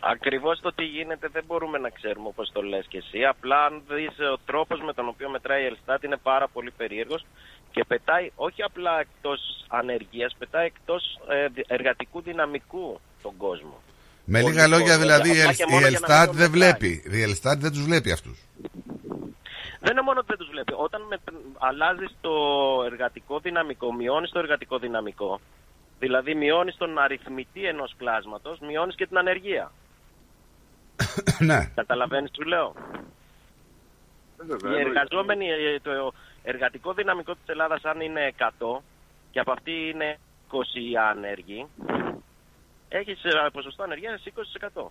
[SPEAKER 34] Ακριβώς το τι γίνεται δεν μπορούμε να ξέρουμε όπως το λες και εσύ. Απλά αν δεις ε, ο τρόπος με τον οποίο μετράει η Ελστάτ είναι πάρα πολύ περίεργος και πετάει όχι απλά εκτός ανεργίας, πετάει εκτός ε, δι- εργατικού δυναμικού τον κόσμο.
[SPEAKER 1] Με
[SPEAKER 34] Πολύ
[SPEAKER 1] λίγα λόγια
[SPEAKER 34] κόσμο,
[SPEAKER 1] δηλαδή η
[SPEAKER 34] απλά
[SPEAKER 1] Ελ-
[SPEAKER 34] και
[SPEAKER 1] η
[SPEAKER 34] μόνο για να
[SPEAKER 1] Ελστάτ
[SPEAKER 34] μην
[SPEAKER 1] δεν
[SPEAKER 34] το μετράει.
[SPEAKER 1] βλέπει. Η Ελστάτ δεν τους βλέπει αυτούς.
[SPEAKER 34] Δεν είναι μόνο ότι δεν τους βλέπει. Όταν με, αλλάζεις το εργατικό δυναμικό, μειώνεις το εργατικό δυναμικό, δηλαδή μειώνεις τον αριθμητή ενός κλάσματος, μειώνεις και την ανεργία.
[SPEAKER 1] ναι.
[SPEAKER 34] Καταλαβαίνεις τι σου λέω;
[SPEAKER 27] βέβαια,
[SPEAKER 34] Οι
[SPEAKER 27] εννοείται.
[SPEAKER 34] εργαζόμενοι, ε, το εργατικό δυναμικό της Ελλάδας αν είναι 100 και από αυτή είναι 20 οι άνεργοι, έχεις ε, ποσοστό ανεργίας 20%.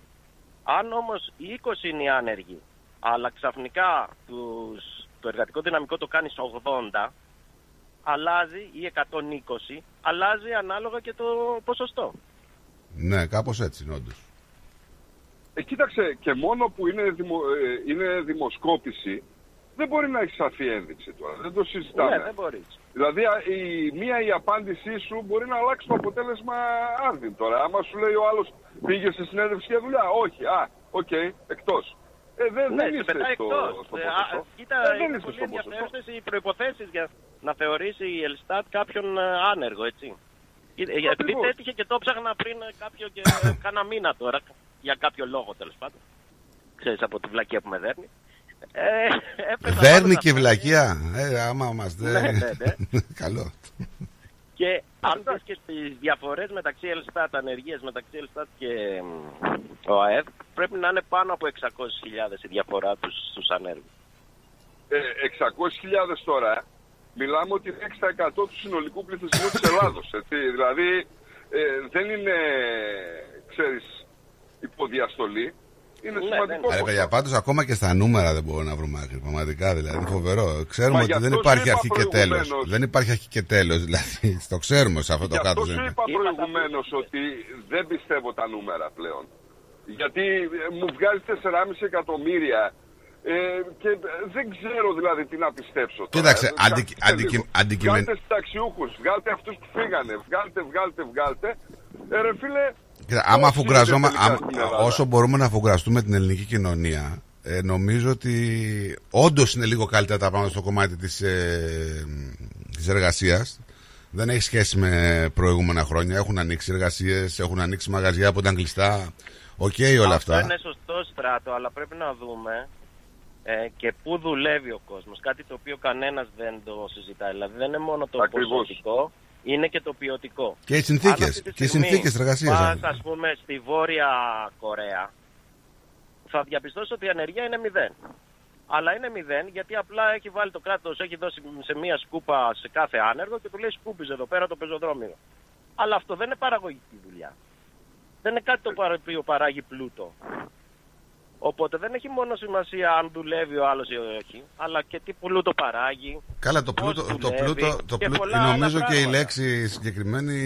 [SPEAKER 34] Αν όμως οι 20 είναι οι άνεργοι, αλλά ξαφνικά τους, το εργατικό δυναμικό το κάνεις 80, αλλάζει ή 120, αλλάζει ανάλογα και το ποσοστό.
[SPEAKER 1] Ναι, κάπως έτσι είναι όντως.
[SPEAKER 27] Ε, κοίταξε, και μόνο που είναι, δημο, ε, είναι δημοσκόπηση, δεν μπορεί να έχει σαφή ένδειξη τώρα. Δεν το συζητάμε.
[SPEAKER 34] Ναι, δεν μπορείς.
[SPEAKER 27] Δηλαδή, α, η, μία η απάντησή σου μπορεί να αλλάξει το αποτέλεσμα άρδιν τώρα. Άμα σου λέει ο άλλος πήγες σε συνέντευξη για δουλειά. Όχι. Α, οκ, εκτός. Ε, δεν,
[SPEAKER 34] Ναι,
[SPEAKER 27] δεν
[SPEAKER 34] σε
[SPEAKER 27] είστε
[SPEAKER 34] πετάει
[SPEAKER 27] στο,
[SPEAKER 34] εκτός.
[SPEAKER 27] στο
[SPEAKER 34] Ε,
[SPEAKER 27] ποσοστό.
[SPEAKER 34] α, Κοίτα,
[SPEAKER 27] Ε, δεν
[SPEAKER 34] είναι
[SPEAKER 27] είστε
[SPEAKER 34] πολύ
[SPEAKER 27] στο ποσοστό.
[SPEAKER 34] ενδιαφέρουσες οι προϋποθέσεις για να θεωρήσει η Ελστάτ κάποιον ε, άνεργο, έτσι. Ε, ε, Επειδή
[SPEAKER 27] Ακριβώς.
[SPEAKER 34] έτυχε και το ψάχνα πριν ε, κάποιο και κάνα μήνα τώρα, για κάποιο λόγο τέλος πάντων. Ξέρεις από τη βλακία που με δέρνει. Ε, έπρεπε
[SPEAKER 1] Δέρνει
[SPEAKER 34] πάντως
[SPEAKER 1] και
[SPEAKER 34] αυτό.
[SPEAKER 1] βλακεία. Ε, άμα μας
[SPEAKER 34] Ναι,
[SPEAKER 1] δέρνει.
[SPEAKER 34] ναι, ναι.
[SPEAKER 1] Καλό.
[SPEAKER 34] Και αν δεις και στις διαφορές μεταξύ Ελστάτ, ανεργίες μεταξύ Ελστάτ και μ, ο ΑΕΔ, πρέπει να είναι πάνω από 600.000 η διαφορά τους στους ανέργους.
[SPEAKER 27] Ε, 600.000 τώρα, μιλάμε ότι είναι 6% του συνολικού πληθυσμού της Ελλάδος. Έτσι. Δηλαδή, ε, δεν είναι, ξέρεις, υποδιαστολή. Είναι σημαντικό.
[SPEAKER 1] Ρε παιδιά, πάντως ακόμα και στα νούμερα δεν μπορούμε να βρούμε άκρη. Πραγματικά δηλαδή. Είναι φοβερό. Ξέρουμε
[SPEAKER 27] Μα
[SPEAKER 1] ότι
[SPEAKER 27] γι'
[SPEAKER 1] δεν
[SPEAKER 27] αυτό
[SPEAKER 1] υπάρχει
[SPEAKER 27] σου είπα
[SPEAKER 1] αρχή και τέλος.
[SPEAKER 27] προηγουμένως.
[SPEAKER 1] Δεν υπάρχει αρχή και τέλος. Δηλαδή, το ξέρουμε σε αυτό το
[SPEAKER 27] Γι'
[SPEAKER 1] κάτω.
[SPEAKER 27] αυτό σου
[SPEAKER 1] δεν
[SPEAKER 27] είπα προηγουμένως ότι δεν πιστεύω τα νούμερα πλέον. Γιατί ε, μου βγάζει 4,5 εκατομμύρια Ε, και δεν ξέρω δηλαδή τι να πιστέψω. τώρα.
[SPEAKER 1] Κοίταξε,
[SPEAKER 27] Ε,
[SPEAKER 1] αντικει-
[SPEAKER 27] καθίστε
[SPEAKER 1] αντικει-
[SPEAKER 27] λίγο.
[SPEAKER 1] αντικειμεν-
[SPEAKER 27] Βγάλτε συνταξιούχους, βγάλτε αυτούς που φύγανε, βγάλτε, βγάλτε, βγάλτε. Ε, ρε φίλε,
[SPEAKER 1] Κοίτα, άμα
[SPEAKER 27] πώς
[SPEAKER 1] αφουγκραζόμα,
[SPEAKER 27] είναι τελικά
[SPEAKER 1] άμα-
[SPEAKER 27] στην Ελλάδα;
[SPEAKER 1] όσο μπορούμε να αφουγκραστούμε την ελληνική κοινωνία, ε, νομίζω ότι όντως είναι λίγο καλύτερα τα πράγματα στο κομμάτι της ε, της εργασίας. Δεν έχει σχέση με προηγούμενα χρόνια. Έχουν ανοίξει εργασίες, έχουν ανοίξει μαγαζιά που ήταν κλειστά. Οκ, όλα
[SPEAKER 34] Αυτό
[SPEAKER 1] αυτά.
[SPEAKER 34] είναι σωστό στράτο, αλλά πρέπει να δούμε ε, και πού δουλεύει ο κόσμος. Κάτι το οποίο κανένας δεν το συζητάει. Δηλαδή δεν είναι μόνο το
[SPEAKER 27] Ακριβώς.
[SPEAKER 34] ποσοτικό, είναι και το ποιοτικό.
[SPEAKER 1] Και οι συνθήκες,
[SPEAKER 34] Αν αυτή τη
[SPEAKER 1] και οι
[SPEAKER 34] στιγμή
[SPEAKER 1] συνθήκες εργασίας.
[SPEAKER 34] Πας, ας πούμε, στη Βόρεια Κορέα, θα διαπιστώσει ότι η ανεργία είναι μηδέν. Αλλά είναι μηδέν γιατί απλά έχει βάλει το κράτος, έχει δώσει σε μία σκούπα σε κάθε άνεργο και του λέει σκούπιζε εδώ πέρα το πεζοδρόμιο. Αλλά αυτό δεν είναι παραγωγική δουλειά. Δεν είναι κάτι το παρα- οποίο παράγει πλούτο. Οπότε δεν έχει μόνο σημασία αν δουλεύει ο άλλος ή όχι, αλλά και τι πλούτο παράγει.
[SPEAKER 1] Καλά, το
[SPEAKER 34] πώς
[SPEAKER 1] πλούτο, το
[SPEAKER 34] δουλεύει
[SPEAKER 1] πλούτο, το
[SPEAKER 34] και
[SPEAKER 1] πλούτο
[SPEAKER 34] πολλά άλλα
[SPEAKER 1] νομίζω και η
[SPEAKER 34] πράγματα.
[SPEAKER 1] λέξη συγκεκριμένη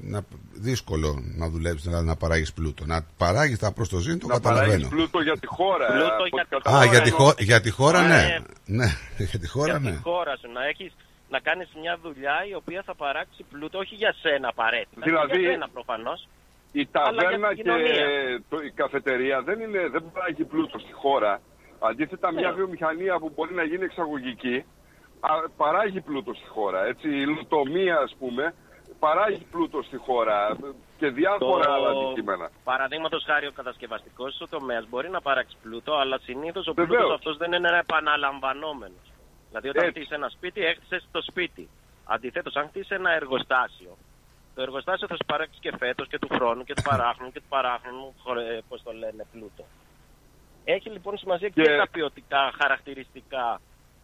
[SPEAKER 1] να, δύσκολο να δουλεύεις, δηλαδή να παράγεις πλούτο. Να παράγεις τα προ το ζήν, το
[SPEAKER 27] να παράγεις
[SPEAKER 1] καταλαβαίνω.
[SPEAKER 27] πλούτο για τη χώρα.
[SPEAKER 34] Πλούτο
[SPEAKER 27] ε, από
[SPEAKER 34] για
[SPEAKER 27] ό,τι
[SPEAKER 34] τη
[SPEAKER 1] Α,
[SPEAKER 27] καταλαβαίνω.
[SPEAKER 1] για τη, χω- για τη χώρα, ναι.
[SPEAKER 34] Ναι.
[SPEAKER 1] Ναι, για τη χώρα,
[SPEAKER 34] για
[SPEAKER 1] ναι.
[SPEAKER 34] τη χώρα σου, να έχεις να κάνεις μια δουλειά η οποία θα παράξει πλούτο, όχι για σένα απαραίτητα,
[SPEAKER 27] Δηλαδή,
[SPEAKER 34] για σένα προφανώς.
[SPEAKER 27] Η
[SPEAKER 34] αλλά για
[SPEAKER 27] ταβέρνα
[SPEAKER 34] την
[SPEAKER 27] και
[SPEAKER 34] κοινωνία.
[SPEAKER 27] το, η καφετερία δεν, είναι, δεν παράγει πλούτο στη χώρα. Αντίθετα, μια
[SPEAKER 34] Ναι.
[SPEAKER 27] βιομηχανία που μπορεί να γίνει εξαγωγική α, παράγει πλούτο στη χώρα. Έτσι, η λουτομία, ας πούμε, παράγει πλούτο στη χώρα και διάφορα άλλα αντικείμενα.
[SPEAKER 34] Παραδείγματος χάρη, ο κατασκευαστικός τομέας μπορεί να παράξει πλούτο, αλλά συνήθως ο
[SPEAKER 27] Βεβαίως.
[SPEAKER 34] πλούτο αυτός δεν είναι επαναλαμβανόμενος. Δηλαδή, όταν
[SPEAKER 27] Έτσι.
[SPEAKER 34] χτίσεις ένα σπίτι, έχτισες το σπίτι. Αντιθέτως, αν χτίσεις ένα εργοστάσιο, το εργοστάσιο θα σου παράξει και φέτος και του χρόνου και του παράχρονου και του παράχρονου, πώς το λένε, πλούτο. Έχει λοιπόν σημασία και,
[SPEAKER 27] Και-
[SPEAKER 34] τα ποιοτικά χαρακτηριστικά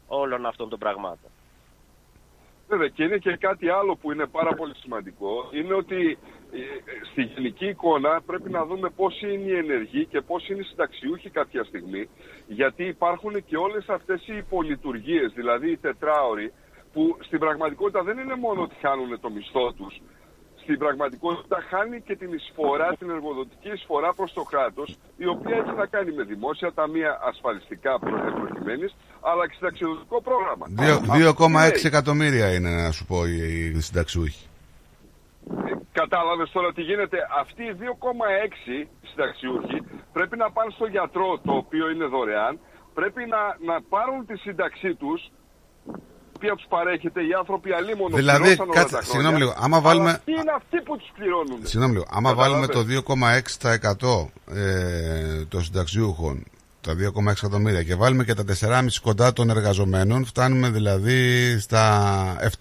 [SPEAKER 34] όλων αυτών των πραγμάτων.
[SPEAKER 27] Βέβαια και είναι και κάτι άλλο που είναι πάρα πολύ σημαντικό είναι ότι ε, στη γενική εικόνα πρέπει να δούμε πόσοι είναι οι ενεργοί και πόσοι είναι οι συνταξιούχοι κάποια στιγμή γιατί υπάρχουν και όλες αυτές οι υπολειτουργίες, δηλαδή οι τετράωροι που στην πραγματικότητα δεν είναι μόνο ότι χάνουν το μισθό τους στην πραγματικότητα χάνει και την εισφορά, την εργοδοτική εισφορά προς το κράτος η οποία έχει να κάνει με δημόσια ταμεία ασφαλιστικά προ- προκειμένης αλλά και συνταξιοδοτικό πρόγραμμα.
[SPEAKER 1] Δύο-
[SPEAKER 27] Αυτό
[SPEAKER 1] 2,6
[SPEAKER 27] λέει;
[SPEAKER 1] εκατομμύρια είναι, να σου πω, οι, οι συνταξιούχοι.
[SPEAKER 27] Κατάλαβες τώρα τι γίνεται; Αυτοί οι 2,6 συνταξιούχοι πρέπει να πάνε στο γιατρό, το οποίο είναι δωρεάν. Πρέπει να, να πάρουν τη σύνταξή τους, η οποία τους παρέχεται οι άνθρωποι αλίμονος
[SPEAKER 1] Δηλαδή,
[SPEAKER 27] πληρώσαν όλα
[SPEAKER 1] κάτσε,
[SPEAKER 27] τα χρόνια.
[SPEAKER 1] συγγνώμη λίγο, άμα βάλουμε-
[SPEAKER 27] Αλλά αυτοί είναι αυτοί που τους πληρώνουν.
[SPEAKER 1] Συγγνώμη λίγο, άμα βάλουμε το
[SPEAKER 27] Καταλάβες.
[SPEAKER 1] 2,6% ε, των συνταξιούχων, τα 2,6 εκατομμύρια και βάλουμε και τα 4,5 κοντά των εργαζομένων, φτάνουμε δηλαδή στα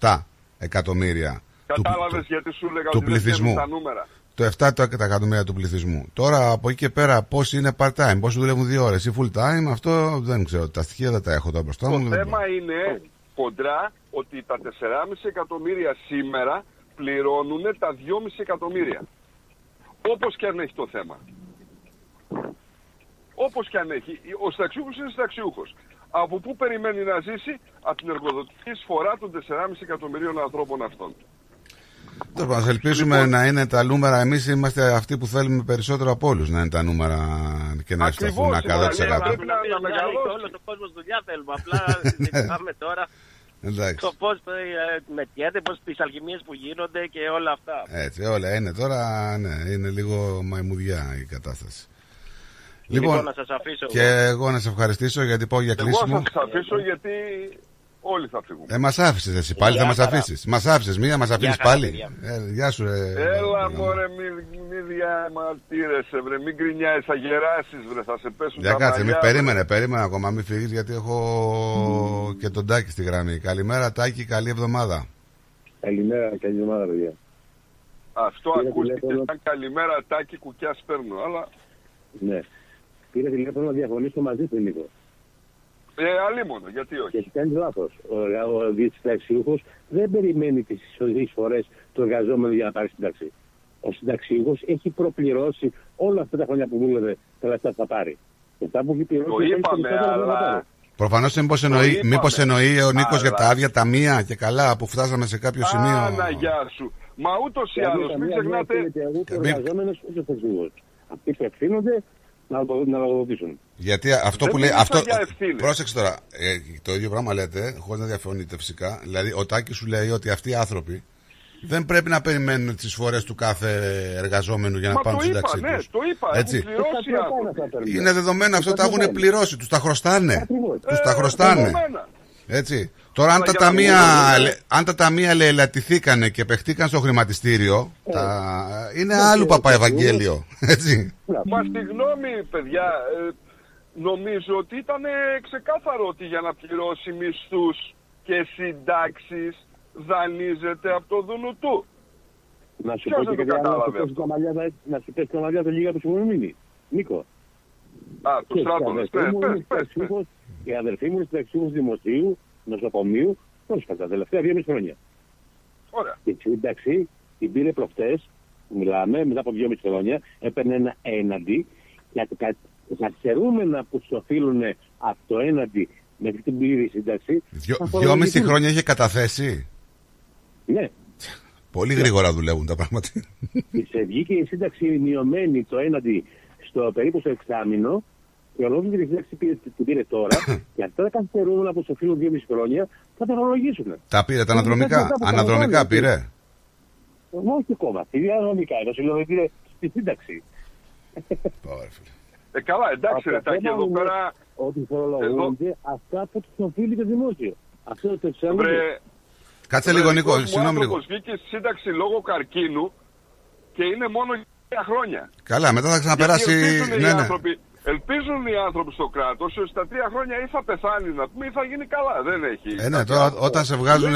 [SPEAKER 1] 7 εκατομμύρια του,
[SPEAKER 27] Κατάλαβες γιατί σου έλεγα
[SPEAKER 1] του
[SPEAKER 27] ότι δεν
[SPEAKER 1] πληθυσμού.
[SPEAKER 27] βγαίνουν τα νούμερα.
[SPEAKER 1] το 7 το εκατομμύρια του πληθυσμού. Τώρα από εκεί και πέρα πόσοι είναι part-time, πόσοι δουλεύουν δύο ώρες ή full-time, αυτό δεν ξέρω. Τα στοιχεία δεν τα έχω τώρα μπροστά
[SPEAKER 27] Το
[SPEAKER 1] μου. δεν
[SPEAKER 27] θέμα είναι κοντρά ότι τα 4,5 εκατομμύρια σήμερα πληρώνουν τα 2,5 εκατομμύρια. Όπως και αν έχει το θέμα. Όπως και αν έχει. Ο συνταξιούχος είναι συνταξιούχος. Από πού περιμένει να ζήσει; Από την εργοδοτική εισφορά των 4,5 εκατομμυρίων ανθρώπων αυτών.
[SPEAKER 1] Τέλος πάντων, ας ελπίσουμε
[SPEAKER 27] Λοιπόν.
[SPEAKER 1] να είναι τα νούμερα. Εμείς είμαστε αυτοί που θέλουμε περισσότερο από όλους να είναι τα νούμερα και να
[SPEAKER 27] Ακριβώς,
[SPEAKER 1] ευσταθούν 100%.
[SPEAKER 27] Πρέπει να- να
[SPEAKER 34] Δηλαδή,
[SPEAKER 27] μεγαλώσει.
[SPEAKER 34] Όλο ο κόσμο δουλειά θέλουμε. Απλά συζητάμε τώρα
[SPEAKER 1] Εντάξει.
[SPEAKER 34] το πώς μετιέται, πώς τις αλχημίε που γίνονται και όλα αυτά.
[SPEAKER 1] Έτσι, όλα είναι τώρα. Ναι, είναι λίγο μαϊμουδιά η κατάσταση.
[SPEAKER 34] Λοιπόν, να σας αφήσω
[SPEAKER 1] και
[SPEAKER 34] εγώ.
[SPEAKER 1] εγώ να σε ευχαριστήσω γιατί πάω για
[SPEAKER 27] Εγώ
[SPEAKER 1] κλείσιμο.
[SPEAKER 27] θα σας αφήσω γιατί όλοι θα φύγουν.
[SPEAKER 1] Ε, μας άφησες εσύ πάλι, θα
[SPEAKER 27] Γεια
[SPEAKER 1] μας
[SPEAKER 27] χαρά.
[SPEAKER 1] αφήσεις. Μας άφησες μία, μας αφήνεις
[SPEAKER 27] χαρά,
[SPEAKER 1] πάλι.
[SPEAKER 27] παιδιά.
[SPEAKER 1] Ε, γεια σου, ρε.
[SPEAKER 27] Έλα μωρέ μη, μη διαμαρτύρεσαι βρε, μην γκρινιάζεις, θα γεράσεις βρε, θα σε πέσουν
[SPEAKER 1] Για
[SPEAKER 27] τα
[SPEAKER 1] κάτσε,
[SPEAKER 27] μαλλιά,
[SPEAKER 1] μη
[SPEAKER 27] βρε.
[SPEAKER 1] περίμενε, περίμενε ακόμα, μην φύγεις γιατί έχω και τον Τάκη στη γραμμή. Καλημέρα, Τάκη, καλή εβδομάδα.
[SPEAKER 35] Καλημέρα, καλή εβδομάδα, παιδιά.
[SPEAKER 27] Αυτό
[SPEAKER 35] Πήρα
[SPEAKER 27] ακούστηκε
[SPEAKER 35] τηλέφωνο.
[SPEAKER 27] σαν καλημέρα τάκι κουκιάς παίρνω, αλλά
[SPEAKER 35] Ναι. Πήρε τηλέφωνο να διαφωνήσω μαζί του, Νίκο.
[SPEAKER 27] Ε, αλίμονο, γιατί
[SPEAKER 35] Και
[SPEAKER 27] όχι;
[SPEAKER 35] έχει κάνει λάθος. Ο, ο συνταξιούχος δεν περιμένει τις εισφορέ του εργαζόμενου για να πάρει σύνταξη. Ο συνταξιούχος έχει προπληρώσει όλα αυτά τα χρόνια που δούλευε τα λεφτά που θα πάρει. Και αυτά που έχει πληρώσει.
[SPEAKER 27] Το
[SPEAKER 35] θα έχει
[SPEAKER 27] είπαμε,
[SPEAKER 35] περισσότερα να
[SPEAKER 27] αλλά-
[SPEAKER 35] πάρει.
[SPEAKER 1] Προφανώ μήπω εννοεί,
[SPEAKER 27] είπαμε.
[SPEAKER 1] μήπως εννοεί ο Νίκος για
[SPEAKER 27] Αλλά-
[SPEAKER 1] τα άδεια ταμεία και καλά που φτάσαμε σε κάποιο σημείο.
[SPEAKER 27] Άνα, γεια σου. Μα ούτως ή
[SPEAKER 35] Δηλαδή,
[SPEAKER 27] άλλως, μην
[SPEAKER 35] καμία
[SPEAKER 27] ξεχνάτε...
[SPEAKER 35] δεν ευθύνεται ούτε ο
[SPEAKER 1] Μην-
[SPEAKER 35] εργαζόμενος ούτε ο συνταξιούχο. Αυτοί που ευθύνονται να το, να το ρωτήσουν.
[SPEAKER 1] Γιατί αυτό
[SPEAKER 35] Δεν
[SPEAKER 1] που λέει.
[SPEAKER 35] μιλήσα
[SPEAKER 1] Αυτό,
[SPEAKER 35] για ευθύνη.
[SPEAKER 1] πρόσεξε τώρα. Ε, το ίδιο πράγμα λέτε, χωρίς να διαφωνείτε φυσικά. Δηλαδή, ο Τάκης σου λέει ότι αυτοί οι άνθρωποι δεν πρέπει να περιμένουν τις φορές του κάθε εργαζόμενου για να
[SPEAKER 27] Μα
[SPEAKER 1] πάρουν
[SPEAKER 27] το
[SPEAKER 1] τη
[SPEAKER 27] είπα,
[SPEAKER 1] σύνταξή
[SPEAKER 27] ναι,
[SPEAKER 1] τους.
[SPEAKER 27] το είπα.
[SPEAKER 1] Έτσι.
[SPEAKER 27] Έχουν πληρώσει οι άνθρωποι.
[SPEAKER 1] Είναι δεδομένο αυτό, τα έχουν πληρώσει, τους τα χρωστάνε. Τους τα χρωστάνε.
[SPEAKER 27] δεδομένα.
[SPEAKER 1] Έτσι. Τώρα, αν
[SPEAKER 27] Αλλά
[SPEAKER 1] τα,
[SPEAKER 27] για να
[SPEAKER 1] ταμεία,
[SPEAKER 27] μην-
[SPEAKER 1] λε- αν τα ταμεία λαιλατηθήκανε και παιχτήκαν στο χρηματιστήριο, τα... είναι άλλου παπά Ευαγγέλιο. Έτσι.
[SPEAKER 27] Μα συγγνώμη, παιδιά, ε, νομίζω ότι ήταν ξεκάθαρο ότι για να πληρώσει μισθού και συντάξει δανείζεται από το δουνού του.
[SPEAKER 35] Να σου
[SPEAKER 27] Ποιος
[SPEAKER 35] πω
[SPEAKER 27] δεν
[SPEAKER 35] και
[SPEAKER 27] το
[SPEAKER 35] κάτι άλλο, να σου
[SPEAKER 27] κατάλαβε
[SPEAKER 35] πέσει τα μαλλιά τα- να σου πέσει τα μαλλιά τα λίγα που σου έχουν μείνει. Νίκο.
[SPEAKER 27] Α, του στράτονες, ναι, πες, πες, πες.
[SPEAKER 35] Οι αδερφοί μου είναι συνταξιούχος δημοσίου, νοσοκομείου, πρόσφατα, τα τελευταία δύο μισή χρόνια.
[SPEAKER 27] Ωραία.
[SPEAKER 35] Και η σύνταξη την πήρε προχτές, μιλάμε, μετά από δυόμιση χρόνια, έπαιρνε ένα έναντι για τα κα- καθυστερούμενα που σου οφείλουν από το έναντι μέχρι την πλήρη σύνταξη.
[SPEAKER 1] Δυο,
[SPEAKER 35] θα
[SPEAKER 1] δυόμιση
[SPEAKER 35] φορολογηθούν.
[SPEAKER 1] χρόνια είχε καταθέσει;
[SPEAKER 35] Ναι.
[SPEAKER 1] Πολύ γρήγορα δουλεύουν τα πράγματα.
[SPEAKER 35] Σε βγήκε η σύνταξη μειωμένη το έναντι στο περίπου στο εξάμεινο και ολόκληρη η σύνταξη πήρε, την πήρε τώρα και αυτά τα καθυστερούμενα που σου οφείλουν δυόμιση χρόνια θα τα φορολογήσουν.
[SPEAKER 1] τα πήρε τα αναδρομικά;
[SPEAKER 35] Μετά από
[SPEAKER 1] Αναδρομικά
[SPEAKER 35] παραπάνω,
[SPEAKER 1] πήρε;
[SPEAKER 35] Όχι ακόμα. Τι διαδρομικά, ενώ σου πήρε στη σύνταξη.
[SPEAKER 27] Ε, καλά, εντάξει, ρε,
[SPEAKER 35] Αυτό
[SPEAKER 27] Τάκη,
[SPEAKER 35] θέμα
[SPEAKER 27] εδώ
[SPEAKER 35] είναι
[SPEAKER 27] πέρα.
[SPEAKER 35] Ότι φορολογούνται αυτά που τους οφείλει το δημόσιο. Αυτό το εξάμεινο.
[SPEAKER 27] Βρε,
[SPEAKER 1] Κάτσε
[SPEAKER 27] βρε,
[SPEAKER 1] λίγο, Νίκο,
[SPEAKER 27] δικός μου
[SPEAKER 1] συγγνώμη λίγο.
[SPEAKER 27] άνθρωπος βγήκε στη σύνταξη λόγω καρκίνου και είναι μόνο για τρία χρόνια.
[SPEAKER 1] Καλά, μετά θα ξαναπεράσει.
[SPEAKER 27] Γιατί ελπίζουν, οι
[SPEAKER 1] Ναι, ναι.
[SPEAKER 27] Άνθρωποι, ελπίζουν οι άνθρωποι στο κράτος ότι στα τρία χρόνια ή θα πεθάνει να πούμε ή θα γίνει καλά. Δεν έχει.
[SPEAKER 1] Ε, ναι, τώρα όταν σε βγάζουν.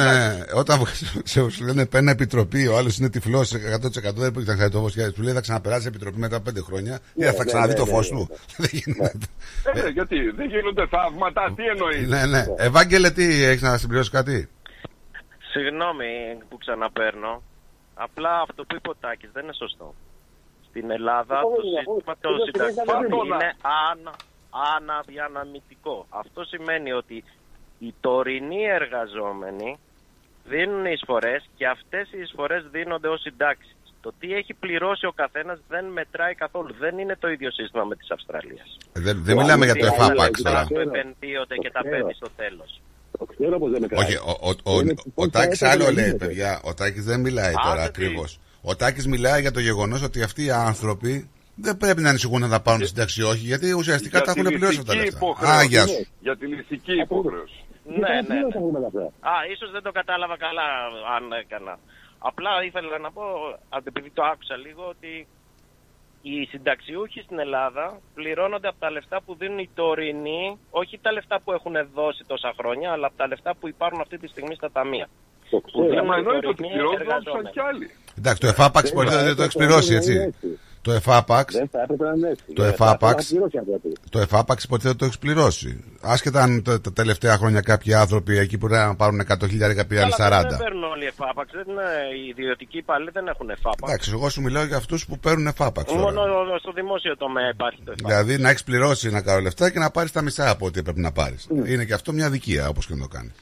[SPEAKER 1] Όταν βγάζουν- σε σου λένε παίρνει επιτροπή, ο άλλος είναι τυφλός 100% δεν μπορεί να ξέρει το φως. Του λέει θα ξαναπεράσει επιτροπή μετά από πέντε χρόνια.
[SPEAKER 27] Ναι,
[SPEAKER 1] Ε, θα
[SPEAKER 27] ναι,
[SPEAKER 1] ξαναδεί
[SPEAKER 27] ναι,
[SPEAKER 1] το
[SPEAKER 27] ναι,
[SPEAKER 1] φως
[SPEAKER 27] ναι,
[SPEAKER 1] του; Δεν γίνεται.
[SPEAKER 27] Ε, ναι, γιατί δεν γίνονται θαύματα, τι εννοείς;
[SPEAKER 1] Ναι, ναι. Ευάγγελε, τι έχεις να συμπληρώσεις κάτι;
[SPEAKER 34] Συγγνώμη που ξαναπέρνω. Απλά αυτό που είπε ο Τάκης δεν είναι σωστό. Στην Ελλάδα το σύστημα το συνταξιούχων είναι ανα, αναδιαναμητικό. Αυτό σημαίνει ότι οι τωρινοί εργαζόμενοι δίνουν εισφορές και αυτές οι εισφορές δίνονται ως συντάξεις. Το τι έχει πληρώσει ο καθένας δεν μετράει καθόλου. Δεν είναι το ίδιο σύστημα με της Αυστραλίας.
[SPEAKER 1] Ε, Δεν, δεν μιλάμε για το εφάπαξ τώρα.
[SPEAKER 34] Που επενδύονται και τα παίρνει στο τέλος.
[SPEAKER 35] Το ξέρω πως δεν με
[SPEAKER 1] Όχι, ο, ο, ο, ο, ο Τάκης άλλο λέει, παιδιά. Ο Τάκης δεν μιλάει τώρα ακριβώς. Ο Τάκης μιλάει για το γεγονός ότι αυτοί οι άνθρωποι δεν πρέπει να ανησυχούν να τα πάρουν στη σύνταξη όχι, γιατί ουσιαστικά τα
[SPEAKER 27] Για
[SPEAKER 1] έχουν
[SPEAKER 27] την
[SPEAKER 1] πληρώσει αυτά τα
[SPEAKER 27] ηθική
[SPEAKER 1] λεφτά.
[SPEAKER 27] υποχρέωση.
[SPEAKER 1] Α, γεια σου.
[SPEAKER 27] Για την ηθική υποχρέωση.
[SPEAKER 34] Ναι, ναι. ναι. Α, ίσως δεν το κατάλαβα καλά αν έκανα. Απλά ήθελα να πω, αν- επειδή το άκουσα λίγο, ότι οι συνταξιούχοι στην Ελλάδα πληρώνονται από τα λεφτά που δίνουν οι τωρινοί, όχι τα λεφτά που έχουν δώσει τόσα χρόνια, αλλά από τα λεφτά που υπάρχουν αυτή τη στιγμή στα ταμεία. Που δίνουν
[SPEAKER 27] Μα
[SPEAKER 34] οι
[SPEAKER 27] εννοείται ότι
[SPEAKER 34] τωρινοί
[SPEAKER 27] πληρώνουν
[SPEAKER 34] εργαζόμενοι.
[SPEAKER 27] κι άλλοι.
[SPEAKER 1] Εντάξει, το εφάπαξ υποτίθεται δεν το έχει πληρώσει, έτσι. Το εφάπαξ,
[SPEAKER 35] Δεν θα έπρεπε να είναι έτσι.
[SPEAKER 1] Το
[SPEAKER 35] Ε,
[SPEAKER 1] εφάπαξ.
[SPEAKER 35] θα πληρώσει αν πρέπει.
[SPEAKER 1] το εφάπαξ υποτίθεται το έχει πληρώσει. Άσχετα αν τα, τα τελευταία χρόνια κάποιοι άνθρωποι εκεί που να πάρουν 100 χιλιάρικα πήραν
[SPEAKER 34] Αλλά
[SPEAKER 1] 40.
[SPEAKER 34] δεν παίρνουν όλοι εφάπαξ. Δεν είναι, οι ιδιωτικοί υπαλλήλοι δεν έχουν εφάπαξ.
[SPEAKER 1] Εντάξει, εγώ σου μιλάω για αυτούς που παίρνουν εφάπαξ. τώρα.
[SPEAKER 34] Μόνο στο δημόσιο τομέα υπάρχει το εφάπαξ.
[SPEAKER 1] Δηλαδή να έχεις πληρώσει ένα κάρο λεφτά και να πάρεις τα μισά από ό,τι πρέπει να πάρεις. Είναι και αυτό μια δικία, όπως και να το κάνεις.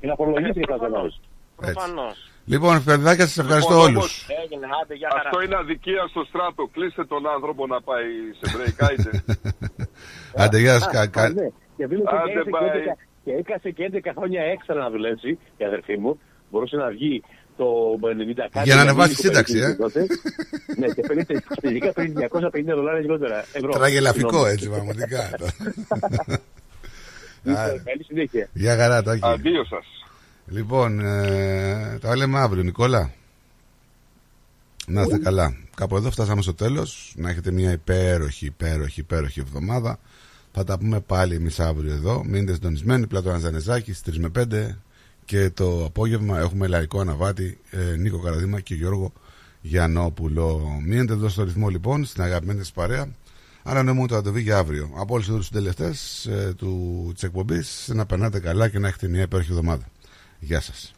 [SPEAKER 35] Και να απολογήσει και τα
[SPEAKER 34] Προφανώς. Προφανώς.
[SPEAKER 1] Λοιπόν, παιδάκια, σας ευχαριστώ
[SPEAKER 27] Λοιπόν,
[SPEAKER 1] όλους.
[SPEAKER 27] όμως,
[SPEAKER 34] Έγινε, άντε, για χαρά.
[SPEAKER 27] Αυτό είναι αδικία στο στράτο. Κλείστε τον άνθρωπο να πάει σε break, άιτε.
[SPEAKER 1] Άντε, γεια σας.
[SPEAKER 35] Α, ναι. Και δήλωσε
[SPEAKER 27] Άντε,
[SPEAKER 35] και,
[SPEAKER 27] bye.
[SPEAKER 35] έκασε και, 11 και έκασε και 11 χρόνια έξτρα να δουλέψει η αδερφή μου. Μπορούσε να βγει το 90 κάτι.
[SPEAKER 1] Για να
[SPEAKER 35] μην
[SPEAKER 1] ανεβάσει
[SPEAKER 35] το
[SPEAKER 1] σύνταξη,
[SPEAKER 35] περιορίσει
[SPEAKER 1] ε.
[SPEAKER 35] τότε. ναι, και παίρνει τελικά παίρνει 250 δολάρια λιγότερα. Ευρώ.
[SPEAKER 1] Τραγελαφικό
[SPEAKER 35] Συγγνώμη.
[SPEAKER 1] έτσι, πραγματικά.
[SPEAKER 35] Λοιπόν, Καλή συνέχεια.
[SPEAKER 1] Γεια χαρά, Τάκη.
[SPEAKER 27] Αντίο σας.
[SPEAKER 1] Λοιπόν, ε, τα λέμε αύριο, Νικόλα. Να είστε καλά. Κάπου εδώ φτάσαμε στο τέλος. Να έχετε μια υπέροχη, υπέροχη, υπέροχη εβδομάδα. Θα τα πούμε πάλι εμείς αύριο εδώ. Μείνετε συντονισμένοι. Πλατώνας Δανεζάκης, 3 με 5. Και το απόγευμα έχουμε λαϊκό αναβάτη ε, Νίκο Καραδίμα και Γιώργο Γιαννόπουλο. Μείνετε εδώ στο ρυθμό λοιπόν, στην αγαπημένη σας παρέα. Ανανοημούν το αντεβί για αύριο. Από όλους τους συντελεστές ε, του, της εκπομπής να περνάτε καλά και να έχετε μια υπέροχη εβδομάδα. Γεια σας.